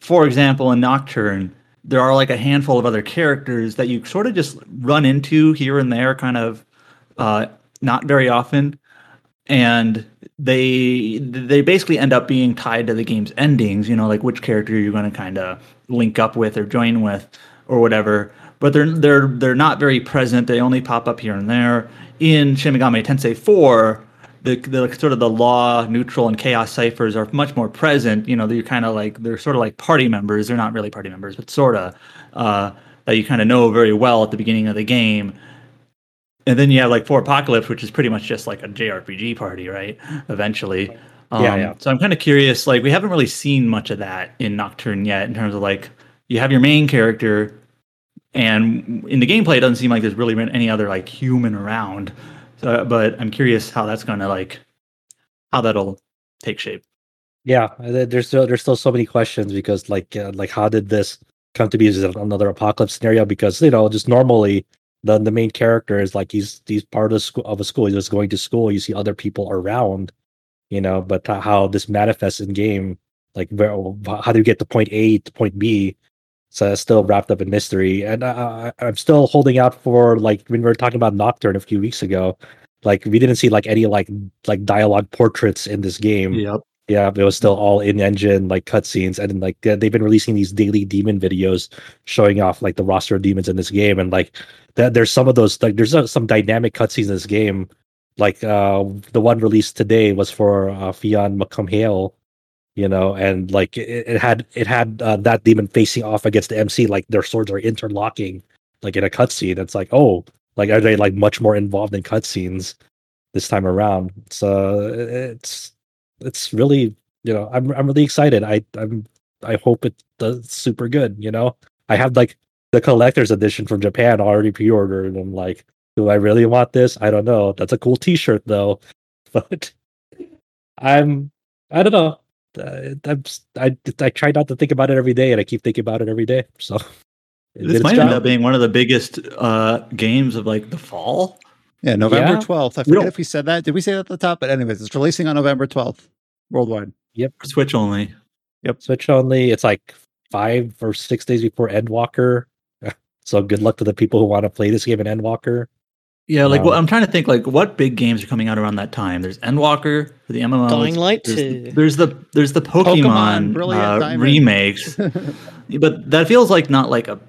Speaker 2: For example, in Nocturne, there are like a handful of other characters that you sort of just run into here and there, kind of uh, not very often, and they they basically end up being tied to the game's endings. You know, like which character you're going to kind of link up with or join with or whatever. But they're they're they're not very present. They only pop up here and there. In Shin Megami Tensei 4, the, the sort of the law, neutral, and chaos ciphers are much more present. You know, they're kind of like they're sort of like party members. They're not really party members, but sort of uh, that you kind of know very well at the beginning of the game. And then you have like Four Apocalypse, which is pretty much just like a JRPG party, right? Eventually. Um,
Speaker 3: Yeah, yeah.
Speaker 2: So I'm kind of curious. Like, we haven't really seen much of that in Nocturne yet, in terms of like you have your main character, and in the gameplay, it doesn't seem like there's really been any other like human around. So, but I'm curious how that's going to like how that'll take shape.
Speaker 3: Yeah, uh, there's still there's still so many questions because like uh, like how did this come to be as another apocalypse scenario? Because you know just normally the the main character is like he's he's part of school of a school. He's just going to school. You see other people around, you know. But how this manifests in game, like where, how do you get to point A to point B? So it's still wrapped up in mystery. And I, I'm still holding out for like when we were talking about Nocturne a few weeks ago. Like we didn't see like any like like dialogue portraits in this game.
Speaker 2: Yep.
Speaker 3: Yeah, it was still all in engine like cutscenes, and like they- they've been releasing these daily demon videos showing off like the roster of demons in this game, and like that there's some of those like there's uh, some dynamic cutscenes in this game. Like uh the one released today was for uh, Fionn mac Cumhaill, you know, and like it, it had it had uh, that demon facing off against the MC, like their swords are interlocking, like in a cutscene. It's like oh, like are they like much more involved in cutscenes this time around? So it's it's really you know i'm i'm really excited. I i'm i hope it does super good you know? I have like the collector's edition from japan already pre-ordered and i'm like do i really want this? I don't know. That's a cool t-shirt though. But i'm i don't know. Uh, I'm, I, I try not to think about it every day and i keep thinking about it every day so.
Speaker 2: This might end up being one of the biggest uh, games of like the fall.
Speaker 1: Yeah, November
Speaker 3: Yeah.
Speaker 1: 12th. I forget
Speaker 2: don't-
Speaker 1: if we said that. Did we say that at the top? But anyways, it's releasing on November 12th worldwide.
Speaker 2: Yep, Switch only.
Speaker 3: Yep, Switch only. It's like five or six days before Endwalker. So good luck to the people who want to play this game in Endwalker.
Speaker 2: Yeah, like
Speaker 3: Um,
Speaker 2: what I'm trying to think like what big games are coming out around that time. There's Endwalker for the MMO.
Speaker 6: Dying Light
Speaker 2: There's,
Speaker 6: 2.
Speaker 2: there's the there's the Pokemon,
Speaker 1: Pokemon
Speaker 2: uh, remakes, but that feels like not like a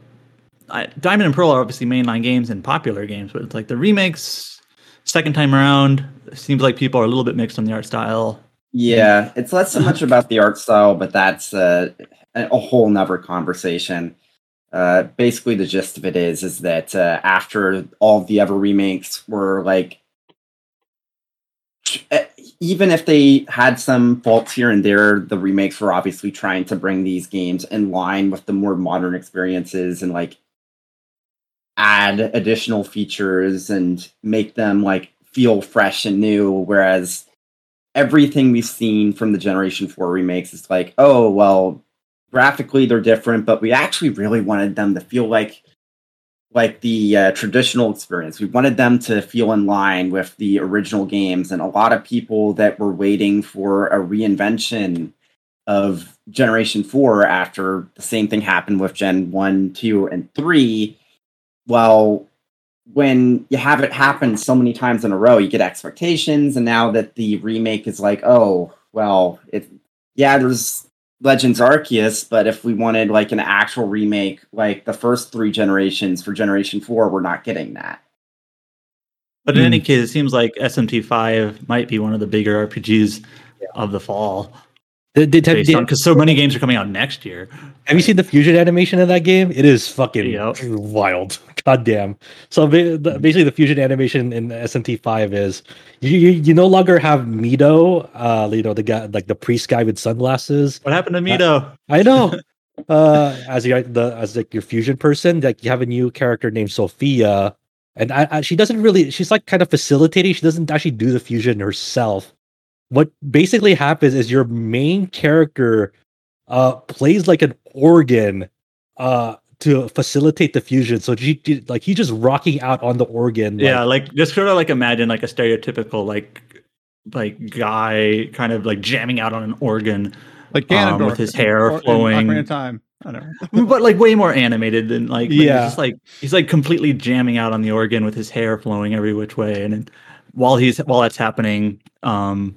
Speaker 2: I, Diamond and Pearl are obviously mainline games and popular games, but it's like the remakes second time around. Seems like people are a little bit mixed on the art style.
Speaker 5: Yeah, it's less so much about the art style, but that's a, a whole nother conversation. Uh, basically, the gist of it is is that uh, after all the other remakes were like, eh, even if they had some faults here and there, the remakes were obviously trying to bring these games in line with the more modern experiences and like add additional features and make them like feel fresh and new. Whereas everything we've seen from the Generation 4 remakes is like, oh, well, graphically they're different, but we actually really wanted them to feel like like the uh, traditional experience. We wanted them to feel in line with the original games, and a lot of people that were waiting for a reinvention of Generation 4 after the same thing happened with Gen 1, 2, and 3. Well, when you have it happen so many times in a row, you get expectations, and now that the remake is like, oh, well, it yeah, there's Legends Arceus, but if we wanted like an actual remake, like the first three generations for Generation Four, we're not getting that.
Speaker 2: But in
Speaker 3: Hmm.
Speaker 2: any case, it seems like SMT5 might be one of the bigger RPGs of the fall
Speaker 3: Did, did, have, did-
Speaker 2: because so many games are coming out next year.
Speaker 3: have you seen the fusion animation in that game? It is fucking
Speaker 2: Yep.
Speaker 3: wild. God damn. So basically, the fusion animation in SMT5 is you, you you no longer have Mido, uh, you know the guy like the priest guy with sunglasses.
Speaker 2: What happened to Mido?
Speaker 3: I know. uh, as your the as like your fusion person, like you have a new character named Sophia, and I, I, she doesn't really. She's like kind of facilitating. She doesn't actually do the fusion herself. What basically happens is your main character uh plays like an organ uh to facilitate the fusion. So he he- like he's just rocking out on the organ. like-
Speaker 2: yeah, like just sort of like imagine like a stereotypical like like guy kind of like jamming out on an organ,
Speaker 1: Like
Speaker 2: um, with his hair
Speaker 1: or
Speaker 2: flowing.
Speaker 1: Ocarina of Time. I don't know.
Speaker 2: but like way more animated than like but he's
Speaker 3: Yeah.
Speaker 2: just like he's like completely jamming out on the organ with his hair flowing every which way and then while he's while that's happening um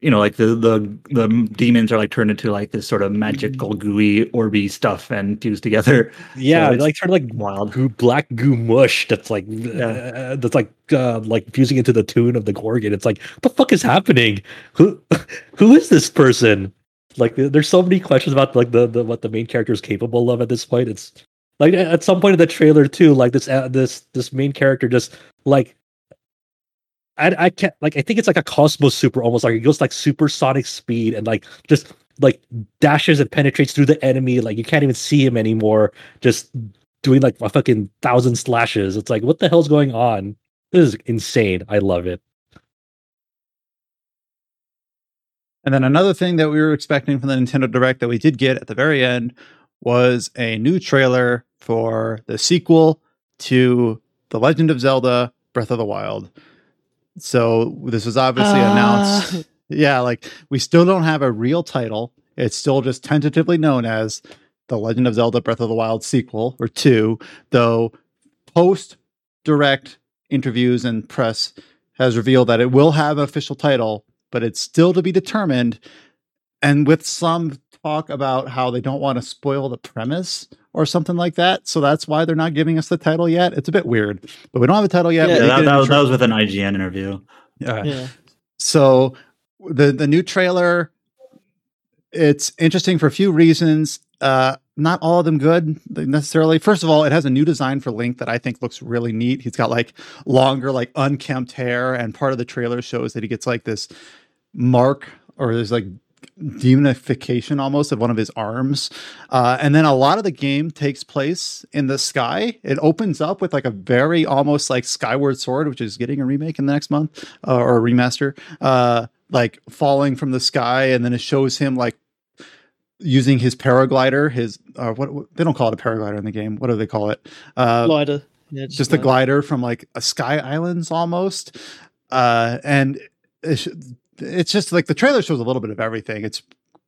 Speaker 2: you know like the the the demons are like turned into like this sort of magical gooey orby stuff and fused together
Speaker 3: yeah,
Speaker 2: So
Speaker 3: like sort of like
Speaker 2: wild
Speaker 3: goo, black goo mush that's like uh, that's like uh, like fusing into the tune of the gorgon It's like what the fuck is happening? Who who is this person? Like there's so many questions about like the, the what the main character is capable of at this point. It's like at some point in the trailer too, like this uh, this this main character just like I I can't like I think it's like a Cosmos Super almost like it goes like supersonic speed and like just like dashes and penetrates through the enemy like you can't even see him anymore just doing like a fucking thousand slashes. It's like what the hell's going on? This is insane. I love it.
Speaker 1: And then another thing that we were expecting from the Nintendo Direct that we did get at the very end was a new trailer for the sequel to The Legend of Zelda Breath of the Wild. So this was obviously
Speaker 6: Ah.
Speaker 1: announced. Yeah, like we still don't have a real title. It's still just tentatively known as The Legend of Zelda Breath of the Wild sequel or 2, though post direct interviews and press has revealed that it will have an official title, but it's still to be determined. And with some talk about how they don't want to spoil the premise or something like that. So that's why they're not giving us the title yet. It's a bit weird, but we don't have a title yet.
Speaker 6: Yeah,
Speaker 1: We
Speaker 2: yeah,
Speaker 1: did
Speaker 2: that, that was, that was with an ign interview
Speaker 1: Yeah.
Speaker 6: yeah.
Speaker 1: So the the new trailer, it's interesting for a few reasons. Uh, not all of them good necessarily. First of all, it has a new design for Link that I think looks really neat. He's got like longer, like unkempt hair, and part of the trailer shows that he gets like this mark or there's like demonification almost of one of his arms. Uh, and then a lot of the game takes place in the sky. It opens up with like a very almost like Skyward Sword, which is getting a remake in the next month uh, or a remaster, uh, like falling from the sky. And then it shows him like using his paraglider, his, uh, what, what they don't call it a paraglider in the game. What do they call it? Uh,
Speaker 6: Glider. Yeah,
Speaker 1: just a
Speaker 6: glider.
Speaker 1: glider from like a sky islands almost uh and it's just like the trailer shows a little bit of everything. It's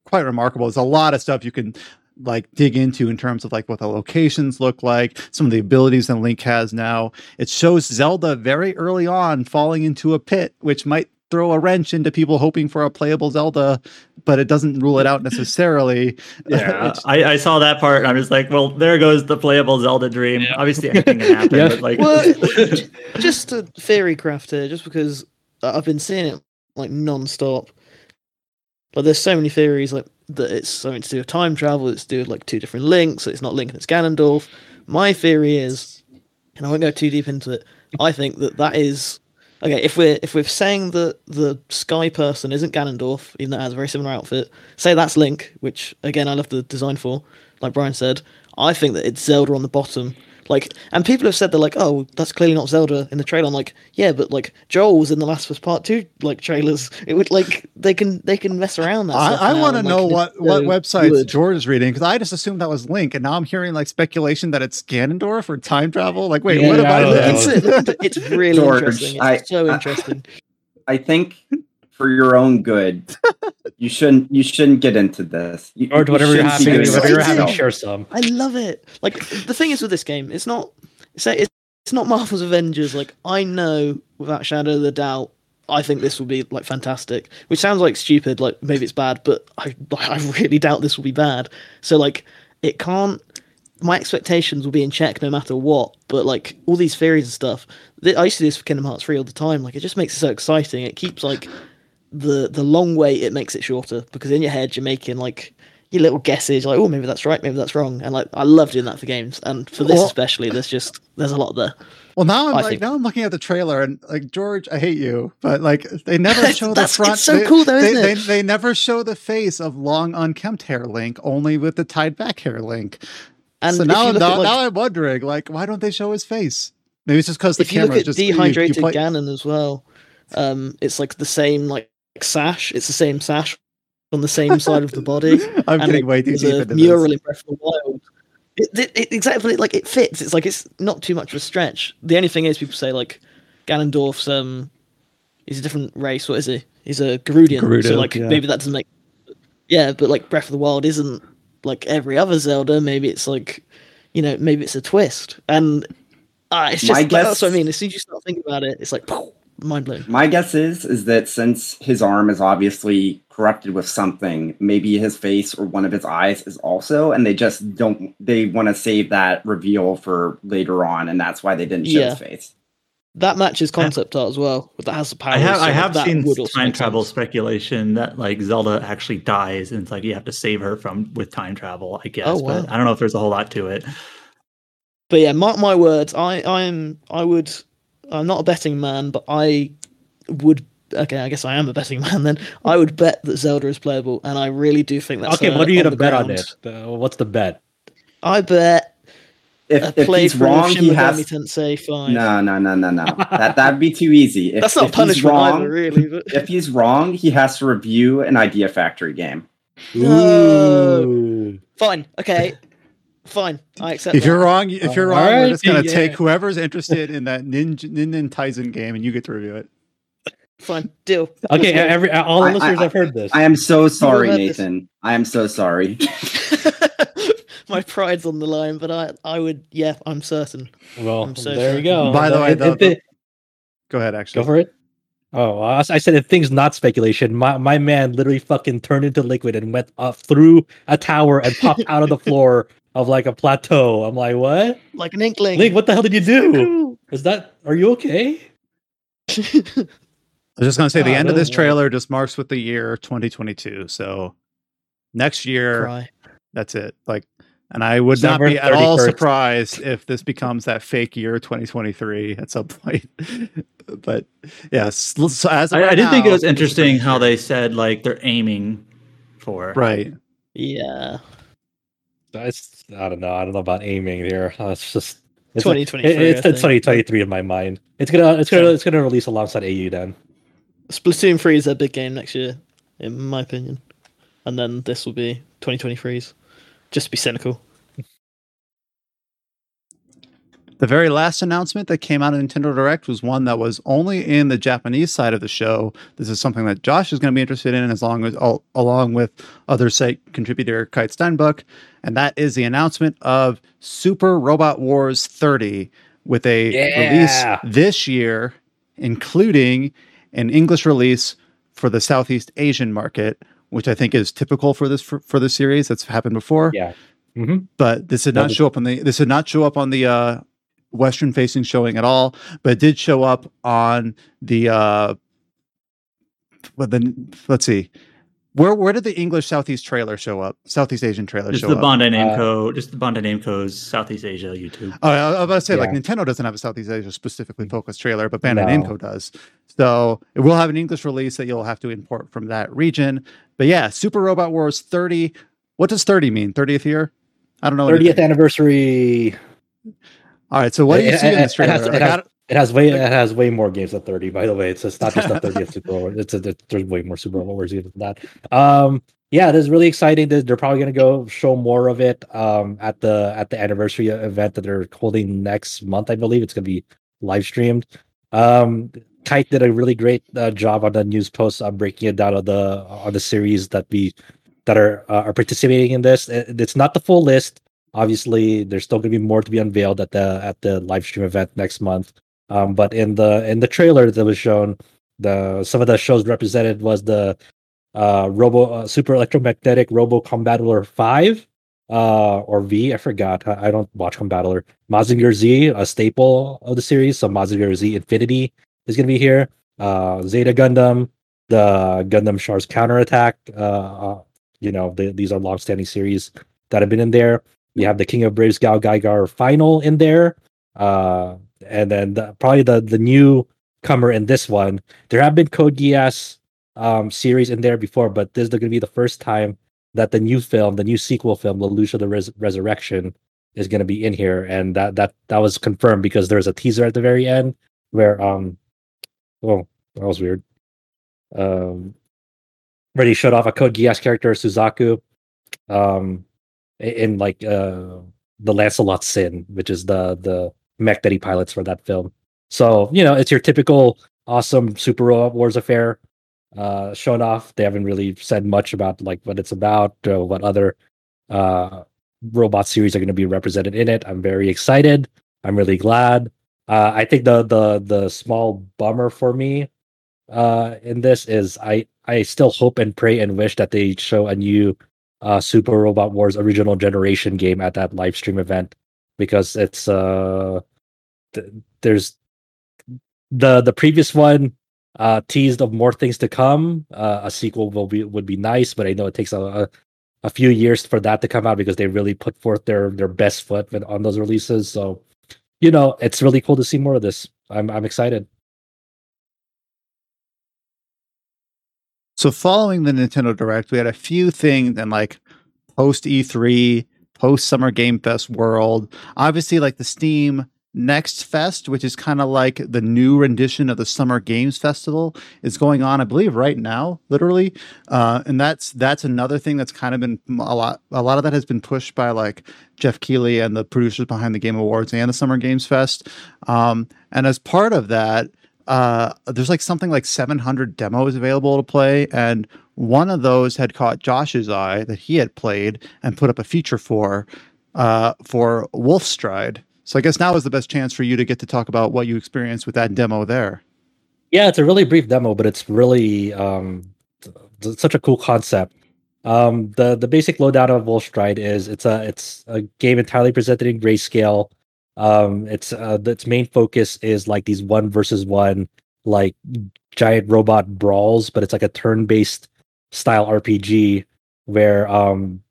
Speaker 1: quite remarkable. There's a lot of stuff you can like dig into in terms of like what the locations look like some of the abilities that link has now. It shows zelda very early on falling into a pit which might throw a wrench into people hoping for a playable zelda but it doesn't rule it out necessarily.
Speaker 2: Yeah I, I saw that part and i'm just like well there goes the playable zelda dream. Obviously anything can happen
Speaker 3: Yeah.
Speaker 2: but like
Speaker 6: Well, just a theory craft here, just because uh, I've been seeing it like non-stop. But there's so many theories like that it's something to do with time travel. It's to do with like two different links. So It's not Link and it's Ganondorf. My theory is, and I won't go too deep into it. I think that that is okay. If we're if we're saying that the sky person isn't Ganondorf, even though it has a very similar outfit, say that's Link, which again I love the design for. Like Brian said, I think that it's Zelda on the bottom. Like, and people have said they're like, oh, that's clearly not Zelda in the trailer. I'm like, yeah, but like Joel was in the Last of Us Part Two like trailers. It would like they can they can mess around that.
Speaker 1: I, I want to know
Speaker 6: like,
Speaker 1: what
Speaker 6: it's
Speaker 1: what
Speaker 6: so
Speaker 1: websites
Speaker 6: good.
Speaker 1: George is reading because I just assumed that was Link, and now I'm hearing like speculation that it's Ganondorf or time travel. Like, wait,
Speaker 3: Yeah,
Speaker 1: what am I
Speaker 3: I don't
Speaker 6: Look
Speaker 1: doing?
Speaker 3: know.
Speaker 6: into it, look into it. It's really
Speaker 5: George,
Speaker 6: interesting. It's
Speaker 5: I-
Speaker 6: so
Speaker 5: I-
Speaker 6: interesting.
Speaker 5: I think for your own good, you shouldn't you shouldn't get into this. You,
Speaker 3: or
Speaker 5: you
Speaker 3: whatever you're
Speaker 5: shouldn't
Speaker 3: having whatever you're having
Speaker 5: yourself.
Speaker 3: share some
Speaker 6: I love it. Like the thing is with this game, it's not say it's, it's not Marvel's Avengers. Like I know without shadow of a doubt, I think this will be like fantastic. Which sounds like stupid, like maybe it's bad, but I I really doubt this will be bad. So like it can't. My expectations will be in check no matter what. But like all these theories and stuff, I used to do this for Kingdom Hearts three all the time. Like it just makes it so exciting. It keeps like the the long way it makes it shorter because in your head you're making like your little guesses like oh maybe that's right maybe that's wrong and like I love doing that for games and for this
Speaker 1: Well-
Speaker 6: especially there's just there's a lot there
Speaker 1: Well, now I'm
Speaker 6: I
Speaker 1: like
Speaker 6: think-
Speaker 1: now I'm looking at the trailer and like George, I hate you, but like they never show the front.
Speaker 6: it's so
Speaker 1: they,
Speaker 6: cool though,
Speaker 1: they,
Speaker 6: isn't
Speaker 1: they,
Speaker 6: it?
Speaker 1: they never show the face of long unkempt hair Link, only with the tied back hair Link.
Speaker 6: and
Speaker 1: so now,
Speaker 6: you
Speaker 1: now,
Speaker 6: like,
Speaker 1: now I'm wondering, like, why don't they show his face? Maybe it's just because the
Speaker 6: you
Speaker 1: camera just you- you
Speaker 6: dehydrated
Speaker 1: play-
Speaker 6: Ganon as well um it's like the same like sash it's the same sash on the same side of the body
Speaker 1: I'm
Speaker 6: and
Speaker 1: getting way too deep into
Speaker 6: mural
Speaker 1: this.
Speaker 6: in Breath of the Wild It, it, it- exactly like it fits. It's like it's not too much of a stretch. The only thing is, people say like Ganondorf's um, he's a different race. What is he? He's a Garudian.
Speaker 3: Gerudo,
Speaker 6: so like
Speaker 3: yeah.
Speaker 6: maybe that doesn't make. Yeah, but like Breath of the Wild isn't like every other Zelda. Maybe it's like, you know, maybe it's a twist, and uh, it's just like, that's what I mean. As soon as you start thinking about it, it's like mind blowing.
Speaker 5: My guess is is that since his arm is obviously corrupted with something, maybe his face or one of his eyes is also, and they just don't. They want to save that reveal for later on, and that's why they didn't show
Speaker 6: Yeah.
Speaker 5: his face.
Speaker 6: That matches concept art as well, but that has the power.
Speaker 2: I have
Speaker 6: so
Speaker 2: I have seen time travel
Speaker 6: sense.
Speaker 2: speculation that like Zelda actually dies and it's like you have to save her from with time travel. I guess,
Speaker 6: Oh,
Speaker 2: but. I don't know if there's a whole lot to it.
Speaker 6: But yeah, mark my words. I I'm I would. I'm not a betting man, but I would. Okay, I guess I am a betting man. Then I would bet that Zelda is playable, and I really do think that's
Speaker 3: okay,
Speaker 6: uh,
Speaker 3: what are you gonna
Speaker 6: the
Speaker 3: bet on it? Uh, what's the bet?
Speaker 6: I bet a
Speaker 5: If, if he's wrong,
Speaker 6: of
Speaker 5: he has.
Speaker 6: Megami Tensei Five.
Speaker 5: No, no, no, no, no. That that'd be too easy. If,
Speaker 6: that's not
Speaker 5: if
Speaker 6: punishment
Speaker 5: wrong,
Speaker 6: either, really. But
Speaker 5: If he's wrong, he has to review an Idea Factory game.
Speaker 6: No.
Speaker 3: Ooh.
Speaker 6: fine, okay, fine. I accept.
Speaker 1: If you're wrong, if you're
Speaker 3: All
Speaker 1: wrong, we're just gonna
Speaker 3: yeah.
Speaker 1: take whoever's interested in that Ninja Ninja Taisen game, and you get to review it.
Speaker 6: fine, deal.
Speaker 3: Okay, every all the
Speaker 5: I-
Speaker 3: listeners
Speaker 5: I-
Speaker 3: have heard this.
Speaker 5: I am so sorry,
Speaker 6: heard this.
Speaker 5: Nathan. I am so sorry.
Speaker 6: My pride's on the line, but I I would. Yeah, I'm certain.
Speaker 3: well,
Speaker 6: I'm so
Speaker 3: there you go.
Speaker 1: By the way,
Speaker 3: If-
Speaker 1: the-
Speaker 3: if it-
Speaker 1: Go ahead, actually.
Speaker 3: go for it. Oh, I I said if things not speculation, my, my man literally fucking turned into liquid and went up through a tower and popped out of the floor of like a plateau. I'm like, what?
Speaker 6: Like an inkling.
Speaker 3: Link, what the hell did you do? Is that? Are you okay?
Speaker 1: I was just gonna say the end of this
Speaker 3: way.
Speaker 1: trailer just marks with the year 2022. So next year,
Speaker 6: Cry.
Speaker 1: that's it. Like, and I would
Speaker 3: December
Speaker 1: not be at all surprised if this becomes that fake year 2023 at some point. but yes, so as of
Speaker 2: I, I
Speaker 1: right
Speaker 2: did think it was interesting how they said like they're aiming for
Speaker 1: right.
Speaker 6: Yeah.
Speaker 3: It's, I don't know. I don't know about aiming here. Uh, it's just it's
Speaker 6: 2023,
Speaker 3: It, it's it's 2023 in my mind. It's gonna it's gonna
Speaker 6: Same.
Speaker 3: it's gonna release alongside AU then.
Speaker 6: Splatoon 3 is a big game next year, in my opinion. And then this will be 2023's. Just to be cynical.
Speaker 1: The very last announcement that came out of Nintendo Direct was one that was only in the Japanese side of the show. This is something that Josh is going to be interested in, as long as along with other site contributor Kite Steinbuck, and that is the announcement of Super Robot Wars 30 with a
Speaker 3: Yeah.
Speaker 1: release this year, including an English release for the Southeast Asian market, which I think is typical for this for, for the series. That's happened before
Speaker 3: Yeah. hmm
Speaker 1: but this did not show up on the this did not show up on the uh western facing showing at all but it did show up on the uh well then let's see where where did the english southeast trailer show up southeast asian trailer show up.
Speaker 2: just
Speaker 1: show
Speaker 2: the
Speaker 1: up
Speaker 2: Bandai Namco, uh, just the Bandai Namco's Southeast Asia YouTube.
Speaker 1: Oh, I I was about to say, like Nintendo doesn't have a Southeast Asia specifically mm. focused trailer, but Bandai
Speaker 3: No.
Speaker 1: Namco does. So it will have an English release that you'll have to import from that region. But yeah, Super Robot Wars 30. What does 30 mean? 30th year? I don't know.
Speaker 3: 30th
Speaker 1: anything.
Speaker 3: anniversary.
Speaker 1: All right. So what do you
Speaker 3: It-
Speaker 1: see in
Speaker 3: it-
Speaker 1: this
Speaker 3: it has- it has-
Speaker 1: I don't-
Speaker 3: It has way it has way more games than 30. By the way, it's, it's not just the 30th Super Bowl. It's a, there's way more Super Bowl Wars than that. Um, yeah, this is really exciting. They're they're probably gonna go show more of it um at the at the anniversary event that they're holding next month. I believe it's gonna be live streamed. Um, Kite did a really great uh, job on the news post on breaking it down on the on the series that we that are uh, are participating in this. It- It's not the full list. Obviously, there's still going to be more to be unveiled at the at the live stream event next month. Um, but in the in the trailer that was shown, the some of the shows represented was the uh Robo uh, Super Electromagnetic Robo Combattler Five, uh or V. I forgot. I, I don't watch Combattler. Mazinger Z, a staple of the series. So Mazinger Z Infinity is going to be here. Uh, Zeta Gundam, the Gundam Char's Counterattack. Uh, uh, you know, the, these are long-standing series that have been in there. We have the King of Braves GaoGaiGar final in there. Uh, and then the, probably the the newcomer in this one. There have been Code Geass um, series in there before, but this is going to be the first time that the new film, the new sequel film, Lelouch the Res- Resurrection, is going to be in here, and that that that was confirmed because there's a teaser at the very end where um, oh, that was weird. Um, where he showed off a Code Geass character, Suzaku, um, in, in like uh the Lancelot Sin, which is the the mech that he pilots for that film. So you know, it's your typical awesome Super Robot Wars affair uh, shown off. They haven't really said much about like what it's about or what other uh, robot series are going to be represented in it. I'm very excited. I'm really glad. Uh, I think the the the small bummer for me uh, in this is I I still hope and pray and wish that they show a new uh, Super Robot Wars original generation game at that live stream event because it's uh th- there's the the previous one uh teased of more things to come. Uh, a sequel will be would be nice but i know it takes a, a, a few years for that to come out because they really put forth their their best foot on those releases. So you know it's really cool to see more of this. I'm i'm excited.
Speaker 1: So following the Nintendo Direct, we had a few things in like post E3, post Summer Game Fest world. Obviously, like the Steam Next Fest, which is kind of like the new rendition of the Summer Games Festival, is going on, I believe, right now, literally. Uh, and that's that's another thing that's kind of been a lot. A lot of that has been pushed by like Geoff Keighley and the producers behind the Game Awards and the Summer Games Fest. Um, and as part of that, uh, there's like something like 700 demos available to play, and one of those had caught Josh's eye that he had played and put up a feature for uh, for Wolfstride. So I guess now is the best chance for you to get to talk about what you experienced with that demo there.
Speaker 3: Yeah, it's a really brief demo, but it's really um, such a cool concept. Um, the the basic lowdown of Wolfstride is it's a it's a game entirely presented in grayscale. Um, it's uh, its main focus is like these one versus one like giant robot brawls, but it's like a turn based style RPG where um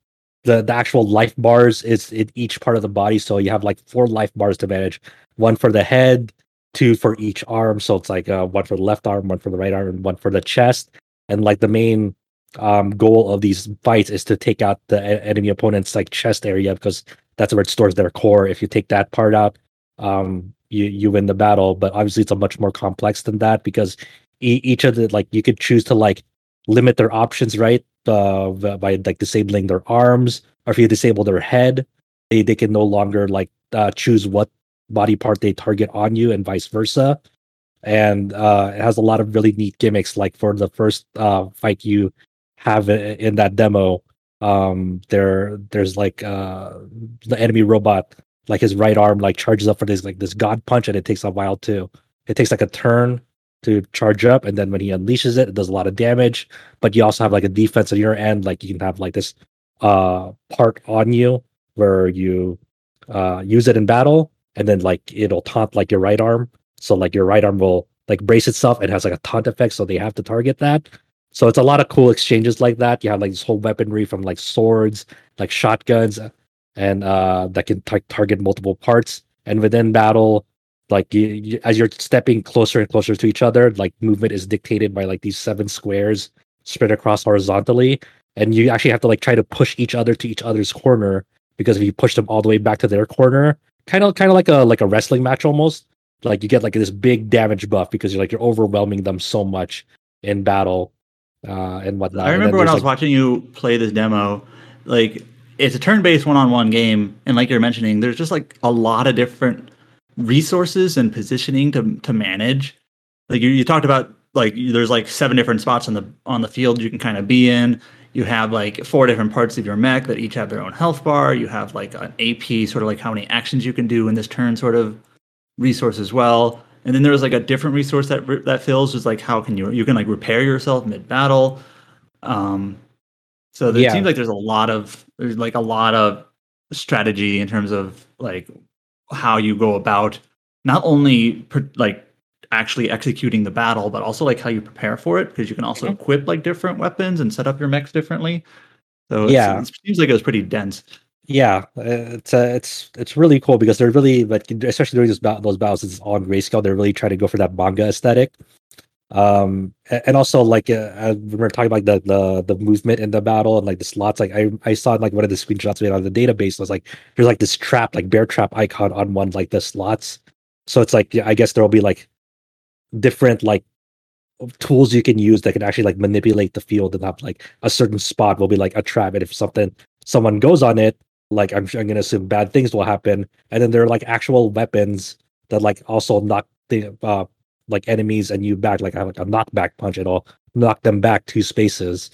Speaker 3: the the actual life bars is in each part of the body. So you have like four life bars to manage, one for the head, two for each arm. So it's like uh, one for the left arm, one for the right arm, and one for the chest. And like the main um, goal of these fights is to take out the enemy opponent's like chest area because that's where it stores their core. If you take that part out, um, you you win the battle. But obviously, it's a much more complex than that because each of the like you could choose to like limit their options, right? Uh, by like disabling their arms, or if you disable their head, they they can no longer like uh, choose what body part they target on you, and vice versa. And uh, it has a lot of really neat gimmicks. Like for the first uh, fight you have in that demo, um there there's like uh the enemy robot like his right arm like charges up for this like this god punch and it takes a while to it takes like a turn to charge up and then when he unleashes it it does a lot of damage but you also have like a defense on your end like you can have like this uh part on you where you uh use it in battle and then like it'll taunt like your right arm so like your right arm will like brace itself it has like a taunt effect so they have to target that so it's a lot of cool exchanges like that. You have like this whole weaponry from like swords, like shotguns, and uh, that can tar- target multiple parts. And within battle, like you, you, as you're stepping closer and closer to each other, like movement is dictated by like these seven squares spread across horizontally, and you actually have to like try to push each other to each other's corner because if you push them all the way back to their corner, kind of kind of like a like a wrestling match almost. Like you get like this big damage buff because you're like you're overwhelming them so much in battle uh, and whatnot.
Speaker 2: I remember when I was
Speaker 3: like-
Speaker 2: watching you play this demo, like it's a turn-based one-on-one game, and like you're mentioning, there's just like a lot of different resources and positioning to to manage. Like you, you talked about, like there's like seven different spots on the on the field you can kind of be in. You have like four different parts of your mech that each have their own health bar. You have like an AP, sort of like how many actions you can do in this turn, sort of resource as well. And then there's like a different resource that that fills is like how can you you can like repair yourself mid battle. Um, so there,
Speaker 3: Yeah.
Speaker 2: it seems like there's a lot of there's like a lot of strategy in terms of like how you go about not only per, like actually executing the battle, but also like how you prepare for it because you can also equip like different weapons and set up your mechs differently. So
Speaker 3: Yeah.
Speaker 2: it seems like it was pretty dense.
Speaker 3: yeah, uh, it's uh, it's it's really cool because they're really like especially during this bat- those battles it's on grayscale. They're really trying to go for that manga aesthetic. Um, and also like uh, I remember talking about the the the movement in the battle and like the slots. Like I I saw like one of the screenshots we had on the database was like there's like this trap like bear trap icon on one like the slots. So it's like yeah, I guess there will be like different like tools you can use that can actually like manipulate the field and have like a certain spot will be like a trap and if something someone goes on it like I'm, I'm gonna assume bad things will happen, and then there are like actual weapons that like also knock the uh like enemies and you back like a, like a knockback punch. It'll knock them back two spaces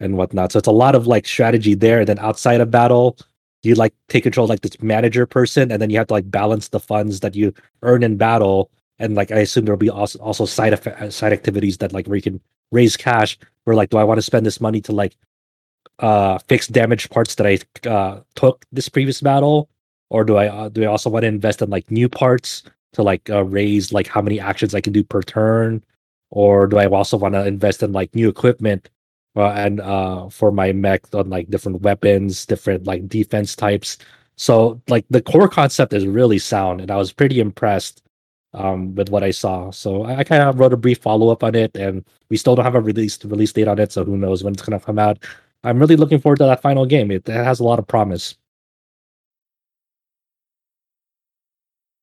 Speaker 3: and whatnot. So it's a lot of like strategy there. And then outside of battle, you like take control like this manager person, and then you have to like balance the funds that you earn in battle. And like I assume there'll be also also side effect, side activities that like where you can raise cash. Where like, do I want to spend this money to like uh fix damaged parts that I uh took this previous battle, or do I uh, do I also want to invest in like new parts to like uh, raise like how many actions I can do per turn, or do I also want to invest in like new equipment uh, and uh for my mech on like different weapons, different like defense types. So like the core concept is really sound, and I was pretty impressed um with what I saw. So I, I kind of wrote a brief follow up on it, and we still don't have a release release date on it, so who knows when it's gonna come out. I'm really looking forward to that final game. It, it has a lot of promise.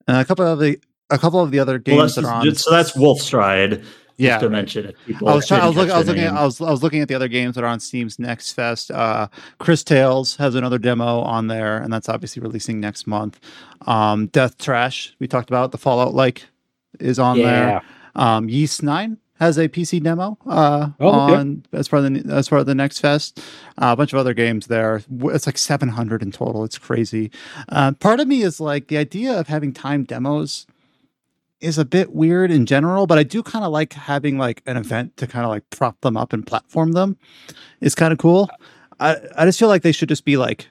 Speaker 1: And a couple of the a couple of the other games
Speaker 2: Well,
Speaker 1: that are
Speaker 2: just-
Speaker 1: on.
Speaker 2: so that's Wolfstride.
Speaker 1: yeah,
Speaker 2: just to mention it. People
Speaker 1: I was trying. I was
Speaker 2: didn't
Speaker 1: looking. I was looking. At. I was. I was looking at the other games that are on Steam's Next Fest. Uh, Cris Tales has another demo on there, and that's obviously releasing next month. Um, Death Trash we talked about the Fallout like is on there. Um, Ys Nine has a PC demo uh,
Speaker 3: Oh,
Speaker 1: on as part of the as part of the Next Fest. Uh, a bunch of other games there. It's like seven hundred in total. It's crazy. Uh, part of me is like the idea of having timed demos is a bit weird in general, but I do kind of like having like an event to kind of like prop them up and platform them. It's kind of cool. I I just feel like they should just be like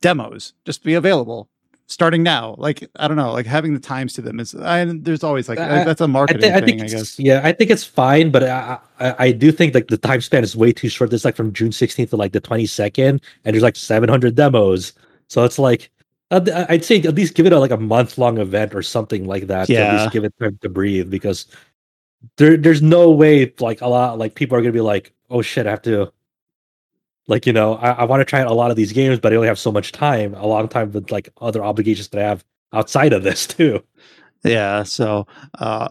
Speaker 1: demos, just be available starting now. Like I don't know, like having the times to them is. I there's always like
Speaker 3: I-
Speaker 1: that's a marketing
Speaker 3: I
Speaker 1: thing,
Speaker 3: think
Speaker 1: I guess.
Speaker 3: yeah, I think it's fine, but I, I I do think like the time span is way too short. It's like from June 16th to like the 22nd, and there's like 700 demos. So it's like uh, I'd, I'd say at least give it a, like a month long event or something like that. To at
Speaker 1: Yeah.
Speaker 3: least give it time to breathe because there there's no way like a lot like people are gonna be like, oh shit, I have to. Like you know, I, I want to try out a lot of these games, but I only have so much time. A long time with like other obligations that I have outside of this too.
Speaker 1: Yeah, so uh,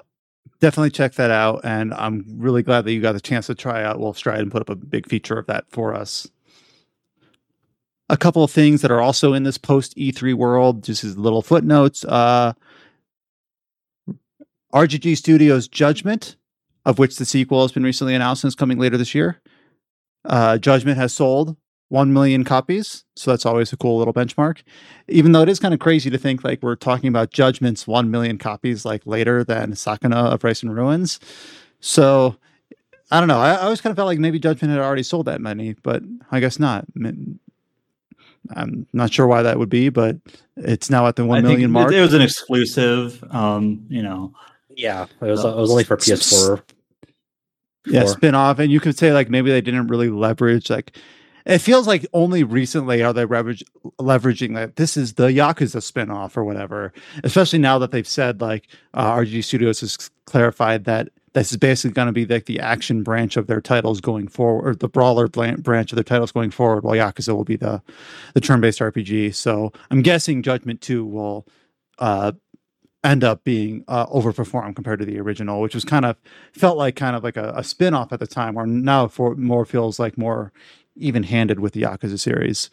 Speaker 1: definitely check that out, and I'm really glad that you got the chance to try out Wolfstride and put up a big feature of that for us. A couple of things that are also in this post E3 world, just as little footnotes. Uh, RGG Studios Judgment, of which the sequel has been recently announced and is coming later this year. Uh, Judgment has sold 1 million copies. So that's always a cool little benchmark. Even though it is kind of crazy to think like we're talking about Judgment's 1 million copies like later than Sakuna of Rice and Ruins. So I don't know. I, I always kind of felt like maybe Judgment had already sold that many, but I guess not. I mean, I'm not sure why that would be, but it's now at the one
Speaker 2: think
Speaker 1: million
Speaker 2: it-
Speaker 1: mark.
Speaker 2: It, was an exclusive. Um, you know,
Speaker 3: Yeah, it was it was only for PS4.
Speaker 1: Yeah, spin off. And you could say like maybe they didn't really leverage like it feels like only recently are they leverage, leveraging that this is the Yakuza spin-off or whatever. Especially now that they've said like uh, RGG Studios has clarified that this is basically going to be like the action branch of their titles going forward, or the brawler branch of their titles going forward, while Yakuza will be the the turn-based RPG. So I'm guessing Judgment Two will uh, end up being uh, overperformed compared to the original, which was kind of felt like kind of like a, a spin-off at the time, where now for more feels like more even-handed with the Yakuza series.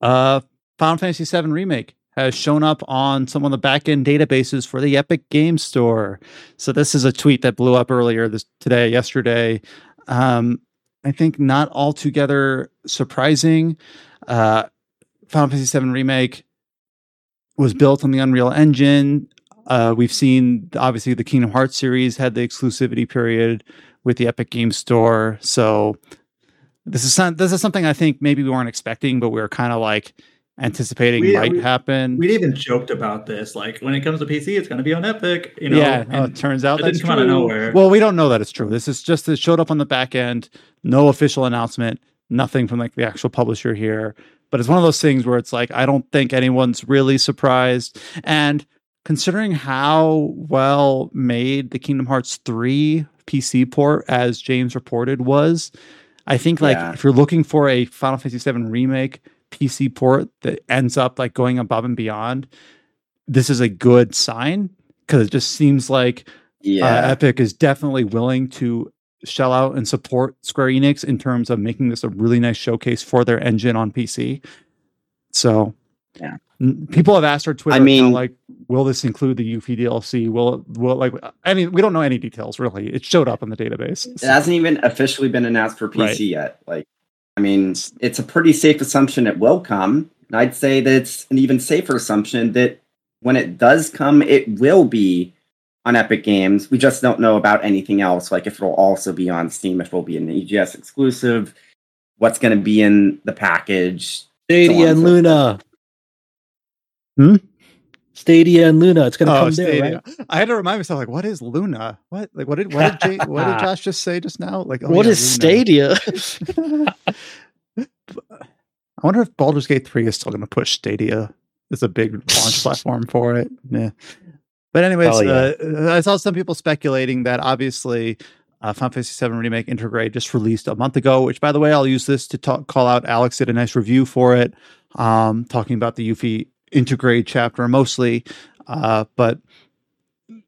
Speaker 1: Uh, Final Fantasy VII Remake has shown up on some of the back-end databases for the Epic Game Store. So this is a tweet that blew up earlier this today, yesterday. Um, I think not altogether surprising. Uh, Final Fantasy VII Remake was built on the Unreal Engine. Uh, we've seen obviously the Kingdom Hearts series had the exclusivity period with the Epic Game Store. So this is some, this is something I think maybe we weren't expecting, but we were kind of like anticipating
Speaker 2: We-
Speaker 1: might
Speaker 2: we-
Speaker 1: happen.
Speaker 2: We'd even joked about this. Like when it comes to PC, it's going to be on Epic. You know,
Speaker 1: yeah, oh, it turns out
Speaker 2: it
Speaker 1: that's
Speaker 2: didn't come out of nowhere.
Speaker 1: Well, we don't know that it's true. This is just it showed up on the back end. No official announcement. Nothing from like the actual publisher here. But it's one of those things where it's like I don't think anyone's really surprised. And considering how well made the Kingdom Hearts three PC port, as James reported, was, I think like
Speaker 5: Yeah.
Speaker 1: if you're looking for a Final Fantasy VII remake PC port that ends up like going above and beyond, this is a good sign because it just seems like
Speaker 5: Yeah.
Speaker 1: uh, Epic is definitely willing to shell out and support Square Enix in terms of making this a really nice showcase for their engine on PC. So,
Speaker 5: Yeah.
Speaker 1: people have asked our Twitter
Speaker 5: I mean-
Speaker 1: like, will this include the Yuffie DLC? Will it, will it, like, I mean, we don't know any details really. It showed up in the database.
Speaker 5: It hasn't even officially been announced for PC
Speaker 1: Right.
Speaker 5: yet. Like, I mean, it's a pretty safe assumption it will come. And I'd say that it's an even safer assumption that when it does come, it will be on Epic Games. We just don't know about anything else, like if it'll also be on Steam, if it'll be an EGS exclusive, what's going to be in the package.
Speaker 3: Stadia
Speaker 5: on
Speaker 3: and
Speaker 5: and so
Speaker 3: Luna.
Speaker 1: Hmm?
Speaker 3: Stadia and Luna. It's gonna
Speaker 1: Oh,
Speaker 3: come there,
Speaker 1: Stadia.
Speaker 3: right?
Speaker 1: I had to remind myself, like, what is Luna? What, like, what did, what did, Jay, what did Josh just say just now? Like, oh,
Speaker 6: what
Speaker 1: yeah,
Speaker 6: is
Speaker 1: Luna.
Speaker 6: Stadia?
Speaker 1: I wonder if Baldur's Gate 3 is still going to push Stadia. It's a big launch platform for it. Yeah. But anyways,
Speaker 3: yeah.
Speaker 1: uh, I saw some people speculating that obviously uh, Final Fantasy VII Remake Intergrade just released a month ago, which by the way, I'll use this to talk, call out. Alex did a nice review for it, um, talking about the Yuffie Intergrade chapter mostly. Uh, but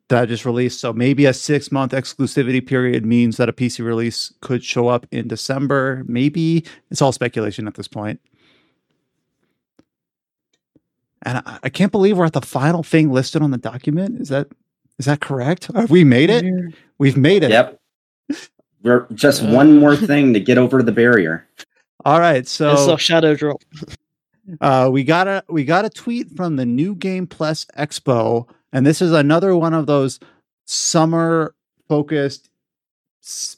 Speaker 1: that just released. So maybe a six month exclusivity period means that a PC release could show up in December. Maybe it's all speculation at this point. And I, I can't believe we're at the final thing listed on the document. Is that is that correct? Have we made it? We've made it.
Speaker 5: Yep. We're just
Speaker 6: Uh.
Speaker 5: one more thing to get over the barrier.
Speaker 1: All right.
Speaker 6: it's
Speaker 1: So
Speaker 6: our shadow drop.
Speaker 1: Uh, we got a we got a tweet from the New Game Plus Expo, and this is another one of those summer focused s-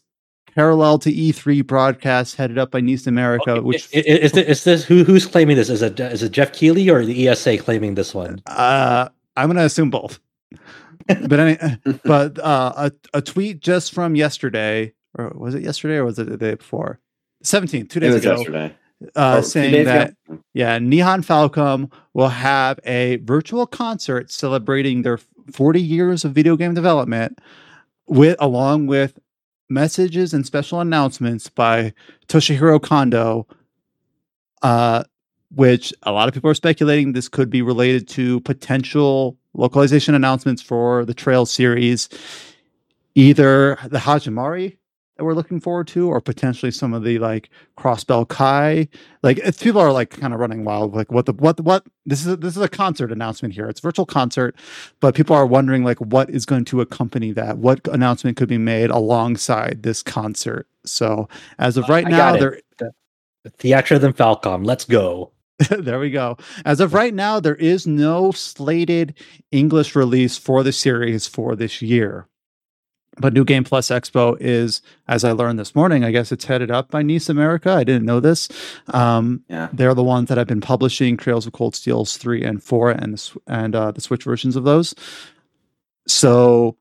Speaker 1: parallel to E3 broadcasts headed up by NIS America.
Speaker 3: Okay,
Speaker 1: Which
Speaker 3: i- i- is, this, is this who who's claiming this? Is it is it Geoff Keighley or the ESA claiming this one?
Speaker 1: uh, I'm going to assume both. but any, but uh, a a tweet just from yesterday, or was it yesterday, or was it the day before? 17th, two
Speaker 5: It
Speaker 1: days
Speaker 5: was
Speaker 1: ago,
Speaker 5: yesterday.
Speaker 1: uh,
Speaker 5: Oh, two
Speaker 1: saying
Speaker 5: days
Speaker 1: that
Speaker 5: ago?
Speaker 1: Yeah, Nihon Falcom will have a virtual concert celebrating their 40 years of video game development with along with messages and special announcements by Toshihiro Kondo uh which a lot of people are speculating this could be related to potential localization announcements for the Trail series. Either the Hajimari that we're looking forward to or potentially some of the like Crossbell Kai like if people are like kind of running wild like what the what the, what this is a, this is a concert announcement here. It's a virtual concert but people are wondering like what is going to accompany that? What announcement could be made alongside this concert? So as of right
Speaker 3: I
Speaker 1: now there
Speaker 3: it. Theatra than Falcom. Let's go.
Speaker 1: there we go. As of right now there is no slated english release for the series for this year but new game plus expo is as i learned this morning i guess it's headed up by NIS America i didn't know this um,
Speaker 5: Yeah.
Speaker 1: they're the ones that have been publishing Trails of Cold Steels three and four and the, and uh, the Switch versions of those. So,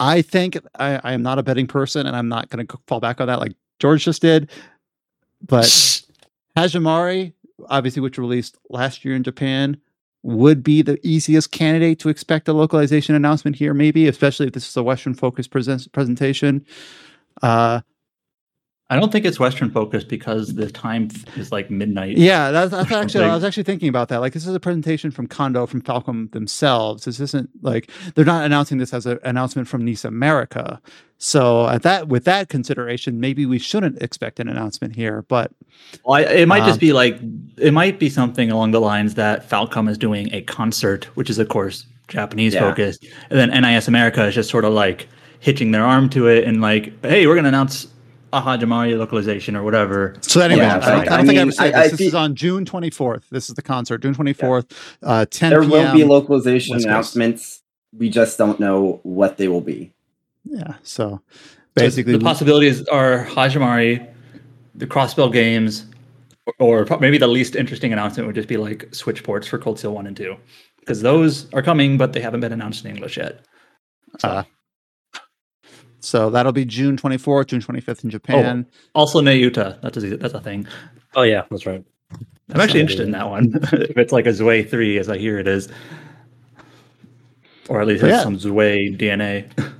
Speaker 1: I think I, I am not a betting person, and I'm not going to fall back on that like George just did. But Hajimari, obviously, which released last year in Japan, would be the easiest candidate to expect a localization announcement here, maybe, especially if this is a Western focused present- presentation. Uh,
Speaker 2: I don't think it's Western focused because the time is like midnight.
Speaker 1: Yeah, that's, that's actually I was actually thinking about that. Like this is a presentation from Kondo from Falcom themselves. This isn't like they're not announcing this as an announcement from NIS America. So at that with that consideration, maybe we shouldn't expect an announcement here. But
Speaker 2: Well, I, it might
Speaker 1: Um,
Speaker 2: just be like it might be something along the lines that Falcom is doing a concert, which is of course Japanese
Speaker 5: Yeah.
Speaker 2: focused, and then NIS America is just sort of like hitching their arm to it and like, hey, we're gonna announce a Hajimari localization or whatever.
Speaker 1: so anyway,
Speaker 5: Yeah,
Speaker 1: I don't,
Speaker 5: but
Speaker 1: I don't
Speaker 5: I
Speaker 1: think I
Speaker 5: mean,
Speaker 1: ever said
Speaker 5: I-
Speaker 1: this.
Speaker 5: I
Speaker 1: this
Speaker 5: feel-
Speaker 1: is on June twenty fourth. This is the concert, June twenty fourth, uh, ten
Speaker 5: There
Speaker 1: p.m.
Speaker 5: will be localization announcements. We just don't know what they will be.
Speaker 1: yeah. So
Speaker 2: So
Speaker 1: basically,
Speaker 2: the possibilities are Hajimari, the Crossbell games, or, or maybe the least interesting announcement would just be like Switch ports for Cold Steel One and Two, because those are coming, but they haven't been announced in English yet. So,
Speaker 1: Uh, so that'll be June twenty fourth, June twenty fifth in Japan.
Speaker 2: also Nayuta, that's a, that's a thing.
Speaker 3: Oh yeah, that's right.
Speaker 2: I'm actually interested in that one. if it's like a Zwei three, as I hear it is, or at least
Speaker 1: But
Speaker 2: has
Speaker 1: yeah.
Speaker 2: some Zwei DNA.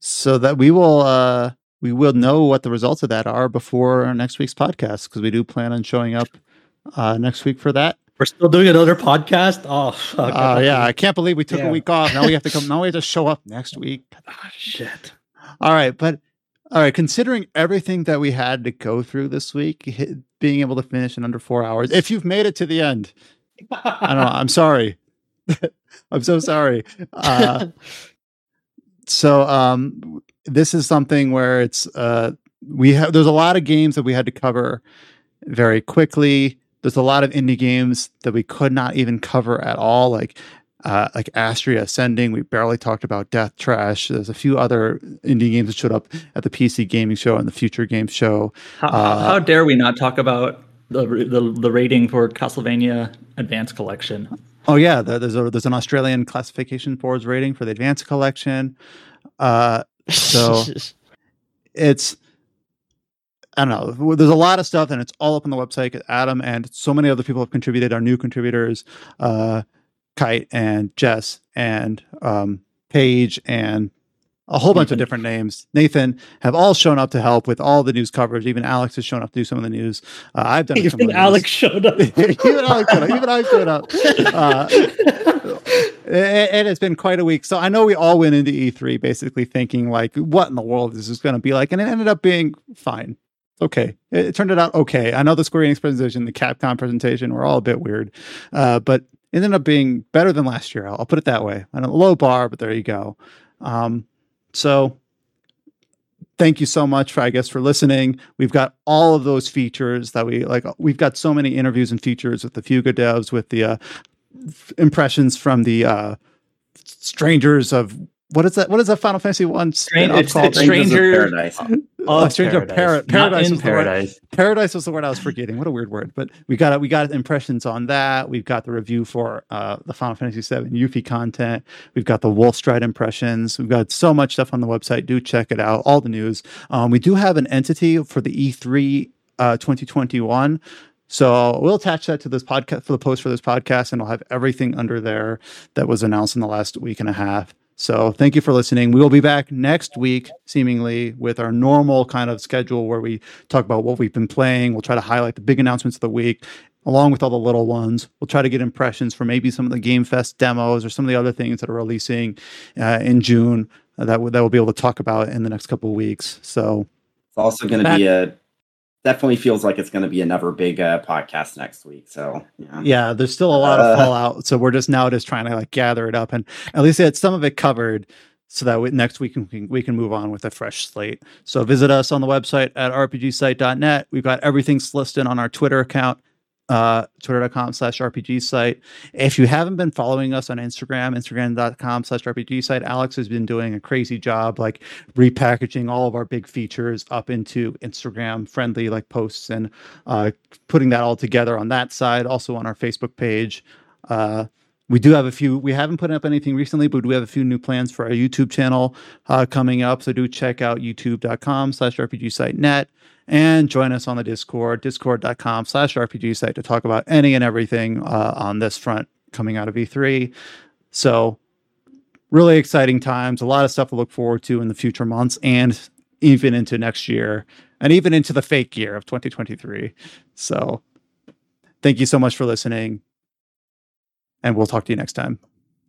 Speaker 1: so that we will uh we will know what the results of that are before next week's podcast because we do plan on showing up uh next week for that
Speaker 3: We're still doing another podcast. Oh fuck.
Speaker 1: uh yeah i can't believe we took
Speaker 3: Yeah.
Speaker 1: a week off now we have to come now we have to show up next week
Speaker 3: Ah, shit.
Speaker 1: All right, but all right, considering everything that we had to go through this week, being able to finish in under four hours, if you've made it to the end, I don't know. I'm sorry. I'm so sorry. Uh, so um, this is something where it's uh, we have there's a lot of games that we had to cover very quickly. There's a lot of indie games that we could not even cover at all, like uh, like Astria Ascending. We barely talked about Death Trash. There's a few other indie games that showed up at the PC Gaming Show and the Future Games Show.
Speaker 2: How,
Speaker 1: Uh,
Speaker 2: how dare we not talk about the, the the rating for Castlevania Advanced Collection?
Speaker 1: Oh yeah, there- there's a there's an Australian classification boards rating for the Advanced Collection. Uh, So- it's I don't know. There's a lot of stuff, and it's all up on the website. Adam and so many other people have contributed. Our new contributors, uh, Kite and Jess and um, Paige and a whole bunch of different names. Nathan have all shown up to help with all the news coverage. Even Alex has shown up to do some of the news. Uh, I've done some
Speaker 3: Even. Alex showed up.
Speaker 1: even Alex showed up. Even I showed up. Uh, it, it has been quite a week. So I know we all went into E3 basically thinking like, what in the world is this going to be like? And it ended up being fine. Okay. It, it turned it out okay. I know the Square Enix presentation, the Capcom presentation were all a bit weird, uh, but it ended up being better than last year. I'll, I'll put it that way. I'm on a low bar, but there you go. Um, so thank you so much for i guess for listening we've got all of those features that we like we've got so many interviews and features with the fuga devs with the uh, f- impressions from the uh strangers of what is that what is that final fantasy one
Speaker 2: Strange- it's-
Speaker 1: called?
Speaker 2: it's
Speaker 5: Strangers of
Speaker 2: Stranger-
Speaker 5: Paradise.
Speaker 1: Oh, Stranger
Speaker 2: Paradise,
Speaker 1: Paradise
Speaker 2: not in
Speaker 1: was
Speaker 2: paradise.
Speaker 1: Paradise was the word I was forgetting. What a weird word. But we got we got impressions on that. We've got the review for uh, the Final Fantasy VII Yuffie content. We've got the Wolfstride impressions. We've got so much stuff on the website. Do check it out. All the news. Um, we do have an entity for the E3 uh, 2021. So we'll attach that to this podcast for the post for this podcast, and I'll have everything under there that was announced in the last week and a half. So thank you for listening. We will be back next week, seemingly with our normal kind of schedule where we talk about what we've been playing. We'll try to highlight the big announcements of the week, along with all the little ones. We'll try to get impressions for maybe some of the Game Fest demos or some of the other things that are releasing uh, in June uh, that, we- that we'll be able to talk about in the next couple of weeks. So
Speaker 5: It's also going to be a definitely feels like it's going to be another big uh, podcast next week. So yeah,
Speaker 1: yeah, there's still a lot of
Speaker 5: Uh.
Speaker 1: fallout. So we're just now just trying to like gather it up and at least get some of it covered so that we, next week we can, we can move on with a fresh slate. So visit us on the website at rpgsite.net. We've got everything listed on our Twitter account, uh, twitter.com slash RPG site. If you haven't been following us on Instagram, instagram.com slash RPG site, Alex has been doing a crazy job, like repackaging all of our big features up into Instagram friendly like posts and uh, putting that all together on that side, also on our Facebook page. Uh, we do have a few, we haven't put up anything recently, but we have a few new plans for our YouTube channel uh, coming up. So do check out youtube.com slash RPG site net and join us on the Discord, discord.com slash RPG site to talk about any and everything uh, on this front coming out of E3. So really exciting times, a lot of stuff to look forward to in the future months and even into next year and even into the fake year of 2023. So thank you so much for listening. And we'll talk to you next time.